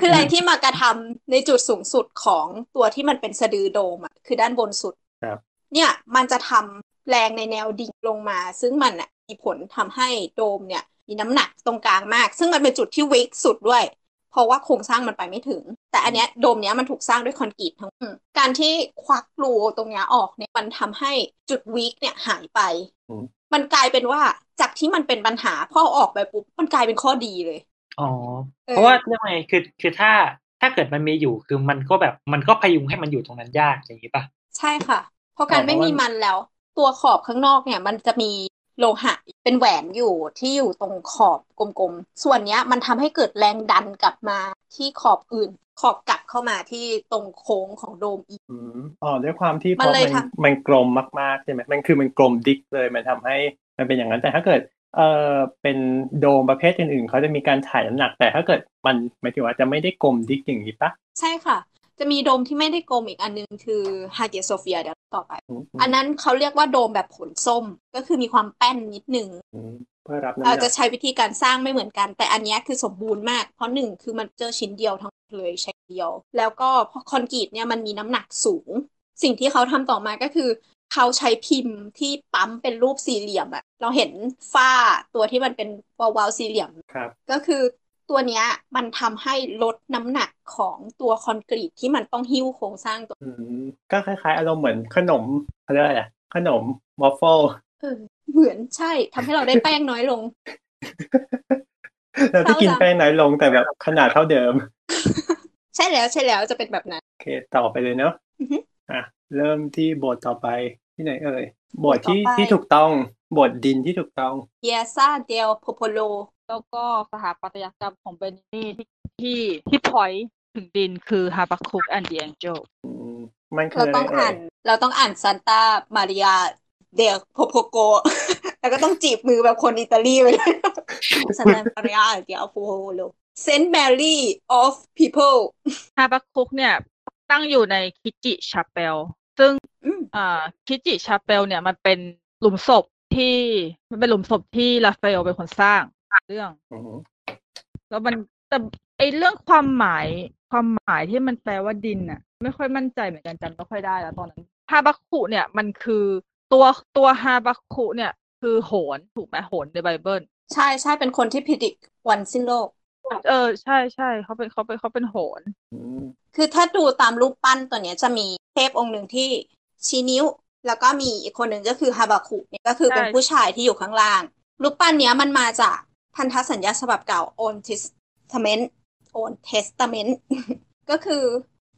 คือแรงที่มากระทำในจุดสูงสุดของตัวที่มันเป็นสะดือโดมอะคือด้านบนสุดครับ เนี่ยมันจะทำแรงในแนวดิ่งลงมา ซึ่งมันอะมีผลทำให้โดมเนี่ย มีน้ำหนักตรงกลางมาก ซึ่งมันเป็นจุดที่วิกสุดด้วย เพราะว่าโครงสร้างมันไปไม่ถึง แต่อันเนี้ยโดมเนี้ยมันถูกสร้างด้วยคอนกรีตทั้งอืมการที่ควักรูตรงเนี้ยออกเนี่ยมันทำให้จุดวิกเนี่ยหายไปอืมมันกลายเป็นว่าจากที่มันเป็นปัญหาพอเอาออกไปปุ๊บมันกลายเป็นข้อดีเลยอ๋อเออเพราะว่าเรื่องไงคือคือถ้าถ้าเกิดมันมีอยู่คือมันก็แบบมันก็พยุงให้มันอยู่ตรงนั้นยากอย่างนี้ป่ะใช่ค่ะ เพราะการไม่มีมันแล้ว ตัวขอบข้างนอกเนี่ย มันจะมี โลหะเป็นแหวนอยู่ที่อยู่ตรงขอบกลมๆ ส่วนเนี้ยมันทำให้เกิดแรงดันกลับมาที่ขอบอื่น ขอบกลับเข้ามาที่ตรงโค้งของโดมอีกอืมอ๋อด้วยความที่เพมันราะเลมัยนทำมันกลมมากๆใช่ไหมมันคือมันกลมดิกเลยมันทำให้มันเป็นอย่างนั้นแต่ถ้าเกิดเออเป็นโดมประเภทอื่นๆเขาจะมีการถ่ายน้ำหนักแต่ถ้าเกิดมันหมายถึงว่าจะไม่ได้กลมดิกอย่างนี้ปะใช่ค่ะ จะมีโดมที่ไม่ได้กลมอีกอันนึงคือฮาเกโซเฟียเดี๋ยวต่อไปอืมอันนั้นเขาเรียกว่าโดมแบบผลส้มก็คือมีความแป้นนิดนึงอืมเพื่อรับน้ำหเรานัจะกใช้วิธีการสร้างไม่เหมือนกัน แต่อันเนี้ยคือสมบูรณ์มาก เพราะหนึ่งคือมันเจอชิ้นเดียวทั้งหมดเลยใช้เดียว แล้วก็เพราะคอนกรีตเนี่ยมันมีน้ำหนักสูง สิ่งที่เขาทำต่อมาก็คือเขาใช้พิมพ์ที่ปั๊มเป็นรูปสี่เหลี่ยมอะเราเห็นฝ้าตัวที่มันเป็นวาวๆสี่เหลี่ยมครับก็คือ ตัวเนี้ยมันทำให้ลดน้ำหนักของตัวคอนกรีตที่มันต้องหิ้วโครงสร้างตัวอืมก็คล้ายๆอารมณ์เหมือนขนมเขาเรียกอะไรอะขนมวอฟเฟิลเออเหมือนใช่ทำให้เราได้แป้งน้อยลง เราที่กินเข้าใจแป้งน้อยลงแต่แบบขนาดเท่าเดิม ใช่แล้วใช่แล้วจะเป็นแบบนั้นโอเคต่อไปเลยเนาะอือฮึอะเริ่มที่บทต่อไปที่ไหนเอ่ยบทที่บทต่อไปที่ถูกต้องบทดินที่ถูกต้องเ i ยซาเดลโพโพโล แล้วก็สถาปัตยกรรมของเบนินี่ที่ที่ที่พอยถึงดินคือฮาบาคุกแอนด์ e แองเจลอืมมันคืเราออะไรต้องเอ่อ่ายนเราต้องอ่านซานตามาริยาเดลโพโพโก แล้วก็ต้องจีบมือแบบคนอิตาลีไปเลย Santa Maria del Popolo Saint Mary of people ฮาบาคุกเนี่ย ตั้งอยู่ใน Chigi Chapel ซึ่งอืมอ่า Chigi Chapel เนี่ยมันเป็นหลุมศพที่มันเป็นหลุมศพที่ราฟาเอลเป็นคนสร้าง เรื่อง อืมแล้วมันแต่ไอเรื่องความหมายความหมายที่มันแปลว่าดินน่ะ ไม่ค่อยมั่นใจเหมือนกันจำไม่ค่อยได้แล้วตอนนั้นฮาบาคุเนี่ยมันคือตัวตัวฮาบาคุเนี่ย คือโหนถูกไหมโหนในไบเบิลใช่ใช่เป็นคนที่พิจิกวันสิ้นโลก เออใช่ใช่เขาเป็นเขาเป็นเขาเป็นโหน อืมคือถ้าดูตามรูปปั้นตัวเนี้ยจะมีเทพองค์หนึ่งที่ชี้นิ้ว แล้วก็มีอีกคนหนึ่งก็คือฮาบาคุเนี่ยก็คือเป็นผู้ชายที่อยู่ข้างล่าง รูปปั้นเนี้ยมันมาจาก พันธสัญญาฉบับเก่า Old Testament Old Testament ก็คือ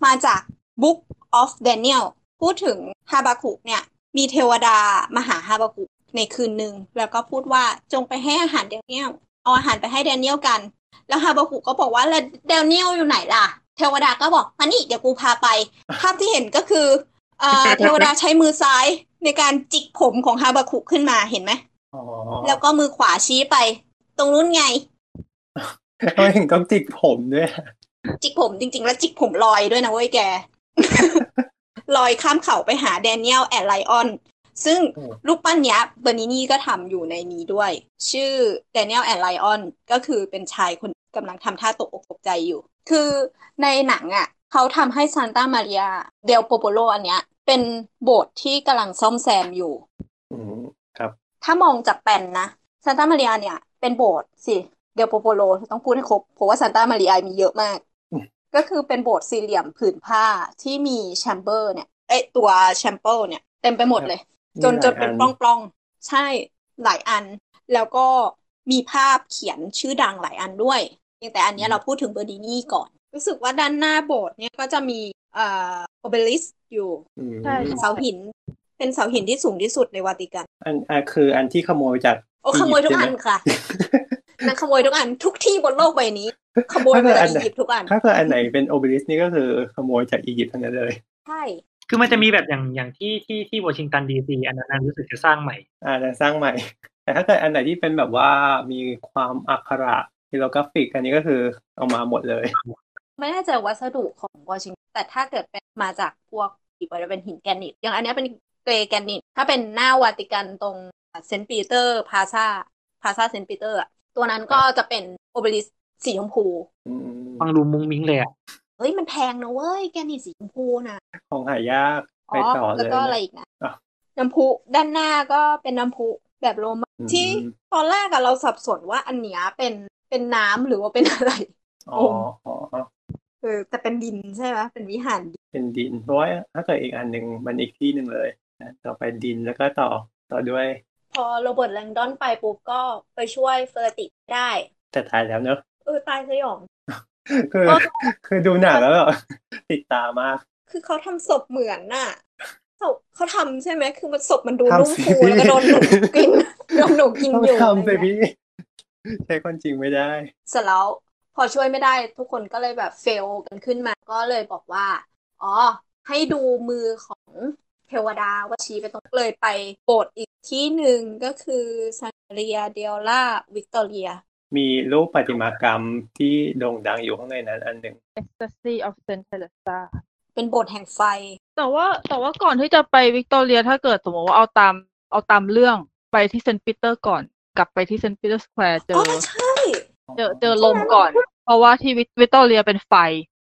มาจาก Book of Daniel พูดถึงฮาบาคุเนี่ย มีเทวดามาหาฮาบาคุในคืนหนึ่ง แล้วก็พูดว่าจงไปให้อาหารแดเนียลเอาอาหารไปให้แดเนียลกัน แล้วฮาบาคุก็บอกว่าแล้วแดเนียลอยู่ไหนล่ะ เทวดาก็บอกมานี่เดี๋ยวกูพาไป ภาพที่เห็นก็คือเอ่อเทวดาใช้มือซ้ายในการจิกผมของฮาบาคุขึ้นมาเห็นไหมอ๋อแล้วก็มือขวาชี้ไป ตรงนู้นไงทำไมถึงต้องจิกผมด้วยจิกผมจริง ๆ แล้วจิกผมลอยด้วยนะเว้ยแก ลอยข้ามเขาไปหา Daniel and Lion ซึ่งอืมรูปปั้นเนี้ยเบอร์นินี่ก็ทำอยู่ในนี้ด้วย ชื่อ Daniel and Lion ก็คือเป็นชายคนกำลังทำท่าตกอกตกใจอยู่ คือในหนังอะ เขาทำให้ Santa Maria del Popolo อันเนี้ย เป็นโบสถ์ที่กำลังซ่อมแซมอยู่อืมครับ ถ้ามองจากแปลนนะซานตามาริ a เนี่ย เป็นโบสถ์สิ del Popolo ต้องพูดให้ครบเพราะว่าซานตามาริ a มีเยอะมากอืมก็คือเป็นโบสถ์สี่เหลี่ยมผืนผ้าที่มี chamber เนี่ยเอ้ยตัว chapel เนี่ย เต็มไปหมดเลย จนมีหลายจนเป็นอัปล้องปล้องๆ ใช่หลายอัน แล้วก็มีภาพเขียนชื่อดังหลายอันด้วยเพียงแต่อันเนี้ยเราพูดถึงเบอร์นินี่ก่อน รู้สึกว่าด้านหน้าโบสถ์เนี่ยก็จะมีเอ่อ obelisk อยู่อืมใช่เสาหิน เป็นเสาหินที่สูงที่สุดในวาติกัน อันอันคืออันที่ขโมยจาก โอ้ขโมยทุกอันอียิปต์ใช่ไหมค่ะนั่นขโมยทุกอันทุกที่บนโลกใบนี้ ขโมยมาจากอียิปต์ทุกอัน ถ้าเกิดอันไหนเป็น obelisk นี่ก็คือขโมยจากอียิปต์ทั้งนั้นเลยใช่คือมันจะมีแบบอย่างอย่างที่ที่ที่วอชิงตันดีซีอันนั้นรู้สึกจะสร้างใหม่อ่าจะสร้างใหม่ แต่ถ้าเกิดอันไหนที่เป็นแบบว่ามีความอักขระ hieroglyphic อันนี้ก็คือเอามาหมดเลย ไม่แน่ใจวัสดุของวอชิงตันแต่ถ้าเกิดเป็นมาจากพวกอียิปต์จะเป็นหินแกรนิตอย่างอันเนี้ยเป็น gray granite ถ้าเป็นหน้าวาติกันตรง เซนต์ปีเตอร์ Piazza Piazza เซนต์ปีเตอร์อะตัวนั้นก็จะเป็น obelisk สีชมพูอืมฟังดูมุ้งมิ้งเลยอะเฮ้ยมันแพงนะเว้ยแกรนิตสีชมพูนะของหายากอ๋ไปอต่อเลแล้วก็นะอะไรอีกนะอะน้ำพุด้านหน้าก็เป็นน้ำพุแบบโรมันอืมที่ตอนแรกอะเราสับสนว่าอันเนี้ยเป็นเป็นน้ำหรือว่าเป็นอะไรอ๋ออ๋อเออแต่เป็นดินใช่ไหมเป็นวิหารดินเป็นดินเพราะว่าถ้าเกิดอีกอันหนึ่งมันอีกที่หนึ่งเลยนะต่อไปดินแล้วก็ต่อต่อด้วย พอโรเบิร์ตแลงดอนไปปุ๊บก็ไปช่วยเฟอร์ติได้ แต่ตายแล้วเนอะเออตายสยองคือคือดูหนังแล้วแบบติดตามาก คือเขาทำศพเหมือนน่ะศพเขาทำใช่ไหมคือมันศพมันดูทำนุ่มสิฟูแล้วก็โดนหนูกินโดนหนูกินต้องอยู่ทำสิอะไรเงี้ยพี่ใช้คนจริงไม่ได้เสร็จแล้วพอช่วยไม่ได้ทุกคนก็เลยแบบเฟลกันขึ้นมา ก็เลยบอกว่า อ๋อ ให้ดูมือของ เทวดาว่าชี้ไปตรงเลยไปโบสถ์อีกที่หนึ่งก็คือซันเรียเดลล่าวิกตอเรีย มีรูปประติมากรรมที่โด่งดังอยู่ข้างในนั้นอันหนึ่ง Ecstasy of Saint Teresa เป็นโบสถ์แห่งไฟ แต่ว่าแต่ว่าก่อนที่จะไปวิกตอเรียถ้าเกิดสมมติว่าเอาตามเอาตามเรื่องไปที่เซนต์ปีเตอร์ก่อน กลับไปที่ St. Peter's Square เจอ อ๋อใช่เจอเจอลมก่อน เพราะว่าที่วิกวิกตอเรียเป็นไฟ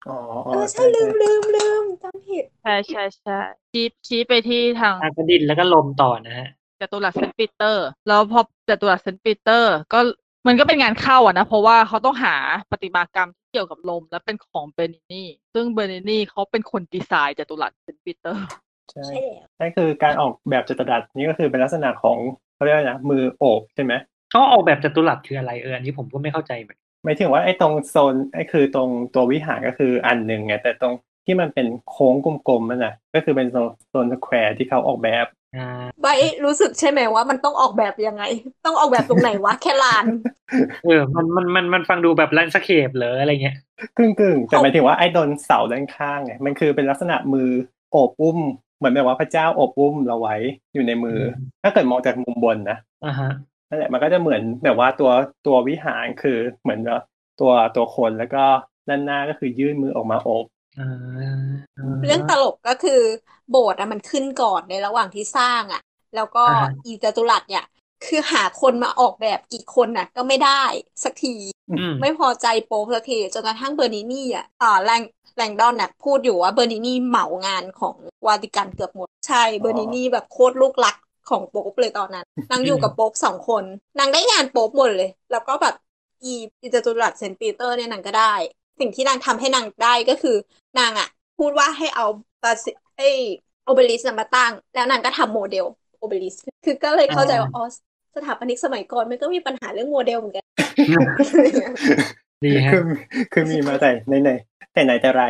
อ๋อเออใช่ลืมลืมลืม จำผิดใช่ใช่ใช่ชี้ชี้ไปที่ทางอากระดินแล้วก็ลมต่อนะฮะจตุรัสเซนต์ปีเตอร์ แล้วพอจตุรัสเซนต์ปีเตอร์ ก็มันก็เป็นงานเข้าอะนะ เพราะว่าเขาต้องหาประติมากรรมที่เกี่ยวกับลม และเป็นของเบอร์นินี่ ซึ่งเบอร์นินี่เขาเป็นคนดีไซน์จตุรัสเซนต์ปีเตอร์ใช่ใช่แล้วนั่นคือการออกแบบจัตุรัสนี่ก็คือเป็นลักษณะของเขาเรียกว่านะมือโอบใช่ไหมเขาออกแบบจัตุรัสคืออะไรเอออันนี้ผมก็ไม่เข้าใจเหมือนกันหมายถึงว่าไอ้ตรงโซนไอ้คือตรงตัววิหารก็คืออันหนึ่งไงแต่ตรง ที่มันเป็นโค้งกลมๆนั่นน่ะก็คือเป็นโซนโซน square ที่เขาออกแบบอ่าใบรู้สึกใช่ไหมว่ามันต้องออกแบบยังไง ต้องออกแบบตรงไหนวะ แค่ลาน เออ มันมันมันมันฟังดูแบบแลนสเคปเหรออะไรเงี้ยกึ่งกึ่งๆแต่หมายถึงว่าไอ้โดนเสาด้านข้างไงมันคือเป็นลักษณะมือโอบอุ้ม เหมือนแบบว่าพระเจ้าโอบอุ้มเราไว้อยู่ในมือ ถ้าเกิดมองจากมุมบนนะอ่าฮะนั่นแหละมันก็จะเหมือนแบบว่าตัวตัววิหารคือเหมือนว่าตัวตัวคนแล้วก็ด้านหน้าก็คือยื่นมือออกมาโอบ อ่าเรื่องตลกก็คือโบสถ์อะมันขึ้นก่อนในระหว่างที่สร้างอะแล้วก็อีจตุรัสเนี่ย คือหาคนมาออกแบบกี่คนน่ะ ก็ไม่ได้สักที อืม ไม่พอใจโป๊ปสักทีจนกระทั่งเบอร์นินี่อะอ่าแลงแลงดอนน่ะพูดอยู่ว่าเบอร์นินี่เหมางานของวาติกันเกือบหมดใช่เบอร์นินี่แบบโคตรลูกรักของโป๊ปเลยตอนนั้นนางอยู่กับโป๊ปสองคนนางได้งานโป๊ปหมดเลย แล้วก็แบบอีอิจตุรัสเซนต์ปีเตอร์เนี่ยนางก็ได้ สิ่งที่นางทำให้นางได้ก็คือ นางอะพูดว่าให้เอาบาซิไอ obelisk มาตั้ง แล้วนางก็ทำ model obelisk คือก็เลยเข้าใจว่าอ๋อสถาปนิกสมัยก่อนมันก็มีปัญหาเรื่องโมเดลเหมือนกันดีฮะคือคือมีมาแต่ในในแต่ไหนแต่ไร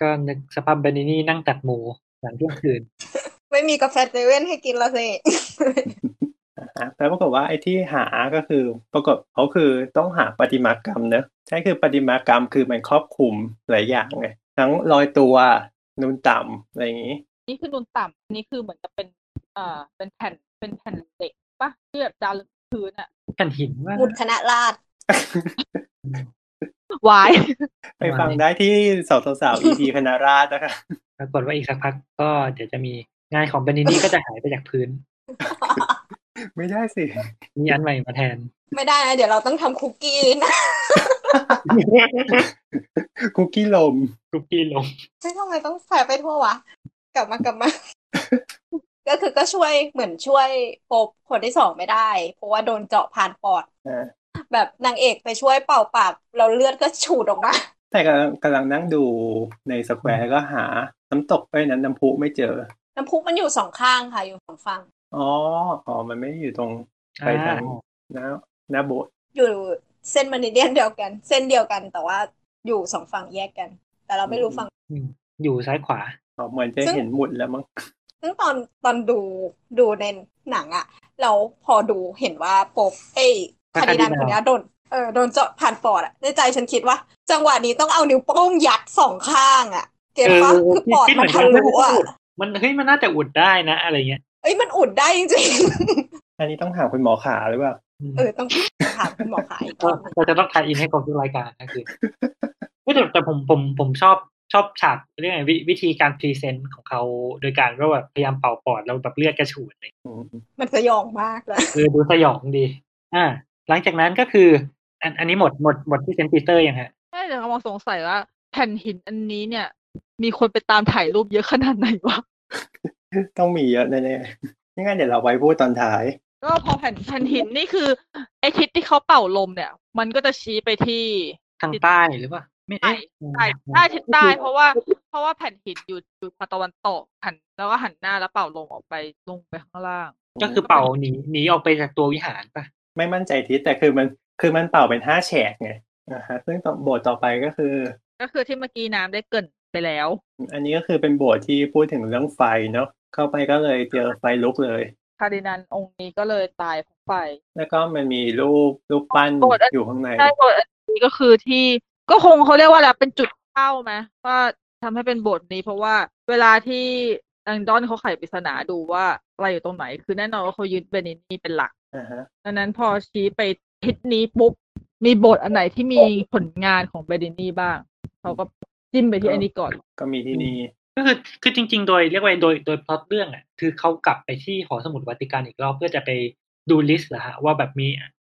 ก็นึกสภาพเบอร์นินี่นั่งตัดโมหลังเที่ยงคืน ไม่มีกาแฟเซเว่นให้กินละสิอะแล้วปรากฏว่าไอ้ที่หาก็คือปรากฏเขาคือต้องหาประติมากรรมเนอะใช่คือประติมากรรมคือมันครอบคลุมหลายอย่างไง ทั้งรอยตัวนูนต่ำอะไรอย่างนี้ นี่คือนูนต่ำนี่คือเหมือนจะเป็นเอ่อเป็นแผ่นเป็นแผ่นเหล็กปะที่แบบดานพื้นอะแผ่นหินว่าหมุดคณะราษฎรวายไปฟังได้ที่สาวสาว EP คณะราษฎรนะคะปรากฏว่าอีกสักพักก็เดี๋ยวจะมีงานของเบนนี่ก็จะหายไปจากพื้น ไม่ได้สิ มีอันใหม่มาแทน ไม่ได้นะเดี๋ยวเราต้องทำคุกกี้นะ คุกกี้ลม คุกกี้ลงไม่ทำไมต้องใส่ไปทั่ววะ กลับมากลับมา ก็คือก็ช่วยเหมือนช่วยโป๊ปคนที่สองไม่ได้ เพราะว่าโดนเจาะผ่านปอดอ่าแบบนางเอกไปช่วยเป่าปากเราเลือดก็ฉูดออกมาแต่กำลังกำลังนั่งดูในสแควร์ก็หาน้ำตกไปนั้นน้ำพุไม่เจอ น้ำพุมันอยู่สองข้างค่ะอยู่สองฝั่งอ๋ออ๋อมันไม่ได้อยู่ตรงไปทางหน้าหน้าโบสถ์อยู่ เส้นมานิเดียนเดียวกัน เส้นเดียวกันแต่ว่าอยู่สองฝั่งแยกกัน แต่เราไม่รู้ฝั่งอืมอยู่ซ้ายขวาอ๋อเหมือนจะซึ่งเห็นหมุดแล้วมั้งซึ่งตอนตอนดูดูในหนังอะเราพอดูเห็นว่าโป๊ปเอ้ยพระคาร์ดินัลคนเนี้ยโดนเออโดนเจาะผ่านปอดอะในใจฉันคิดว่า จังหวะนี้ต้องเอานิ้วโป้งยัดสองข้างอะ get ปะคือปอดมันทะลุอะมันเฮ้ยมันน่าจะอุดได้นะ อะไรเงี้ยเอ้ยมันอุดได้จริงอันนี้ต้องถามคุณหมอขาหรือเปล่าอืมๆเออต้องถามคุณหมอ ขายอีกรก็อบหนึ่งก็เราจะต้อง tie-in ให้ครบทุกรายการนะคือเฮ้ยแต่แต่ผมผมผมชอบชอบฉากเรื่องไงวิวิธีการ present ของเขาโดยการว่าแบบพยายามเป่าปอดแล้วแบบเลือดกระฉูดอะไรอย่างเงี้ยอืมมันสยองมากเลยเออดูสยองดี อ่า หลังจากนั้นก็คือ อันอันนี้หมดหมดหมดที่เซนต์ปีเตอร์ยังฮะใช่เดี๋ยวกำลังสงสัยว่า แผ่นหินอันนี้เนี่ย มีคนไปตามถ่ายรูปเยอะขนาดไหนวะต้องมีเยอะแน่ๆยังไงเดี๋ยวเราไว้พูดตอนท้าย ก็พอแผ่นแผ่นหินนี่คือไอทิศที่เขาเป่าลมเนี่ย มันก็จะชี้ไปที่ทางใต้หรือเปล่าไม่ใต้เอ๊ะใต้ใต้ทิศใต้เพราะว่า เพราะว่าแผ่นหินอยู่อยู่ทางตะวันตกหันแล้วก็หันหน้าแล้วเป่าลมออกไปลงไปข้างล่าง ก็คือเป่าหนีหนีออกไปจากตัววิหารป่ะไม่มั่นใจทิศแต่คือมันคือมันเป่าเป็นห้าแฉกไงนะฮะซึ่งต่อโบสถ์ต่อไปก็คือ ก็คือที่เมื่อกี้น้ำได้เกริ่นไปแล้ว อันนี้ก็คือเป็นโบสถ์ที่พูดถึงเรื่องไฟเนาะเข้าไปก็เลยเจอไฟลุกเลยคาร์ดินันองค์นี้ก็เลยตายเพราะไฟ แล้วก็มันมีรูปรูปปั้นโบสถ์อันอยู่ข้างในใช่โบสถ์อันนี้ก็คือที่ก็คงเขาเรียกว่าอะไรเป็นจุดเข้าไหมว่าทำให้เป็นโบสถ์นี้เพราะว่าเวลาที่แลงดอนเขาไขปริศนาดูว่าอะไรอยู่ตรงไหน คือแน่นอนว่าเขายึดเบอร์นินี่เป็นหลักอ่าฮะดังนั้นพอชี้ไปทิศนี้ปุ๊บมีโบสถ์อันไหนที่มีผลงานของเบอร์นินี่บ้าง เขาก็จิ้มไปที่อันนี้ก่อน ก็มีที่นี่ ก็คือคือจริง ๆ โดยเรียกว่าโดยโดยพล็อตเรื่องอะคือเขากลับไปที่หอสมุดวาติกันอีกรอบเพื่อจะไปดู list แหละฮะว่าแบบมี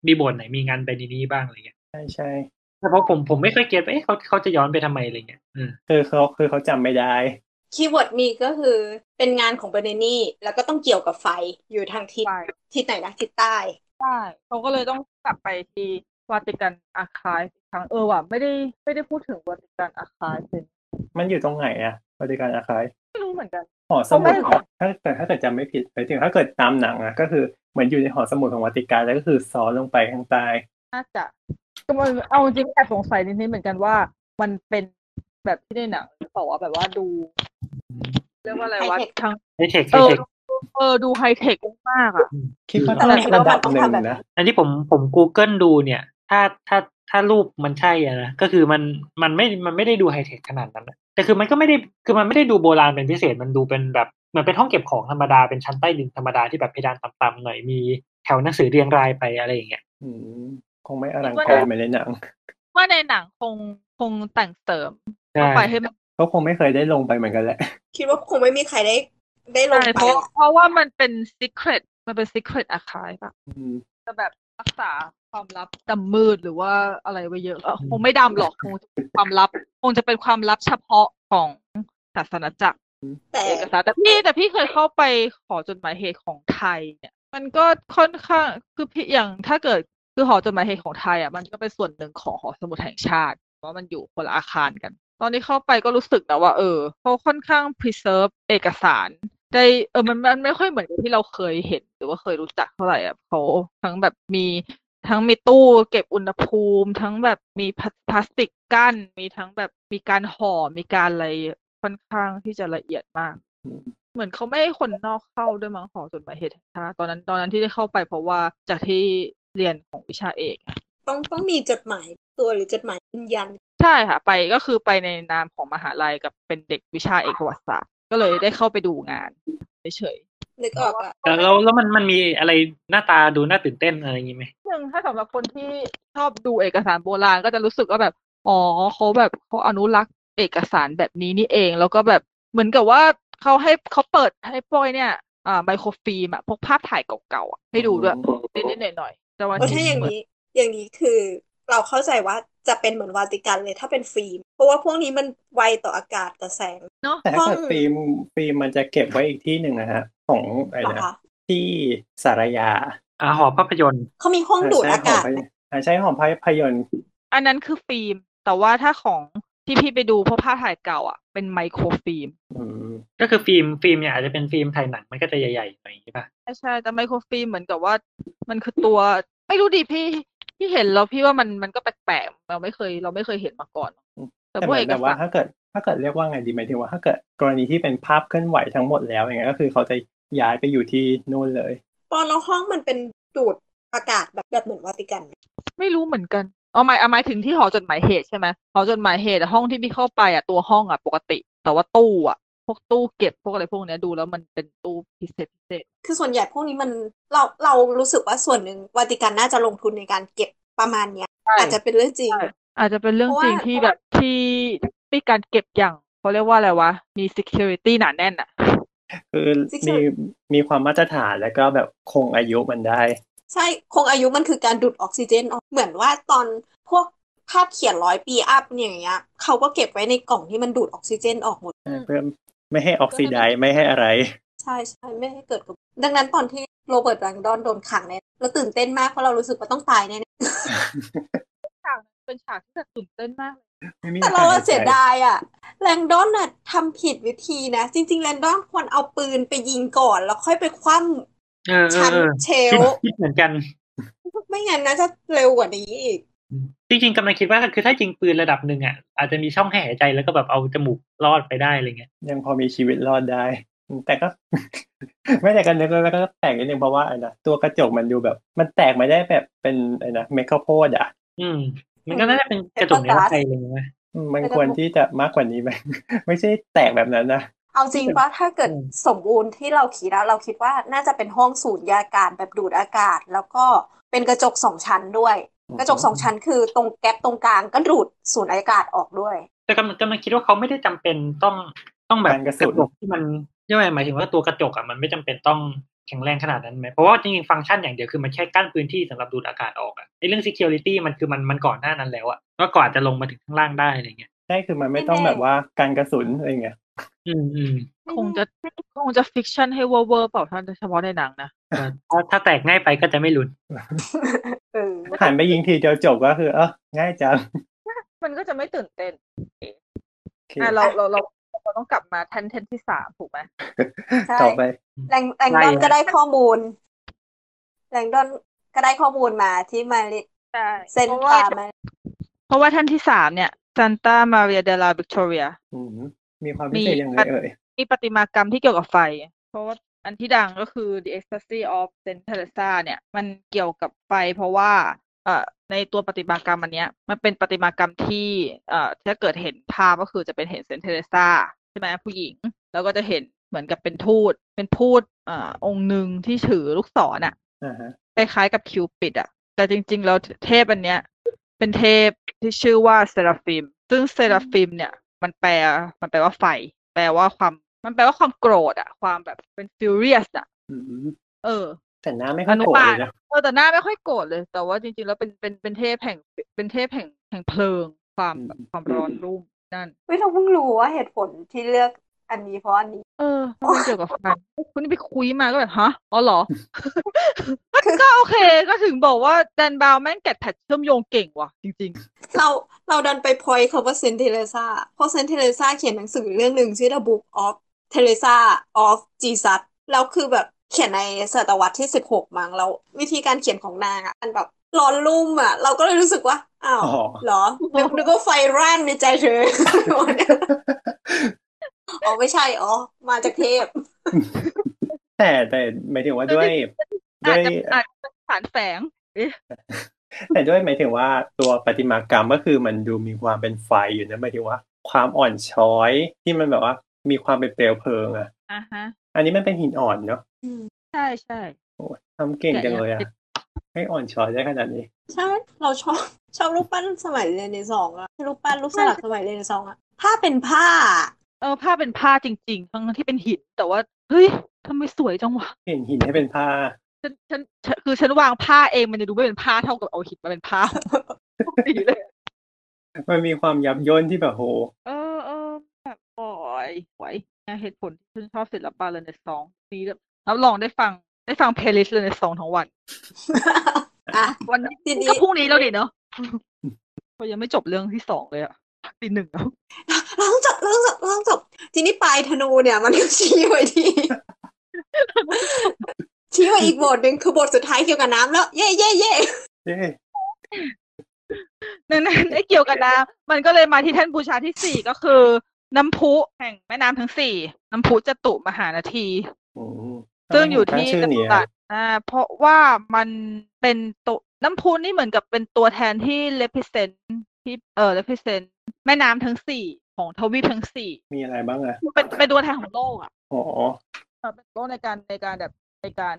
มีโบสถ์ไหนมีงานไปในนี้บ้างอะไรเงี้ยใช่ใช่แต่เพราะผมผมไม่เคย get ว่าเอ๊ะเขาเขาจะย้อนไปทำไมอะไรเงี้ยอืมคือเขาคือเขาจำไม่ได้ keyword มีก็คือเป็นงานของเบอร์นินี่แล้วก็ต้องเกี่ยวกับไฟอยู่ทางทิศไฟทิศไหนนะทิศใต้ใช่เขาก็เลยต้องกลับไปที่วาติกันอาคายอีกครั้งเออว่ะไม่ได้ไม่ได้พูดถึงวาติกันอาคายเป็นมันอยู่ตรงไหนอะ วาติกัน Archive ไม่รู้เหมือนกันหอสมุดถ้าแต่ถ้าเกิดจำไม่ผิดหมายถึงถ้าเกิดตามหนังอะก็คือเหมือนอยู่ในหอสมุดของวาติกันแล้วก็คือซ้อนลงไปข้างใต้น่าจะก็มันเอาจริงๆแอบสงสัยนิดๆเหมือนกันว่า มันเป็นแบบที่ในหนังหรือเปล่าว่าแบบว่าดูเรียกว่าอะไรวะ High-tech ทางไฮเทคไฮเออเทคเออดูไฮเทคมากอะคิดว่าแต่ต้องเราคิดระว่าดับมันต้องหนึ่งทำแบบนะอันที่ผมผม Google ดูเนี่ย ถ้าถ้าถ้ารูปมันใช่อะนะก็คือมันมันไม่มันไม่ได้ดูไฮเทคขนาดนั้นอะ แต่คือมันก็ไม่ได้คือมันไม่ได้ดูโบราณเป็นพิเศษมันดูเป็นแบบเหมือนเป็นห้องเก็บของธรรมดาเป็นชั้นใต้ดินธรรมดาที่แบบเพดานต่ำๆหน่อยมีแถวหนังสือเรียงรายไปอะไรอย่างเงี้ยอืมคงไม่อลังการเหมือนในหนัง ว่าในหนังคงคงแต่งเสริมใช่เข้าไปให้มันก็คงไม่เคยได้ลงไปเหมือนกันแหละ คิดว่าคงไม่มีใครได้ได้ลงใช่ไปเพราะอะเพราะว่ามันเป็น secret มันเป็น secret อาคายปะอืมจะแบบ รักษาความลับดำมืดหรือว่าอะไรไว้เยอะแล้วคงไม่ดำหรอกคงจะเป็นความลับ คงจะเป็นความลับเฉพาะของศาสนาจักรแต่เอกสารแต่พี่แต่พี่เคยเข้าไปขอจดหมายเหตุของไทยเนี่ย มันก็ค่อนข้างคือพี่อย่างถ้าเกิดคือหอจดหมายเหตุของไทยอะมันก็เป็นส่วนหนึ่งของหอสมุดแห่งชาติว่ามันอยู่คนละอาคารกัน ตอนนี้เข้าไปก็รู้สึกนะว่า เออเขาค่อนข้าง preserve เอกสาร ได้เออมันมันไม่ค่อยเหมือนกับที่เราเคยเห็น หรือว่าเคยรู้จักเท่าไหร่อะเขาทั้งแบบมีทั้งมีตู้เก็บอุณหภูมิ ทั้งแบบมีพลาพลาสติกกั้น มีทั้งแบบมีการห่อมีการอะไรค่อนข้างที่จะละเอียดมาก เหมือนเขาไม่ให้คนนอกเข้าด้วยมั้งหอจดหมายเหตุแห่งชาติตอนนั้นตอนนั้นที่ได้เข้าไปเพราะว่าจากที่เรียนของวิชาเอกอะต้องต้องมีจดหมายตัวหรือจดหมายยืนยัน ใช่ค่ะ ไปก็คือไปในนามของมหาลัยกับเป็นเด็กวิชาเอกประวัติศาสตร์ ก็เลยได้เข้าไปดูงานเฉยนึกออกอะแต่แล้วแล้วมันมันมีอะไรหน้าตาดูน่าตื่นเต้นอะไรอย่างงี้ไหมๆซึ่งถ้าสำหรับคนที่ชอบดูเอกสารโบราณก็จะรู้สึกว่าแบบอ๋อเขาแบบเขาอนุรักษ์เอกสารแบบนี้นี่เอง แล้วก็แบบเหมือนกับว่าเขาให้เขาเปิดให้พวกไอ้เนี่ยอ่าไมโครฟิล์มอะพวกภาพถ่ายเก่าๆอะให้ดูด้วยนิดๆหน่อยๆแต่ว่าเออถ้าอย่างนี้ อย่างนี้คือ เราเข้าใจว่าจะเป็นเหมือนวาติกันเลยถ้าเป็นฟิล์ม เพราะว่าพวกนี้มันไวต่ออากาศต่อแสงเนาะแต่ถ้าเกิดห้องฟิล์มฟิล์มมันจะเก็บไว้อีกที่หนึ่งนะฮะ ของอะไรเหรอนะคะที่ศาลายาอ่าหอภาพยนตร์เขามีห้องดูดอากาศใช่ไหมหอใช้หอภาพยนตร์ อันนั้นคือฟิล์ม แต่ว่าถ้าของที่พี่ไปดูเพราะภาพถ่ายเก่าอะเป็นไมโครฟิล์มอืมก็คือฟิล์มฟิล์มเนี่ยอาจจะเป็นฟิล์มถ่ายหนังมันก็จะใหญ่ๆหน่อยอย่างงี้ป่ะใช่ใช่แต่ไมโครฟิล์มเหมือนกับว่า มันคือตัวไม่รู้ดิพี่ พี่เห็นแล้วพี่ว่ามันมันก็แปลกๆเราไม่เคย เราไม่เคยเห็นมาก่อน แต่แต่พเหวกมือเอนกแบบว่าสารถ้าเกิด ถ้าเกิดเรียกว่าไงดีหมายถึงว่าถ้าเกิดกรณีที่เป็นภาพเคลื่อนไหวทั้งหมดแล้วอย่างเงี้ยก็คือเขาจะย้ายไปอยู่ที่นู่นเลยตอนเราห้องมันเป็นดูดอากาศแบบแบบเหมือนวาติกันไหมไม่รู้เหมือนกันเอาหมายเอาหมายถึงที่หอจดหมายเหตุใช่ไหมหอจดหมายเหตุอะห้องที่พี่เข้าไปอะตัวห้องอะปกติ แต่ว่าตู้อะ พวกตู้เก็บพวกอะไรพวกเนี้ยดูแล้วมันเป็นตู้พิเศษพิเศษ คือส่วนใหญ่พวกนี้มันเราเรารู้สึกว่าส่วนหนึ่งวาติกันน่าจะลงทุนในการเก็บประมาณเนี้ยใช่อาจจะเป็นเรื่องจริงใช่อาจจะเป็นเรื่องเพราะจริงว่าที่แบบที่มีการเก็บอย่างเขาเรียกว่าอะไรวะ มี security หนาแน่นอะคือมีมีความมาตรฐานแล้วก็แบบคงอายุมันได้ ใช่คงอายุมันคือการดูดออกซิเจนออกเหมือนว่าตอนพวกภาพเขียนร้อยปีอัพอย่างเงี้ยเขาก็เก็บไว้ในกล่องที่มันดูดออกซิเจนออกหมดอืมเพื่อ ไม่ให้ออกซิไดซ์ไม่ให้อะไร ใช่ใช่ไม่ให้เกิดกับดังนั้นตอนที่โรเบิร์ตแบงดอนโดนขังเนี่ยเราตื่นเต้นมากเพราะเรารู้สึกว่าต้องตายแน่ฉากนั้นเป็นฉากที่แบบตื่นเต้นมากเลยไม่มีๆแต่เรากอะหใจเสียดายอะแลงดอนน่ะทำผิดวิธีนะ จริงๆแลงดอนควรเอาปืนไปยิงก่อน แล้วค่อยไปคว่เออำเอชั้อนเออเชคิดลคิดเหมือนกัน ไม่งั้นน่าจะเร็วกว่านี้อีก จริงๆกำลังคิดว่าคือถ้ายิงปืนระดับหนึ่งอะอาจจะมีช่องให้หายใจแล้วก็แบบเอาจมูกรอดไปได้อะไรเงี้ยยังพอมีชีวิตรอดได้ แต่ก็ ไม่แต่กันนึกแล้วก็แปลกนิดนึงเพราะว่าไอ้นะตัวกระจกมันดูแบบ มันแตกไม่ได้แบบเป็นไอ้นะเมคาโพดอะ อืม มันก็น่าจะเป็นกระจกนิรภัยอะไรอย่างเงี้ยอืมมันควรที่จะมากกว่านี้ไหมไม่ใช่แตกแบบนั้นนะเอาจริงปะถ้าเกิดอืมสมบูรณ์ที่เราคิดแล้วเราคิดว่าน่าจะเป็นห้องสูญญากาศแบบดูดอากาศ แล้วก็เป็นกระจกสองชั้นด้วยอืม กระจกสองชั้นคือตรงแก๊ปตรงกลางก็ดูดสูญอากาศออกด้วย แต่กำลังกำลังคิดว่าเขาไม่ได้จำเป็นต้องต้องแบบการกระสุนจกที่มันเรียกว่าไงหมายถึงว่าตัวกระจกอะมันไม่จำเป็นต้องแข็งแรงขนาดนั้นไหมเพราะว่าจริงๆฟังก์ชันอย่างเดียวคือมันแค่กั้นพื้นที่สำหรับดูดอากาศออกอะไอ้เรื่อง security มันคือมันมันก่อนหน้านั้นแล้วอะว่าก่อนจะลงมาถึงข้างล่างได้อะไรเงี้ยใช่คือมันไม่ต้องแน่ๆแบบว่าการกระสุนอะไรเงี้ย อืมอืมคงจะคงจะ fiction ให้เวอร์เวอร์เปล่าแต่เฉพาะในหนังนะเออถ้าถ้าแตกง่ายไปก็จะไม่ลุ้นเออหันไปยิงทีเดียวจบก็คือเออง่ายจังมันก็จะไม่ตื่นเต้นโอเคอะเราเราเราเราต้องกลับมาแท่นแท่นที่สามถูกไหมใช่ต่อไป แลงแลงดอนก็ได้ข้อมูล แลงดอนก็ได้ข้อมูลมาที่มาริใช่เซ็นเพราะว่าพามาเพราะว่าแท่นที่สามเนี่ยซานตามาเรียเดลาวิกตอเรียอืม มีความพิเศษยังไงเอ่ย มีประติมากรรมที่เกี่ยวกับไฟ เพราะว่าอันที่ดังก็คือ The Ecstasy of Saint Teresa เนี่ย มันเกี่ยวกับไฟเพราะว่าเอ่อในตัวประติมากรรมอันเนี้ยมันเป็นประติมากรรมที่เอ่อถ้าเกิดเห็นภาพก็คือจะเป็นเห็นเซนต์เทเรซาใช่ไหมผู้หญิง แล้วก็จะเห็นเหมือนกับเป็นทูตเป็นทูตอ่าองค์หนึ่งที่ถือลูกศรอะอ่าฮะคล้ายๆกับคิวปิดอะแต่จริง ๆ แล้วเทพอันเนี้ยเป็นเทพที่ชื่อว่าเซราฟิม ซึ่งเซราฟิมเนี่ย มันแปล มันแปลว่าไฟ แปลว่าความ มันแปลว่าความโกรธอะความแบบเป็น furious อะอืมเออ แต่หน้าไม่ค่อยโกรธเลยนะเออแต่หน้าไม่ค่อยโกรธเลย แต่ว่าจริงๆ แล้วเป็นเป็นเป็นเทพแห่งเป็นเทพแห่งแห่งเพลิง ความแบบความร้อนรุ่มนั่นไม่ต้องเพิ่งรู้ว่าเหตุผลที่เลือกอันนี้เพราะอันนี้ เออมันเกี่ยวกับไฟคุณนี่ไปคุยมาก็แบบฮะอ๋อเหรอ ก็โอเค ก็ถึงบอกว่าแดนบาวแม่งแกะแพทเชื่อมโยงเก่งว่ะ จริงๆ เราเราดันไปพอยคำว่าเซนเทเรซาเพราะเซนเทเรซาเขียนหนังสือเรื่องหนึ่งชื่อ The Book of Teresa of Jesus แล้วคือแบบเขียนในศตวรรษที่สิบหกมั้งแล้ววิธีการเขียนของนางอะมันแบบร้อนรุ่มอะ เราก็เลยรู้สึกว่า อ้าวอ๋อเหรอนึกนึกว่าไฟร่านในใจเธออ๋อไม่ใช่อ๋อ มาจากเทพ แต่แต่หมายถึงว่าด้วยด้อาวยจจะอาจจะเป็นสารแฝงเอ๊ะ แต่ด้วยหมายถึงว่าตัวประติมากรรมก็คือมันดูมีความเป็นไฟอยู่นะหมายถึงว่า ความอ่อนช้อยที่มันแบบว่า มีความเป็นเปลวเพลิงอะอ่าฮะ อันนี้มันเป็นหินอ่อนเนาะใช่ใช่โอ้ยทำเก่งจังเลยอะให้อ่อนช้อยได้ขนาดนี้ ใช่ เราชอบชอบรูปปั้นสมัยเรียนในสองอะรูปปั้นรูปสลักสมัยเรียนในสองอะถ้าเป็นผ้า เออผ้าเป็นผ้าจริงๆทั้งที่เป็นหินแต่ว่าเฮ้ยทำไมสวยจังวะเห็นหินให้เป็นผ้า ฉันฉันฉันคือฉันวางผ้าเองมันจะดูไม่เป็นผ้าเท่ากับเอาหินมาเป็นผ้าดีเลยมันมีความยับย่นที่แบบโห เออเออแบบโอ้ยไหวนะเหตุผลที่ฉันชอบศิลปะเรเนซองส์นี้แบบรับรองได้ฟังได้ฟัง playlist เรเนซองส์ทั้งวันอะวันนี้ทีนี้ก็พรุ่งนี้แล้วดิเนาะก็ยังไม่จบเรื่องที่สองเลยอะตีหนึ่งแล้วเราต้องจบเราต้องจบเราต้องจบทีนี้ปลายธนูเนี่ย มันก็ชี้ไว้ที่ ชี้ไว้อีกบทหนึ่งคือบทสุดท้ายเกี่ยวกับน้ำแล้ว เย่เย่เย่เย้ดังนั้นไอ้เกี่ยวกับน้ำมันก็เลยมาที่แท่นบูชาที่สี่ก็คือ น้ำพุแห่งแม่น้ำทั้งสี่น้ำพุจตุมหานาทีอืมซึ่งอยู่ที่ตั้ชื่อจันี้ตุรัสอ่าเพราะว่ามันเป็นตัวน้ำพุนี่เหมือนกับเป็นตัวแทนที่ represent ที่เออ represent แม่น้ำทั้งสี่ของทวีปทั้งสี่มีอะไรบ้างอะเป็นเป็นตัวแทนของโลกอะอ๋อเออเป็นโลกในการในการแบบ ในการ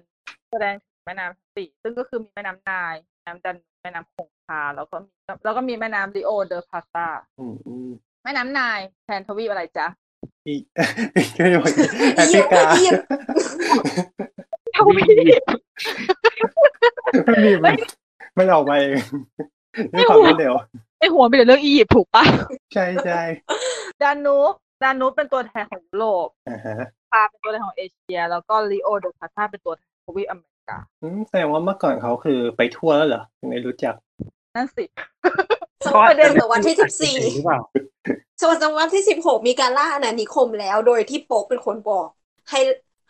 แสดงถึงแม่น้ำทั้งสี่ซึ่งก็คือมีแม่น้ำนายแม่น้ำดันแม่น้ำคงคาแล้วก็มีแล้วก็มีแม่น้ำริโอเดอพาตาอืมอืมแม่น้ำนายแทนทวีปอะไรจ๊ะอีกก็อยู่แอฟริกาอียิปต์ทวีปไม่มีมันมันออกมาเองด้วยความรวดเร็วไอหัวมีแต่เรื่องอียิปต์ถูกปะใช่ใช่ดานูบดานูบเป็นตัวแทนของยุโลกอ่าฮะ พาเป็นตัวแทนของเอเชีย แล้วก็ลีโอเดอพาตาเป็นตัวแทนของทวีปอเมริกาอืมแสดงว่าเมื่อก่อนเขาคือไปทั่วแล้วเหรอถึงได้รู้จัก นั่นสิสมัยศตวรรษที่สิบสี่หรือเปล่าศตวรรษที่สิบหกมีการล่าอาณานิคมแล้ว โดยที่โป๊ปเป็นคนบอก ให้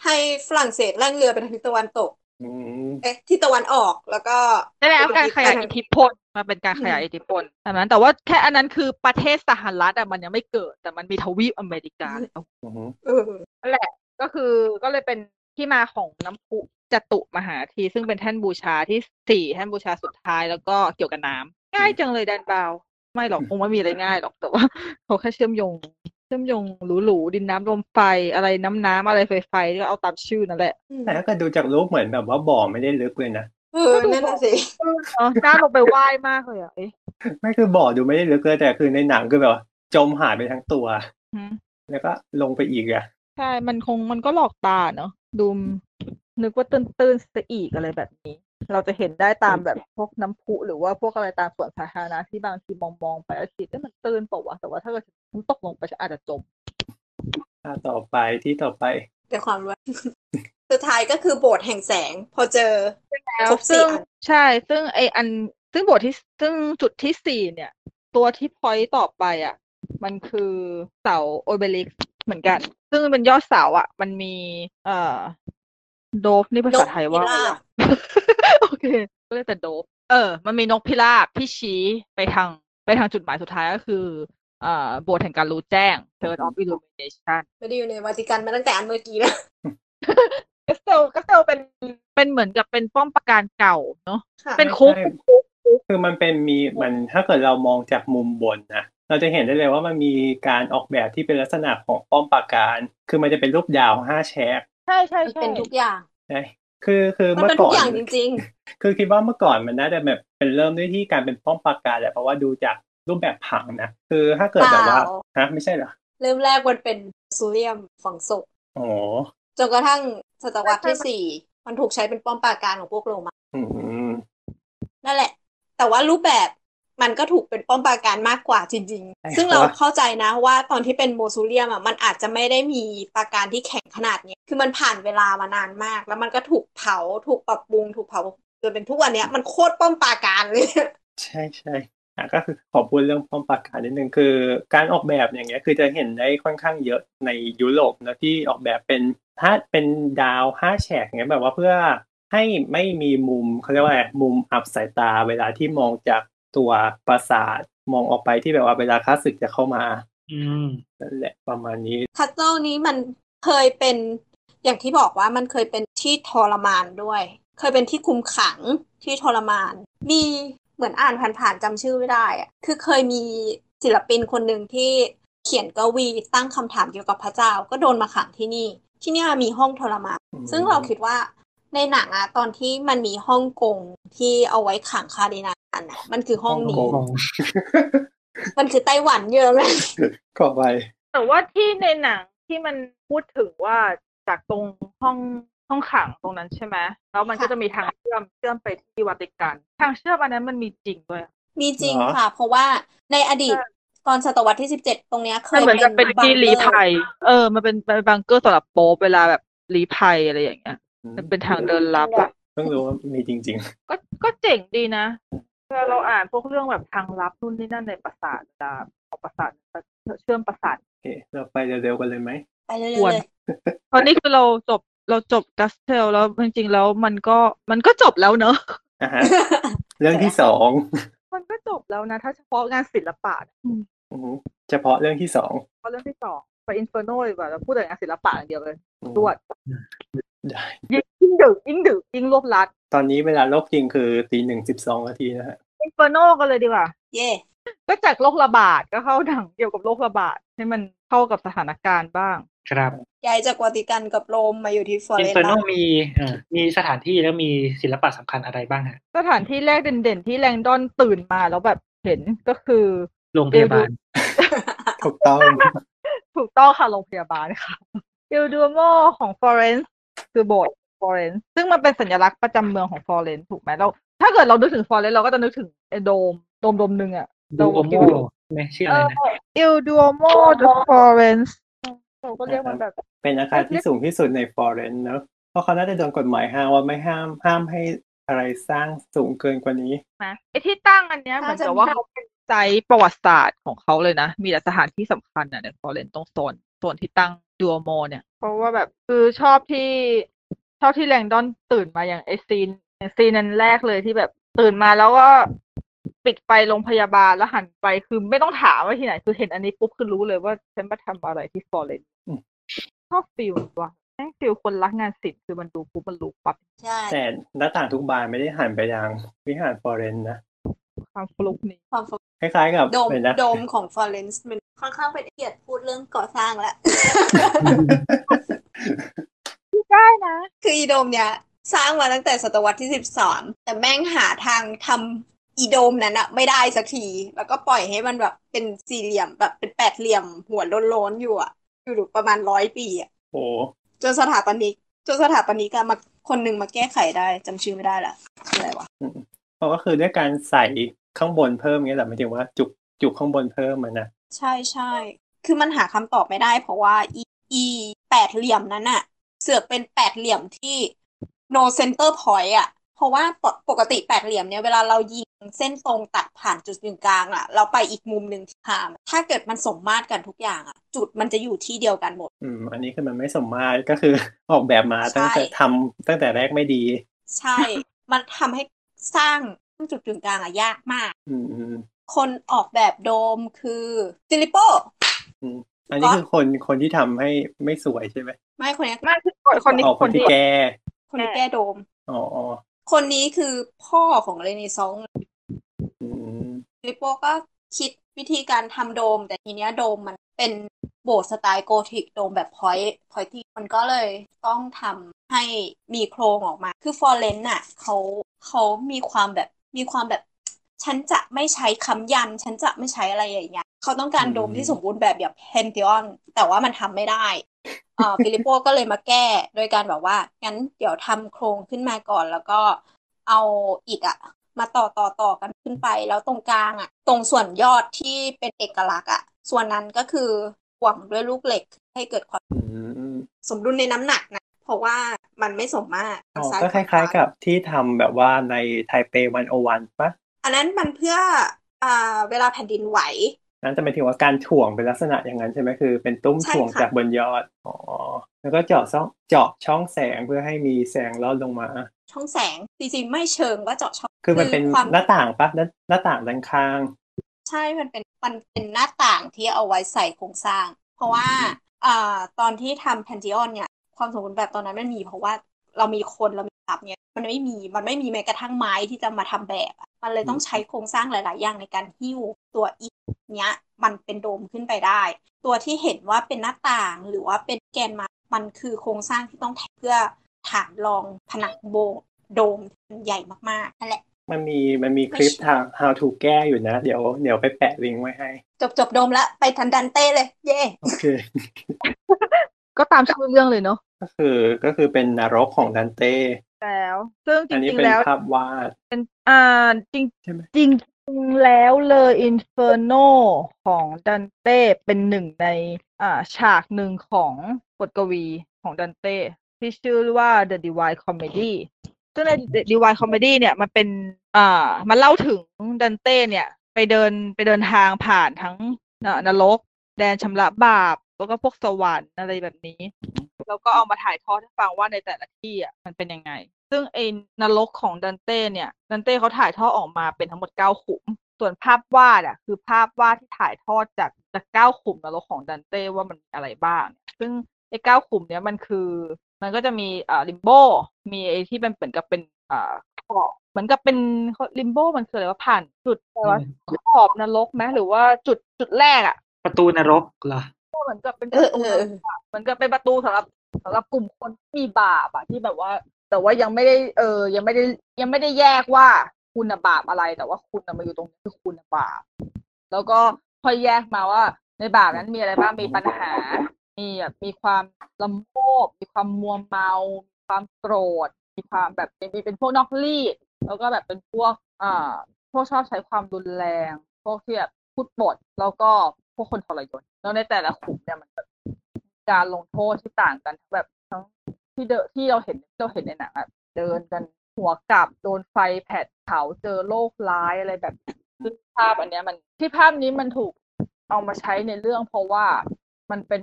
ให้ฝรั่งเศสแล่นเรือไปทางทิศตะวันตกอืมเอ๊ะทิศตะวันออกแล้วก็ได้แล้วการขยายอิทธิพล มาเป็นการขยายอิทธิพลแต่นั้นแต่ว่าแค่อันนั้นคือประเทศสหรัฐอะมันยังไม่เกิด แต่มันมีทวีปอเมริกาแล้วอืมเออนั่นแหละก็คือก็เลยเป็นที่มาของน้ำพุจตุมหาที ซึ่งเป็นแท่นบูชาที่สี่แท่นบูชาสุดท้ายแล้วก็เกี่ยวกับน้ำง่ายจังเลยแดนบาวไม่หรอกคงไม่มีอะไรง่ายหรอกแต่ว่าเขาแค่เชื่อมโยง เชื่อมโยงหรูๆดินน้ำลมไฟอะไรน้ำน้ำอะไรไฟไฟก็เอาตามชื่อนั่นแหละแต่ถ้าเกิดดูจากรูปเหมือนแบบว่าบ่อไม่ได้ลึกเลยนะ เออนั่นน่ะสิเออน่าลงไปไหว้มากเลยอะเอ๊ะไม่คือบ่อดูไม่ได้ลึกเลยแต่คือในหนังคือแบบจมหายไปทั้งตัว แล้วก็ลงไปอีกอะใช่ มันคงมันก็หลอกตาเนอะดูมนึกว่าตื้นตื้นซะอีกอะไรแบบนี้ เราจะเห็นได้ตามแบบพวกน้ำพุหรือว่าพวกอะไรตามสวนสาธารณะที่บางทีมองมองๆไปแล้วคิดว่มันตื้นเปล่าวะแต่ว่าถ้าเกิดฉันตกลงไปฉันอาจจะจมอ่ต่อไปที่ต่อไปเดี๋ยวความรู้ สุดท้ายก็คือโบสถ์แห่งแสง พอเจอแล้วครบสี่ซึ่งอันใช่ ซึ่งไออัน ซึ่งบทที่ซึ่งจุดที่สี่เนี่ย ตัวที่พอยต์ต่อไปอะ มันคือเสาโอเบลิกเหมือนกัน ซึ่งเป็นยอดเสาอะ มันมี เอ่อโดฟนี่ภาษาไทยว่าอะไรนกพิราบอะโอเคก็เรียกแต่โดฟเออ มันมีนกพิราบที่ชี้ไปทางไปทางจุดหมายสุดท้ายก็คือเอ่อโบสถ์แห่งการรู้แจ้ง Church of Illumination ไม่ได้อยู่ในวาติกันมาตั้งแต่อันเมื่อกี้แล้ว กัสเซลกัสเซลเป็นเป็นเหมือนกับเป็นป้อมปราการเก่าเนาะค่ะเป็นคุกไม่ใช่เป็นคุกคือมันเป็นมีมันถ้าเกิดเรามองจากมุมบนนะเราจะเห็นได้เลยว่ามันมีการออกแบบที่เป็นลักษณะของป้อมปราการ คือมันจะเป็นรูปดาวห้าแฉกใช่ใช่มันใช่เป็นทุกอย่างใช่คือคือมันเมื่อเป็นทุก่กอนอย่างจริงคือคิดว่าเมื่อก่อนมันน่าจะแบบเป็นเริ่มด้วยที่การเป็นป้อมปราการแหละเพราะว่าดูจากรูปแบบผังนะคือถ้าเกิดแบบว่าเปล่าฮะไม่ใช่เหรอๆเริ่มแรกมันเป็นซูเลียมฝังศพอ๋อ จนกระทั่งศตวรรษที่สี่มันถูกใช้เป็นป้อมปราการของพวกโรมันอืมนั่นแหละ แต่ว่ารูปแบบมันก็ถูกเป็นป้อมปราการมากกว่าจริงใช่ๆซึ่งเพเราราะว่าเข้าใจนะว่าตอนที่เป็นโมซูเลียมอะมันอาจจะไม่ได้มีปราการที่แข็งขนาดนี้ คือมันผ่านเวลามานานมาก แล้วมันก็ถูกเผา ถูกปรับปรุง ถูกเผาจนเป็นทุกวันเนี้ยมันโคตรป้อมปราการเลย ใช่ใช่อะ ก็คือขอพูดเรื่องป้อมปราการนิดนึงคือการออกแบบอย่างเงี้ยคือจะเห็นได้ค่อนข้างเยอะในยุโรปนะที่ออกแบบเป็นถ้าเป็นดาวห้าแฉกเงี้ยแบบว่าเพื่อให้ไม่มีมุมเขาเรียกว่าอะไรมุมอับสายตาเวลาที่มองจากตัวปราสาทมองออกไปที่แบบว่าเวลาข้าศึกจะเข้ามา อืมนั่นแหละประมาณนี้คัสเซิลนี้มันเคยเป็นอย่างที่บอกว่ามันเคยเป็นที่ทรมานด้วย เคยเป็นที่คุมขังที่ทรมาน มี เหมือนอ่านผ่านๆจำชื่อไม่ได้อะคือเคยมีศิลปินคนหนึ่งที่เขียนกวีตั้งคำถามเกี่ยวกับพระเจ้า ก็โดนมาขังที่นี่ ที่เนี่ยมีห้องทรมานอืมซึ่งเราคิดว่าในหนังอะตอนที่มันมีฮ่องกงที่เอาไว้ขังคาร์ดินาลน่ะมันคือห้องนี้ฮ่องกงมันคือไต้หวันเยอะไหมขอไปแต่ว่าที่ในหนังที่มันพูดถึงว่าจากตรงห้อง ห้องขังตรงนั้นใช่ไหมแล้วมันก็จะมีทางเชื่อมเชื่อมไปที่วัติกัน ทางเชื่อมอันนั้นมันมีจริงด้วยอะมีจริงเหรอค่ะ เพราะว่าในอดีตใช่ตอนศตวรรษที่สิบเจ็ดตรงเนี้ยเคมันยเหมือนจะเป็นที่บังกอร์ลี้ภัยเออ มันเป็นเป็นบังเกอร์สำหรับโป๊ปเวลาแบบลี้ภัยอะไรอย่างเงี้ยมันเป็นทางเดินลับอะเพิ่งรู้ว่ามีจริงก็ก็เจ๋งดีนะเวลาเราอ่านพวกเรื่องแบบทางลับนู่นนี่นั่นในปราสาทเวลาเอาปราสาทเชื่อมปราสาทๆโอเคเราไปเร็วๆกันเลยไหมไปเรื่อยควๆรเลยเพราะนี่คือเราจบ เราจบกัสเทลแล้วจริงๆแล้วมันก็มันก็จบแล้วเนอะอะฮะเรื่องที่สองมันก็จบแล้วนะ ถ้าเฉพาะงานศิลปะอืมอือฮึเฉพาะเรื่องที่สองเพราะเรื่องที่สองไปอินเฟอร์โนดีกว่าเราพูดแต่งานศิลปะอย่างเดียวเลยอืมรวดได้ยิ่งยิ่งดึกยิ่งดึกยิ่งรวบรัด ตอนนี้เวลาโลกจริงคือตีหนึ่งสิบสองนาทีนะฮะอินเฟอร์โนกันเลยดีกว่า เย่ก็จากโรคระบาดก็เข้าหนังเกี่ยวกับโรคระบาดให้มันเข้ากับสถานการณ์บ้าง ครับ ย้ายจากวาติกันกับโรมมาอยู่ที่ฟลอเรนซ์ อินเฟอร์ซ์โนแล้วมีเอ่อมีสถานที่แล้วมีศิลปะสำคัญอะไรบ้างฮะ สถานที่แรกเด่นๆ ที่แลงดอนตื่นมาแล้วแบบเห็นก็คือโรงพยาบาล ถูกต้อง ถูกต้องค่ะโรงพยาบาลค่ะอิลดูโมของฟลอเรนซ์คือโบสถ์ฟลอเรนซ์ซึ่งมันเป็นสัญลักษณ์ประจำเมืองของฟลอเรนซ์ถูกไหมเรา ถ้าเกิดเรานึกถึงฟลอเรนซ์เราก็จะนึกถึงไอ้โดมโดมโดมหนึ่งอะดูโอโมคิดว่าไม่ชื่อเออะไรอนะอิลดูโมเดอะฟลอเรนซ์ เราก็เรียกมันแบบ เป็นอาคารที่สูงที่สุดในฟลอเรนซ์เนอะเพราะเขาน่าจะโดนกฎหมายห้ามว่าไม่ห้ามห้ามให้อะไรสร้างสูงเกินกว่านี้นะไอ้ที่ตั้งอันเนี้ยเหมือนกับว่าเขาเป็น site ประวัติศาสตร์ของเขาเลยนะ มีแต่สถานที่สำคัญอะในฟลอเรนซ์ตรงโซนโซนที่ตั้งดูโอโมเนี่ย เพราะว่าแบบคือชอบที่ชอบที่แลงดอนตื่นมาอย่างไอซีนอย่างซีนนั้นแรกเลยที่แบบตื่นมาแล้วก็ ปิดไฟโรงพยาบาลแล้วหันไปคือไม่ต้องถามว่าที่ไหน คือเห็นอันนี้ปุ๊บคือรู้เลยว่าฉันมาทำอะไรที่ฟลอเรนซ์อืมชอบ feel ว่ะแม่ง feel คนรักงานศิลป์คือมันดูปุ๊บมันรู้ปั๊บใช่แต่หน้าต่างทุกบานไม่ได้หันไปยังวิหารฟลอเรนซ์นะความฟลุกนี้ความคล้ายๆกับโดมเป็นนะโดมของฟลอเรนซ์มันค่อนข้างเป็นเกียรติพูดเรื่องก่อสร้างแล้วได้นะ คืออีโดมเนี่ยสร้างมาตั้งแต่ศตวรรษที่สิบสามแต่แม่งหาทางทำ อีโดมนั้นอะไม่ได้สักที แล้วก็ปล่อยให้มันแบบเป็นสี่เหลี่ยมแบบเป็นแปดเหลี่ยมหัวโล้นๆอยู่อะอยู่ประมาณร้อยปีอะโอ้จนสถาปนิกจนสถาปนิกอะมาคนหนึ่งมาแก้ไขได้จำชื่อไม่ได้ละชื่ออะไรวะเพราะก็คือด้วยการใส่ข้างบนเพิ่มเงี้ยแหละหมายถึงว่าจุกจุกข้างบนเพิ่มมันนะใช่ใช่คือมันหาคำตอบไม่ได้ เพราะว่าอีอีแปดเหลี่ยมนั้นอะเสือกเป็นแปดเหลี่ยมที่ no center point อะ เพราะว่าปกปกติแปดเหลี่ยมเนี่ยเวลาเรายิงเส้นตรงตัดผ่านจุดกึ่งกลางอะเราไปอีกมุมหนึ่งที่หามถ้าเกิดมันสมมาตรกันทุกอย่างอะจุดมันจะอยู่ที่เดียวกันหมด อืมอันนี้คือมันไม่สมมาตรก็คือออกแบบมาตั้งแต่ใช่ทำตั้งแต่แรกไม่ดี ใช่ มันทำให้สร้างจุดกึ่งกลางอะยากมากอืมอืมคนออกแบบโดมคือฟิลิปโปอืมอันนี้คือคนคนที่ทำให้ไม่สวยใช่ไหมไม่คนเนี้ยไมากคือคนคนนี้อ๋อคนที่แก้คนที่แก้โดม อ๋ออ๋อ คนนี้คือพ่อของเรเนซองส์ฟิลิโปก็คิดวิธีการทำโดม แต่ทีเนี้ยโดมมันเป็นโบสถ์สไตล์โกธิกโดมแบบ point pointy มันก็เลยต้องทำให้มีโครงออกมา คือฟลอเรนซ์น่ะเขาเขามีความแบบมีความแบบ ฉันจะไม่ใช้ค้ำยัน ฉันจะไม่ใช้อะไรอย่างเงี้ยเขาต้องการโดมที่สมบูรณ์แบบแบบแพนธีออน แต่ว่ามันทำไม่ได้ เอ่อฟิลิปโป้ก็เลยมาแก้ โดยการแบบว่า งั้นเดี๋ยวทำโครงขึ้นมาก่อน แล้วก็เอาอิฐอะมาต่อต่อต่อกันขึ้นไป แล้วตรงกลางอะตรงส่วนยอดที่เป็นเอกลักษณ์อะส่วนนั้นก็คือหวังด้วยลูกเหล็กให้เกิดความอืมสมดุลในน้ำหนักนะเพราะว่ามันไม่สมมาตรอ๋อซ้ก็คขวล้าย ๆ กับที่ทำแบบว่าในไทเปวันโอวันปะอันนั้นมันเพื่ออ่าเวลาแผ่นดินไหว นั่นจะหมายถึงว่าการถ่วงเป็นลักษณะอย่างนั้นใช่ไหมคือ เป็นตุ้มใช่ถ่วงค่ะจากบนยอดอ๋อแล้วก็เจาะช่องเจาะช่องแสงเพื่อให้มีแสงลอดลงมา ช่องแสงจริงๆไม่เชิงว่าเจาะช่องคือมันเป็นความหน้าต่างปะหน้าหน้าต่างด้านข้าง ใช่มันเป็นมันเป็นหน้าต่างที่เอาไว้ใส่โครงสร้าง เพราะว่าอ่าตอนที่ทำแพนทิออนเนี่ย ความสมบูรณ์แบบตอนนั้นมันมีเพราะว่าเรามีคนเรามีทับเนี่ย มันไม่มีมันไม่มีแม้กระทั่งไม้ที่จะมาทำแบบอะมันเลยต้องใช้โครงสร้างหลาย ๆ อย่างในการหิ้วตัวอีเนี้ย มันเป็นโดมขึ้นไปได้ ตัวที่เห็นว่าเป็นหน้าต่างหรือว่าเป็นแกนมามันคือโครงสร้างที่ต้องแทนเพื่อฐานรองผนังโบโดมที่มันใหญ่มากๆนั่นแหละมันมีมันมีคลิปทาง how to แก้อยู่นะ เดี๋ยวเดี๋ยวไปแปะลิงก์ไว้ให้ จบจบโดมละไปทันดันเต้เลย เย่โอเค ก็ตามชื่อเรื่องเลยเนาะก็คือก็คือเป็นนรกของดันเต้ แล้ว ซึ่งจอันนี้ริงเป็ๆนแล้วภาพวาดเป็นอ่าจริงใช่ไหมจริงๆแล้วเลย Inferno ของดันเต้เป็นหนึ่งในอ่าฉากหนึ่งของบทกวีของดันเต้ที่ชื่อว่า The Divine Comedy ซึ่งใน The Divine Comedy เนี่ยมันเป็นอ่ามันเล่าถึงดันเต้เนี่ย ไปเดินไปเดินทางผ่านทั้งอ่านรก แดนชำระบาป แล้วก็พวกสวรรค์อะไรแบบนี้ แล้วก็เอามาถ่ายทอดให้ฟังว่าในแต่ละที่อะมันเป็นยังไง ซึ่งไอ้นรกของดันเต้เนี่ยดันเต้เขาถ่ายทอดออกมาเป็นทั้งหมดเก้าขุม ส่วนภาพวาดอะคือภาพวาดที่ถ่ายทอดจากจากเก้าขุมนรกของดันเต้ว่ามันมีอะไรบ้าง ซึ่งไอ้เก้าขุมเนี้ยมันคือ มันก็จะมีอ่าลิมโบมีไอ้ที่มันเหมือนกับเป็นอ่าขอบเหมือนกับเป็นลิมโบมันคืออะไรว่าผ่านจุดอะไรวะขอบนรกไหมหรือว่าจุดจุดแรกอะ ประตูนรกเหรอเหมือนกับเป็นปเอระอตูเออนรกอะเหมือนกับเป็นประตูสำหรับ สำหรับกลุ่มคนที่มีบาปอะที่แบบว่า แต่ว่ายังไม่ได้ เออ ยังไม่ได้ ยังไม่ได้แยกว่าคุณนะบาปอะไร แต่ว่าคุณนะมาอยู่ตรงนี้คือคุณนะบาป แล้วก็ค่อยแยกมาว่า ในบาปนั้นมีอะไรบ้าง มีปัญหา มีแบบมีความลำโพกมีความมัวเมา มีความโกรธ มีความแบบเป็นเป็นพวกนอกรีด แล้วก็แบบเป็นพวกอ่าพวกชอบใช้ความรุนแรง พวกที่แบบพูดปดแล้วก็พวกคนทรยศ แล้วในแต่ละขุมเนี่ยมัน การลงโทษที่ต่างกันแบบทั้งที่เดที่เราเห็นเราเห็นในหนังอะเดินกันหัวกลับโดนไฟแผดเผาเจอโรคร้ายอะไรแบบซึ่งภาพอันเนี้ยมันที่ภาพนี้มันถูกเอามาใช้ในเรื่องเพราะว่ามันเป็น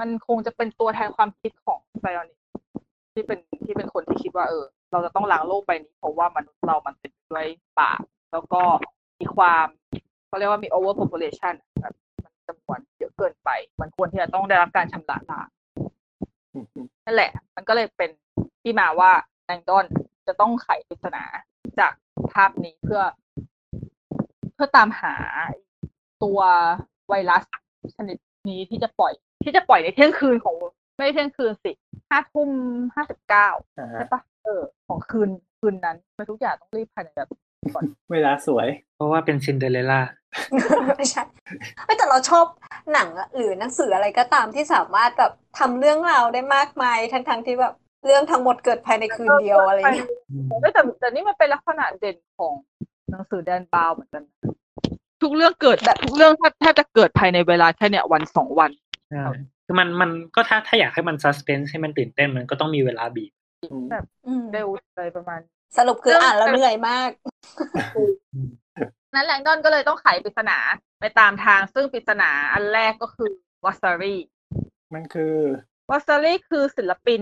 มันคงจะเป็นตัวแทนความคิดของไซออนิกที่เป็นที่เป็นคนที่คิดว่าเออ เราจะต้องล้างโลกใบนี้ เพราะว่ามนุษย์เรามันเป็นไปด้วยบาปแล้วก็มีความเขาเรียกว่ามี over population แบบ วนเยอะเกินไป มันควรที่จะต้องได้รับการชำระล้างอืมนั่นแหละ มันก็เลยเป็นที่มาว่าแองดอนจะต้องไขปริศนาจากภาพนี้เพื่อ เพื่อตามหาตัวไวรัสชนิดนี้ที่จะปล่อย ที่จะปล่อยในเที่ยงคืนของไม่ใช่เที่ยงคืนสิห้าทุ่มห้าสิบเก้าอ่าใช่ปะเออ ของคืนคืนนั้นไม่ทุกอย่างต้องรีบภายในแบบเวลาสวย เพราะว่าเป็นซินเดอเรลล่า ไม่ใช่ไม่แต่เราชอบหนังอะหรือหนังสืออะไรก็ตามที่สามารถแบบทำเรื่องราวได้มากมายทั้งๆที่แบบเรื่องทั้งหมดเกิดภายในคืนเดียวอะไรอย่างเงี้ยเออแต่แต่นี่มันเป็นลักษณะเด่นของหนังสือแดนบราวน์เหมือนกันนะทุกเรื่องเกิดแบบทุกเรื่องแทบแทบจะเกิดภายในเวลาแค่เนี่ยวันสองวันใช่คือมันมันก็ถ้าถ้าอยากให้มัน suspense ให้มันตื่นเต้นมันก็ต้องมีเวลาบีบแบบอืมเร็วเลยประมาณ สรุปคืออ่านแล้วเหนื่อยมาก นั้นแลงดอนก็เลยต้องไขปริศนาไปตามทาง ซึ่งปริศนาอันแรกก็คือวัสซารีมันคือวัสซารีคือศิลปิน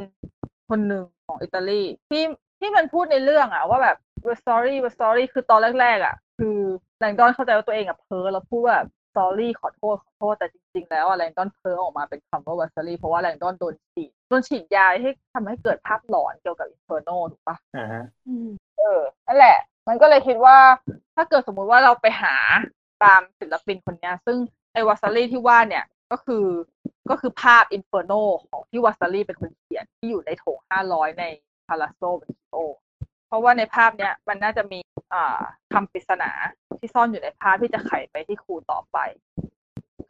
คนหนึ่งของอิตาลีที่ที่มันพูดในเรื่องอะว่าแบบ very sorry very sorry คือตอนแรกๆอะคือแลงดอนเข้าใจว่าตัวเองอะเพ้อแล้วพูดว่า sorry ขอโทษขอโทษแต่จริง ๆ แล้วอะแลงดอนเพ้อออกมาเป็นคำว่าวาซารีเพราะว่าแลงดอนโดนฉีดโดนฉีดยาให้ทำให้เกิดภาพหลอนเกี่ยวกับอินเฟอร์โนถูกปะอ่าฮะเออนั่นแหละ มันก็เลยคิดว่าถ้าเกิดสมมุติว่าเราไปหาตามศิลปินคนเนี้ยซึ่งไอวาซารีที่ว่าเนี่ยก็คือก็คือภาพอินเฟอร์โนของที่วาซารีเป็นคนเขียนที่อยู่ในโถงห้าร้อยในพาราโซเบโอเพราะว่าในภาพเนี้ยมันน่าจะมีอ่าคำปริศนาที่ซ่อนอยู่ในภาพที่จะไขไปที่ครูต่อไป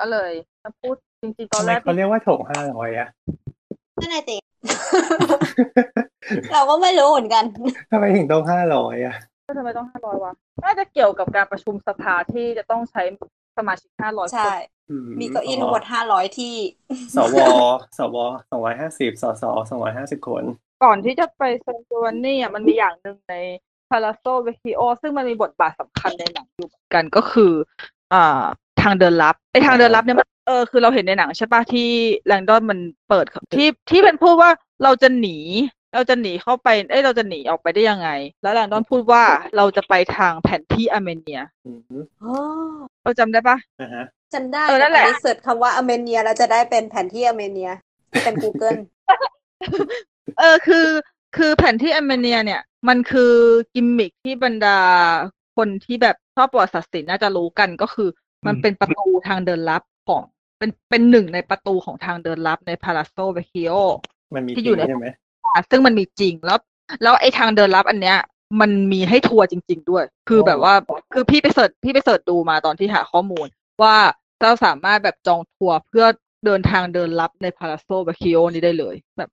ก็เลยถ้าพูดจริงๆตอนทำไมแรกเขาเรียกว่าโถงห้าร้อยอะนั่นไงเตเราก็ไม่รู้เหมือนกันทำไมถึงต้องห้าร้อยอะ ก็ทำไมต้องห้าร้อยวะน่าจะเกี่ยวกับการประชุมสภาที่จะต้องใช้สมาชิกห้าร้อยคใช่นอืมีเก้าอี้ทั้งหมดห้าร้อยที่ สว สวสองร้อยห้าสิบสสสองร้อยห้าสิบคน ก่อนที่จะไปเซนโจวานนี่อะมันมีอย่างหนึ่งในพาราโซเวคิโอซึ่งมันมีบทบาทสำคัญในหนังอยู่เหมือนกันก็คือ อ่า ทางเดินลับไอทางเดินลับเนี่ยมันเออคือเราเห็นในหนังใช่ปะที่แลงดอนมันเปิดที่ที่เป็นพูดว่าเราจะหนี เราจะหนีเข้าไปเอ้ยเราจะหนีออกไปได้ยังไง แล้วแลงดอนพูดว่าเราจะไปทางแผนที่อาร์เมเนียอืมอ๋อเราจำได้ปะนะฮะ จำได้เออนั่นแหละไป search คำว่าอาร์เมเนียแล้วจะได้เป็นแผนที่อาร์เมเนียที่เป็น Google เออคือคือแผนที่อาร์เมเนียเนี่ย มันคือกิมมิคที่บรรดาคนที่แบบชอบประวัติศาสตร์ศิลป์น่าจะรู้กันก็คือ มันเป็นประตูทางเดินลับของเป็นเป็นหนึ่งในประตูของทางเดินลับในพาราโซเวคิโอ มันมีที่อยู่ใน ใช่ไหม ซึ่งมันมีจริงแล้ว แล้วไอ้ทางเดินลับอันเนี้ย มันมีให้ทัวร์จริง ๆ ด้วย คือแบบว่าคือพี่ไป search พี่ไป search ดูมาตอนที่หาข้อมูล ว่าเราสามารถแบบจองทัวร์เพื่อเดินทางเดินลับในพาราโซเวคิโอนี้ได้เลย แบบ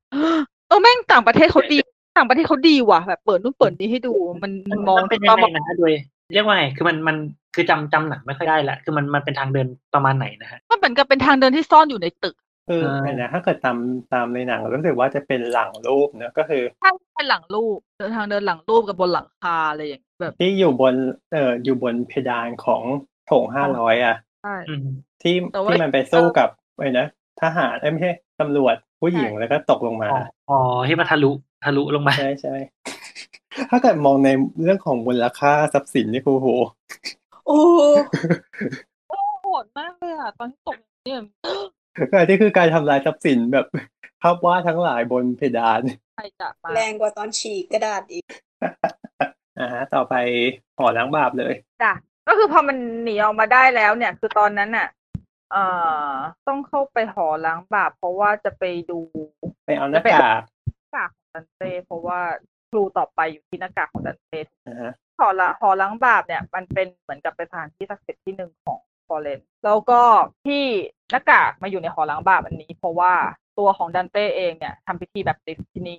เออแม่งต่างประเทศเขาดีต่างประเทศเขาดีว่ะแบบเปิดนู่นเปิดนี้ให้ดูมันมัมันนมองมันเป็นยังไงนะฮะโดยเรียกว่าไงคือมันมันคือจำจำหนังไม่ค่อยได้ละคือมันมันเป็นทางเดินประมาณไหนนะฮะมันเหมือนกับเป็นทางเดินที่ซ่อนอยู่ในตึก คืออ่าเนี่ยนะถ้าเกิดตามตามในหนังรู้สึกว่าจะเป็นหลังรูปเนอะก็คือถ้าเป็นหลังรูปเดินทางเดินหลังรูปกับบนหลังคาอะไรอย่างเงี้ยแบบ ที่อยู่บนเอ่ออยู่บนเพดานของโถงห้าร้อยอะใช่อืมที่แต่ว่าที่มันไปสู้กับไอ้นะทหารเอ้ยไม่ใช่ตำรวจผู้หญิงใช่แล้วก็ตกลงมาอ๋ออ๋อที่มันทะลุทะลุลงมาใช่ใช่ถ้าเกิดมองในเรื่องของมูลค่าทรัพย์สินนี่คือโหโอ้โหดมากเลยอะตอนที่ตกเนี่ย อันนี้คือการทำลายทรัพย์สินแบบภาพวาดทั้งหลายบนเพดานใครจะมาแรงกว่าตอนฉีกกระดาษอีกอ่าฮะต่อไปหอล้างบาปเลยจ้ะก็คือพอมันหนีออกมาได้แล้วเนี่ย คือตอนนั้นน่ะ เอ่อ ต้องเข้าไปหอล้างบาปเพราะว่าจะไปดูไปเอาหน้ากากหน้ากากของดันเต้เพราะว่าครูต่อไปอยู่ที่หน้ากากของดันเต้นะฮะหอละหอล้างบาปเนี่ย มันเป็นเหมือนกับเป็นสถานที่ศักดิ์สิทธิ์ที่หนึ่งของ ฟอเรนแล้วก็ที่หน้ากากมาอยู่ในหอล้างบาปอันนี้ เพราะว่าตัวของดันเต้เองเนี่ยทำพิธีแบบติสที่นี่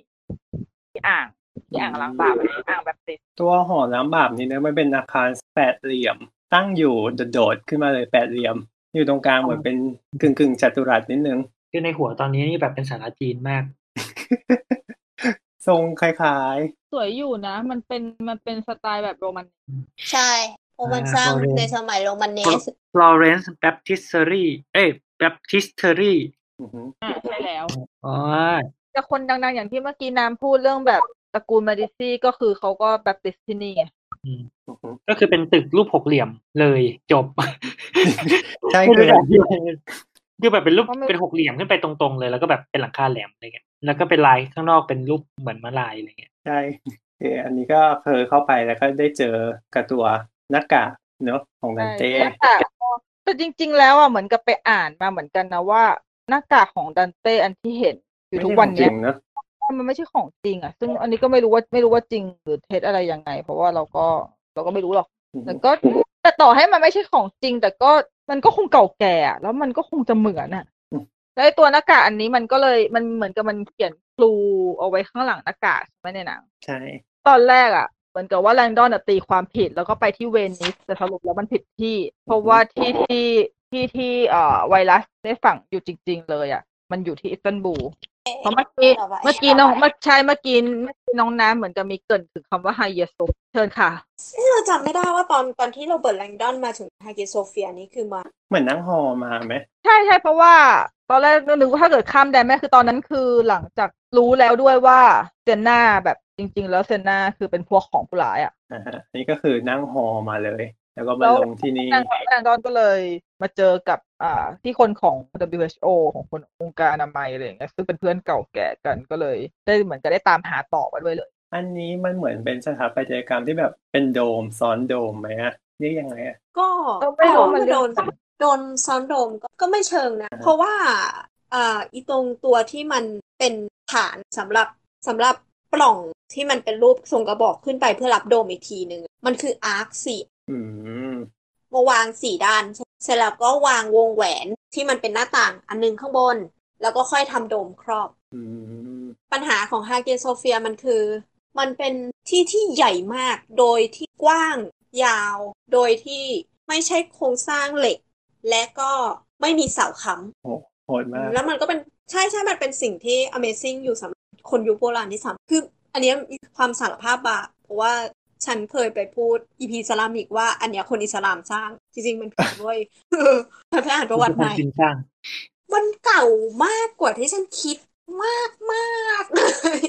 ที่อ่างที่อ่างล้างบาปอันนี้อ่างแบบติสตัวหอล้างบาปนี่นะมันเป็นอาคารแปดเหลี่ยม ตั้งอยู่โดดๆขึ้นมาเลยแปดเหลี่ยม อยู่ตรงกลางเหมือนเป็นกึ่งกึ่งๆจัตุรัสนิดนึงคือในหัวตอนนี้นี่แบบเป็นสาราจีนมาก ทรงคล้ายสวยอยู่นะ มันเป็นมันเป็นสไตล์แบบโรมัน ใช่ เพราะมันสร้างในสมัยโรมันเนส Florence Baptistery เอ้ย Baptistery ๆอือหืออ่าใช่แล้วอ๋อแต่คนดังๆ อย่างที่เมื่อกี้น้ำพูดเรื่องแบบตระกูลมาดิซี่ก็คือเขาก็แบบติสที่นี่ไงอืมอือหือก็คือเป็นตึกรูปหกเหลี่ยมเลยจบ ใช่ไม่คืรู้อแบบคือแบบเป็นรูปเป็นหกเหลี่ยมขึ้นไปตรงๆเลยแล้วก็แบบเป็นหลังคาแหลมอะไรเงี้ยแล้วก็เป็นลายข้างนอกเป็นรูปเหมือนมาลายอะไรเงี้ยใช่โอเคอันนี้ก็เคยเข้าไปแล้วก็ได้เจอกับตัว หน้ากากเนอะของดันเต้หน้ากากแต่จริง ๆ แล้วอะเหมือนกับไปอ่านมาเหมือนกันนะว่า หน้ากากของดันเต้อันที่เห็นอยู่ทุกวันเนี้ยไม่ใช่ของจริงเนอะมันไม่ใช่ของจริงอะ ซึ่งอันนี้ก็ไม่รู้ว่าไม่รู้ว่าจริงหรือเท็จอะไรยังไง เพราะว่าเราก็เราก็ไม่รู้หรอกอือหืแต่อก็แต่ต่อให้มันไม่ใช่ของจริง แต่ก็มันก็คงเก่าแก่อะแล้วมันก็คงจะเหมือนอะแล้วไอ้ตัวหน้ากากอันนี้มันก็เลยมันเหมือนกับมันเขียน clue เอาไว้ข้างหลังหน้ากากใช่ไหมในหนังใช่ ตอนแรกอะเห มือนกับว่าแลงดอนตีความผิด แล้วก็ไปที่เวนิสแต่สรุปแล้วมันผิดที่ เพราะว่าที่ที่ที่ที่เอ่อไวรัสได้ฝังอยู่จริง ๆ เลยอะ มันอยู่ที่อิสตันบูล เพราะเมื่อกี้ต่อไปเมื่อกี้น้องเมื่อใช่เมื่อกี้เมื่อกี้น้องน้ำเหมือนกับมีเกริ่นถึงคำว่าไฮเยโซเชิญค่ะเราจำไม่ได้ว่าตอนตอนที่โรเบิร์ตแลงดอนมาถึงไฮเกโซเฟียนี่คือมา เหมือนนั่งฮอมาไหมใช่ใช่เพราะว่า ตอนแรกนึกว่าถ้าเกิดข้ามแดนแม่คือตอนนั้นคือหลังจากรู้แล้วด้วยว่าเซนนาแบบจริง ๆ แล้วเซนนาคือเป็นพวกของผู้ร้ายอะอ่าฮะนี่ก็คือนั่งฮอมาเลย แล้วก็มาแล้วลงที่นี่แลงดอนก็เลย มาเจอกับอ่าที่คนของ WHO ของคนองค์การอนามัยอะไรอย่างเงี้ยซึ่งเป็นเพื่อนเก่าแก่กันก็เลย ได้เหมือนกับได้ตามหาต่อมาด้วยเลย อันนี้มันเหมือนเป็นสถาปัตยกรรมที่แบบเป็นโดมซ้อนโดมไหมอะเรียกยังไงอะก็ก็ไม่รู้มันโดนโดนซ้อนโดมก็ก็ไม่เชิงนะ เพราะว่าอ่าอีตรงตัวที่มันเป็นฐานสำหรับสำหรับปล่องที่มันเป็นรูปทรงกระบอกขึ้นไปเพื่อรับโดมอีกทีหนึ่งมันคืออาร์คสี่อื มมาวางสี่ด้านใช่เสร็จแล้วก็วางวงแหวนที่มันเป็นหน้าต่างอันหนึงข้างบน แล้วก็ค่อยทำโดมครอบอืมปัญหาของฮาเกโซเฟียมันคือ มันเป็นที่ที่ใหญ่มาก โดยที่กว้างยาว โดยที่ไม่ใช่โครงสร้างเหล็ก และก็ไม่มีเสาค้โหโหดมากำแล้วมันก็เป็นใช่ใช่มันเป็นสิ่งที่ Amazing อยู่สำหรับคนยุคโบราณที่สามคือ อันเนี้ยมีความสารภาพบาปเพราะว่า ฉันเคยไปพูดอีพีสลามิกว่าอันเนี้ยคนอิสลามสร้าง จริงๆ มันผิดด้วยฉันไปอ่านประวัติคมานจีนสร้างมันเก่ามากกว่าที่ฉันคิดมากมากๆเลย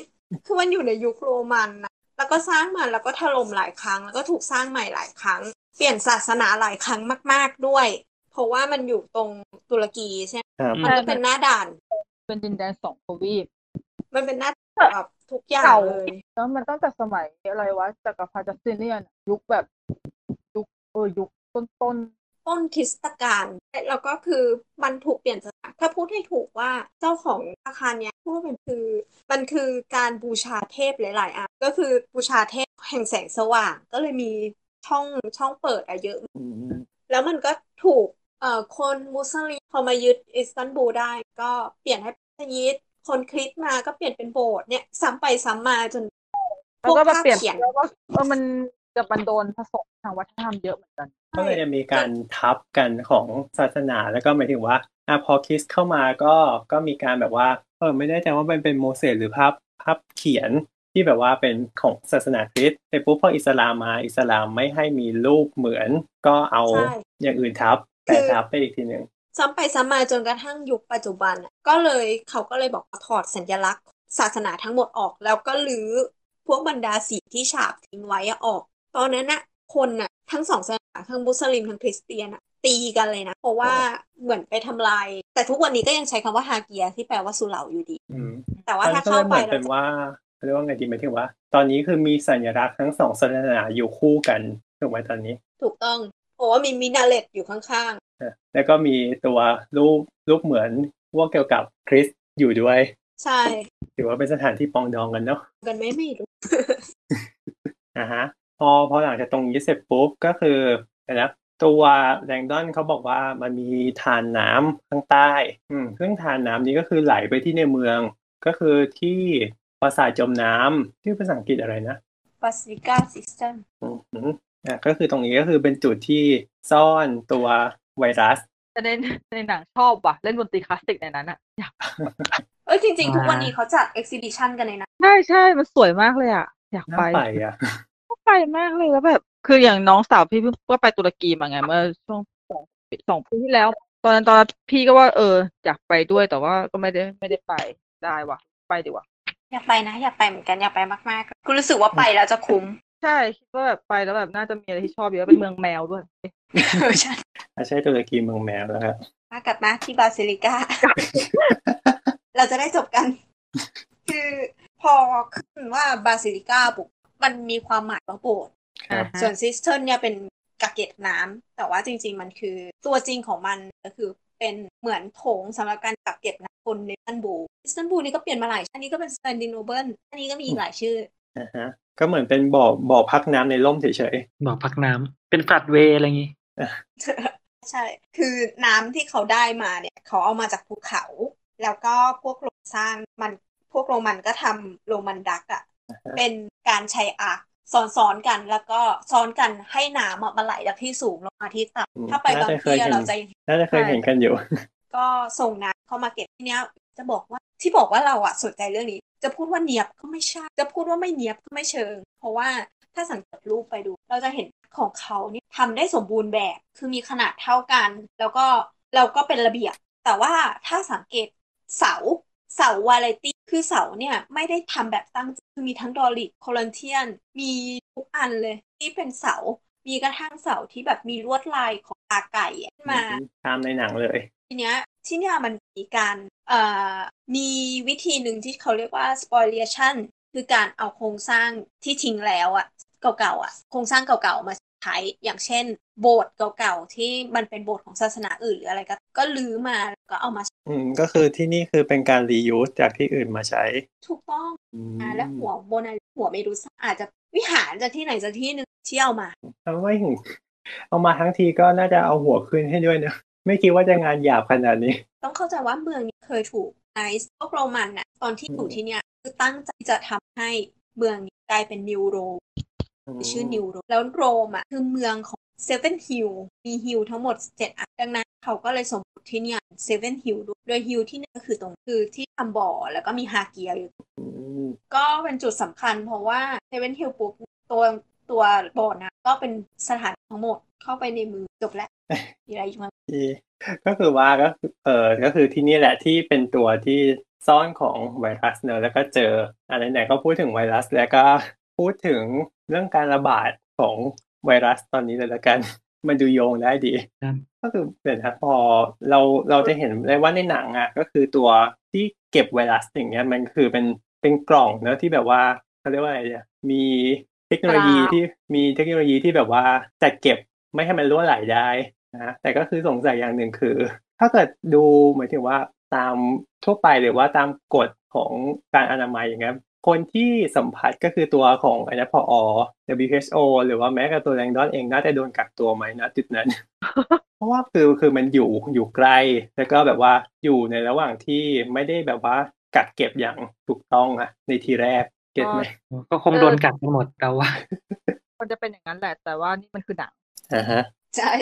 คือมันอยู่ในยุคโรมันนะแล้วก็สร้างมาแล้วก็ถล่มหลายครั้ง แล้วก็ถูกสร้างใหม่หลายครั้ง เปลี่ยนศาสนาหลายครั้งมาก ๆด้วย เพราะว่ามันอยู่ตรงตุรกีใช่ไหมครับมันก็เป็นหน้าด่านเป็นดินแดนสองทวีปมันเป็นหน้า แบบทุกอย่างเก่าเลยแล้วมันตั้งแต่สมัยอะไรวะจักรพรรดิจัสติเนียน ยุคแบบยุคเออยุคต้นต้นต้นคริสตกาลแล้วก็คือมันถูกเปลี่ยนศาสนาถ้าพูดให้ถูกว่าเจ้าของอาคารเนี้ยพูดว่ามันคือมันคือการบูชาเทพหลาย ๆอันก็คือบูชาเทพแห่งแสงสว่าง ก็เลยมีช่องช่องเปิดอะเยอะอืมแล้วมันก็ถูกเอ่อคนมุสลิมพอมายึดอิสตันบูลได้ ก็เปลี่ยนให้เป็นมัสยิด คนคริสต์มาก็เปลี่ยนเป็นโบสถ์เนี่ยซ้ำไปซ้ำมาจนๆแล้วก็มาเปลี่ยนพวกภาพเขียนแล้วก็เออมันจะมันโดนผสมทางวัฒนธรรมเยอะเหมือนกันก็เลยจะมีการทับกันของศาสนาแล้วก็หมายถึงว่าอะพอคริสต์เข้ามาก็ก็มีการแบบว่าเออไม่แน่ใจว่ามันเป็นโมเสสหรือภาพภาพเขียนที่แบบว่าเป็นของศาสนาคริสต์แต่ปุ๊บพออิสลามมาอิสลามไม่ให้มีรูปเหมือน ก็เอาใช่อย่างอื่นทับแต่ทับไปอีกทีหนึ่ง ซ้ำไปซ้ำมาจนกระทั่งยุคปัจจุบันน่ะก็เลยเขาก็เลยบอกว่าถอดสัญลักษณ์ ศาสนาทั้งหมดออก แล้วก็รื้อพวกบรรดาสีที่ฉาบทิ้งไว้อะออก ตอนนั้นน่ะคนน่ะทั้งสองศาสนาทั้งมุสลิมทั้งคริสเตียนน่ะตีกันเลยนะ เพราะว่าเหมือนไปทำลาย แต่ทุกวันนี้ก็ยังใช้คำว่าฮาเกียที่แปลว่าสุเหร่าอยู่ดีอืมแต่ว่ามันถ้าก็เลเข้ายเหไปมือนเราเป็นจะว่าเขาเรียกว่าไงดีหมายถึงว่า ตอนนี้คือมีสัญลักษณ์ทั้งสองศาสนาอยู่คู่กันถูกไหมตอนนี้ ถูกต้อง เพราะว่ามีมินาเรตอยู่ข้างอะแล้วก็มีตัวรูปรูปเหมือนพวกเกี่ยวกับคริสต์อยู่ด้วยๆใช่ ถือว่าเป็นสถานที่ปรองดองกันเนาะกันไหม่ไม่รู้อ่าฮะ พอพอหลังจากตรงนี้เสร็จปุ๊บก็คือนะตัวแลงดอนเขาบอกว่ามันมีธารน้ำข้างใต้อืมซึ่งธารน้ำนี้ก็คือไหลไปที่ในเมือง ก็คือที่ปราสาทจมน้ำที่อภาษาอังกฤษอะไรนะ Basilica Cistern อืมอืมอะก็คือตรงนี้ก็คือเป็นจุดที่ซ่อนตัวไวรัสแต่ในในหนังชอบว่ะ เล่นดนตรีคลาสสิกในนั้นอะอยากเอ้ยจริง ๆ ทุกอ่าวันนี้เขาจัดเอ็กซิบิชันกันเลยนะใช่ใใช่มันสวยมากเลยอะอยากน่าไปไปอะอยากไปมากเลยแล้วแบบ คืออย่างน้องสาวพี่เพิ่งก็ไปตุรกีมาไงเมื่อช่วงสองสองปีที่แล้ว ตอนนั้นตอนนั้นพี่ก็ว่าเอออยากไปด้วยแต่ว่าก็ไม่ได้ไม่ได้ไปได้ว่ะ ไปดีกว่าอยากไปนะ อยากไปเหมือนกันอยากไปมากๆกูรู้สึกว่าไปแล้วจะคุ้ม ใช่คิดว่าแบบไปแล้วแบบน่าจะมีอะไรที่ชอบเยอะเป็นเมืองแมวด้วยเออใช่ไม่ใช่ตุรกีเมืองแมวแล้วครับมากลับมาที่ basilicaเราจะได้จบกัน คือพอขึ้นว่า basilica ปุ๊บมันมีความหมายว่าโบสถ์ครับอ่าฮะส่วน cistern เนี่ยเป็นกักเก็บน้ำแต่ว่าจริง ๆ มันคือตัวจริงของมันก็คือเป็นเหมือนโถงสำหรับการกักเก็บน้ำบนในอิสตันบูลอิสตันบูลนี่ก็เปลี่ยนมาหลายอันนี้ก็เป็นคอนสแตนติโนเปิลอันนี้ก็มีอีกหลายชื่ออ่าฮะ ก็เหมือนเป็นบ่อบ่อพักน้ำในร่มเฉยบอกพักน้ำเป็นฟลัดเวย์อะไรอย่างงี้ใช่ คือน้ำที่เขาได้มาเนี่ย เขาเอามาจากภูเขา แล้วก็พวกโรงสร้างมันพวกโรมันก็ทำโรมันดักอะเป็นการใช้อาร์คซ้อนๆกันแล้วก็ซ้อนกันให้น้ำอะมาไหลจากที่สูงลงมาที่อืมต่ำถ้าไปบางน่าจะเคยที่เห็นเราจะๆน่าจะเคยเห็นกันอยู่ ก็ส่งน้ำเข้ามาเก็บทีเนี้ยจะบอกว่าที่บอกว่าเราอะสนใจเรื่องนี้ จะพูดว่าเนียบก็ไม่ใช่ จะพูดว่าไม่เนียบก็ไม่เชิง เพราะว่าถ้าสังเกตรูปไปดู เราจะเห็นของเขานี่ทำได้สมบูรณ์แบบ คือมีขนาดเท่ากัน แล้วก็เราก็เป็นระเบียบ แต่ว่าถ้าสังเกตเสาเสาวาไรตี้คือเสาเนี่ยไม่ได้ทำแบบตั้งใจคือมีทั้งดอริกโคลันเทียน มีทุกอันเลย ที่เป็นเสา มีกระทั่งเสาที่แบบมีลวดลายของปลาไก่อะขึ้นมาตามในหนังเลย ทีเนี้ย ที่เนี่ยมันมีการเอ่อมีวิธีหนึ่งที่เขาเรียกว่า spoliation คือการเอาโครงสร้างที่ทิ้งแล้วอะเก่าๆอะโครงสร้างเก่าๆมาใช้อย่างเช่น โบสถ์เก่าๆที่มันเป็นโบสถ์ของศาสนาอื่นหรืออะไรก็ ก็ลื้อมาแล้วก็เอามาใช้อืมก็คือที่นี่คือเป็นการรียูสจากที่อื่นมาใช้ ถูกต้องอืมอ่าและหัวโบนาหัวเมดูซ่าอาจจะวิหารจากที่ไหนจากที่หนึ่งที่เอามาเอาไม่ถึงเอามาทั้งทีก็น่าจะเอาหัวขึ้นให้ด้วยเนอะ ไม่คิดว่าจะงานหยาบขนาดนี้ ต้องเข้าใจว่าเมืองนี้เคยถูกไนซ์พวกโรมันน่ะตอนที่อยู่ที่เนี่ยคือตั้งใจจะทำให้เมืองนี้กลายเป็น New Rome ชื่อ New Rome แล้วโรมอะคือเมืองของ seven hills มี hill ทั้งหมดเจ็ดอันดังนั้นเขาก็เลยสมมติที่เนี่ย seven hills โดย hill ที่นี่ก็คือตรงคือที่ทำบ่อแล้วก็มีฮาเกียอยู่อืมก็เป็นจุดสำคัญเพราะว่าเซเว่นฮิลปุ๊บตัว ตัวบ่อนะก็เป็นสถานทั้งหมดเข้าไปในมือจบแล้วมีอะไรอยู่ไหมที่ก็คือว่าก็คือเออก็คือที่นี่แหละที่เป็นตัวที่ซ่อนของไวรัสเนอะแล้วก็เจออะไรไหนๆก็พูดถึงไวรัสแล้วก็พูดถึงเรื่องการระบาดของไวรัสตอนนี้เลยละกันมันดูโยงได้ดีครับก็คือเดี๋ยวนะพอเราเราจะเห็นได้ว่าในหนังอะก็คือตัวที่เก็บไวรัสอย่างเงี้ยมันคือเป็นเป็นกล่องเนอะที่แบบว่าเขาเรียกว่าอะไรเนี่ยมี เทคโนโลยีกราวที่มีเทคโนโลยีที่แบบว่าจัดเก็บไม่ให้มันรั่วไหลได้นะแต่ก็คือสงสัยอย่างหนึ่งคือ ถ้าเกิดดูหมายถึงว่าตามทั่วไปหรือว่าตามกฎของการอนามัยอย่างเงี้ยคนที่สัมผัสก็คือตัวของไอ้นะพอ WHO หรือว่าแม้กระตัวแรงดอนเองน่าจะโดนกักตัวไหมนะจุดนั้น เพราะว่าคือคือมันอยู่อยู่ไกล แล้วก็แบบว่าอยู่ในระหว่างที่ไม่ได้แบบว่ากักเก็บอย่างถูกต้องอะในทีแรก เก็ตไหมก็คงโดนกัดกันหมดเราว่ามันจะเป็นอย่างนั้นแหละ แต่ว่านี่มันคือหนังอ่าฮะใช่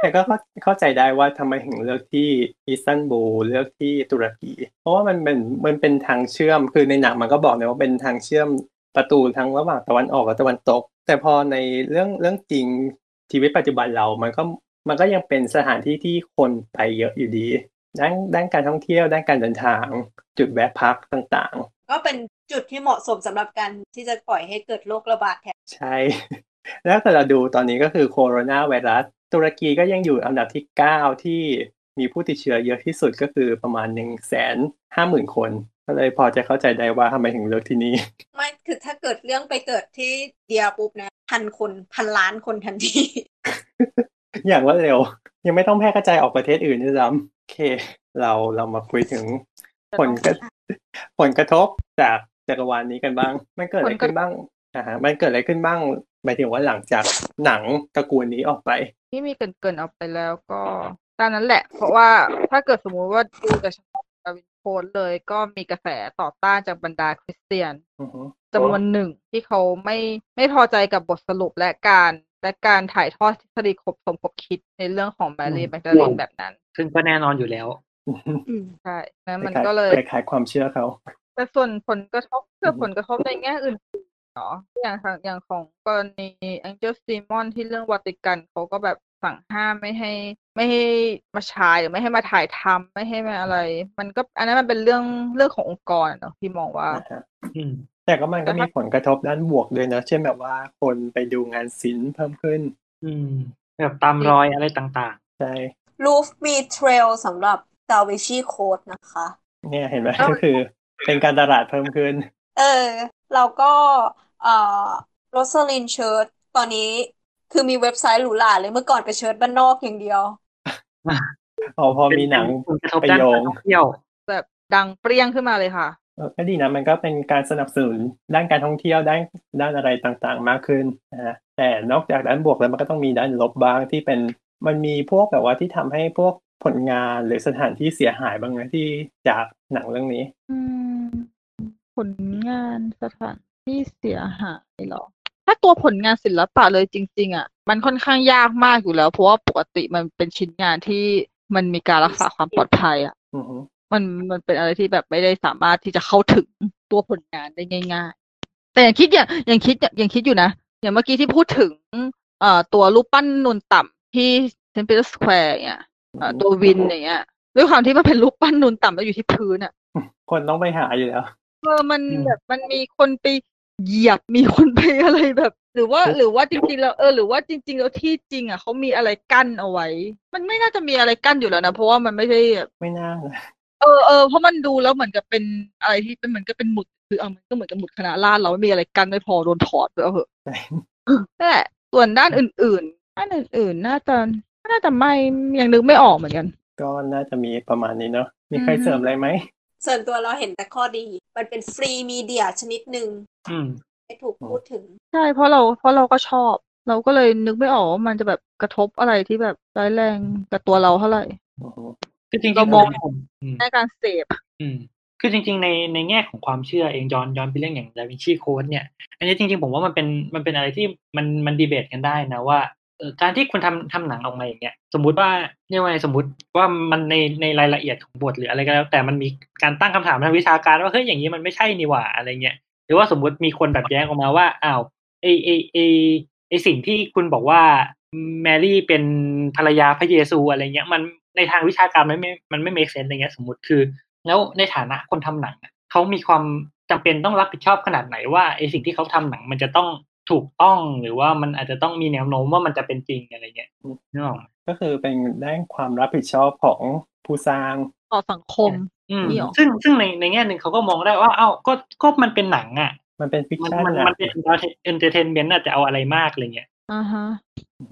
แต่ก็เข้าเข้าใจได้ว่าทำไมถึงเลือกที่อิสตันบูลเลือกที่ตุรกี เพราะว่ามันเป็นมันเป็นทางเชื่อมคือในหนังมันก็บอกเลยว่าเป็นทางเชื่อมประตูทั้งระหว่างตะวันออกกับตะวันตก แต่พอในเรื่องเรื่องจริงชีวิตปัจจุบันเรา มันก็มันก็ยังเป็นสถานที่ที่คนไปเยอะอยู่ดี ด้านด้านการท่องเที่ยวด้านการเดินทาง จุดแวะพักต่าง ก็เป็นจุดที่เหมาะสมสำหรับการที่จะปล่อยให้เกิดโรคระบาดแทนๆใช่ แล้วถ้าเราดูตอนนี้ก็คือโคโรนาไวรัสตุรกีก็ยังอยู่อันดับที่เก้าที่มีผู้ติดเชื้อเยอะที่สุดก็คือประมาณหนึ่งแสนห้าหมื่นคน ก็เลยพอจะเข้าใจได้ว่าทำไมถึงเลือกที่นี่ไม่คือถ้าเกิดเรื่องไปเกิดที่เดียปุ๊บนะพันคนพันล้านคนทันที อย่างรวดเร็ว ยังไม่ต้องแพร่กระจายออกประเทศอื่นด้วยซ้ำโอเค เราเรามาคุยถึงผลกระ ผลกระทบจากจักรวาลนี้กันบ้าง มันเกิดอะไรขึ้นบ้างอ่าฮะมันเกิดอะไรขึ้นบ้างหมายถึงว่าหลังจากหนังตระกูลนี้ออกไป ที่มีเกรินๆออกไปแล้วก็ตามนั้นแหละ เพราะว่าถ้าเกิดสมมุติว่าดูแต่เฉพาะดาวินโค้ดเลยก็มีกระแสต่อต้านจากบรรดาคริสเตียนอือฮึจำนวนหนึ่งที่เขาไม่ไม่พอใจกับบทสรุปและการและการถ่ายทอดทฤษฎีคบสมคบคิดในเรื่องของแมรี่แมกดาลินแบบนั้น ซึ่งก็แน่นอนอยู่แล้ว อือฮึอืมใช่นั้นมันคล้ายๆก็เลยคล้ายๆความเชื่อเขาแต่ส่วนผลกระทบเพื่ออือฮึผลกระทบในแง่อื่นๆเนาะอย่างของอย่างของกรณีแองเจลซีมอนที่เรื่องวัติกันเขาก็แบบสั่งห้ามไม่ให้ ไม่ให้มาฉายหรือไม่ให้มาถ่ายทำไม่ให้มาอะไร มันก็ อันนั้นมันเป็นเรื่องเรื่องขององค์กรอะเนาะที่มองว่านะฮะอืมแต่ก็มันก็แต่มีถ้าผลกระทบด้านบวกด้วยนะเช่นแบบว่าคนไปดูงานศิลป์เพิ่มขึ้น อืม แบบตามรอยอะไรต่างใช่รูฟมีเทรลสำหรับ ดาวิชีโค้ดนะคะ เนี่ยเห็นไหมก็คือเป็นการตลาดเพิ่มขึ้น เออแล้วก็เอ่อโรสลินเชิร์ตตอนนี้คือมีเว็บไซต์หรูหราเลยเมื่อก่อนเป็นเชิร์ตบ้านนอกอย่างเดียวพอพอๆมีหนังเป็นผลกระทบไปด้านโยกางรท่องเที่ยวแบบดังเปรี้ยงขึ้นมาเลยค่ะเออก็ดีนะมันก็เป็นการสนับสนุนด้านการท่องเที่ยวด้านด้านอะไรต่างๆมากขึ้นนะฮะแต่นอกจากด้านบวกแล้วมันก็ต้องมีด้านลบบ้างที่เป็นมันมีพวกแบบว่าที่ทำให้พวก ผลงานหรือสถานที่เสียหายบ้างไหมที่จากหนังเรื่องนี้ อืม ผลงานสถานที่เสียหายเหรอ ถ้าตัวผลงานศิลปะเลยจริง ๆ อะ มันค่อนข้างยากมากอยู่แล้ว เพราะว่าปกติมันเป็นชิ้นงานที่มันมีการรักษาความปลอดภัย อะอือฮึมันมันเป็นอะไรที่แบบไม่ได้สามารถที่จะเข้าถึงตัวผลงานได้ง่าย ๆ แต่อย่างคิดอย่างอย่างคิดอย่างคิดอยู่นะอย่างเมื่อกี้ที่พูดถึง เอ่อตัวรูปปั้นนูนต่ำที่ St. Peter's Square เนี่ยเอ่อ ตัว wind อย่างเงี้ยด้วยความที่มันเป็นรูปปั้นนูนต่ำแล้วอยู่ที่พื้นอะ คนต้องไปหาอยู่แล้วเออมันอืมแบบมันมีคนไปเหยียบมีคนไปอะไรแบบ หรือว่าโอ้หรือว่าจริงๆแล้วเออหรือว่าจริง ๆ แล้วที่จริง อะเขามีอะไรกั้นเอาไว้ มันไม่น่าจะมีอะไรกั้นอยู่แล้วนะเพราะว่ามันไม่ใช่แบบไม่น่านะเออเออเพราะมันดูแล้วเหมือนกับเป็นอะไรที่เป็นเหมือนกับเป็นหมุดคือเอามันก็เหมือนกับหมุดคณะราษฎรเราไม่มีอะไรกั้นไม่พอโดนถอดไปเอาเหอะใช่นั่นแหละส่วนด้านอื่นๆด้านอื่นๆน่าจะ น่าจะไม่ยังนึกไม่ออกเหมือนกัน ก็น่าจะมีประมาณนี้เนาะมีใครอือฮึเสริมอะไรไหมส่วนตัวเราเห็นแต่ข้อดี มันเป็นฟรีมีเดียชนิดหนึ่งอืมไม่ถูกพูดถึง ใช่เพราะเราเพราะเราก็ชอบ เราก็เลยนึกไม่ออกว่ามันจะแบบกระทบอะไรที่แบบร้ายแรงกับตัวเราเท่าไหร่อือฮึคือจริงๆเรามองผมอืมในการเสพอืมคือจริง ๆ ในในแง่ของความเชื่อเองย้อนย้อนไปเรื่องอย่างดาวินชีโค้ดเนี่ย อันนี้จริง ๆ ผมว่ามันเป็นมันเป็นอะไรที่มันมันดีเบตกันได้นะว่าเอ่อ การที่คุณทำทำหนังออกมาอย่างเงี้ยสมมุติว่าเนี่ยไงสมมติว่ามันในในรายละเอียดของบทหรืออะไรก็แล้ว แต่มันมีการตั้งคำถามทางวิชาการว่าเฮ้ยอย่างนี้มันไม่ใช่นี่หว่าอะไรเงี้ยหรือว่าสมมติมีคนแบบแย้งออกมาว่าอ้าวไอไอไอไอสิ่งที่คุณบอกว่าแมรี่เป็นภรรยาพระเยซูอะไรเงี้ยมันในทางวิชาการมันไม่มันไม่ make sense อะไรเงี้ยสมมติคือ แล้วในฐานะคนทำหนังเขามีความจำเป็นต้องรับผิดชอบขนาดไหนว่าไอ้สิ่งที่เขาทำหนังมันจะต้อง ถูกต้องหรือว่ามันอาจจะต้องมีแนวโน้มว่ามันจะเป็นจริงอะไรเงี้ยนึกออกไหมก็คือเป็นด้านความรับผิดชอบของผู้สร้างต่อสังคมอืมนี่หรอซึ่งซึ่งในในแง่หนึ่งเขาก็มองได้ว่าเอ้าก็ก็มันเป็นหนังอะ มันเป็น fiction มันอะมันเป็น entertainment อย่าไปเอาอะไรมากอะไรเงี้ยอ่าฮะ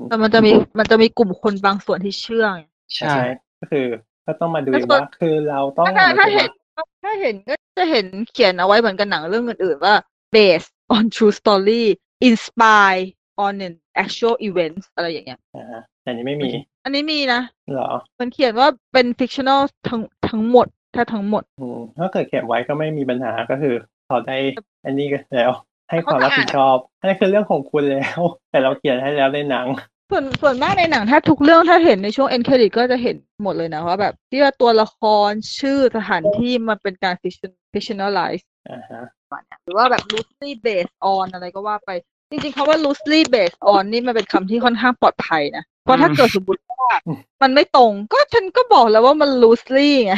แต่มันจะมีมันจะมีกลุ่มคนบางส่วนที่เชื่อไงใช่ก็คือก็ต้องมาดูแล้วส่วนว่าคือเราต้องถ้าถ้าหมยถึงเห็นถ้าเห็นก็จะเห็นเขียนเอาไว้เหมือนกันหนังเรื่องอื่นๆว่า based on true story inspire on an actual event อะไรอย่างเงี้ยอ่าฮะแต่อันนี้ไม่มี อันนี้มีนะเหรอ มันเขียนว่าเป็น fictional ทั้งทั้งหมด ถ้าทั้งหมด อืมถ้าเกิดเขียนไว้ก็ไม่มีปัญหาก็คือเขาได้อันนี้ก็แล้ว ให้ความรับผิดชอบอันนี้คือเรื่องของคุณแล้ว แต่เราเขียนให้แล้วในหนังส่วนส่วนมากในหนังถ้าทุกเรื่องถ้าเห็นในช่วง end credit ก็จะเห็นหมดเลยนะว่าแบบที่ว่าตัวละครชื่อสถานที่มันเป็นการ fiction fictionalize อ่าฮะหรือว่าแบบ loosely based on อะไรก็ว่าไป จริงๆคำว่า loosely based on นี่มันเป็นคำที่ค่อนข้างปลอดภัยนะ เพราะถ้าเกิดสมมติว่ามันไม่ตรง ก็ฉันก็บอกแล้วว่ามัน loosely ไง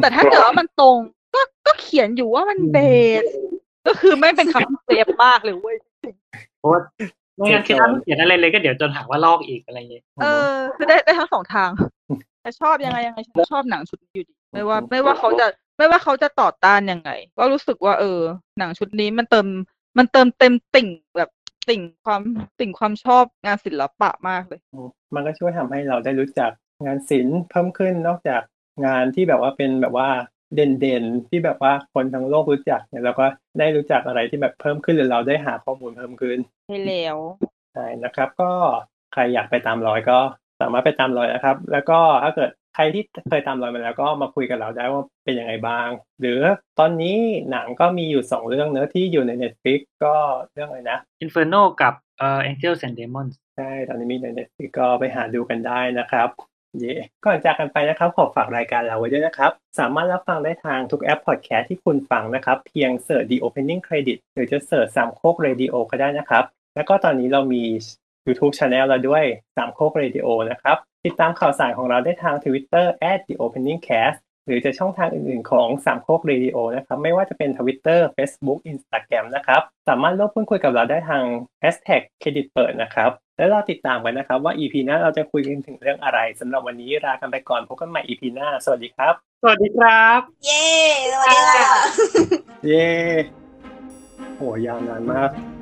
แต่ถ้าเกิดว่ามันตรง ก็ก็เขียนอยู่ว่ามัน base ก็คือไม่เป็นคำที่เซฟมากเลยเว้ยเพราะว่าไม่งั้นคือถ้าไม่เขียนอะไรเลยก็เดี๋ยวจนหาว่าลอกอีกอะไรเงี้ยเออคือได้ได้ทั้งสองทางแต่ชอบยังไงยังไงฉันก็ชอบหนังชุดนี้อยู่ดีไม่ว่าไม่ว่าเขาจะไม่ว่าเขาจะต่อต้านยังไง ก็รู้สึกว่าเออ หนังชุดนี้มันเติม มันเติมเต็มติ่งแบบติ่งความติ่งความชอบงานศิลปะมากเลยอืมมันก็ช่วยทำให้เราได้รู้จักงานศิลป์เพิ่มขึ้นนอกจากงานที่แบบว่าเป็นแบบว่าเด่นๆที่แบบว่าคนทั้งโลกรู้จักเนี่ยเราก็ได้รู้จักอะไรที่แบบเพิ่มขึ้นหรือเราได้หาข้อมูลเพิ่มขึ้นใช่แล้วใช่นะครับ ก็ใครอยากไปตามรอยก็สามารถไปตามรอยนะครับ แล้วก็ถ้าเกิด ใครที่เคยตามรอยมาแล้วก็มาคุยกับเราได้ว่าเป็นยังไงบ้าง หรือตอนนี้หนังก็มีอยู่สองเรื่องเนอะที่อยู่ใน Netflix ก็เรื่องอะไรนะ Inferno กับเอ่อ Angels and Demons ใช่ ตอนนี้มีใน Netflix ก็ไปหาดูกันได้นะครับเย่ก่อนจากกันไปนะครับ ขอฝากรายการเราไว้ด้วยนะครับ สามารถรับฟังได้ทางทุกแอปพอดแคสต์ที่คุณฟังนะครับ เพียง search The Opening Credit หรือจะ search สามโคกเรดิโอก็ได้นะครับ แล้วก็ตอนนี้เรามี YouTube Channel เราด้วยสามโคกเรดิโอนะครับ ติดตามข่าวสารของเราได้ทาง Twitter The Opening Cast หรือจะช่องทางอื่นๆของสามโคกเรดิโอนะครับ ไม่ว่าจะเป็น Twitter Facebook Instagram นะครับ สามารถร่วมพูดคุยกับเราได้ทาง Hashtag เครดิตเปิดนะครับ แล้วเราติดตามกันนะครับว่า EP หน้าเราจะคุยกันถึงเรื่องอะไรสำหรับวันนี้ลากันไปก่อนพบกันใหม่ EP หน้า สวัสดีครับ สวัสดีครับ เย้สวัสดีค่ะเย้โหยาวนานมาก